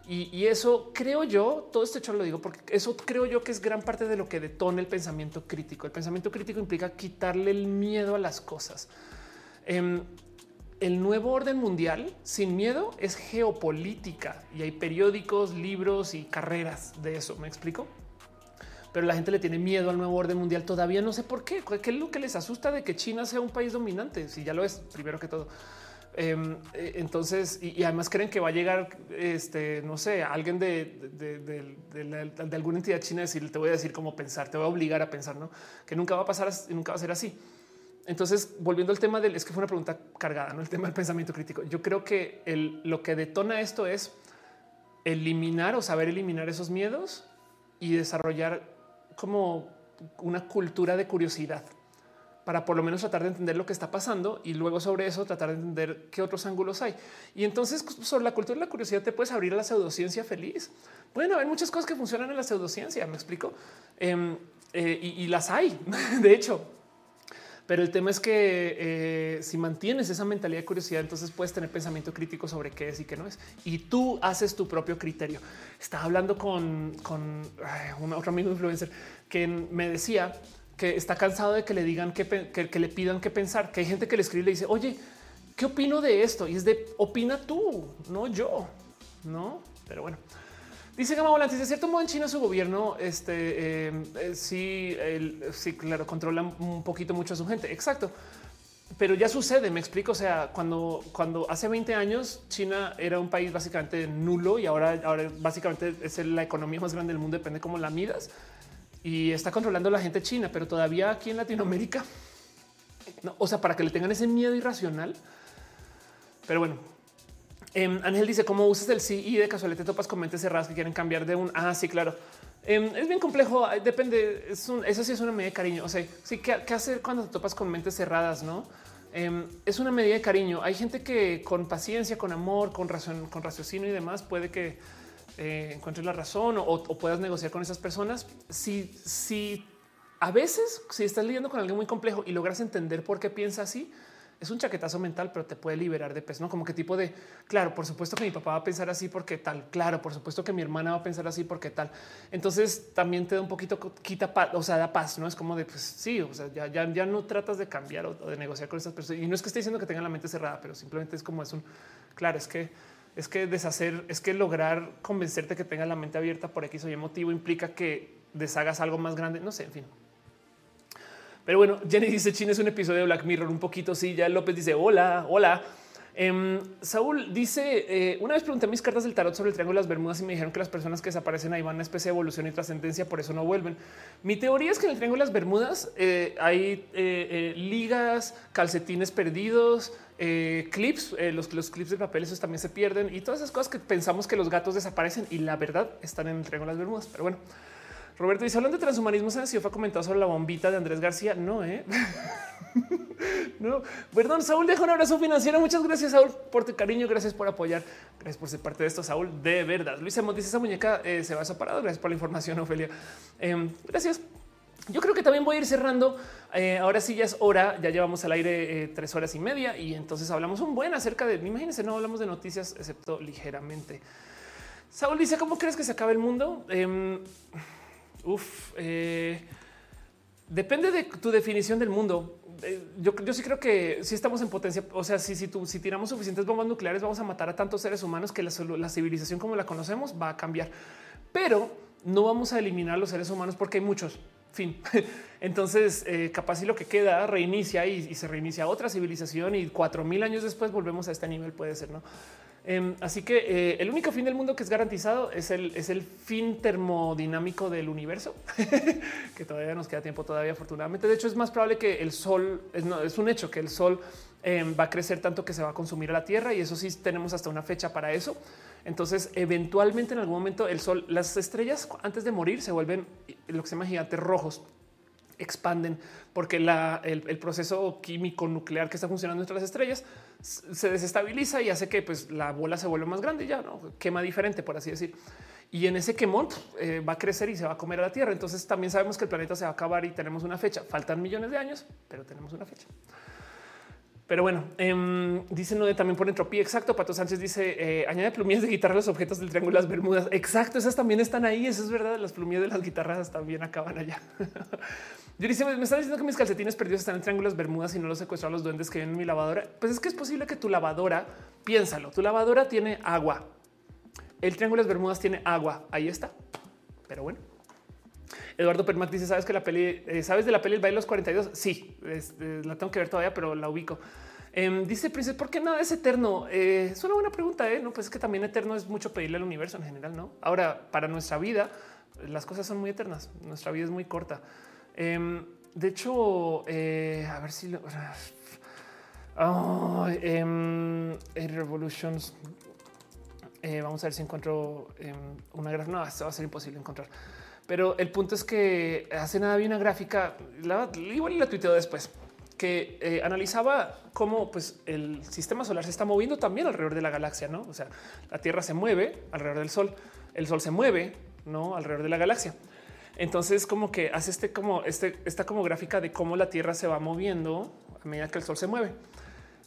Y, eso creo yo, todo este hecho lo digo porque eso creo yo que es gran parte de lo que detona el pensamiento crítico. El pensamiento crítico implica quitarle el miedo a las cosas. Em, el nuevo orden mundial sin miedo es geopolítica y hay periódicos, libros y carreras de eso. Me explico. Pero la gente le tiene miedo al nuevo orden mundial. Todavía no sé por qué. ¿Qué es lo que les asusta de que China sea un país dominante? Si ya lo es, primero que todo. Em, eh, entonces, y, además creen que va a llegar, este, no sé, alguien de, de, alguna entidad china decir, te voy a decir cómo pensar, te voy a obligar a pensar, no? Que nunca va a pasar, nunca va a ser así. Entonces, volviendo al tema del, es que fue una pregunta cargada, no el tema del pensamiento crítico. Yo creo que lo que detona esto es eliminar o saber eliminar esos miedos y desarrollar como una cultura de curiosidad para por lo menos tratar de entender lo que está pasando y luego sobre eso tratar de entender qué otros ángulos hay. Y entonces sobre la cultura de la curiosidad te puedes abrir a la pseudociencia feliz. Bueno, hay muchas cosas que funcionan en la pseudociencia, me explico. Em, eh, y, las hay, *laughs* de hecho. Pero el tema es que eh, si mantienes esa mentalidad de curiosidad, entonces puedes tener pensamiento crítico sobre qué es y qué no es. Y tú haces tu propio criterio. Estaba hablando con, con un otro amigo influencer que me decía que está cansado de que le digan que, que, le pidan qué pensar, que hay gente que le escribe y le dice, oye, ¿qué opino de esto? Y es de opina tú, no yo, no? Pero bueno. Dice Gama Volante, de cierto modo en China su gobierno este, em, eh, sí, sí, claro, controla un poquito mucho a su gente. Exacto. Pero ya sucede, me explico. O sea, cuando, cuando hace 20 años China era un país básicamente nulo y ahora, ahora básicamente es la economía más grande del mundo, depende cómo la midas y está controlando la gente china, pero todavía aquí en Latinoamérica, o sea, para que le tengan ese miedo irracional. Pero bueno, Em, Ángel dice cómo usas el sí y de casualidad te topas con mentes cerradas que quieren cambiar de un. Ah, sí, claro. Em, es bien complejo. Depende. Es eso sí es una medida de cariño. O sea, sí, ¿qué, hacer cuando te topas con mentes cerradas? No em, es una medida de cariño. Hay gente que con paciencia, con amor, con razón, con raciocinio y demás puede que eh, encuentres la razón o, puedas negociar con esas personas. Si, si a veces, si estás lidiando con algo muy complejo y logras entender por qué piensa así, es un chaquetazo mental, pero te puede liberar de peso, no como que tipo de claro, por supuesto que mi papá va a pensar así porque tal, claro, por supuesto que mi hermana va a pensar así porque tal. Entonces también te da un poquito quita paz, o sea, da paz, no es como de pues sí, o sea, ya, ya, ya no tratas de cambiar o, de negociar con esas personas. Y no es que esté diciendo que tengan la mente cerrada, pero simplemente es como es un claro, es que es que deshacer, es que lograr convencerte que tenga la mente abierta por X o Y motivo implica que deshagas algo más grande. No sé, en fin. Pero bueno, Jenny dice China es un episodio de Black Mirror un poquito. Sí, ya López dice hola, hola. Em, Saúl dice: eh, Una vez pregunté mis cartas del tarot sobre el triángulo de las Bermudas y me dijeron que las personas que desaparecen ahí van a una especie de evolución y trascendencia, por eso no vuelven. Mi teoría es que en el triángulo de las Bermudas eh, hay eh, ligas, calcetines perdidos, clips, los, los clips de papel, esos también se pierden y todas esas cosas que pensamos que los gatos desaparecen y la verdad están en el triángulo de las Bermudas. Pero bueno, Roberto dice: Hablando de transhumanismo, se ha comentado sobre la bombita de Andrés García. No, eh. *laughs* no, perdón, Saúl, deja un abrazo financiero. Muchas gracias, Saúl, por tu cariño. Gracias por apoyar. Gracias por ser parte de esto, Saúl. De verdad. Luis Emos dice esa muñeca eh, se va separado. Gracias por la información, Ofelia. Em, gracias. Yo creo que también voy a ir cerrando. Eh, ahora sí ya es hora. Ya llevamos al aire eh, tres horas y media y entonces hablamos un buen acerca de. Imagínense, no hablamos de noticias, excepto ligeramente. Saúl dice: ¿Cómo crees que se acabe el mundo? Em, uf, depende de tu definición del mundo. Eh, yo, sí creo que si estamos en potencia, o sea, si, si, tiramos suficientes bombas nucleares, vamos a matar a tantos seres humanos que la, civilización como la conocemos va a cambiar. Pero no vamos a eliminar los seres humanos porque hay muchos. Fin. *laughs* Entonces, eh, capaz si lo que queda reinicia y, se reinicia otra civilización y cuatro mil años después volvemos a este nivel, puede ser, ¿no? Em, así que eh, el único fin del mundo que es garantizado es el, es el fin termodinámico del universo, *laughs* que todavía nos queda tiempo todavía, afortunadamente. De hecho, es más probable que el sol, es, es un hecho que el sol em, va a crecer tanto que se va a consumir a la Tierra y eso sí tenemos hasta una fecha para eso. Entonces, eventualmente en algún momento el sol, las estrellas antes de morir se vuelven lo que se llama gigantes rojos expanden porque el, proceso químico nuclear que está funcionando entre las estrellas se desestabiliza y hace que pues, la bola se vuelva más grande y ya no quema diferente, por así decir. Y en ese quemón eh, va a crecer y se va a comer a la Tierra. Entonces también sabemos que el planeta se va a acabar y tenemos una fecha. Faltan millones de años, pero tenemos una fecha. Pero bueno, eh, dice también por entropía. Exacto. Pato Sánchez dice eh, añade plumillas de guitarra a los objetos del triángulo de las Bermudas. Exacto. Esas también están ahí. Eso es verdad. Las plumillas de las guitarras también acaban allá. *laughs* Yo dice me está diciendo que mis calcetines perdidos están en triángulos Bermudas y no los secuestraron los duendes que vienen en mi lavadora. Pues es que es posible que tu lavadora, piénsalo, tu lavadora tiene agua. El triángulo de Bermudas tiene agua. Ahí está. Pero bueno. Eduardo Permac dice: ¿Sabes que la peli, eh, sabes de la peli El baile de los 42? Sí, eh, la tengo que ver todavía, pero la ubico. Em, dice Prince, ¿por qué nada es eterno? Eh, es una buena pregunta. No, pues es que también eterno es mucho pedirle al universo en general. No, ahora para nuestra vida, las cosas son muy eternas. Nuestra vida es muy corta. Em, de hecho, a ver si lo, oh, Revolutions. vamos a ver si encuentro una gráfica. No, va a ser imposible encontrar. Pero el punto es que hace nada vi una gráfica, la, igual la tuiteo después, que eh, analizaba cómo pues, el sistema solar se está moviendo también alrededor de la galaxia, ¿no? O sea, la Tierra se mueve alrededor del Sol, el Sol se mueve, ¿no? Alrededor de la galaxia. Entonces, como que hace este como este, esta como gráfica de cómo la Tierra se va moviendo a medida que el Sol se mueve.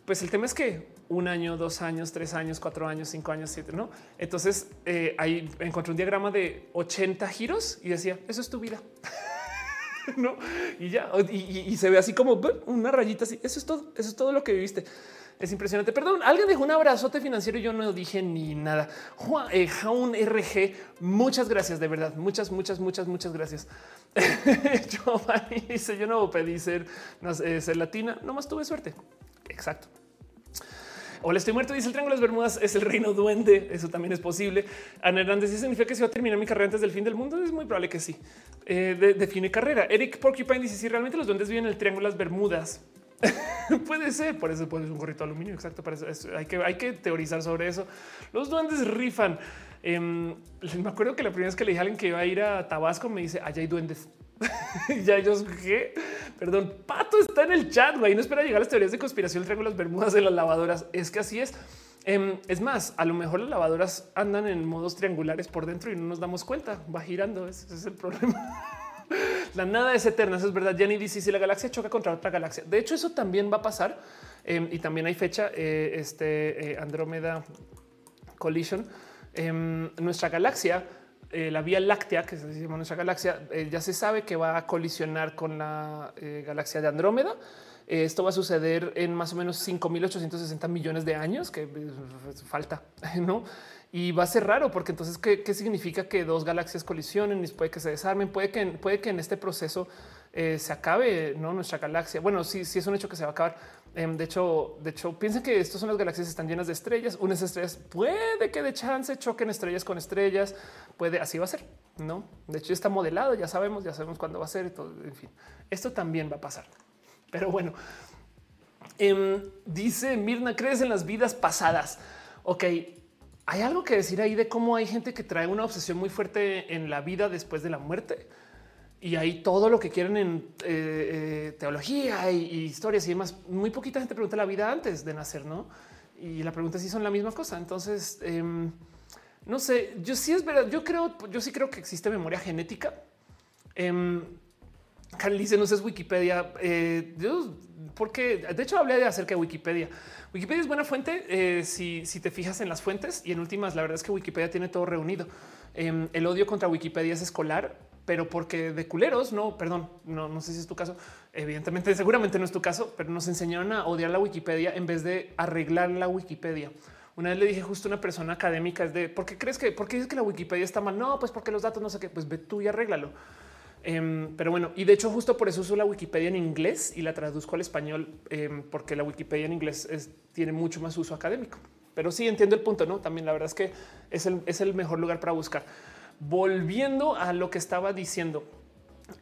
Pues el tema es que un año, dos años, tres años, cuatro años, cinco años, siete, no? Entonces eh, ahí encontré un diagrama de 80 giros y decía eso es tu vida. *laughs* no, y ya, y, se ve así como una rayita así. Eso es todo. Eso es todo lo que viviste. Es impresionante. Perdón, alguien dejó un abrazote financiero y yo no dije ni nada. Juan, eh, Jaun RG, muchas gracias, de verdad. Muchas, muchas, muchas, muchas gracias. *laughs* Giovanni dice: Yo no pedí ser, eh, ser latina, nomás tuve suerte. Exacto. Hola, estoy muerto. Dice el Triángulo de las Bermudas es el reino duende. Eso también es posible. Ana Hernández dice significa que si va a terminar mi carrera antes del fin del mundo. Es muy probable que sí. Eh, define carrera. Eric Porcupine dice si realmente los duendes viven en el Triángulo de las Bermudas. *laughs* puede ser, por eso pones un gorrito de aluminio. Exacto. Para eso, hay que hay que teorizar sobre eso. Los duendes rifan. Em, me acuerdo que la primera vez que le dije a alguien que iba a ir a Tabasco me dice allá hay duendes. *laughs* ya ellos qué perdón, Pato está en el chat. Güey, no espera llegar a las teorías de conspiración. Traigo las bermudas de las lavadoras. Es que así es. Em, es más, a lo mejor las lavadoras andan en modos triangulares por dentro y no nos damos cuenta. Va girando. Ese es el problema. *laughs* la nada es eterna. Eso es verdad. Jenny dice si la galaxia choca contra otra galaxia. De hecho, eso también va a pasar em, y también hay fecha. Eh, este eh, Andrómeda Collision. Em, nuestra galaxia eh, la Vía Láctea, que se llama nuestra galaxia, eh, ya se sabe que va a colisionar con la eh, galaxia de Andrómeda. esto va a suceder en más o menos 5.860 millones de años, que falta, *laughs* ¿no? Y va a ser raro porque entonces, ¿qué, significa que dos galaxias colisionen y puede que se desarmen? Puede que, puede que en este proceso se acabe ¿no? nuestra galaxia. Bueno, sí, sí es un hecho que se va a acabar, de hecho, de hecho, piensen que estas son las galaxias están llenas de estrellas. Unas estrellas puede que de chance choquen estrellas con estrellas. Puede así va a ser. No, de hecho, está modelado. Ya sabemos, ya sabemos cuándo va a ser. todo, en fin, esto también va a pasar. Pero bueno, em, dice Mirna, crees en las vidas pasadas. Ok, hay algo que decir ahí de cómo hay gente que trae una obsesión muy fuerte en la vida después de la muerte y hay todo lo que quieren en eh, eh, teología y, historias y demás. Muy poquita gente pregunta la vida antes de nacer, no? Y la pregunta es si son la misma cosa. Entonces, em, no sé, yo sí es verdad. Yo creo, yo sí creo que existe memoria genética. Eh, dice, no sé, es Wikipedia. Eh, porque de hecho hablé de acerca de Wikipedia. Wikipedia es buena fuente si, si, te fijas en las fuentes y en últimas, la verdad es que Wikipedia tiene todo reunido. Em, el odio contra Wikipedia es escolar pero porque de culeros, no, perdón, no, no sé si es tu caso. Evidentemente, seguramente no es tu caso, pero nos enseñaron a odiar la Wikipedia en vez de arreglar la Wikipedia. Una vez le dije justo a una persona académica es de por qué crees que, por dices que la Wikipedia está mal? No, pues porque los datos no sé qué, pues ve tú y arréglalo. Em, pero bueno, y de hecho, justo por eso uso la Wikipedia en inglés y la traduzco al español, em, porque la Wikipedia en inglés tiene mucho más uso académico. Pero sí entiendo el punto, no? También la verdad es que es el, es el mejor lugar para buscar volviendo a lo que estaba diciendo,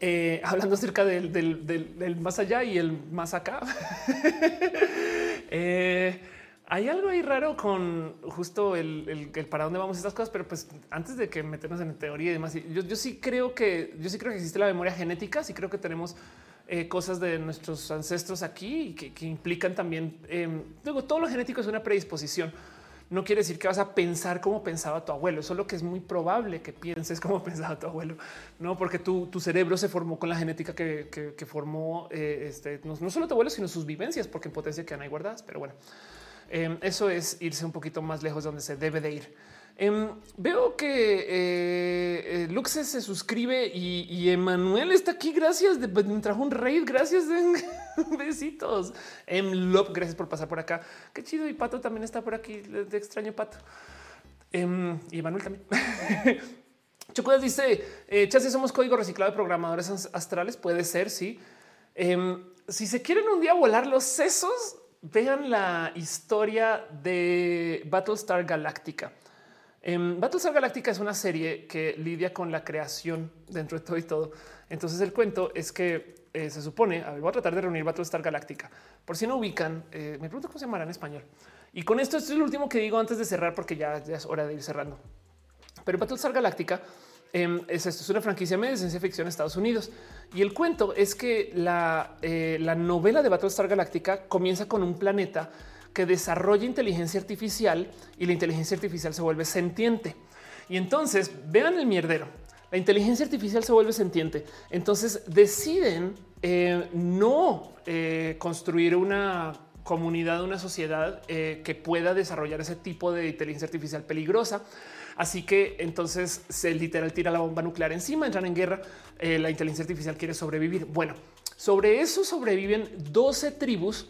eh, hablando acerca del, más allá y el más acá. *laughs* Eh, hay algo ahí raro con justo el, para dónde vamos estas cosas, pero pues antes de que meternos en teoría y demás, yo, sí creo que yo sí creo que existe la memoria genética, sí creo que tenemos eh, cosas de nuestros ancestros aquí que, que implican también, digo, todo lo genético es una predisposición no quiere decir que vas a pensar como pensaba tu abuelo. Eso es lo que es muy probable que pienses como *laughs* pensaba tu abuelo, no porque tu, cerebro se formó con la genética que, formó eh, este, no, solo tu abuelo, sino sus vivencias, porque en potencia quedan ahí guardadas. Pero bueno, em, eso es irse un poquito más lejos de donde se debe de ir. Em, veo que eh, eh se suscribe y, Emanuel está aquí. Gracias. Pues, me trajo un raid. Gracias. *laughs* Besitos. Em, Lop, gracias por pasar por acá. Qué chido. Y Pato también está por aquí. De extraño Pato. Em, y Emanuel también. *laughs* Chocudas dice: eh, Chasi, somos código reciclado de programadores astrales. Puede ser, sí. Em, si se quieren un día volar los sesos, vean la historia de Battlestar Galactica. En Battlestar Galactica es una serie que lidia con la creación dentro de todo y todo. Entonces el cuento es que eh, se supone, a voy a tratar de reunir Battlestar Galactica. Por si no ubican, eh, me pregunto cómo se llamará en español. Y con esto, es lo último que digo antes de cerrar, porque ya, es hora de ir cerrando. Pero Battlestar Galactica em, es esto, es una franquicia de ciencia ficción en Estados Unidos. Y el cuento es que la, eh, la novela de Battlestar Galactica comienza con un planeta que desarrolla inteligencia artificial y la inteligencia artificial se vuelve sentiente. Y entonces vean el mierdero. La inteligencia artificial se vuelve sentiente. Entonces deciden eh, no eh, construir una comunidad, una sociedad eh, que pueda desarrollar ese tipo de inteligencia artificial peligrosa. Así que entonces se literal tira la bomba nuclear encima, entran en guerra. la inteligencia artificial quiere sobrevivir. Bueno, sobre eso sobreviven 12 tribus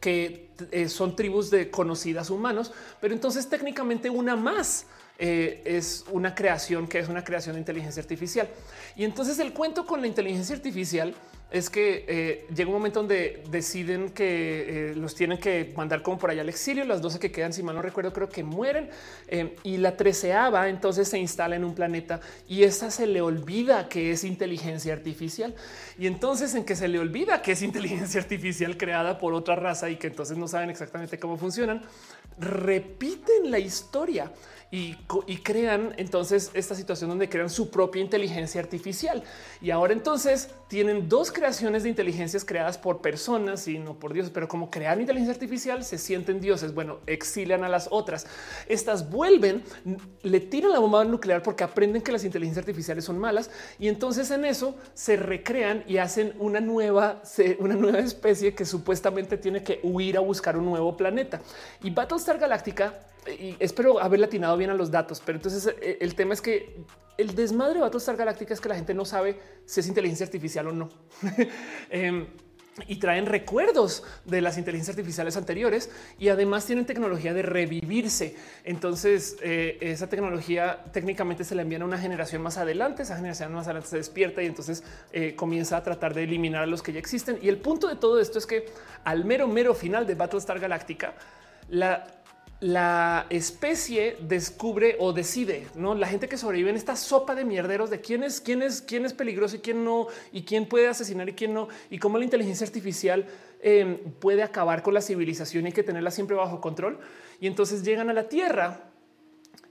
que eh, son tribus de conocidas humanos, pero entonces técnicamente una más eh, es una creación que es una creación de inteligencia artificial. Y entonces el cuento con la inteligencia artificial es que eh, llega un momento donde deciden que eh, los tienen que mandar como por allá al exilio. Las 12 que quedan, si mal no recuerdo, creo que mueren eh, y la treceava entonces se instala en un planeta y esa se le olvida que es inteligencia artificial. Y entonces en que se le olvida que es inteligencia artificial creada por otra raza y que entonces no saben exactamente cómo funcionan, repiten la historia y, crean entonces esta situación donde crean su propia inteligencia artificial. Y ahora entonces tienen dos creaciones de inteligencias creadas por personas y no por dioses, pero como crean inteligencia artificial se sienten dioses. Bueno, exilian a las otras. Estas vuelven, le tiran la bomba nuclear porque aprenden que las inteligencias artificiales son malas y entonces en eso se recrean y hacen una nueva, una nueva especie que supuestamente tiene que huir a buscar un nuevo planeta. Y Battlestar Galactica y espero haber latinado bien a los datos, pero entonces eh, el tema es que el desmadre de Battlestar Galáctica es que la gente no sabe si es inteligencia artificial o no. *laughs* Em, y traen recuerdos de las inteligencias artificiales anteriores y además tienen tecnología de revivirse. Entonces, eh, esa tecnología técnicamente se la envía a una generación más adelante. Esa generación más adelante se despierta y entonces eh, comienza a tratar de eliminar a los que ya existen. Y el punto de todo esto es que al mero, mero final de Battlestar Galactica, la la especie descubre o decide, no la gente que sobrevive en esta sopa de mierderos de quién es, quién es, quién es peligroso y quién no, y quién puede asesinar y quién no, y cómo la inteligencia artificial em, puede acabar con la civilización y hay que tenerla siempre bajo control. Y entonces llegan a la Tierra.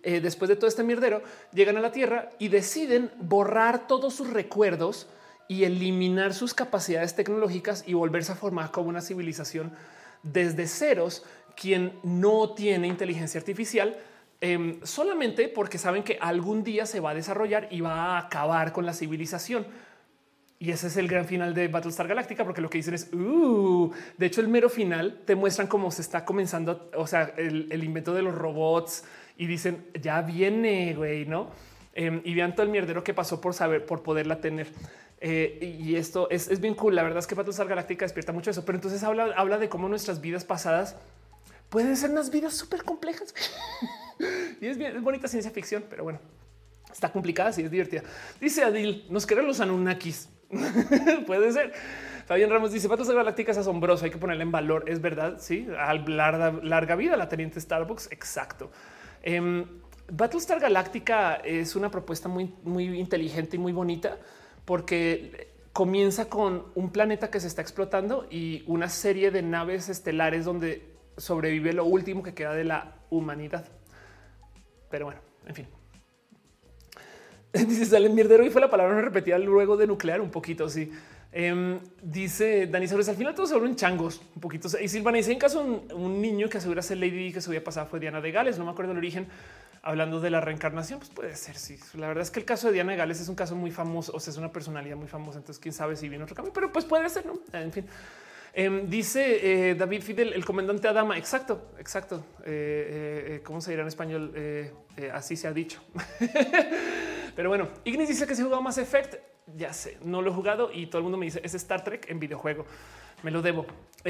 Eh, después de todo este mierdero, llegan a la Tierra y deciden borrar todos sus recuerdos y eliminar sus capacidades tecnológicas y volverse a formar como una civilización desde ceros quien no tiene inteligencia artificial em, solamente porque saben que algún día se va a desarrollar y va a acabar con la civilización. Y ese es el gran final de Battlestar Galactica, porque lo que dicen es, uh, de hecho el mero final te muestran cómo se está comenzando, o sea, el, invento de los robots y dicen, ya viene, güey, ¿no? Em, y vean todo el mierdero que pasó por saber, por poderla tener. Eh, y esto es, bien cool. La verdad es que Battlestar Galactica despierta mucho eso, pero entonces habla, habla de cómo nuestras vidas pasadas pueden ser unas vidas súper complejas. *laughs* y es bien, es bonita ciencia ficción, pero bueno, está complicada, sí es divertida. Dice Adil, nos queremos los Anunnakis. *laughs* Puede ser. Fabián Ramos dice Patos Galáctica es asombroso. Hay que ponerle en valor. Es verdad. Sí, larga, larga vida la teniente Starbucks. Exacto. Eh, Battlestar Galáctica es una propuesta muy, muy inteligente y muy bonita porque comienza con un planeta que se está explotando y una serie de naves estelares donde sobrevive lo último que queda de la humanidad. Pero bueno, en fin. *laughs* Dice sale mierdero y fue la palabra repetida luego de nuclear un poquito. Sí. Em, dice Dani Sabres, al final todos se vuelven changos un poquito. Y Silvana dice en caso un, niño que asegura ser Lady que se había pasado fue Diana de Gales. No me acuerdo el origen. Hablando de la reencarnación, pues puede ser. Sí, la verdad es que el caso de Diana de Gales es un caso muy famoso. O sea, es una personalidad muy famosa. Entonces, quién sabe si viene otro camino, pero pues puede ser. No, en fin. Em, dice eh, David Fidel, el comandante Adama. Exacto, exacto. Eh, eh, ¿Cómo se dirá en español? así se ha dicho. *laughs* Pero bueno, Ignis dice que se jugado más Effect. Ya sé, no lo he jugado y todo el mundo me dice es Star Trek en videojuego. Me lo debo.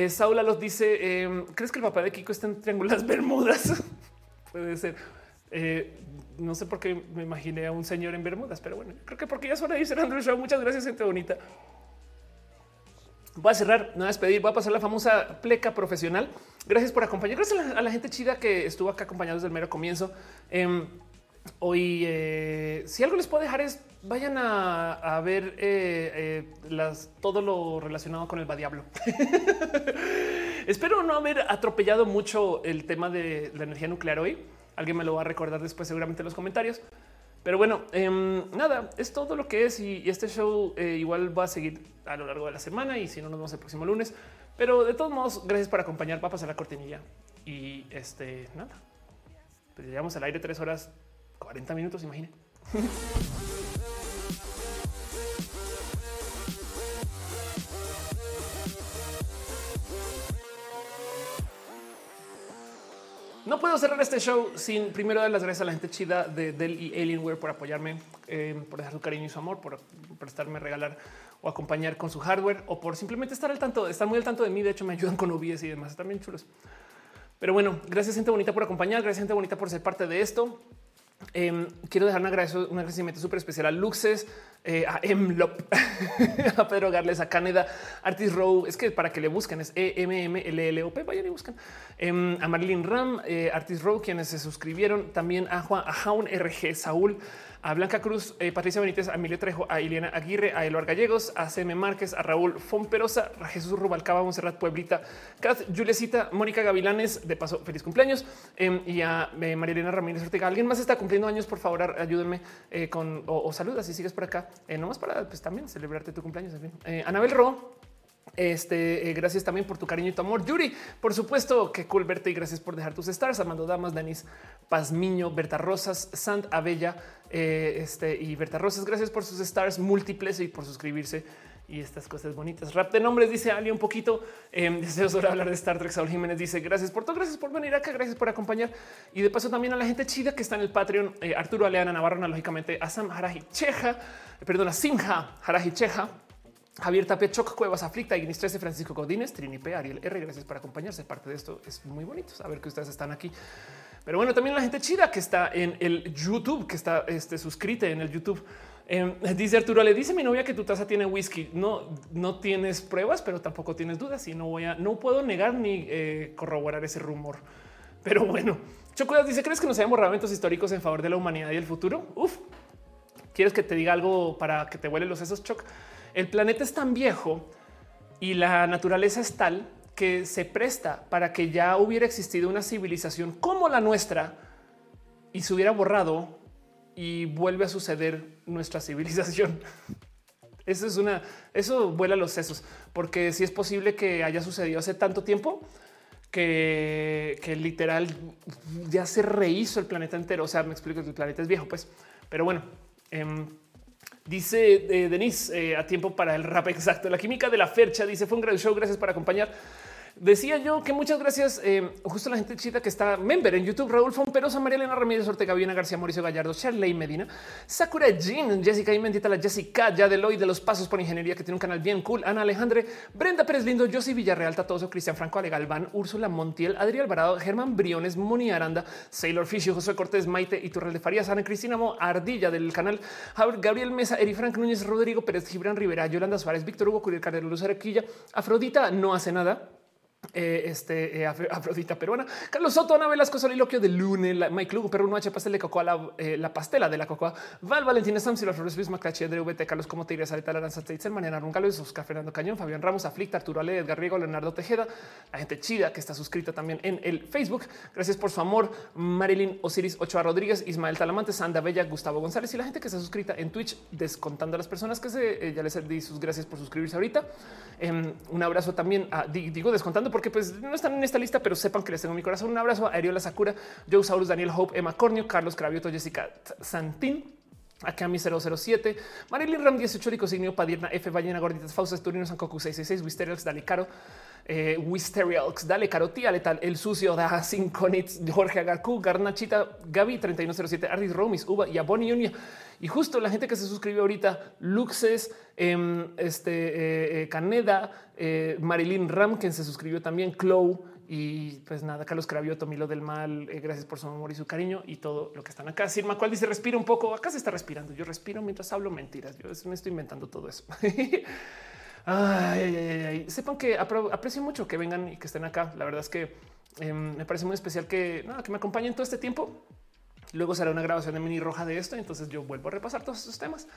Saula los dice: em, ¿Crees que el papá de Kiko está en Triángulas *laughs* Bermudas? *laughs* Puede ser. no sé por qué me imaginé a un señor en Bermudas, pero bueno, creo que porque ya es hora Show. Muchas gracias, gente bonita. Voy a cerrar, no a despedir, voy a pasar la famosa pleca profesional. Gracias por acompañar. Gracias a la, gente chida que estuvo acá acompañados desde el mero comienzo. Em, hoy, eh, si algo les puedo dejar es vayan a, ver eh, eh, todo lo relacionado con el diablo. *laughs* Espero no haber atropellado mucho el tema de la energía nuclear hoy. Alguien me lo va a recordar después, seguramente en los comentarios. Pero bueno, em, nada, es todo lo que es y, este show eh, igual va a seguir a lo largo de la semana y si no nos vemos el próximo lunes. Pero de todos modos, gracias por acompañar. Va a pasar la cortinilla y este nada. Pues llegamos al aire tres horas 40 minutos, imagine. *laughs* No puedo cerrar este show sin primero dar las gracias a la gente chida de Dell y Alienware por apoyarme, eh, por dejar su cariño y su amor, por prestarme regalar o acompañar con su hardware o por simplemente estar al tanto, estar muy al tanto de mí. De hecho, me ayudan con OBS y demás. Están bien chulos. Pero bueno, gracias gente bonita por acompañar, gracias gente bonita por ser parte de esto. Em, quiero dejar un, agradecimiento súper especial a Luxes, eh, a Emlop, *laughs* a Pedro Garles, a Caneda, Artis Row. Es que para que le busquen es E M M L L O P. Vayan y buscan em, a Marilyn Ram, eh, Artis Row, quienes se suscribieron también a Juan, a Jaun RG, Saúl, a Blanca Cruz, eh, Patricia Benítez, a Emilio Trejo, a Ileana Aguirre, a Eloar Gallegos, a CM Márquez, a Raúl Fomperosa, a Jesús Rubalcaba, Monserrat Pueblita, Kat, Juliecita, Mónica Gavilanes, de paso, feliz cumpleaños, em, y a eh, María Elena Ramírez Ortega. ¿Alguien más está cumpliendo años? Por favor, ayúdenme eh, con o, saludas si sigues por acá. no más para pues, también celebrarte tu cumpleaños. En fin, Anabel Ro, este, gracias también por tu cariño y tu amor. Yuri, por supuesto, que cool verte y gracias por dejar tus stars. Amando Damas, Danis Pazmiño, Berta Rosas, Sant Abella eh, este, y Berta Rosas. Gracias por sus stars múltiples y por suscribirse y estas cosas bonitas. Rap de nombres dice Ali un poquito. *laughs* Eh, deseos de hablar de Star Trek. Saúl Jiménez dice gracias por todo, gracias por venir acá, gracias por acompañar y de paso también a la gente chida que está en el Patreon. Eh, Arturo Aleana Navarro, lógicamente a Sam Haraji Cheja, perdona, Simha Haraji Cheja Javier Tapia, Choc Cuevas, Aflicta, Ignis 13, Francisco Godínez, Trinipe, Ariel R. Gracias por acompañarse. Parte de esto es muy bonito saber que ustedes están aquí. Pero bueno, también la gente chida que está en el YouTube, que está este, suscrita en el YouTube. Em, dice Arturo, le dice mi novia que tu taza tiene whisky. No, no tienes pruebas, pero tampoco tienes dudas y no voy a, no puedo negar ni eh, corroborar ese rumor. Pero bueno, Chocudas dice: ¿Crees que nos hayamos borrado históricos en favor de la humanidad y el futuro? Uf, ¿quieres que te diga algo para que te huele los sesos, Choc? El planeta es tan viejo y la naturaleza es tal que se presta para que ya hubiera existido una civilización como la nuestra y se hubiera borrado y vuelve a suceder nuestra civilización. *laughs* Eso es una, eso vuela los sesos, porque si es posible que haya sucedido hace tanto tiempo que, que literal ya se rehizo el planeta entero. O sea, me explico que el planeta es viejo, pues, pero bueno. Em, Dice eh, Denise eh, a tiempo para el rap *laughs* exacto. La química de la fercha dice fue un gran show. Gracias por acompañar. Decía yo que muchas gracias eh, justo la gente chita que está member en YouTube, Raúl Fomperosa, María Elena Ramírez Ortega, Viena García, Mauricio Gallardo, Charley Medina, Sakura Jean, Jessica y Mendita, la Jessica, ya de los pasos por ingeniería que tiene un canal bien cool, Ana Alejandre, Brenda Pérez Lindo, Josie Villarreal, Tatoso, Cristian Franco, Ale Galván, Úrsula Montiel, Adriel Alvarado, Germán Briones, Moni Aranda, Sailor Fishy, José Cortés, Maite y Turral de Farías, Ana Cristina Mo, Ardilla del canal, Gabriel Mesa, Eri Frank Núñez, Rodrigo Pérez, Gibran Rivera, Yolanda Suárez, Víctor Hugo, Curiel Carrero, Luz Arequilla, Afrodita no hace nada. Eh, este eh, Afrodita peruana, Carlos Soto, Ana Velasco, Soliloquio de Lune, Mike Lugo, Perú, H, Pastel de Cocoa, la, eh, la, pastela de la Cocoa, Val, Valentina Sam, Silva Flores, Luis Maclachi, André VT, Carlos, como te irías, Areta Laranza, Teitzel, Mariana Runcalo, Oscar Fernando Cañón, Fabián Ramos, Aflicta, Arturo Ale, Edgar Riego, Leonardo Tejeda, la gente chida que está suscrita también en el Facebook. Gracias por su amor. Marilyn Osiris, Ochoa Rodríguez, Ismael Talamante, Sanda Bella, Gustavo González y la gente que está suscrita en Twitch, descontando a las personas que se ya les di sus gracias por suscribirse ahorita. Em, un abrazo también a digo descontando porque pues no están en esta lista, pero sepan que les tengo mi corazón. Un abrazo a Ariola Sakura, Joe Saurus, Daniel Hope, Emma Cornio, Carlos Cravioto, Jessica Santín. Aquí a mi 007, Marilyn Ram 18, Licosignio, Padierna, F, Ballena, Gorditas, Faustas, Turino, Sankoku 666, Wisterials, Dale Caro, eh, Wisterials, Dale Caro, Tía Letal, El Sucio, Da, Sinconitz, Jorge Agarcu, Garnachita, Gaby 3107, Ardis Romis, Uva y Aboni Unia. Y justo la gente que se suscribió ahorita, Luxes, em, este, eh, eh, Caneda, Marilyn Ram, quien se suscribió también, Chloe, y pues nada, Carlos Cravioto, Milo del Mal, eh, gracias por su amor y su cariño y todo lo que están acá. Sirma, cual dice respira un poco. Acá se está respirando. Yo respiro mientras hablo mentiras. Yo me estoy inventando todo eso. *laughs* ay, Sepan que aprecio mucho que vengan y que estén acá. La verdad es que em, me parece muy especial que, que me acompañen todo este tiempo. Luego será una grabación de mini roja de esto. Entonces yo vuelvo a repasar todos esos temas.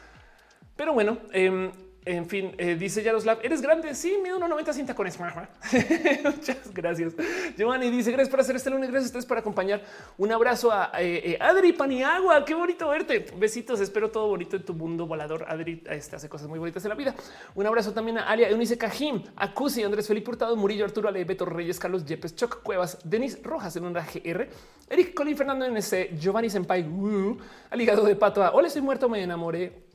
Pero bueno, eh, en fin, eh, dice Yaroslav, eres grande. Sí, mido 1.90 cinta con eso. *laughs* Muchas gracias. Giovanni dice gracias por hacer este lunes. Gracias a ustedes por acompañar. Un abrazo a eh, eh, Adri Paniagua. Qué bonito verte. Besitos. Espero todo bonito en tu mundo volador. Adri este, hace cosas muy bonitas en la vida. Un abrazo también a Alia Eunice Cajim, a Cusi, Andrés Felipe Hurtado, Murillo, Arturo Ale, Beto Reyes, Carlos Yepes, Choc Cuevas, Denis Rojas en una GR, Eric Colin Fernando NC, Giovanni Senpai, uh, de Pato. Hola, soy muerto. Me enamoré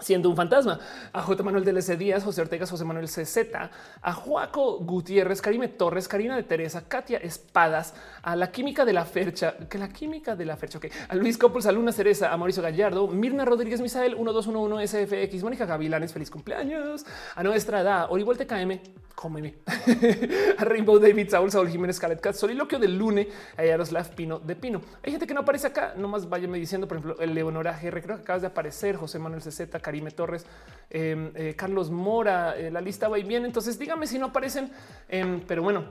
siendo un fantasma. A J. Manuel de LC Díaz, José Ortega, José Manuel CZ, a Joaco Gutiérrez, Karime Torres, Karina de Teresa, Katia Espadas, a la química de la Fercha, que la química de la Fercha, ok, a Luis Copos, a Luna Cereza, a Mauricio Gallardo, Mirna Rodríguez Misael, 1211 SFX, Mónica Gavilanes, feliz cumpleaños, a Nuestra Edad, Oribol TKM, cómeme, *laughs* a Rainbow David, Saúl, Saúl Jiménez, Calet Cat, Soliloquio del Lune, a Yaroslav Pino de Pino. Hay gente que no aparece acá, nomás váyame diciendo, por ejemplo, Leonora GR, creo que acabas de aparecer, José Manuel CZ, Karime Torres, em, eh, Carlos Mora, eh, la lista va y bien. Entonces dígame si no aparecen, em, pero bueno,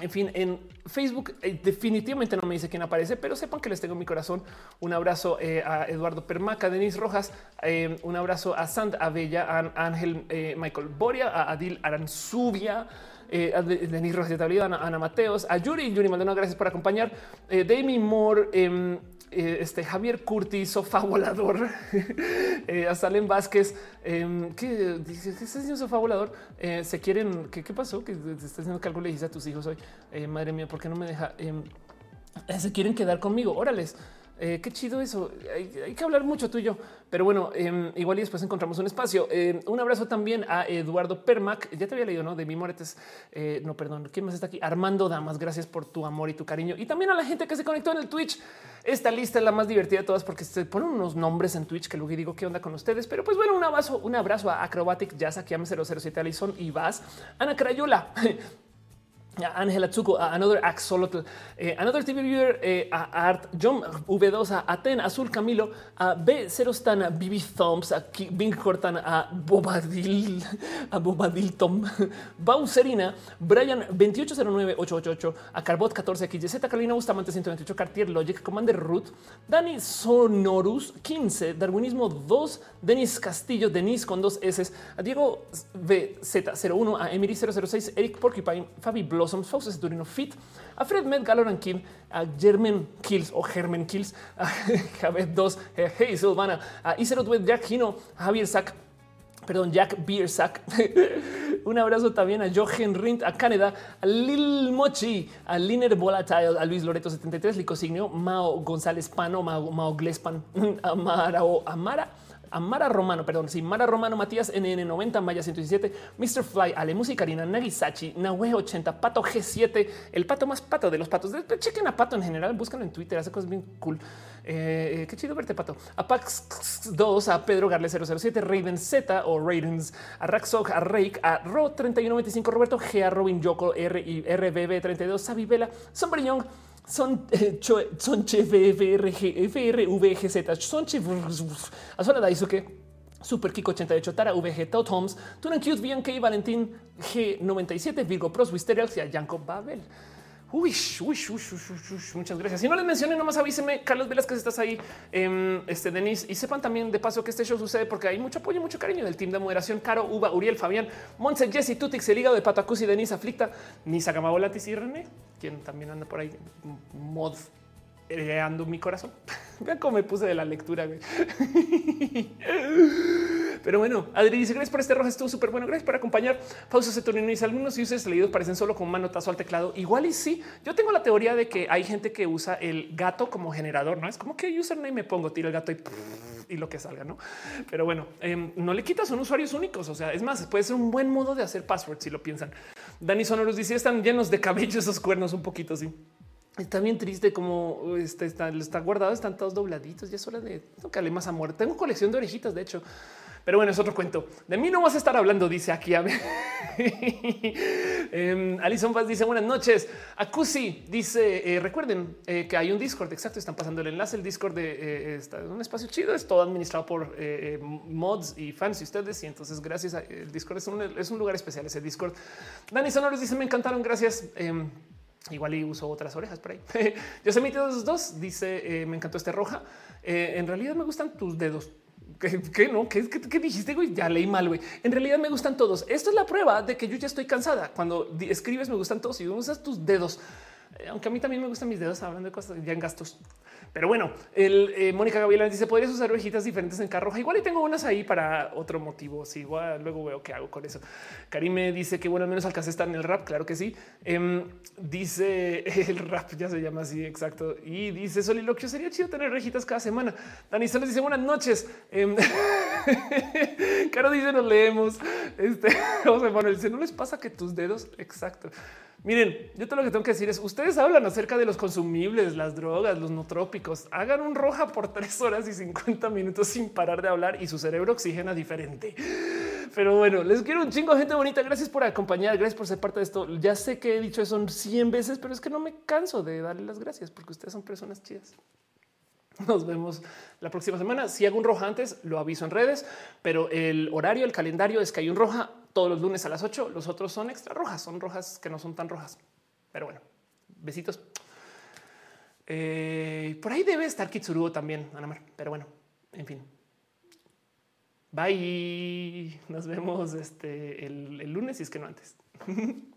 en fin, en Facebook eh, definitivamente no me dice quién aparece, pero sepan que les tengo mi corazón. Un abrazo a Eduardo Permaca, Denis Rojas, em, un abrazo a Sand Abella, a Ángel Michael Boria, a Adil Aranzubia. a Denis Rojas de Ana, Ana Mateos, a Yuri, Yuri Maldonado, gracias por acompañar. Demi Moore, eh, este Javier Curtis, sofá volador, *laughs* eh, a Salen Vázquez, eh, ¿qué, ¿qué está haciendo sofá volador? Eh, se quieren, ¿qué, ¿qué, pasó? Que te estás haciendo que algo le a tus hijos hoy. madre mía, ¿por qué no me deja? Em, se quieren quedar conmigo. Órales. Eh, qué chido eso. Hay, que hablar mucho tú y yo, pero bueno, em, igual y después encontramos un espacio. Em, un abrazo también a Eduardo Permac. Ya te había leído, no de mi moretes. Eh, no, perdón. ¿Quién más está aquí? Armando Damas. Gracias por tu amor y tu cariño. Y también a la gente que se conectó en el Twitch. Esta lista es la más divertida de todas porque se ponen unos nombres en Twitch que luego digo qué onda con ustedes. Pero pues bueno, un abrazo, un abrazo a Acrobatic Jazz, Akiam 007 Alison y Vaz, Ana Crayola. Ángela Tsuko, Another Axolotl, eh, Another TV Viewer, eh, a Art, John V2, a Aten, Azul Camilo, a B0 Stan, a Bibi Thumbs, a Bing Cortan, a Bobadil, a Bobadil Tom, Bauserina, Brian 2809888, a Carbot 14, XYZ, Carolina Bustamante 128, Cartier Logic, Commander Root, Dani Sonorus 15, Darwinismo 2, Denis Castillo, Denis con dos S, a Diego VZ01, a Emily 006, Eric Porcupine, Fabi Blow, Blossoms, Fauces Turino Fit, a Fred Med, Galoran a German Kills o German Kills, *laughs* a Javed 2, Hey Silvana, a Iserot Jack Hino, Javier Sack, perdón, Jack Beer Sack. *laughs* Un abrazo también a Jochen Rindt, a Canadá, a Lil Mochi, a Liner Volatile, a Luis Loreto 73, Licosignio, Mao González Pano, Mao, Mao Glespan, a *laughs* Mara, Amara Amara Romano, perdón, sí, Mara Romano, Matías NN90, Maya 117, Mr. Fly, Ale Musicarina, Nagisachi, Nahue 80, Pato G7, el pato más pato de los patos. Chequen a Pato en general, búscalo en Twitter, hace cosas bien cool. Eh, eh, qué chido verte, Pato. A Pax 2, a Pedro Garle 007, Raven Z o Raidens, a Raxog, a Rake, a Ro 3195, Roberto G, a Robin Yoko, R RBB 32, Sabi Vela, Sombrillón, son eh, son FRG, FRVGZ, son Azona Daisuke, Super Kiko 88, Tara VG, Todd Holmes, Tunan Cute, y Valentín G97, Virgo Pros, Wisterials y a Janko Babel. Uy, uy, uy, muchas gracias. Si no les mencioné, nomás avísenme, Carlos Velázquez, estás ahí, eh, este Denis, y sepan también de paso que este show sucede porque hay mucho apoyo, mucho cariño del team de moderación. Caro, Uva, Uriel, Fabián, Montse, Jesse, Tutix, el hígado de Patacusi, Denis, Aflicta, Nisa Gamabolatis y René, quien también anda por ahí, mod heredando mi corazón. *laughs* Vean cómo me puse de la lectura. *laughs* Pero bueno, Adri dice gracias por este rojo, estuvo súper bueno. Gracias por acompañar. Pausa Saturnino dice algunos uses leídos parecen solo con un manotazo al teclado. Igual y sí. Yo tengo la teoría de que hay gente que usa el gato como generador. No es como que username me pongo, tiro el gato y, y lo que salga. No, pero bueno, em, no le quitas, son usuarios únicos. O sea, es más, puede ser un buen modo de hacer password si lo piensan. Dani Sonoros dice están llenos de cabello esos cuernos un poquito así. Está bien triste como este está, guardado, están todos dobladitos. Ya es hora de tocarle más amor. Tengo colección de orejitas, de hecho. Pero bueno, es otro cuento. De mí no vas a estar hablando, dice aquí. A ver. *laughs* Em, Alison Paz dice buenas noches. Acusi dice eh, recuerden eh, que hay un Discord. Exacto, están pasando el enlace. El Discord de eh, un espacio chido. Es todo administrado por mods y fans y ustedes. Y entonces, gracias. A, el Discord es un, lugar especial. Ese Discord. Dani Sonores dice me encantaron. Gracias. Em, Igual y uso otras orejas por ahí. *laughs* Yo se dos dos. Dice me encantó este roja. en realidad me gustan tus dedos. ¿Qué, no? ¿Qué, dijiste? Güey? Ya leí mal. Güey. En realidad me gustan todos. Esto es la prueba de que yo ya estoy cansada. Cuando escribes me gustan todos y usas tus dedos. Eh, aunque a mí también me gustan mis dedos hablando de cosas ya en gastos. Pero bueno, el eh, Mónica Gabriela dice podrías usar orejitas diferentes en carroja. Igual y tengo unas ahí para otro motivo. Sí, igual luego veo qué hago con eso. Karime dice que bueno, al menos alcancé estar en el rap. Claro que sí. Em, dice *laughs* el rap ya se llama así. Exacto. Y dice soliloquio. Sería chido tener orejitas cada semana. Dani les dice buenas noches. Em, *laughs* Caro dice nos leemos. Este *laughs* José Manuel dice no les pasa que tus dedos. Exacto. Miren, yo todo lo que tengo que decir es ustedes hablan acerca de los consumibles, las drogas, los no trópicos. Hagan un roja por tres horas y 50 minutos sin parar de hablar y su cerebro oxigena diferente. Pero bueno, les quiero un chingo, gente bonita. Gracias por acompañar, gracias por ser parte de esto. Ya sé que he dicho eso 100 veces, pero es que no me canso de darle las gracias porque ustedes son personas chidas. *laughs* Nos vemos la próxima semana. Si hago un roja antes, lo aviso en redes, pero el horario, el calendario es que hay un roja todos los lunes a las 8. Los otros son extra rojas, son rojas que no son tan rojas. Pero bueno, besitos. Eh, por ahí debe estar Kitsuru también, Anamar. Pero bueno, en fin. Bye. Nos vemos este, el, el lunes, si es que no antes. *laughs*